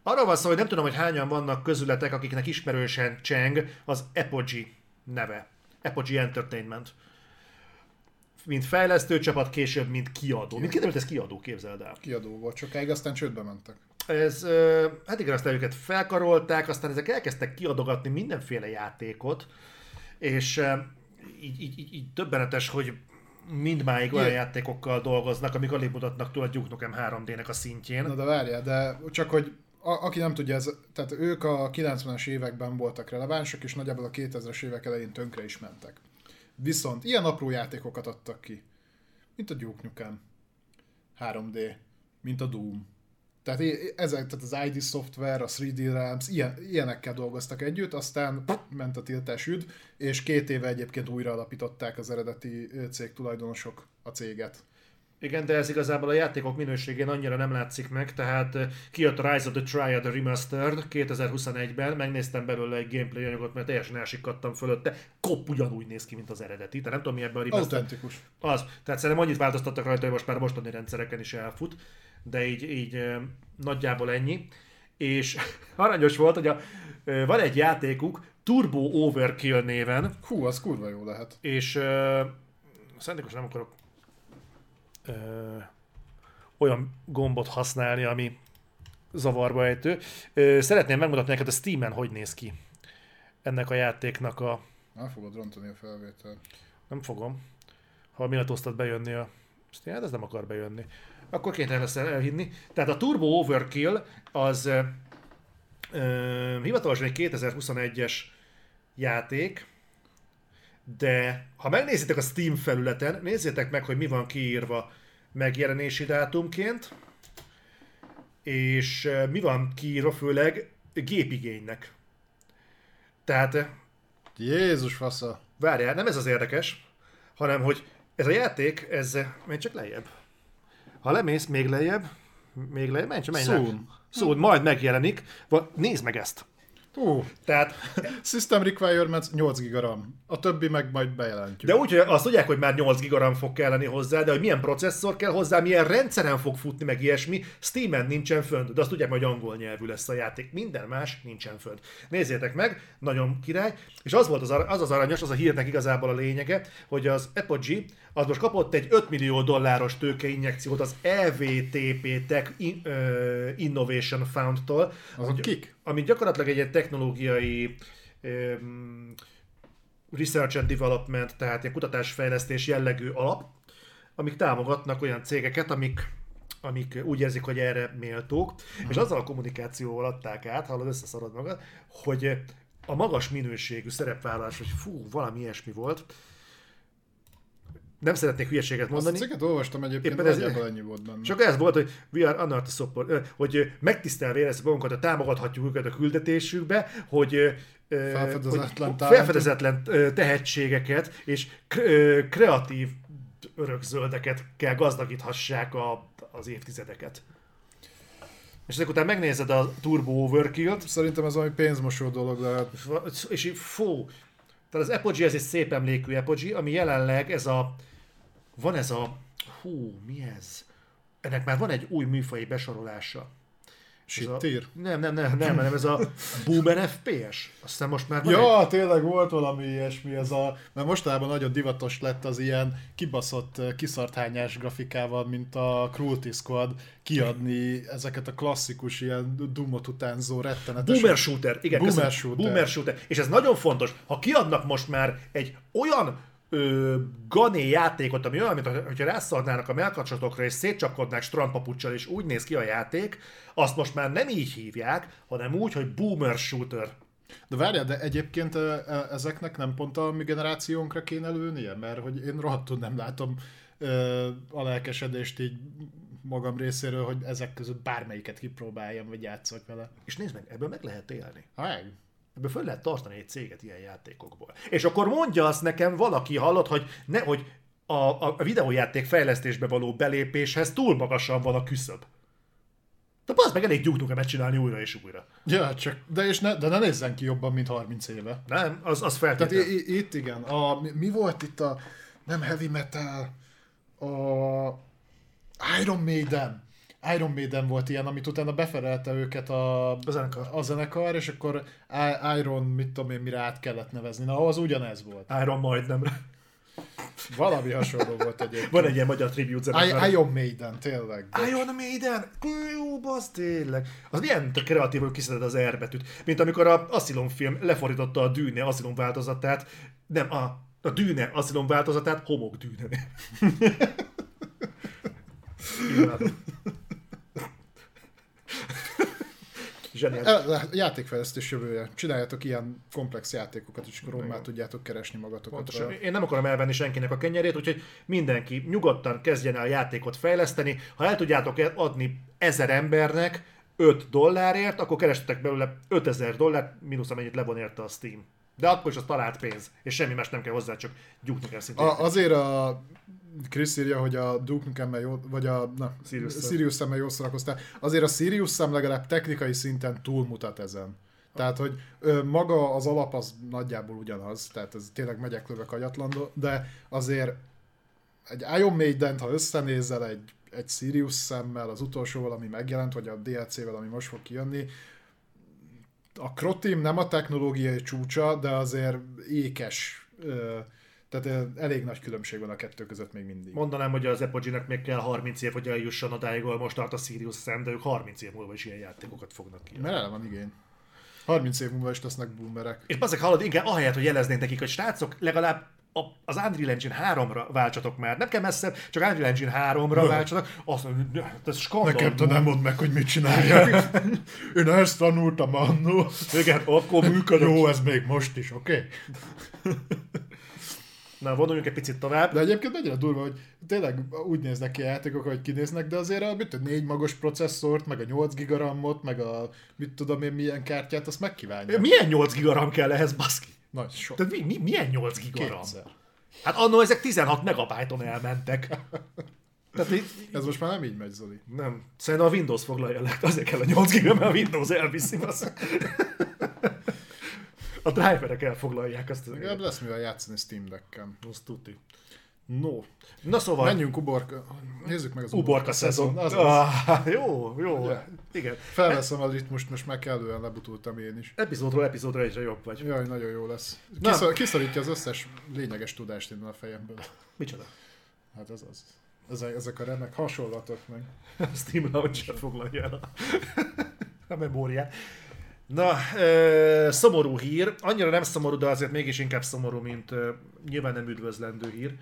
Arról van szó, hogy nem tudom, hogy hányan vannak közületek, akiknek ismerősen cseng az Apogee neve. Apogee Entertainment. Mint fejlesztő csapat, később, mint kiadó. Mint kiderült, ez kiadó, képzeld el. Kiadó volt sokáig, aztán csődbe mentek. Ez, hát igen, aztán őket felkarolták, aztán ezek elkezdtek kiadogatni mindenféle játékot, és így, így, így, így döbbenetes, hogy mindmáig olyan játékokkal dolgoznak, amik alig mutatnak túl a Duke Nukem 3D-nek a szintjén. Na de várjál, de csak hogy a, aki nem tudja, ez, tehát ők a 90-es években voltak relevánsak, és nagyjából a 2000-es évek elején tönkre is mentek. Viszont ilyen apró játékokat adtak ki, mint a Duke Nukem 3D, mint a Doom. Tehát ezek, tehát az ID Software, a 3D Realms, ilyen, ilyenekkel dolgoztak együtt, aztán ment a tiltás üd, és két éve egyébként újra alapították az eredeti cég tulajdonosok a céget. Igen, de ez igazából a játékok minőségén annyira nem látszik meg, tehát ö, kijött a Rise of the Triad Remastered 2021-ben, megnéztem belőle egy gameplay anyagot, mert teljesen elsikadtam fölötte, kopp ugyanúgy néz ki, mint az eredeti, tehát nem tudom mi ebben a remastered. Autentikus. Az. Tehát szerintem annyit változtattak rajta, hogy most már mostani rendszereken is elfut, de így, így ö, nagyjából ennyi. És <laughs> aranyos volt, hogy a, ö, van egy játékuk, Turbo Overkill néven, Hú, az kurva jó lehet. és ö, szándékosan nem akarok ö, olyan gombot használni, ami zavarba ejtő. Ö, szeretném megmutatni neked a Steam-en, hogy néz ki ennek a játéknak a... Nem fogod rontani a felvételt. Nem fogom. Ha osztad bejönni a... Steam, hát ez nem akar bejönni. Akkor kénytelen lesz el- elhinni. Tehát a Turbo Overkill az ö, hivatalosan egy 2021-es játék, de ha megnézitek a Steam felületen, nézzétek meg, hogy mi van kiírva megjelenési dátumként, és ö, mi van kiírva főleg gépigénynek. Tehát ö, Jézus fasza. Várjál, nem ez az érdekes, hanem hogy ez a játék, ez, menj csak lejjebb. Ha lemész még lejjebb, még lejjebb, menj csak, menj Soon. Soon, majd megjelenik. Va, nézd meg ezt. Hú, Tehát, System Requirements 8 giga RAM. A többi meg majd bejelentjük. de úgy, hogy azt tudják, hogy már 8 GB RAM fog kelleni hozzá, de hogy milyen processzor kell hozzá, milyen rendszeren fog futni, meg ilyesmi, Steam-en nincsen fönt, de azt tudják, hogy angol nyelvű lesz a játék. Minden más nincsen fönt. Nézzétek meg, nagyon király. És az volt az, az, az aranyos, az a hírnek igazából a lényege, hogy az Apogee az most kapott egy 5 millió dolláros tőkeinjekciót az EVTP Tech Innovation Fund-tól, Azok kik? ami gyakorlatilag egy ilyen technológiai research and development, tehát ilyen kutatásfejlesztés jellegű alap, amik támogatnak olyan cégeket, amik amik úgy érzik, hogy erre méltók, és azzal a kommunikációval adták át, hallod, összeszarod magad, hogy a magas minőségű szerepvállalás, hogy fú, valami ilyesmi volt, nem szeretnék hülyeséget Azt a mondani, cikket olvastam egyébként, Éppen ez- ennyi volt benne. csak ez volt, hogy we are honored to support, hogy megtisztelve érezzük magunkat, hogy támogathatjuk őket a küldetésükbe, hogy Felfedezetlen hogy felfedezetlen tehetségeket és kreatív örökzöldeket kell gazdagíthassák a, az évtizedeket. És ezek után megnézed a Turbo Overkill-t, Szerintem ez valami pénzmosó dolog lehet. és így fú, Tehát az Apogee ez egy szép emlékű Apogee, ami jelenleg ez a... Van ez a... Hú, mi ez? Ennek már van egy új műfai besorolása. Ez a- Sittír? Nem, nem, nem, nem, nem, ez a Boomer FPS. Azt hiszem most már van egy- Ja, tényleg volt valami ilyesmi, ez a, mert mostanában nagyon divatos lett az ilyen kibaszott kiszarthányás grafikával, mint a Cruelty Squad, kiadni ezeket a klasszikus ilyen dumot utánzó rettenetes... Boomer shooter, igen, Boomer köszönöm. shooter. Boomer shooter. És ez nagyon fontos, ha kiadnak most már egy olyan ö, gané játékot, ami olyan, mint hogyha rászadnának a melkacsotokra és szétcsapkodnák strandpapuccsal, és úgy néz ki a játék, azt most már nem így hívják, hanem úgy, hogy Boomer Shooter. De várjál, de egyébként ezeknek nem pont a mi generációnkra kéne lőnie? Mert hogy én rohadtul nem látom ö, a lelkesedést így magam részéről, hogy ezek között bármelyiket kipróbáljam, vagy játszak vele. És nézd meg, ebből meg lehet élni. Ha. Ebből föl lehet tartani egy céget ilyen játékokból. És akkor mondja azt nekem valaki, hallott, hogy, ne, hogy a, a, a videójáték fejlesztésbe való belépéshez túl magasan van a küszöb. De az meg elég gyújtnukat csinálni újra és újra. Ja, csak, de, és ne, de ne nézzen ki jobban, mint 30 éve. Nem, az, az Tehát feltétlenül. i- i- itt igen, a, mi, mi volt itt a, nem heavy metal, a Iron Maiden. Iron Maiden volt ilyen, amit utána beferelte őket a, A zenekar. a zenekar, és akkor Iron, mit tudom én, mire át kellett nevezni. Na, az ugyanez volt. Iron majdnem. Valami hasonló volt egyébként. Van egy ilyen magyar tribute zenekar. I- Iron Maiden, tényleg. Iron Maiden? Jó, basz, tényleg. Az milyen kreatív, hogy kiszeded az R betűt. Mint amikor a Asylum film lefordította a Dűne Asylum változatát, nem, a, a Dűne Asylum változatát homok dűne. <laughs> Imádom. Zseniális. E, e, Játékfejlesztés jövője. Csináljátok ilyen komplex játékokat, és akkor már tudjátok keresni magatokat. Pontosan. vele. Én nem akarom elvenni senkinek a kenyerét, úgyhogy mindenki nyugodtan kezdjen el játékot fejleszteni. Ha el tudjátok el- adni ezer embernek 5 dollárért, akkor kerestetek belőle 5000 dollár, mínusz amennyit levon érte a Steam. De akkor is az talált pénz, és semmi más nem kell hozzá, csak gyújtni kell szintén. A, azért a Chris írja, hogy a Duke Nukem-mel jó, vagy a na, Sirius. Sirius szemmel jól szórakoztál. Azért a Sirius szem legalább technikai szinten túlmutat ezen. Tehát, hogy ö, maga az alap az nagyjából ugyanaz, tehát ez tényleg megyek lövök agyatlan, de azért egy Iron Maiden, ha összenézel egy, egy Sirius szemmel, az utolsóval, ami megjelent, vagy a DLC-vel, ami most fog kijönni, a Crotim nem a technológiai csúcsa, de azért ékes. Tehát elég nagy különbség van a kettő között még mindig. Mondanám, hogy az Apogee-nek még kell 30 év, hogy eljusson odáig, ahol most tart a Sirius Sam, de ők 30 év múlva is ilyen játékokat fognak ki. Mert van igény. 30 év múlva is lesznek boomerek. És bazeg hallod, igen, ahelyett, hogy jeleznénk nekik, hogy srácok, legalább a, az Unreal Engine 3-ra váltsatok már. Nem kell messzebb, csak Unreal Engine 3-ra váltsatok. Azt mondja, hát ez skandal. Nekem te nem mondd meg, hogy mit csináljak. <laughs> Én ezt tanultam annó. Igen, akkor működött. Jó, ez még most is, oké? Okay? Na, vonuljunk egy picit tovább. De egyébként mennyire durva, hogy tényleg úgy néznek ki a játékok, hogy kinéznek, de azért a mit, a négy magos processzort, meg a 8 gigaramot, meg a mit tudom én milyen kártyát, azt megkívánják. Milyen 8 gigaram kell ehhez, baszki? Nagy sok. Tehát mi, mi, milyen 8 gigaram? Kétszer. Hát annó ezek 16 megabájton elmentek. Tehát így, Ez most már nem így megy, Zoli. nem. Szerintem a Windows foglalja le. Azért kell a 8 giga, mert a Windows elviszi. basz. A driverek elfoglalják azt az Legalább lesz mivel játszani Steam Deck-en. Azt tuti. No. Na szóval, Menjünk uborka. Nézzük meg az uborka szezon. Az, az. Ah, jó, jó. Ja. Igen. Felveszem a ritmust, most már kellően lebutultam én is. Epizódról epizódra egyre jobb vagy. Jaj, nagyon jó lesz. Kiszor, kiszorítja az összes lényeges tudást innen a fejemből. Micsoda? Hát ez az. Ezek, ezek a remek hasonlatok meg. A <laughs> Steam Launcher foglalja el a, <laughs> a memóriát. Na, ö, szomorú hír. Annyira nem szomorú, de azért mégis inkább szomorú, mint ö, nyilván nem üdvözlendő hír.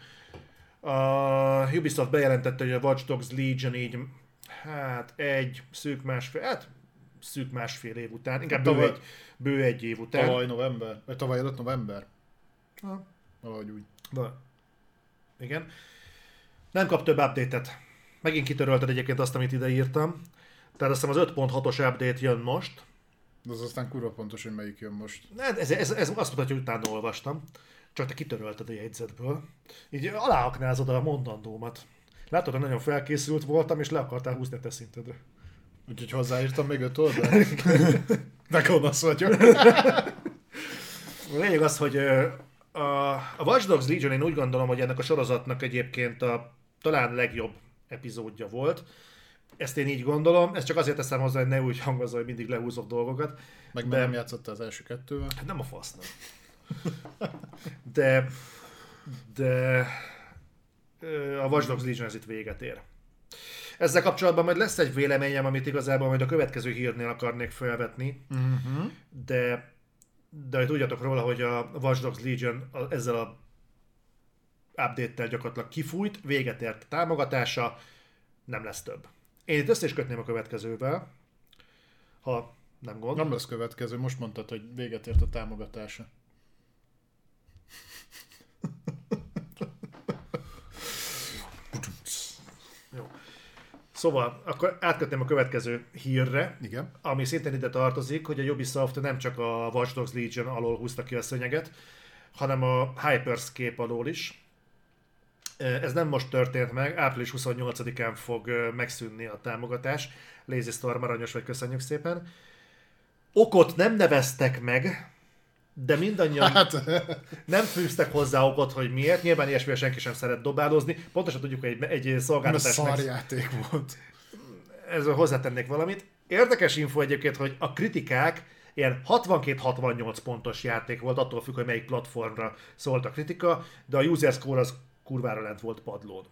A Ubisoft bejelentette, hogy a Watch Dogs Legion így, hát egy szűk másfél, hát szűk másfél év után, inkább bő Tavaly- egy, bő egy év után. Tavaly november, vagy tavaly előtt november. Ha. Valahogy úgy. Na, igen. Nem kap több update-et. Megint kitörölted egyébként azt, amit ide írtam. Tehát azt hiszem az 5.6-os update jön most. De az aztán kurva pontos, hogy melyik jön most. Hát Ez, ez, ez azt mutatja, hogy utána olvastam. Csak te kitörölted a jegyzetből. Így aláaknázod a mondandómat. Látod, hogy nagyon felkészült voltam, és le akartál húzni a te szintedre. Úgyhogy hozzáírtam még öt oldalt. <laughs> De gonosz vagyok. A lényeg az, hogy a, a Watch Dogs Legion én úgy gondolom, hogy ennek a sorozatnak egyébként a talán legjobb epizódja volt. Ezt én így gondolom, ezt csak azért teszem hozzá, hogy ne úgy hangozza, hogy mindig lehúzok dolgokat. Meg de... nem játszotta az első kettővel. Hát nem a fasz, nem. De, de a Watch Dogs Legion ez itt véget ér. Ezzel kapcsolatban majd lesz egy véleményem, amit igazából majd a következő hírnél akarnék felvetni, Uh-huh. de, de hogy tudjatok róla, hogy a Watch Dogs Legion a, ezzel a update-tel gyakorlatilag kifújt, véget ért a támogatása, nem lesz több. Én itt össze is kötném a következővel, ha nem gond. Nem lesz következő, most mondtad, hogy véget ért a támogatása. Jó. Szóval, akkor átkötném a következő hírre, Igen. ami szintén ide tartozik, hogy a Ubisoft nem csak a Watch Dogs Legion alól húzta ki a szönyeget, hanem a Hyperscape alól is. Ez nem most történt meg, április 28-án fog megszűnni a támogatás. Lazy Storm, aranyos vagy, köszönjük szépen. Okot nem neveztek meg, de mindannyian Hát, nem fűztek hozzá okot, hogy miért. Nyilván ilyesmire senki sem szeret dobálózni. Pontosan tudjuk, hogy egy, egy szolgáltatás meg, szarjáték volt. ezzel hozzátennék valamit. Érdekes info egyébként, hogy a kritikák ilyen 62-68 pontos játék volt, attól függ, hogy melyik platformra szólt a kritika, de a user score az kurvára lent volt padlón.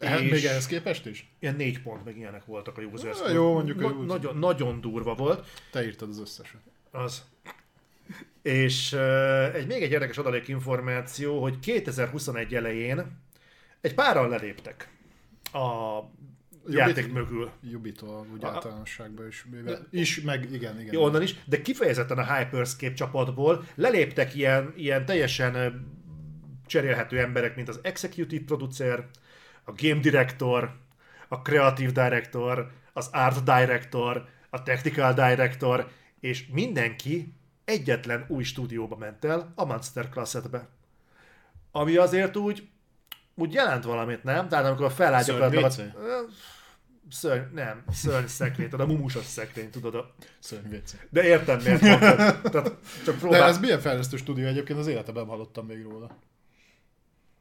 Hát És- még ehhez képest is? Ilyen négy pont meg ilyenek voltak a user score. jó, mondjuk Na- nagyon, nagyon durva volt. Te írtad az összeset. Az. És uh, egy, még egy érdekes adalék információ, hogy 2021 elején egy páran leléptek a játék mögül. Jubitól úgy A- általánosságban is. Mivel, is, meg igen, igen. Jó, onnan is, de kifejezetten a Hyperscape csapatból leléptek ilyen, ilyen teljesen cserélhető emberek, mint az Executive Producer, a Game Director, a Creative Director, az Art Director, a Technical Director, és mindenki egyetlen új stúdióba ment el, a Monster Class-be. Ami azért úgy, úgy jelent valamit, nem? Tehát amikor feláll Szörny gyakorlatilag... WC? Ö, Szörny, nem, szörny szekrény, tudod, a mumusos szekrény, tudod, a Szörny de értem, miért mondtad. Tehát csak De próbál. ez milyen fejlesztő stúdió egyébként, az életemben hallottam még róla.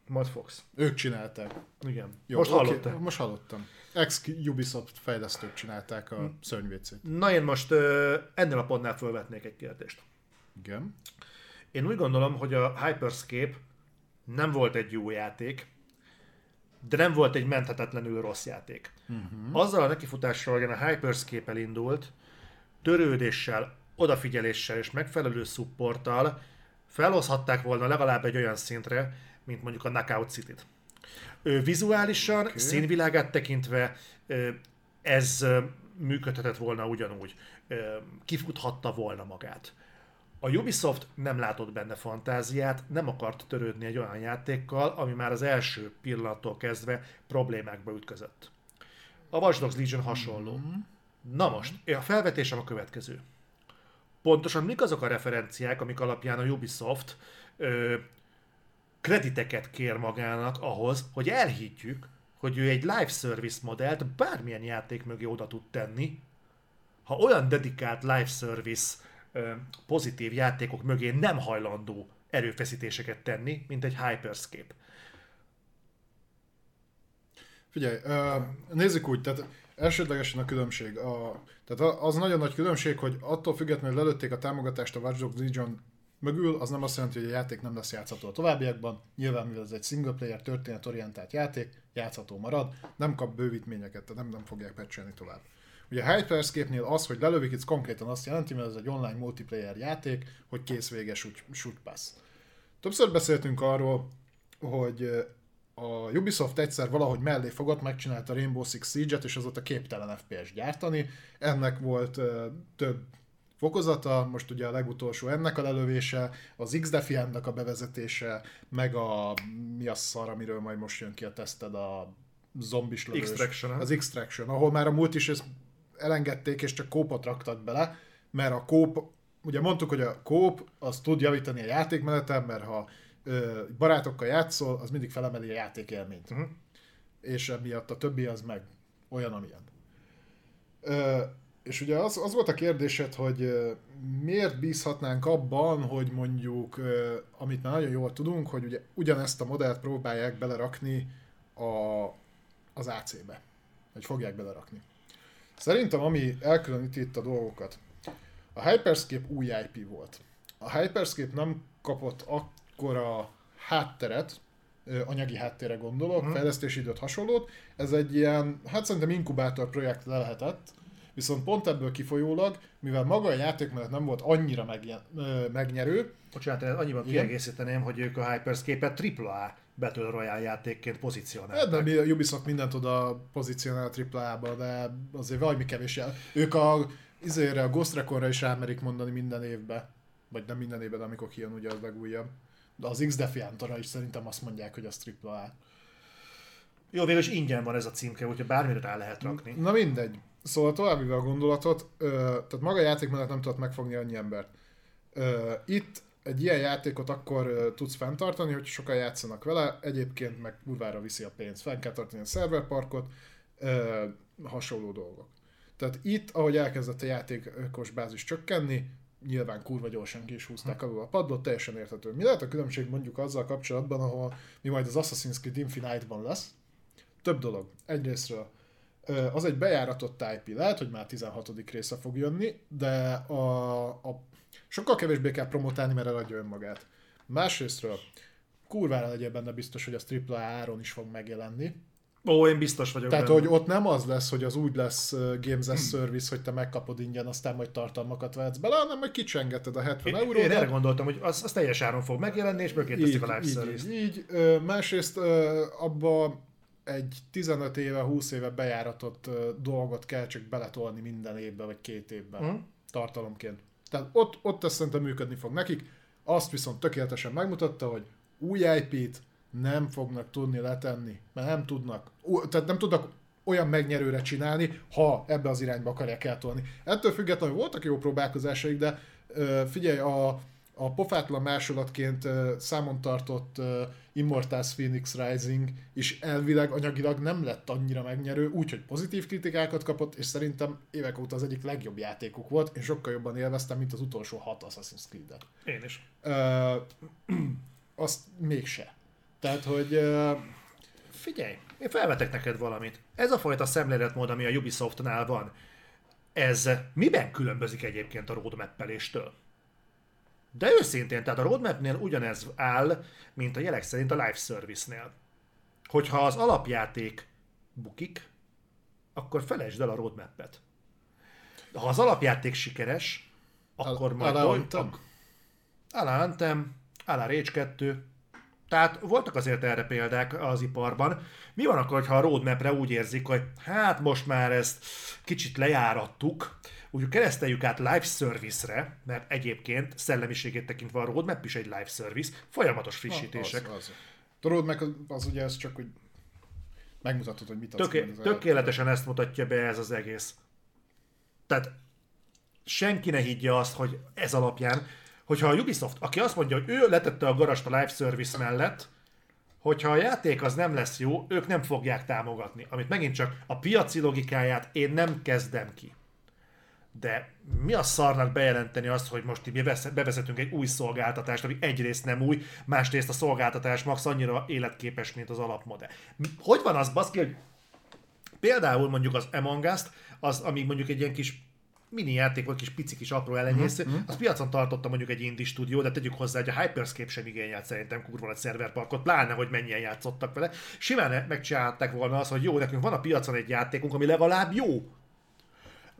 Majd fogsz. Ők csinálták. Igen. Jó, Most oké, hallottál. Most hallottam. Ex-Ubisoft fejlesztők csinálták a szörnyvécét. Na én most ö, ennél a pontnál felvetnék egy kérdést. Igen. Én úgy gondolom, hogy a Hyperscape nem volt egy jó játék, de nem volt egy menthetetlenül rossz játék. Uh-huh. Azzal a nekifutással, hogy a Hyperscape elindult, törődéssel, odafigyeléssel és megfelelő supporttal felhozhatták volna legalább egy olyan szintre, mint mondjuk a Knockout City-t. Ő vizuálisan, okay. színvilágát tekintve ez működhetett volna ugyanúgy. Kifuthatta volna magát. A Ubisoft nem látott benne fantáziát, nem akart törődni egy olyan játékkal, ami már az első pillanattól kezdve problémákba ütközött. A Watch Dogs Legion hasonló. Na most, a felvetésem a következő. Pontosan mik azok a referenciák, amik alapján a Ubisoft ö, krediteket kér magának ahhoz, hogy elhiggyük, hogy ő egy live service modellt bármilyen játék mögé oda tud tenni, ha olyan dedikált live service pozitív játékok mögé nem hajlandó erőfeszítéseket tenni, mint egy Hyperscape. Figyelj, nézzük úgy, tehát elsődlegesen a különbség. A, tehát az nagyon nagy különbség, hogy attól függetlenül lelőtték a támogatást a Watch Dogs Legion mögül, az nem azt jelenti, hogy a játék nem lesz játszható a továbbiakban. Nyilván, mivel ez egy single player történetorientált játék, játszható marad, nem kap bővítményeket, tehát nem, nem fogják patchelni tovább. Ugye a Hyperscape-nél az, hogy lelövik, ez konkrétan azt jelenti, mert ez egy online multiplayer játék, hogy kész véges shoot, pass. Többször beszéltünk arról, hogy a Ubisoft egyszer valahogy mellé fogott, megcsinálta a Rainbow Six Siege-et, és azóta képtelen FPS gyártani. Ennek volt ö, több fokozata, most ugye a legutolsó ennek a lelövése, az XDefiant-nak a bevezetése, meg a mi a szar, amiről majd most jön ki a teszted, a zombis lövős. Extraction, Az Extraction, ahol már a múlt is ezt elengedték, és csak kópot raktak bele, mert a kóp, ugye mondtuk, hogy a kóp az tud javítani a játékmeneten, mert ha ö, barátokkal játszol, az mindig felemeli a játékélményt. Uh-huh. És emiatt a többi az meg olyan, amilyen. Ö, és ugye az, az volt a kérdésed, hogy miért bízhatnánk abban, hogy mondjuk, amit már nagyon jól tudunk, hogy ugye ugyanezt a modellt próbálják belerakni a, az AC-be. Vagy fogják belerakni. Szerintem, ami elkülöníti itt a dolgokat, a Hyperscape új IP volt. A Hyperscape nem kapott akkora hátteret, anyagi háttérre gondolok, Mhm. fejlesztési időt hasonlót. Ez egy ilyen, hát szerintem inkubátor projekt le lehetett, viszont pont ebből kifolyólag, mivel maga a játék mellett nem volt annyira ö, megnyerő, Bocsánat, annyiban Igen. kiegészíteném, hogy ők a Hyperscape-et AAA Battle Royale játékként pozícionálták. de mi- a Ubisoft mindent oda pozícionál a AAA-ba, de azért valami kevés jel. Ők a, izére, a Ghost Recon-ra is rámerik mondani minden évbe. Vagy nem minden évben, amikor kijön ugye az legújabb. De az x Defiantora is szerintem azt mondják, hogy az AAA. Jó, végül is ingyen van ez a címke, úgyhogy bármire rá lehet rakni. Na mindegy. Szóval tovább a gondolatot, ö, tehát maga a játék mellett nem tudott megfogni annyi embert. Ö, itt egy ilyen játékot akkor tudsz fenntartani, hogy sokan játszanak vele, egyébként meg kurvára viszi a pénzt. Fenn kell tartani a szerverparkot, hasonló dolgok. Tehát itt, ahogy elkezdett a játékos bázis csökkenni, nyilván kurva gyorsan ki is húzták alul a padlót, teljesen érthető. Mi lehet a különbség mondjuk azzal kapcsolatban, ahol mi majd az Assassin's Creed Infinite-ban lesz? Több dolog. Egyrésztről az egy bejáratott IP, lehet, hogy már 16. része fog jönni, de a, a sokkal kevésbé kell promotálni, mert eladja önmagát. Másrésztről kurvára legyen benne biztos, hogy az AAA áron is fog megjelenni. Ó, én biztos vagyok Tehát, benne. hogy ott nem az lesz, hogy az úgy lesz Games as Service, hogy te megkapod ingyen, aztán majd tartalmakat vehetsz bele, hanem majd kicsengeted a 70 Én, eurót. én erre gondoltam, hogy az, az teljes áron fog megjelenni, és mögé teszik a live így, service így, így. Másrészt abba egy 15 éve, 20 éve bejáratott dolgot kell csak beletolni minden évbe, vagy két évben Mhm. tartalomként. Tehát ott, ott ez szerintem működni fog nekik. Azt viszont tökéletesen megmutatta, hogy új IP-t nem fognak tudni letenni, mert nem tudnak, tehát nem tudnak olyan megnyerőre csinálni, ha ebbe az irányba akarják eltolni. Ettől függetlenül voltak jó próbálkozásaik, de figyelj, a, a pofátlan másolatként számon tartott Immortals Phoenix Rising is elvileg anyagilag nem lett annyira megnyerő, úgyhogy pozitív kritikákat kapott, és szerintem évek óta az egyik legjobb játékuk volt, én sokkal jobban élveztem, mint az utolsó hat Assassin's Creed-et. Én is. Ö, <clears throat> azt mégse. Tehát, hogy ö, Figyelj, én felvetek neked valamit. Ez a fajta szemléletmód, ami a Ubisoftnál van, ez miben különbözik egyébként a roadmap-peléstől? De őszintén, tehát a roadmapnél ugyanez áll, mint a jelek szerint a live service-nél. Hogyha az alapjáték bukik, akkor felejtsd el a roadmap-et. Ha az alapjáték sikeres, akkor Al- majd... Alá oly- Anthem? Alá Anthem, Alá Rage 2, tehát voltak azért erre példák az iparban. Mi van akkor, ha a roadmapre úgy érzik, hogy hát most már ezt kicsit lejárattuk, úgy kereszteljük át live service-re, mert egyébként szellemiségét tekintve a roadmap is egy live service, folyamatos frissítések. Az, az. Tudod, meg az, ugye ez csak, hogy megmutatod, hogy mit adsz Töké- tökéletesen ezt mutatja be ez az egész. Tehát senki ne higgye azt, hogy ez alapján, hogyha a Ubisoft, aki azt mondja, hogy ő letette a garast a live service mellett, hogyha a játék az nem lesz jó, ők nem fogják támogatni. Amit megint csak a piaci logikáját én nem kezdem ki. De mi a szarnak bejelenteni azt, hogy most mi bevesz- bevezetünk egy új szolgáltatást, ami egyrészt nem új, másrészt a szolgáltatás max annyira életképes, mint az alapmodell. Hogy van az, baszki, hogy például mondjuk az Among Us-t, az, ami mondjuk egy ilyen kis mini játék vagy kis pici kis apró elenyésző, uh-huh. az piacon tartotta mondjuk egy indie stúdió, de tegyük hozzá, hogy a Hyperscape sem igényelt szerintem kurva nagy szerverparkot, pláne, hogy mennyien játszottak vele. Simán megcsinálták volna azt, hogy jó, nekünk van a piacon egy játékunk, ami legalább jó.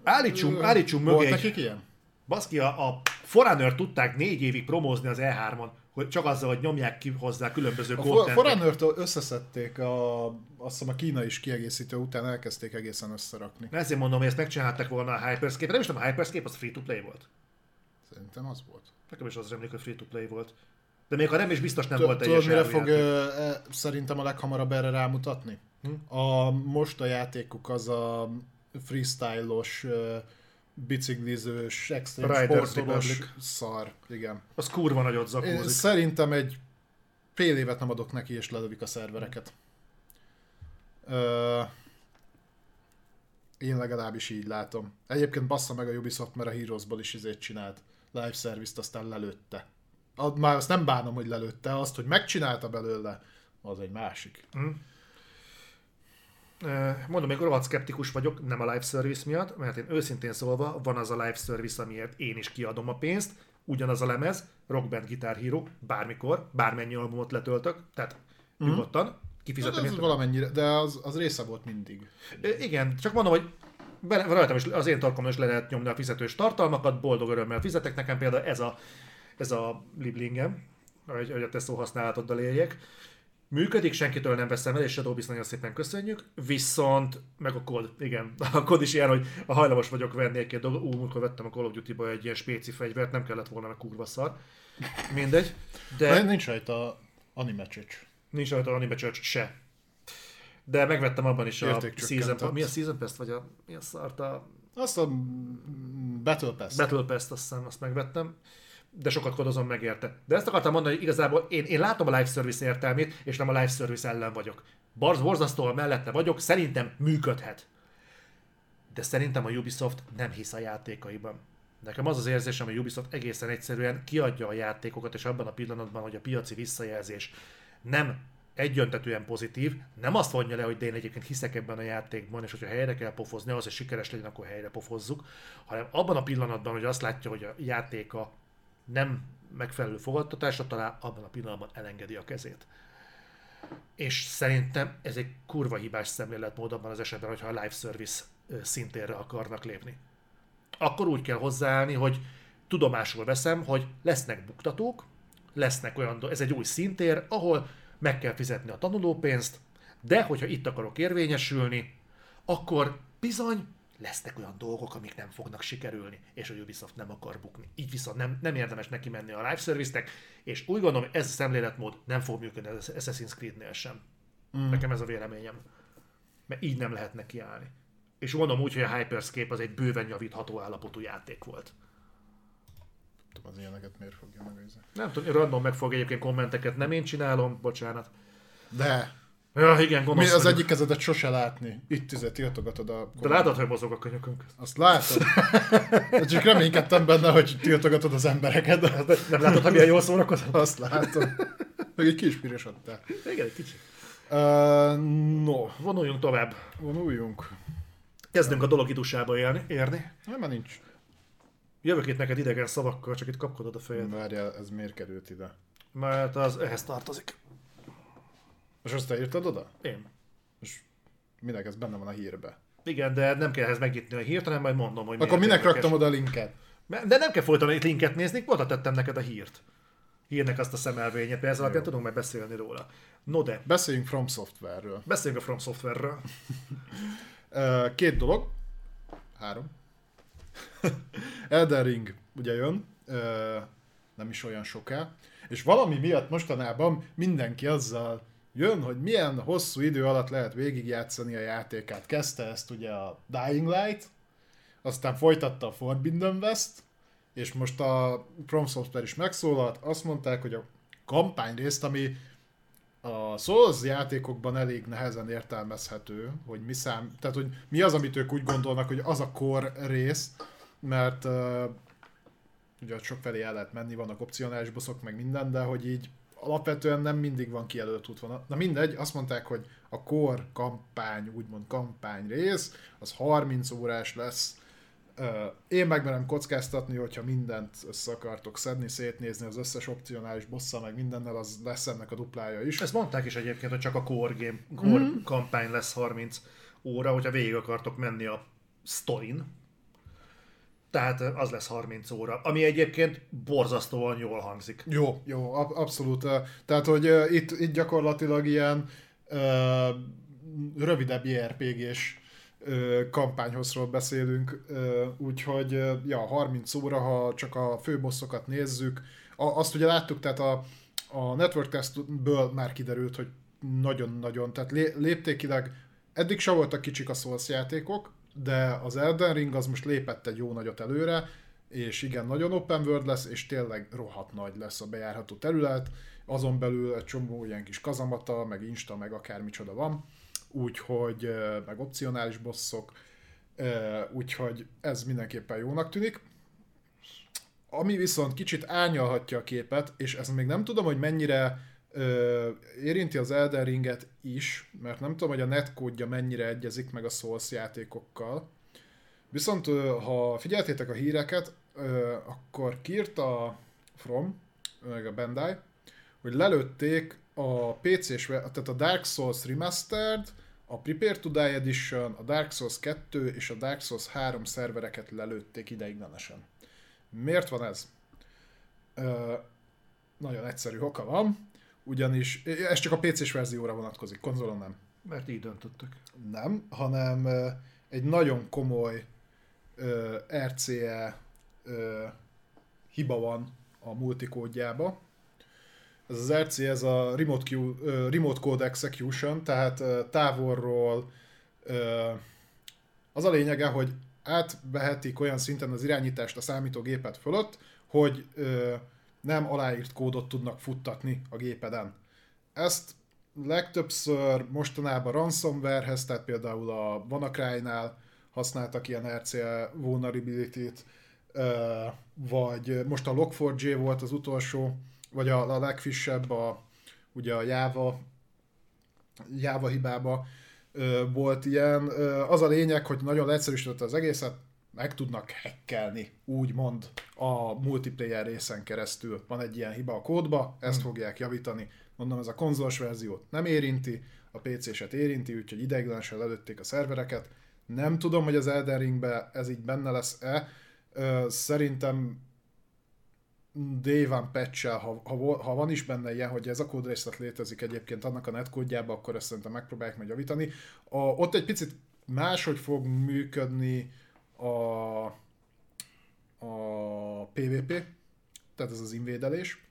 Állítsunk, állítsunk mögé Volt nekik ilyen? Baszki, a, a Forerunner tudták négy évig promózni az E3-on, hogy csak azzal, hogy nyomják ki hozzá különböző A contentet. Forerunner-től összeszedték, a, azt hiszem a Kína is kiegészítő után elkezdték egészen összerakni. Ezért mondom, hogy ezt megcsinálták volna a Hyperscape. Nem is tudom, a Hyperscape az free-to-play volt. Szerintem az volt. Nekem is az remlik, hogy free-to-play volt. De még ha nem is biztos nem volt Tudod, mire fog e, szerintem a leghamarabb erre rámutatni? Hm? A most a játékuk az a freestyle-os, ö, biciklizős, extrém Riders sportolós Republic. szar. Igen. Az kurva nagyot Én zakózik. szerintem egy fél évet nem adok neki, és lelövik a szervereket. Ö, Én legalábbis így látom. Egyébként bassza meg a Ubisoft, mert a Heroesból is izét csinált. Live service-t aztán lelőtte. A- Már azt nem bánom, hogy lelőtte, azt, hogy megcsinálta belőle, az egy másik. Ö, Mondom, még rohadt szkeptikus vagyok, nem a live service miatt, mert én őszintén szólva van az a live service, amiért én is kiadom a pénzt, ugyanaz a lemez, Rock Band Guitar Hero, bármikor, bármennyi albumot letöltök, tehát nyugodtan, Hát kifizetem. ez érte. valamennyire, de az, az része volt mindig. Igen, csak mondom, hogy bele, rajtam is, az én tarkomon is le lehet nyomni a fizetős tartalmakat, boldog örömmel fizetek, nekem például ez a, ez a liblingem, hogy, hogy a te szóhasználatoddal éljek. Működik, senkitől nem veszem el, és Shadow Beast nagyon szépen köszönjük, viszont, meg a kod, igen, <laughs> a kod is ilyen, hogy a hajlamos vagyok venni egy-két dolgot, ú, vettem a Call of Duty-ba egy ilyen spéci fegyvert, nem kellett volna, mert kurva szar. Mindegy, De de nincs rajta anime csöcs. nincs rajta Anime Church se. De megvettem abban is a. Season, mi a Season Pass, vagy a, mi a szart, a Azt a Battle Pass. Battle Pass-t azt hiszem, azt megvettem, de sokat kodozom meg érte. De ezt akartam mondani, hogy igazából én, én látom a live service értelmét, és nem a live service ellen vagyok. Barz borzasztóan mellette vagyok, szerintem működhet. De szerintem a Ubisoft nem hisz a játékaiban. Nekem az az érzésem, hogy a Ubisoft egészen egyszerűen kiadja a játékokat, és abban a pillanatban, hogy a piaci visszajelzés nem egyöntetően pozitív, nem azt mondja le, hogy de én egyébként hiszek ebben a játékban, és hogyha helyre kell pofozni, az, hogy sikeres legyen, akkor helyre pofozzuk, hanem abban a pillanatban, hogy azt látja, hogy a játéka nem megfelelő fogadtatásra talál, abban a pillanatban elengedi a kezét. És szerintem ez egy kurva hibás szemléletmód abban az esetben, hogyha a live service szintérre akarnak lépni. Akkor úgy kell hozzáállni, hogy tudomásul veszem, hogy lesznek buktatók, lesznek olyan, ez egy új szintér, ahol meg kell fizetni a tanulópénzt, de hogyha itt akarok érvényesülni, akkor bizony lesznek olyan dolgok, amik nem fognak sikerülni, és a Ubisoft nem akar bukni. Így viszont nem, nem érdemes neki menni a live service-nek, és úgy gondolom, ez a szemléletmód nem fog működni az Assassin's Creed-nél sem. Mm. Nekem ez a véleményem. Mert így nem lehet neki állni. És mondom úgy, hogy a Hyperscape az egy bőven javítható állapotú játék volt. tudom, az ilyeneket miért fogja megőzni. Nem tudom, random megfog egyébként kommenteket, nem én csinálom, bocsánat. De, Ja, igen, mi gonosz az vagyok. egyik kezedet sose látni. Itt tüzet tiltogatod a... De látod, hogy mozog a könyökünk. Azt látod. Csak reménykedtem benne, hogy tiltogatod az embereket. De Nem látod, hogy milyen jól szórakozom? azt látom. Meg egy kis piros adtál. Igen, egy kicsit. Uh, no, Vonuljunk tovább. vonuljunk. Kezdünk a dolog idusába élni, érni. Nem, már nincs. Jövök itt neked idegen szavakkal, csak itt kapkodod a fejed. Várjál, ez miért került ide? Mert az ehhez tartozik. És azt te írtad oda? Én. És minek ez benne van a hírbe? Igen, de nem kell ehhez megnyitni a hírt, hanem majd mondom, hogy Akkor minek érdekes. raktam oda a linket? De nem kell folyton egy linket nézni, oda tettem neked a hírt. Hírnek azt a szemelvényet, mert ez alapján tudunk meg beszélni róla. No de, Beszéljünk From Software-ről. beszéljünk a From Software-ről. <laughs> Két dolog. Három. <laughs> Elden Ring ugye jön, nem is olyan soká, és valami miatt mostanában mindenki azzal jön, hogy milyen hosszú idő alatt lehet végigjátszani a játékát. Kezdte ezt ugye a Dying Light, aztán folytatta a Forbidden West, és most a From Software is megszólalt, azt mondták, hogy a kampány részt, ami a Souls játékokban elég nehezen értelmezhető, hogy mi szám, tehát hogy mi az, amit ők úgy gondolnak, hogy az a core rész, mert uh, ugye sok felé el lehet menni, vannak opcionális bosszok, meg minden, de hogy így alapvetően nem mindig van kijelölt útvonal. Na mindegy, azt mondták, hogy a core kampány, úgymond kampány rész, az 30 órás lesz. Én megmerem kockáztatni, hogyha mindent össze akartok szedni, szétnézni az összes opcionális bossza, meg mindennel, az lesz ennek a duplája is. Ezt mondták is egyébként, hogy csak a core game, core mm. kampány lesz 30 óra, hogyha végig akartok menni a storin. Tehát az lesz 30 óra, ami egyébként borzasztóan jól hangzik. Jó, jó, ab- abszolút. Tehát, hogy itt, itt gyakorlatilag ilyen ö, rövidebb JRPG-s ö, kampányhozról beszélünk, úgyhogy ja, 30 óra, ha csak a főbosszokat nézzük. A, azt ugye láttuk, tehát a, a network testből már kiderült, hogy nagyon-nagyon, tehát lé, léptékileg eddig se voltak kicsik a Souls játékok, de az Elden Ring az most lépett egy jó nagyot előre, és igen, nagyon open world lesz, és tényleg rohadt nagy lesz a bejárható terület, azon belül egy csomó ilyen kis kazamata, meg insta, meg akármicsoda van, úgyhogy, meg opcionális bosszok. úgyhogy ez mindenképpen jónak tűnik. Ami viszont kicsit árnyalhatja a képet, és ezt még nem tudom, hogy mennyire ö, érinti az Elden Ringet is, mert nem tudom, hogy a netkódja mennyire egyezik meg a Souls játékokkal. Viszont ha figyeltétek a híreket, ö, akkor kiírta From, meg a Bandai, hogy lelőtték a PC-s, tehát a Dark Souls Remastered, a Prepare to Die Edition, a Dark Souls 2 és a Dark Souls 3 szervereket lelőtték ideiglenesen. Miért van ez? Ö, nagyon egyszerű oka van, ugyanis ez csak a PC-s verzióra vonatkozik, konzolon nem. Mert így döntöttek. Nem, hanem ö, egy nagyon komoly ö, RCE ö, hiba van a multikódjába. Ez az RC, ez a Remote, Q, uh, Remote Code Execution, tehát uh, távolról uh, az a lényege, hogy átvehetik olyan szinten az irányítást a számítógépet fölött, hogy uh, nem aláírt kódot tudnak futtatni a gépeden. Ezt legtöbbször mostanában ransomwarehez, tehát például a WannaCry-nál használtak ilyen RCA vulnerability-t, vagy most a Log4j volt az utolsó, vagy a, a legfrissebb, a, ugye a Java, Java hibába volt ilyen. Az a lényeg, hogy nagyon leegyszerűsítette az egészet, meg tudnak hackelni, úgymond a multiplayer részen keresztül. Van egy ilyen hiba a kódba, ezt hmm. fogják javítani. Mondom, ez a konzolos verziót nem érinti, a PC-set érinti, úgyhogy ideiglenesen lelőtték a szervereket. Nem tudom, hogy az Elden Ringbe ez így benne lesz-e. Szerintem one patch ha, ha, ha, van is benne ilyen, hogy ez a kódrészlet létezik egyébként annak a netkódjába, akkor ezt szerintem megpróbálják meg javítani. A, ott egy picit máshogy fog működni a, a PvP, tehát ez az invédelés.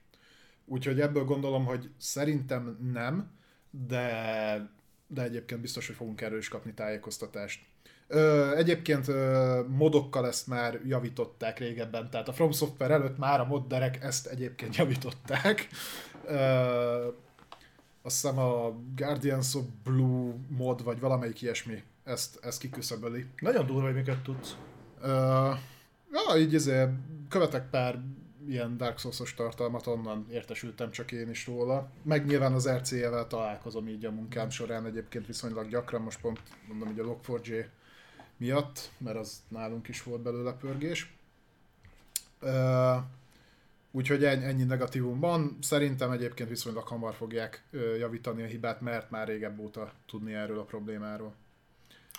Úgyhogy ebből gondolom, hogy szerintem nem, de, de egyébként biztos, hogy fogunk erről is kapni tájékoztatást. Ö, egyébként ö, modokkal ezt már javították régebben, tehát a From Software előtt már a modderek ezt egyébként javították. Ö, azt hiszem a Guardians of Blue mod, vagy valamelyik ilyesmi ezt, ezt kiküszöböli. Nagyon durva, hogy miket tudsz. Ö, ja, így azért követek pár ilyen Dark Souls-os tartalmat, onnan értesültem csak én is róla. Meg nyilván az RC-vel találkozom így a munkám során egyébként viszonylag gyakran, most pont mondom, hogy a Log4j miatt, mert az nálunk is volt belőle pörgés. Uh, úgyhogy ennyi, ennyi negatívum van. Szerintem egyébként viszonylag hamar fogják javítani a hibát, mert már régebb óta tudni erről a problémáról.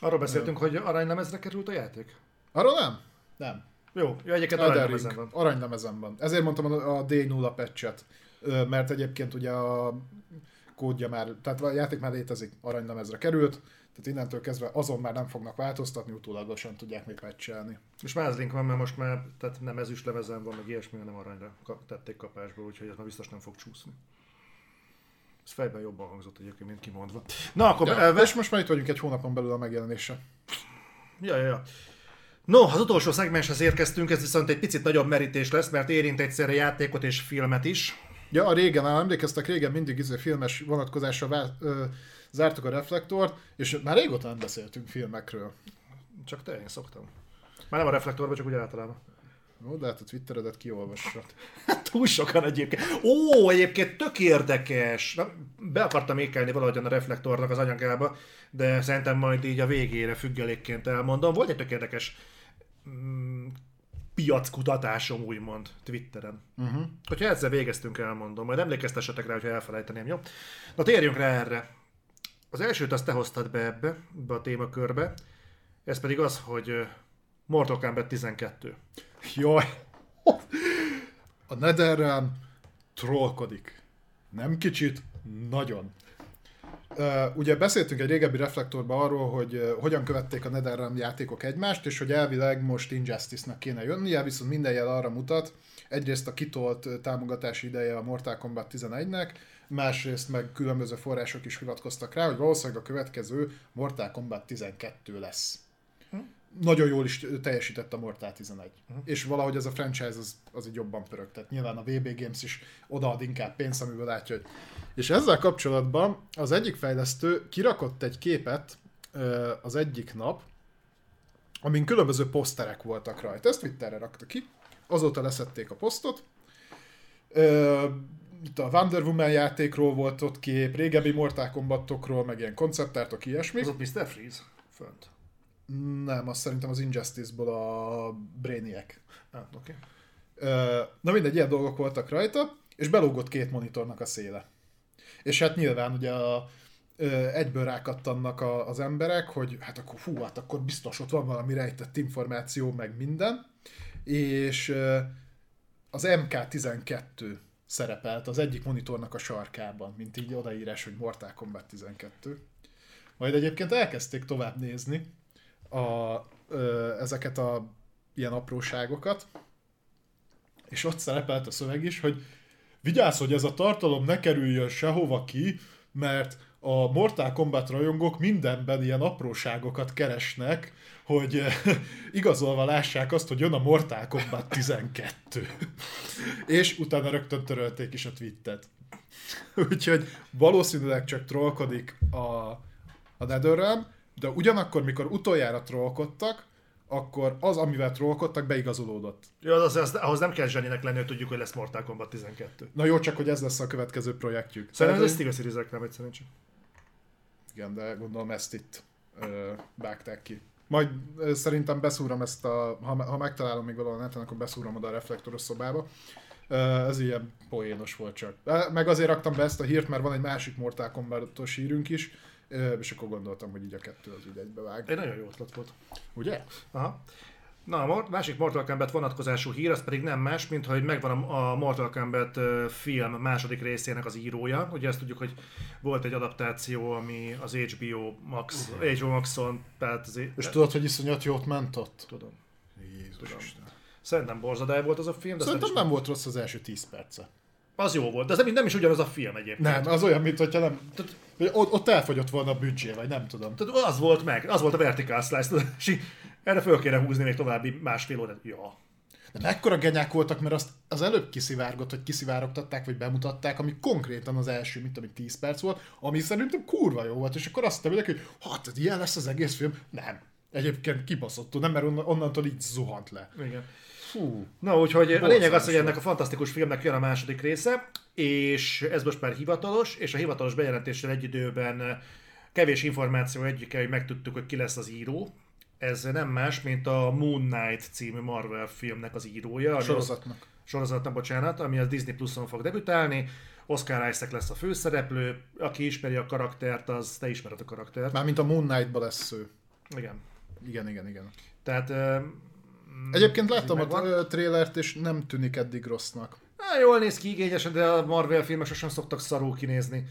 Arról beszéltünk, hogy aranylemezre került a játék? Arról nem? Nem. Jó, jó egyébként aranylemezen van. Aranylemezen van. Ezért mondtam a D0 patchet, mert egyébként ugye a kódja már, tehát a játék már létezik, aranylemezre került, tehát innentől kezdve azon már nem fognak változtatni, utólagosan tudják még patchelni. És már link van, mert most már tehát nem ezüst lemezen van, meg ilyesmi, hanem aranyra tették kapásból, úgyhogy ez már biztos nem fog csúszni. Ez fejben jobban hangzott egyébként, mint kimondva. Na akkor... Ja, be, és most már itt vagyunk egy hónapon belül a megjelenése. Ja, ja, ja. No, az utolsó szegmenshez érkeztünk, ez viszont egy picit nagyobb merítés lesz, mert érint egyszerre játékot és filmet is. Ja, a régen, emlékeztek, régen mindig izé filmes vonatkozásra vá- ö, zártuk a reflektort, és már régóta nem beszéltünk filmekről. Csak te, én szoktam. Már nem a reflektorban, csak úgy általában. Ó, de hát a Twitteredet kiolvassa. Túl sokan egyébként. Ó, egyébként tök érdekes. Na, be akartam ékelni valahogyan a reflektornak az anyagába, de szerintem majd így a végére függelékként elmondom. Volt egy tök érdekes mm, piackutatásom, úgymond, Twitteren. Uh-huh. Hogyha ezzel végeztünk, elmondom. Majd emlékeztessetek rá, hogyha elfelejteném, jó? Na térjünk rá erre. Az elsőt azt te hoztad be ebbe, ebbe a témakörbe, ez pedig az, hogy Mortal Kombat 12. Jaj! A Netherrealm trollkodik. Nem kicsit, nagyon. Ugye beszéltünk egy régebbi reflektorban arról, hogy hogyan követték a Netherrealm játékok egymást, és hogy elvileg most Injustice-nak kéne jönnie, viszont minden jel arra mutat, egyrészt a kitolt támogatási ideje a Mortal Kombat 11-nek, másrészt meg különböző források is hivatkoztak rá, hogy valószínűleg a következő Mortal Kombat 12 lesz. Nagyon jól is teljesített a Mortal 11. Hm. És valahogy ez a franchise az, az így jobban pörög. Tehát nyilván a VB Games is odaad inkább pénzt, amiből látja, hogy... És ezzel kapcsolatban az egyik fejlesztő kirakott egy képet az egyik nap, amin különböző poszterek voltak rajta. Ezt Twitterre rakta ki, azóta leszették a posztot. Ö, itt a Wonder Woman játékról volt ott kép, régebbi Mortal Kombatokról, meg ilyen konceptártok, ilyesmi. Az ott Mr. Freeze? Fönt. Nem, azt szerintem az Injustice-ból a Brainiac. Ah, oké. Ö, Na mindegy, ilyen dolgok voltak rajta, és belógott két monitornak a széle. És hát nyilván ugye a, egyből rákattannak a, az emberek, hogy hát akkor fú, hát akkor biztos ott van valami rejtett információ, meg minden. És az MK12 szerepelt az egyik monitornak a sarkában, mint így odaírás, hogy Mortal Kombat 12. Majd egyébként elkezdték tovább nézni a, ezeket a ilyen apróságokat, és ott szerepelt a szöveg is, hogy vigyázz, hogy ez a tartalom ne kerüljön sehova ki, mert a Mortal Kombat rajongók mindenben ilyen apróságokat keresnek, hogy <laughs> igazolva lássák azt, hogy jön a Mortal Kombat 12. <laughs> és utána rögtön törölték is a tweetet. <laughs> Úgyhogy valószínűleg csak trollkodik a, a Netherrealm, de ugyanakkor, mikor utoljára trollkodtak, akkor az, amivel trollkodtak, beigazolódott. Ja, az, az, ahhoz nem kell zseninek lenni, hogy tudjuk, hogy lesz Mortal Kombat 12. Na jó, csak hogy ez lesz a következő projektjük. Szerintem ez Tehát, Steel Series reklám, egy szerencsé. Igen, de gondolom ezt itt ö, vágták ki. Majd ö, szerintem beszúrom ezt a, ha, ha megtalálom még valahol neten, akkor beszúrom oda a reflektoros szobába. Ö, ez ilyen poénos volt csak. Meg azért raktam be ezt a hírt, mert van egy másik Mortal Kombat-os hírünk is, és akkor gondoltam, hogy így a kettő az így egybevág. Egy nagyon jó ötlet volt. Ugye? Aha. Na, a másik Mortal Kombat vonatkozású hír, az pedig nem más, mint hogy megvan a Mortal Kombat film második részének az írója. Ugye ezt tudjuk, hogy volt egy adaptáció, ami az HBO Max, HBO Maxon, tehát az, És tudod, hogy iszonyat jót ment ott? tudom. Jézus Isten. Szerintem borzadály volt az a film, de Szerintem aztán nem volt rossz az első 10 perce. Az jó volt, de ez nem, nem is ugyanaz a film egyébként. Nem, az olyan, mint hogyha nem... hogy Ott, ott elfogyott volna a büdzsé, vagy nem tudom. Tehát az volt meg, az volt a vertical slice, és erre föl kéne húzni még további másfél órát. Ja. De mekkora genyák voltak, mert azt az előbb kiszivárgott, hogy kiszivárogtatták, vagy bemutatták, ami konkrétan az első, mint ami 10 perc volt, ami szerintem kurva jó volt, és akkor azt hittem, hogy hát ilyen lesz az egész film. Nem. Egyébként kibaszott, nem, mert onnan- onnantól így zuhant le. Igen. Fú. Na, úgyhogy a lényeg az, hogy ennek a fantasztikus filmnek jön a második része, és ez most már hivatalos, és a hivatalos bejelentéssel egy időben kevés információ egyike, hogy megtudtuk, hogy ki lesz az író. Ez nem más, mint a Moon Knight című Marvel filmnek az írója. Sorozatnak. sorozatnak, bocsánat, ami a Disney Plus-on fog debütálni. Oscar Isaac lesz a főszereplő, aki ismeri a karaktert, az te ismered a karaktert. Mármint a Moon Knight-ba lesz ő. Igen. Igen, igen, igen. Tehát... ö, Egyébként ez láttam a megvan. ö, trélert, és nem tűnik eddig rossznak. Há, jól néz ki igényesen, de a Marvel filmek sosem szoktak szarul kinézni.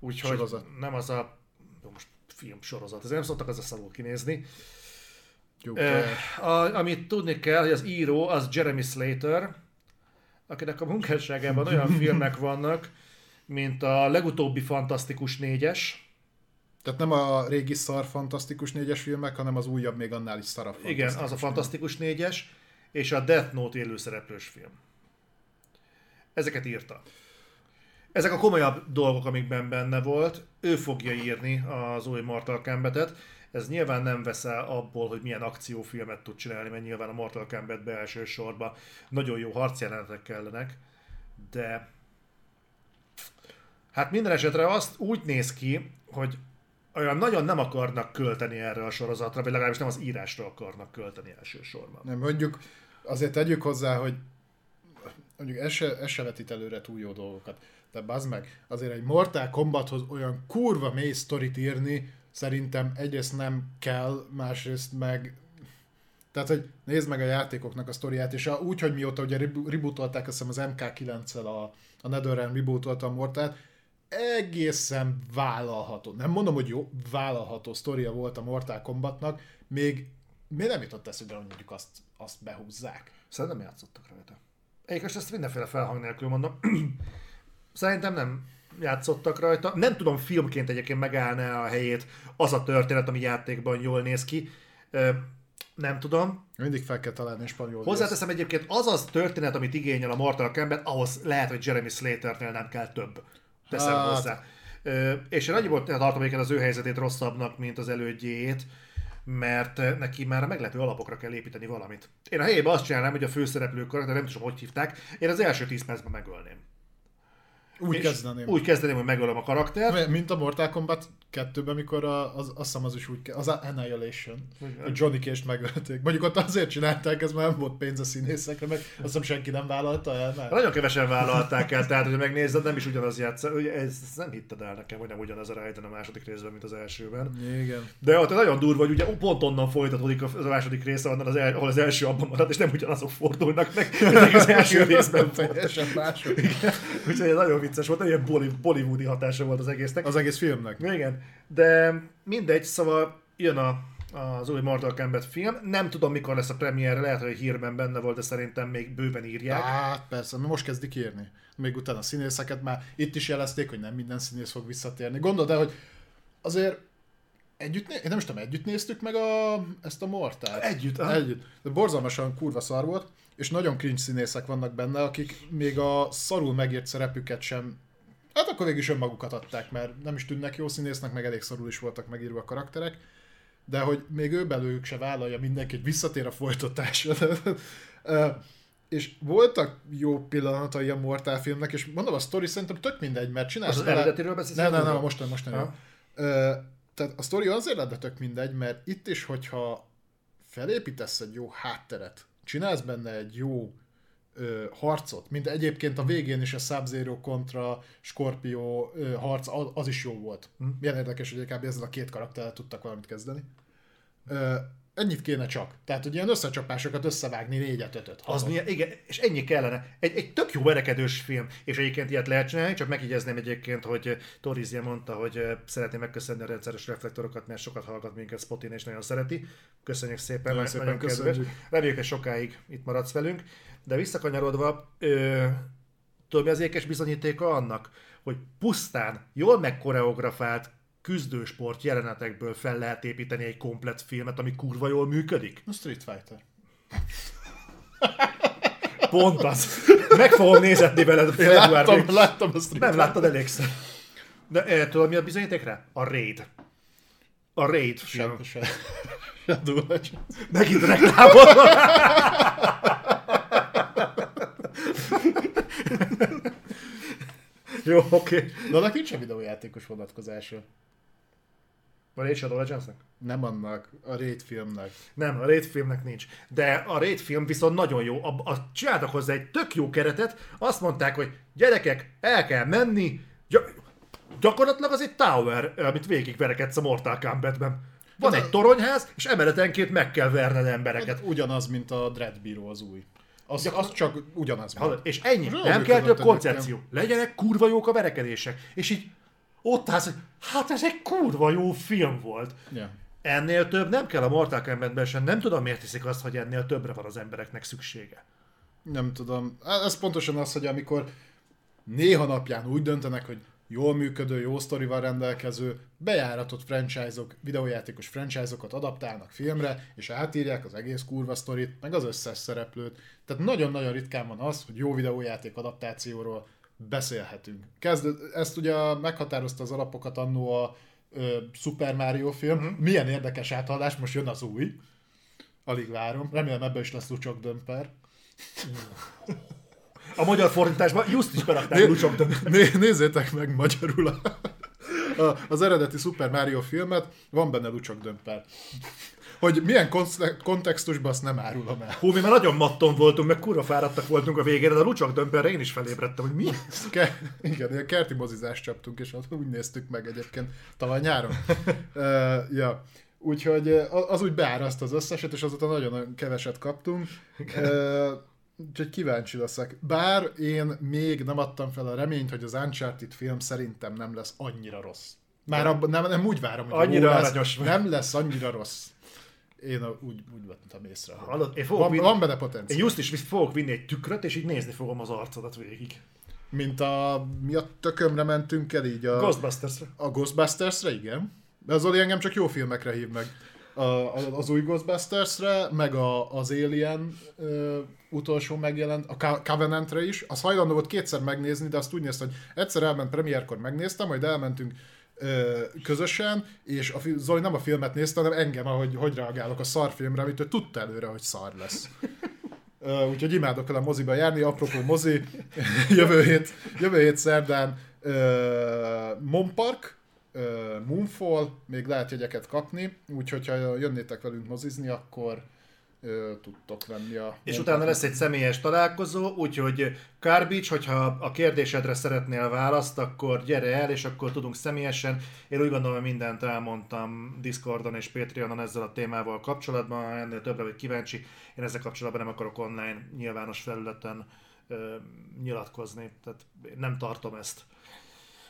Úgyhogy Sorozat. nem az a jó, most film sorozat, ezért nem szoktak az a szarul kinézni. Jó, Eh, a, amit tudni kell, hogy az író az Jeremy Slater, akinek a munkásságában olyan <laughs> filmek vannak, mint a legutóbbi Fantasztikus négyes, Tehát nem a régi szar fantasztikus négyes filmek, hanem az újabb, még annál is szarabb igen, az a fantasztikus négyes, és a Death Note élőszereplős film. Ezeket írta. Ezek a komolyabb dolgok, amikben benne volt, ő fogja írni az új Mortal Kombat-et. Ez nyilván nem vesz el abból, hogy milyen akciófilmet tud csinálni, mert nyilván a Mortal Kombat-be elsősorban nagyon jó harcjelenetek kellenek, de hát minden esetre azt úgy néz ki, hogy olyan nagyon nem akarnak költeni erre a sorozatra, vagy legalábbis nem az írásra akarnak költeni elsősorban. Nem, mondjuk azért tegyük hozzá, hogy mondjuk ez se, ez se vetít előre túl jó dolgokat. De bazd meg, azért egy Mortal Kombathoz olyan kurva mély sztorit írni, szerintem egyrészt nem kell, másrészt meg tehát, hogy nézd meg a játékoknak a sztoriát, és úgy, hogy mióta ugye rebo- rebootolták, azt hiszem az MK9-el a, a NetherRealm rebootolta a Mortalt, egészen vállalható, nem mondom, hogy jó, vállalható sztoria volt a Mortal Kombatnak, még miért nem jutott eszünkbe, hogy mondjuk azt, azt behúzzák? Szerintem játszottak rajta. Egyébként ezt mindenféle felhang nélkül mondom. <clears throat> Szerintem nem játszottak rajta. Nem tudom, filmként egyébként megállná a helyét az a történet, ami játékban jól néz ki. Nem tudom. Mindig fel kell találni a spanyol Hozzáteszem egyébként az az történet, amit igényel a Mortal Kombat, ahhoz lehet, hogy Jeremy Slaternél nem kell több. Teszem Hát. hozzá. Ö, és én annyiból tartom egyébként az ő helyzetét rosszabbnak, mint az elődjét, mert neki már a meglepő alapokra kell építeni valamit. Én a helyében azt csinálnám, hogy a főszereplő karakter, nem tudom, hogy hívták, én az első 10 percben megölném. Úgy kezdeném. Úgy kezdeném, hogy megölöm a karaktert. Mint a Mortal Kombat 2-ben, amikor a, az, azt hiszem az is úgy az Annihilation, hogy Johnny Cage-t megölték. Mondjuk ott azért csinálták, ez már nem volt pénz a színészekre, meg azt hiszem senki nem vállalta el, mert... Nagyon kevesen vállalták el, tehát hogy megnézed, nem is ugyanaz játsz. Ugye ez, ezt nem hitted el nekem, hogy nem ugyanaz a Raiden a második részben, mint az elsőben. Igen. De ott nagyon durva, hogy ugye pont onnan folytatódik a második rész, ahonnan az el, ahol az első abban marad, és nem ugyanazok fordulnak meg, mint az első részben. Teljesen mások. Úgyhogy nagyon vicces volt, ilyen Bolly- bollywoodi hatása volt az egésznek. Az egész filmnek. Igen, de mindegy, szóval jön a, az új Mortal Kombat film. Nem tudom, mikor lesz a premierre, lehet, hogy hírben benne volt, de szerintem még bőven írják. Hát persze, most kezdik írni. Még utána a színészeket már itt is jelezték, hogy nem minden színész fog visszatérni. Gondold el, hogy azért együtt, né- én nem is tudom, együtt néztük meg a, ezt a Mortát. Együtt, ah? Együtt. De borzalmasan kurva szar volt, és nagyon cringe színészek vannak benne, akik még a szarul megírt szerepüket sem Hát akkor végig is önmagukat adták, mert nem is tűnnek jó színésznek, meg elég szarul is voltak megírva a karakterek. De hogy még ő belőlük se vállalja mindenki, hogy visszatér a folytatás. <laughs> Ö, és voltak jó pillanatai a Mortal filmnek, és mondom, a sztori szerintem tök mindegy, mert csinálsz Az az eredetiről beszélsz? Nem, nem, nem, most most Ha. Tehát a sztori azért lenne tök mindegy, mert itt is, hogyha felépítesz egy jó hátteret, csinálsz benne egy jó ö, harcot, mint egyébként a végén is a Sub-Zero kontra Scorpio ö, harc, az, az is jó volt. Hm. Milyen érdekes, hogy kb. ezzel a két karakterrel tudtak valamit kezdeni. Ö, ennyit kéne csak. Tehát, hogy ilyen összecsapásokat összevágni négyet, ötöt, Az milyen, igen, és ennyi kellene. Egy, egy tök jó verekedős film, és egyébként ilyet lehet csinálni, csak megjegyezném egyébként, hogy Torizia mondta, hogy eh, szeretné megköszönni a rendszeres reflektorokat, mert sokat hallgat minket Spotin, és nagyon szereti. Köszönjük szépen, Nagyon szépen nagyon kedves. köszönjük. Reméljük, hogy sokáig itt maradsz velünk. De visszakanyarodva, ö, tudom, mi az ékes bizonyítéka annak, hogy pusztán jól megkoreografált küzdősport jelenetekből fel lehet építeni egy komplet filmet, ami kurva jól működik? A Street Fighter. Pont az. Meg fogom nézetni veled, Február láttam, vég- láttam a Street Nem láttad elégszer. De eh, tudod, mi a bizonyíték rá? A Raid. A Raid film. Se, se, Shadow Legends. Megint reklámol. Jó, oké. Okay. De annak nincs a videójátékos vonatkozása. A Raid Shadow Legendsnek? Nem annak, a Raid filmnek. Nem, a Raid filmnek nincs. De a Raid film viszont nagyon jó. A, a, csináltak hozzá egy tök jó keretet, azt mondták, hogy gyerekek, el kell menni, gy- gyakorlatilag az egy tower, amit végigverekedsz a Mortal Kombatben. Van Ez egy toronyház, és emeletenként meg kell verned embereket. Ugyanaz, mint a Dread Bureau az új. Az, az csak ugyanaz. Hallod? És ennyi, nem kell több koncepció. Legyenek kurva jók a verekedések. És így ott állsz, hogy hát ez egy kurva jó film volt. Ja. Ennél több nem kell a Mortal Kombatben sem. Nem tudom, miért hiszik azt, hogy ennél többre van az embereknek szüksége. Nem tudom. Ez pontosan az, hogy amikor néha napján úgy döntenek, hogy jól működő, jó sztorival rendelkező, bejáratott franchise-ok, videójátékos franchise-okat adaptálnak filmre, és átírják az egész kurva sztorit, meg az összes szereplőt. Tehát nagyon-nagyon ritkán van az, hogy jó videójáték adaptációról beszélhetünk. Kezd, ezt ugye meghatározta az alapokat annó a ö, Super Mario film. Uh-huh. Milyen érdekes áthallás, most jön az új. Alig várom. Remélem ebben is lesz Lucsok Dömper. A magyar fordításban just is berakták Né- Lucsok Dömper. Né- nézzétek meg magyarul a, a, az eredeti Super Mario filmet, van benne Lucsok Dömper. Hogy milyen kontextusban, azt nem árulom el. Hú, mi már nagyon matton voltunk, meg kurva fáradtak voltunk a végére, de a Lucsok Dömperre én is felébredtem, hogy mi? Ke- igen, ilyen kerti mozizást csaptunk, és úgy néztük meg egyébként tavaly nyáron. <laughs> uh, ja. Úgyhogy az úgy beáraszt az összeset, és azóta nagyon keveset kaptunk. Uh, úgyhogy kíváncsi leszek. Bár én még nem adtam fel a reményt, hogy az Uncharted film szerintem nem lesz annyira rossz. Már abban nem, nem úgy várom, hogy Annyira lesz, aranyos nem lesz annyira rossz. Én a- úgy, úgy vettem észre. Hallod, én fogok Van, vinni, van benne én potenciál. just is fogok vinni egy tükröt, és így nézni fogom az arcodat végig. Mint a... Mi a tökömre mentünk el így a... Ghostbusters-re. A Ghostbusters-re, igen. De az Oli engem csak jó filmekre hív meg. A, az új Ghostbusters-re, meg a, az Alien ö, utolsó megjelent, a Co- Covenant-re is. Az hajlandó volt kétszer megnézni, de azt úgy nézte, hogy egyszer elment premierkor megnéztem, majd elmentünk közösen, és a, Zoli nem a filmet nézte, hanem engem, ahogy hogy reagálok a szarfilmre, amit ő tudta előre, hogy szar lesz. Ö, úgyhogy imádok vele moziba járni, apropó mozi, <laughs> jövő hét, jövő hét szerdán Monpark, Moonfall, még lehet jegyeket kapni, úgyhogy ha jönnétek velünk mozizni, akkor ö, tudtok venni a... És utána lesz egy személyes találkozó, úgyhogy Carbics, hogyha a kérdésedre szeretnél választ, akkor gyere el, és akkor tudunk személyesen. Én úgy gondolom, hogy mindent elmondtam Discordon és Patreonon ezzel a témával kapcsolatban, ha ennél többre vagy kíváncsi. Én ezzel kapcsolatban nem akarok online nyilvános felületen ö, nyilatkozni, tehát nem tartom ezt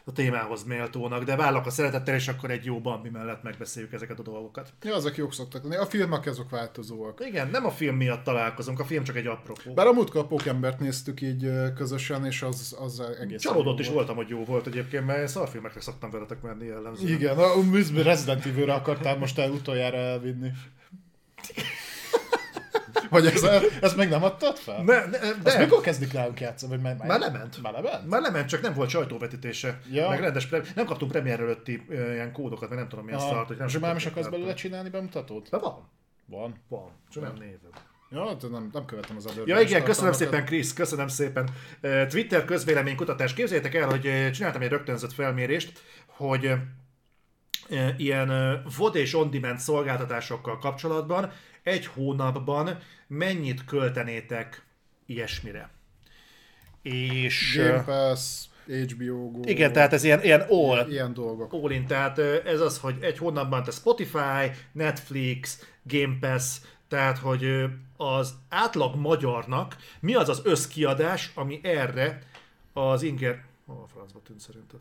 a témához méltónak, de vállok a szeretettel, és akkor egy jó bambi mellett megbeszéljük ezeket a dolgokat. Ja, azok jók szoktak lenni. A filmek azok változóak. Igen, nem a film miatt találkozunk, a film csak egy apropó. Bár a múltkor a Pókembert néztük így közösen, és az, az egész... Csalódott is voltam, hogy jó volt egyébként, mert szarfilmekre szoktam veletek menni jellemzően. Igen, a Resident Evil-re akartál most el utoljára elvinni. Vagy ez, ezt még nem adtad fel? Ne, ne, Azt de, mikor kezdik nálunk játszani? Vagy már, Már lement. Már lement? már lement, csak nem volt sajtóvetítése. Ja. Meg rendes pre... Nem kaptunk premier előtti ilyen kódokat, meg nem tudom milyen szart, hogy nem és már nem is akarsz belőle csinálni bemutatót? De van. Van. Van. Csak nem nézed. Ja, de nem, nem követem az előbb. Ja igen, köszönöm szépen Krisz, köszönöm szépen. Twitter közvéleménykutatás. Képzeljétek el, hogy csináltam egy rögtönzött felmérést, hogy ilyen VOD és on-demand szolgáltatásokkal kapcsolatban egy hónapban mennyit költenétek ilyesmire. És... Game Pass, HBO Go. Igen, tehát ez ilyen, ilyen all, Ilyen dolgok. all in, tehát ez az, hogy egy hónapban te Spotify, Netflix, Game Pass, tehát hogy az átlag magyarnak mi az az összkiadás, ami erre az inger... Hol a francba tűnt szerinted?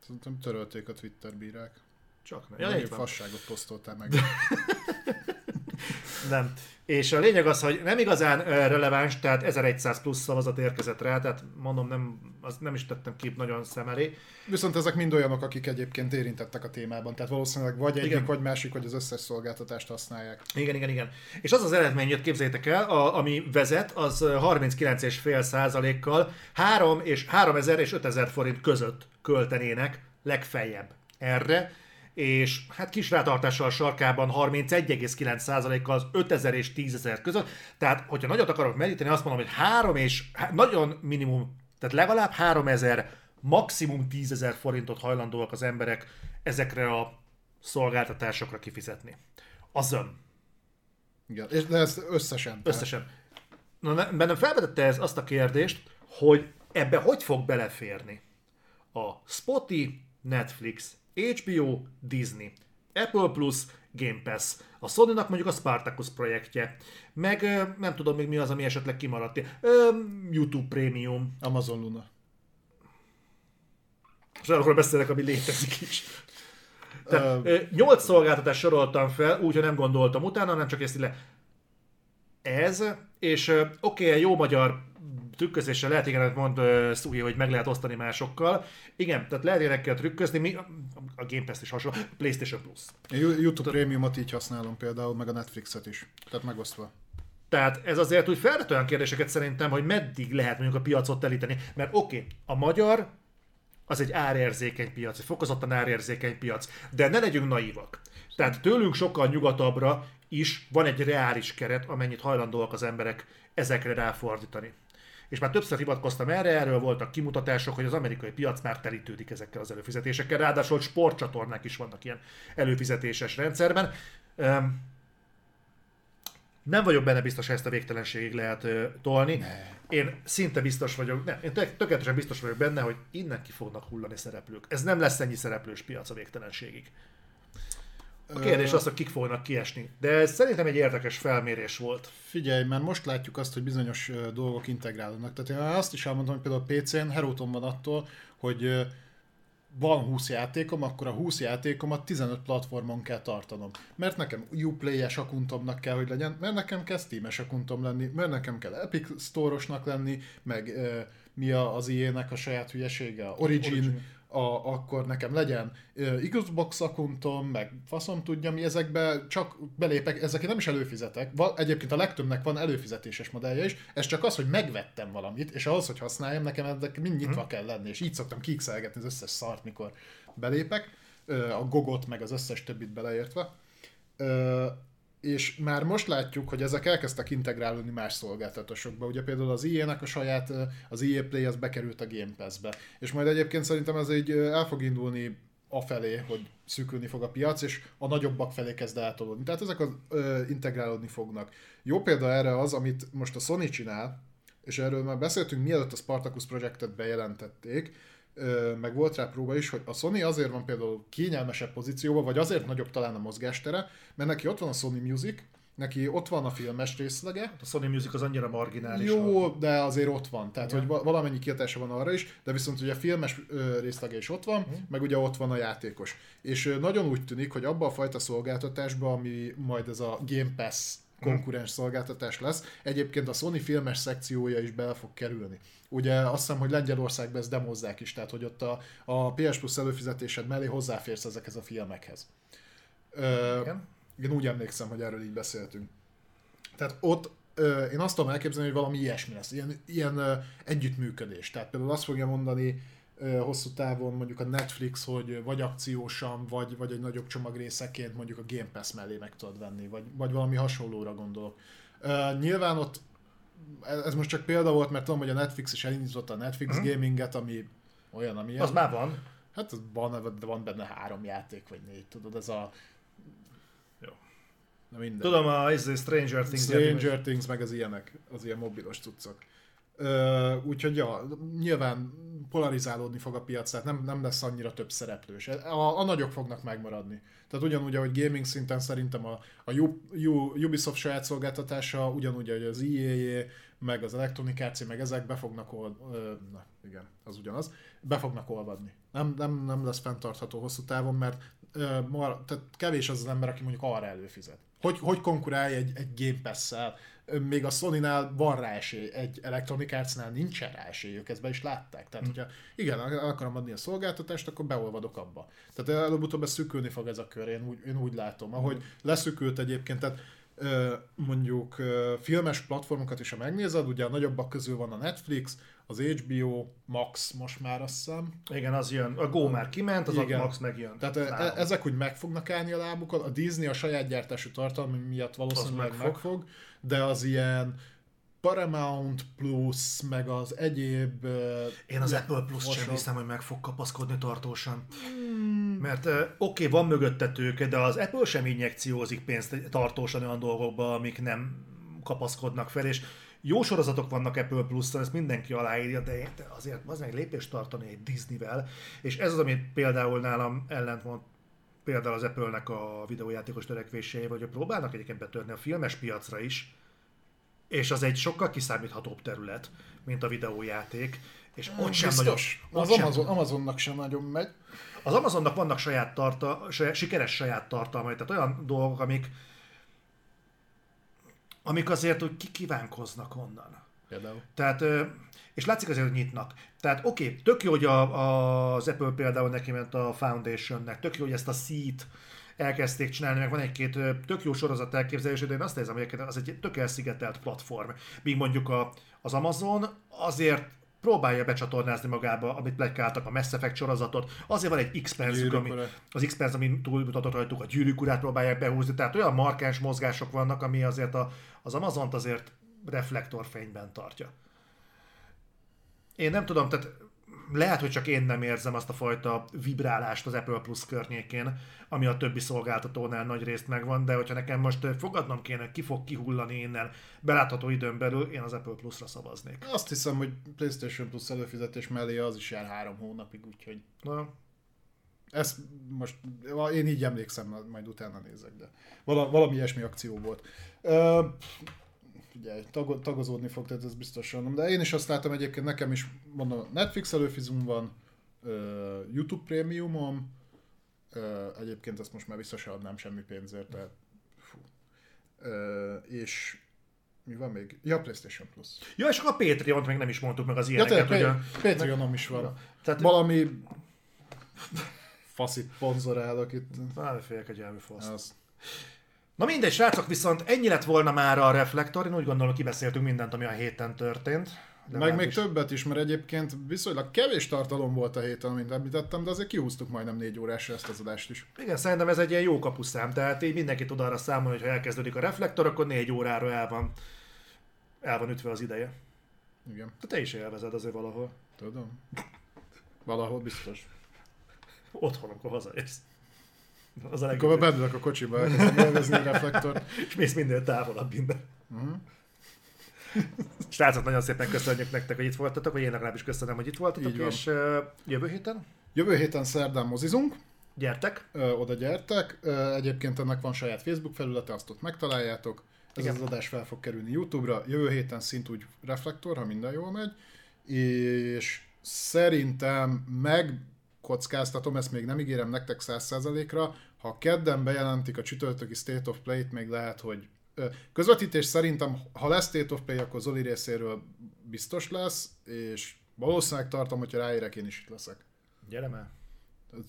Szerintem törölték a Twitter bírák. Csak nem. Ja, van. fasságot posztoltál meg. <laughs> Nem. És a lényeg az, hogy nem igazán releváns, tehát 1100 plusz szavazat érkezett rá, tehát mondom, nem, az nem is tettem ki nagyon szem elé. Viszont ezek mind olyanok, akik egyébként érintettek a témában. Tehát valószínűleg vagy egyik, Igen. vagy másik, vagy az összes szolgáltatást használják. Igen, igen, igen. És az az eredmény jött, képzeljétek el, a, ami vezet, az 39,5 százalékkal 3 és 3000 és 5000 forint között költenének legfeljebb erre, és hát kis rátartással a sarkában 31,9 százalékkal az 5000 és 10.000 között. Tehát, hogyha nagyot akarok meríteni, azt mondom, hogy 3 és nagyon minimum, tehát legalább 3000, maximum 10.000 forintot hajlandóak az emberek ezekre a szolgáltatásokra kifizetni. Azon. Igen. És, de ez összesen. tehát- Összesen. Na, ne- bennem felvetette ez azt a kérdést, hogy ebbe hogy fog beleférni a Spotify, Netflix, HBO, Disney, Apple Plus, Game Pass, a sony mondjuk a Spartacus projektje, meg nem tudom még mi az, ami esetleg kimaradt. YouTube Premium, Amazon Luna. és arról beszélek, ami létezik is. Tehát, nyolc szolgáltatást soroltam fel, úgyhogy nem gondoltam utána, nem csak ezt le. Ez, és oké, okay, jó magyar trükközéssel lehet igen, mond uh, Szuhi, hogy meg lehet osztani másokkal. Igen, tehát lehet ilyenekkel trükközni, mi, a Game Pass is hasonló, PlayStation Plus. Én Yo- YouTube Premiumot így használom például, meg a Netflixet is. Tehát megosztva. Tehát ez azért úgy felvet olyan kérdéseket szerintem, hogy meddig lehet mondjuk a piacot telíteni. Mert oké, okay, a magyar az egy árérzékeny piac, egy fokozottan árérzékeny piac, de ne legyünk naívak. Tehát tőlünk sokkal nyugatabbra is van egy reális keret, amennyit hajlandóak az emberek ezekre ráfordítani. És már többször hivatkoztam erre, erről voltak kimutatások, hogy az amerikai piac már telítődik ezekkel az előfizetésekkel, ráadásul sportcsatornák is vannak ilyen előfizetéses rendszerben. Nem vagyok benne biztos, hogy ezt a végtelenségig lehet ö, tolni. Ne. Én szinte biztos vagyok, nem, én tök- tökéletesen biztos vagyok benne, hogy innen ki fognak hullani szereplők. Ez nem lesz ennyi szereplős piac a végtelenségig. A kérdés az, hogy kik fognak kiesni. De ez szerintem egy érdekes felmérés volt. Figyelj, mert most látjuk azt, hogy bizonyos dolgok integrálódnak. Tehát én azt is elmondom, hogy például PC-n Heróton van attól, hogy van 20 játékom, akkor a 20 játékomat 15 platformon kell tartanom. Mert nekem Uplay-es akuntomnak kell, hogy legyen, mert nekem kell Steam-es akuntom lenni, mert nekem kell Epic Store-osnak lenni, meg mi a, az IE-nek a saját hülyesége, a Origin, Origin. A, akkor nekem legyen Xbox akuntom, meg faszom tudja mi, ezekbe csak belépek, ezek nem is előfizetek. Egyébként a legtöbbnek van előfizetéses modellje is, ez csak az, hogy megvettem valamit, és ahhoz, hogy használjam, nekem ennek mind nyitva kell lenni, és így szoktam kiixelgetni az összes szart, mikor belépek, a Gogot meg az összes többit beleértve, és már most látjuk, hogy ezek elkezdtek integrálódni más szolgáltatásokba. Ugye például az EA-nek a saját, az EA Play az bekerült a Game Pass-be. És majd egyébként szerintem ez így el fog indulni afelé, hogy szűkülni fog a piac, és a nagyobbak felé kezd eltolódni. Tehát ezek az, ö, integrálódni fognak. Jó példa erre az, amit most a Sony csinál, és erről már beszéltünk, mielőtt a Spartacus projektet bejelentették, meg volt rá próba is, hogy a Sony azért van például kényelmesebb pozícióban, vagy azért nagyobb talán a mozgástere, mert neki ott van a Sony Music, neki ott van a filmes részlege. A Sony Music az annyira marginális. Jó, de azért ott van, tehát Igen. hogy valamennyi kiadása van arra is, de viszont ugye a filmes részlege is ott van, uh-huh. meg ugye ott van a játékos. És nagyon úgy tűnik, hogy abban a fajta szolgáltatásban, ami majd ez a Game Pass konkurens szolgáltatás lesz. Egyébként a Sony filmes szekciója is bele fog kerülni. Ugye azt hiszem, hogy Lengyelországban ezt demozzák is, tehát hogy ott a, a PS Plus előfizetésed mellé hozzáférsz ezekhez a filmekhez. Ö, Igen. Én úgy emlékszem, hogy erről így beszéltünk. Tehát ott ö, én azt tudom elképzelni, hogy valami ilyesmi lesz, ilyen, ilyen ö, együttműködés. Tehát például azt fogja mondani ö, hosszú távon mondjuk a Netflix, hogy vagy akciósan, vagy, vagy egy nagyobb csomag részeként mondjuk a Game Pass mellé meg tudod venni, vagy, vagy valami hasonlóra gondolok. Ö, nyilván ott ez most csak példa volt, mert tudom, hogy a Netflix is elindította a Netflix uh-huh. gaminget, ami olyan, ami... Az már van. Hát van, van benne három játék, vagy négy, tudod, ez a Na minden. Tudom, a ez Stranger Things. Stranger Things, meg az ilyenek, az ilyen mobilos cuccok. Úgyhogy ja, nyilván polarizálódni fog a piac, tehát nem, nem lesz annyira több szereplős. A, a nagyok fognak megmaradni. Tehát ugyanúgy, ahogy gaming szinten szerintem a, a U, U, Ubisoft saját szolgáltatása, ugyanúgy, hogy az EA, meg az Electronic Arts, meg ezek be fognak ol, na, igen, az ugyanaz, be fognak olvadni. Nem, nem, nem lesz fenntartható hosszú távon, mert uh, mar, tehát kevés az az ember, aki mondjuk arra előfizet. Hogy, hogy konkurálj egy, egy Game Pass-szel? Még a Sony-nál van rá esély, egy Electronic Arts-nál nincsen rá esélyük, ezt be is látták. Tehát, mm. hogyha igen, akarom adni a szolgáltatást, akkor beolvadok abba. Tehát előbb-utóbb szűkülni fog ez a kör, én úgy, én úgy látom. Ahogy mm. leszűkült egyébként, tehát mondjuk filmes platformokat is, ha megnézed, ugye a nagyobbak közül van a Netflix, az HBO Max most már azt hiszem. Igen, az jön. A Go már kiment, az Igen. a Max megjön. Tehát e- ezek úgy meg fognak állni a lábukat. A Disney a saját gyártású tartalmi miatt valószínűleg meg, meg fog, de az ilyen Paramount Plus, meg az egyéb... Én az Apple Plus sem hiszem, hogy meg fog kapaszkodni tartósan. Hmm. Mert oké, okay, van mögötte tőke, de az Apple sem injekciózik pénzt tartósan olyan dolgokba, amik nem kapaszkodnak fel, és jó sorozatok vannak Apple plus ezt mindenki aláírja, de azért az meg lépést tartani egy Disney-vel, és ez az, amit például nálam ellentmond például az Apple-nek a videójátékos törekvéseivel, hogy próbálnak egyébként betörni a filmes piacra is, és az egy sokkal kiszámíthatóbb terület, mint a videójáték, és ott hmm, sem Biztos. nagyon... Az Amazon, sem, Amazonnak sem nagyon megy. Az Amazonnak vannak saját tarta, saját, sikeres saját tartalmai, tehát olyan dolgok, amik, amik azért úgy kikívánkoznak onnan. Például. Tehát, és látszik azért, hogy nyitnak. Tehát oké, okay, tök jó, hogy a, a, az Apple például neki ment a Foundationnek, tök jó, hogy ezt a Seat elkezdték csinálni, meg van egy-két tök jó sorozat elképzelés, de én azt érzem, hogy az egy tök elszigetelt platform. Míg mondjuk a, az Amazon azért próbálja becsatornázni magába, amit plegykáltak, a Mass Effect sorozatot. Azért van egy x ami, az x ami túlmutatott rajtuk, a gyűrűk urát próbálják behúzni, tehát olyan markáns mozgások vannak, ami azért a, az Amazont azért reflektorfényben tartja. Én nem tudom, tehát lehet, hogy csak én nem érzem azt a fajta vibrálást az Apple Plus környékén, ami a többi szolgáltatónál nagy részt megvan, de hogyha nekem most fogadnom kéne, ki fog kihullani innen belátható időn belül, én az Apple Plus-ra szavaznék. Azt hiszem, hogy PlayStation Plus előfizetés mellé az is jár három hónapig, úgyhogy... Na. Ezt most, én így emlékszem, majd utána nézek, de valami ilyesmi akció volt. Figyelj, tag, tagozódni fog, tehát ez biztosan. De én is azt látom egyébként, nekem is, mondom, Netflix előfizum van, YouTube prémiumom, egyébként ezt most már vissza se adnám semmi pénzért, tehát fú. És mi van még? Ja, PlayStation Plus. Ja, és akkor a Patreon-t meg nem is mondtuk meg az ilyeneket. Ja, tényleg, a... Patreonom is van. Tehát Valami <laughs> faszit ponzorálok itt. Valami félek egy faszt. Na mindegy, srácok, viszont ennyi lett volna már a reflektor. Én úgy gondolom, kibeszéltünk mindent, ami a héten történt. Meg legalábbis. még többet is, mert egyébként viszonylag kevés tartalom volt a héten, amit említettem, de azért kihúztuk majdnem négy órásra ezt az adást is. Igen, szerintem ez egy ilyen jó kapuszám, tehát így mindenki tud arra számolni, hogy ha elkezdődik a reflektor, akkor négy órára el van, el van ütve az ideje. Igen, De te is élvezed azért valahol. tudom. Valahol biztos. Otthon, akkor hazaérsz. Az a Akkor legjobb. beülök a kocsiba, elkezdem élvezni a reflektort. És mész minél távolabb innen. Mhm. Srácok, nagyon szépen köszönjük nektek, hogy itt voltatok, vagy én legalábbis köszönöm, hogy itt voltatok, Így van. és uh, jövő héten Jövő héten szerdán mozizunk, gyertek. ö, oda gyertek. Ö, Egyébként ennek van saját Facebook felülete, azt ott megtaláljátok. Ez Igen. az adás fel fog kerülni YouTube-ra. Jövő héten szintúgy reflektor, ha minden jól megy. És szerintem megkockáztatom, ezt még nem ígérem nektek 100%-ra, ha kedden bejelentik a csütörtöki State of Play-t, még lehet, hogy közvetítés szerintem, ha lesz State of Play, akkor Zoli részéről biztos lesz, és valószínűleg tartom, hogyha ráérek, én is itt leszek. Gyere már. <laughs>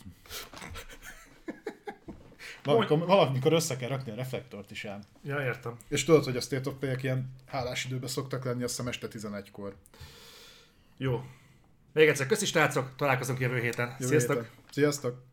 Valamikor, valamikor össze kell rakni a reflektort is ám. Ja, értem. És tudod, hogy a State of Play-ek ilyen hálás időben szoktak lenni, azt hiszem este 11-kor. Jó. Még egyszer köszi srácok, találkozunk jövő héten. Jövő Sziasztok! héten. Sziasztok!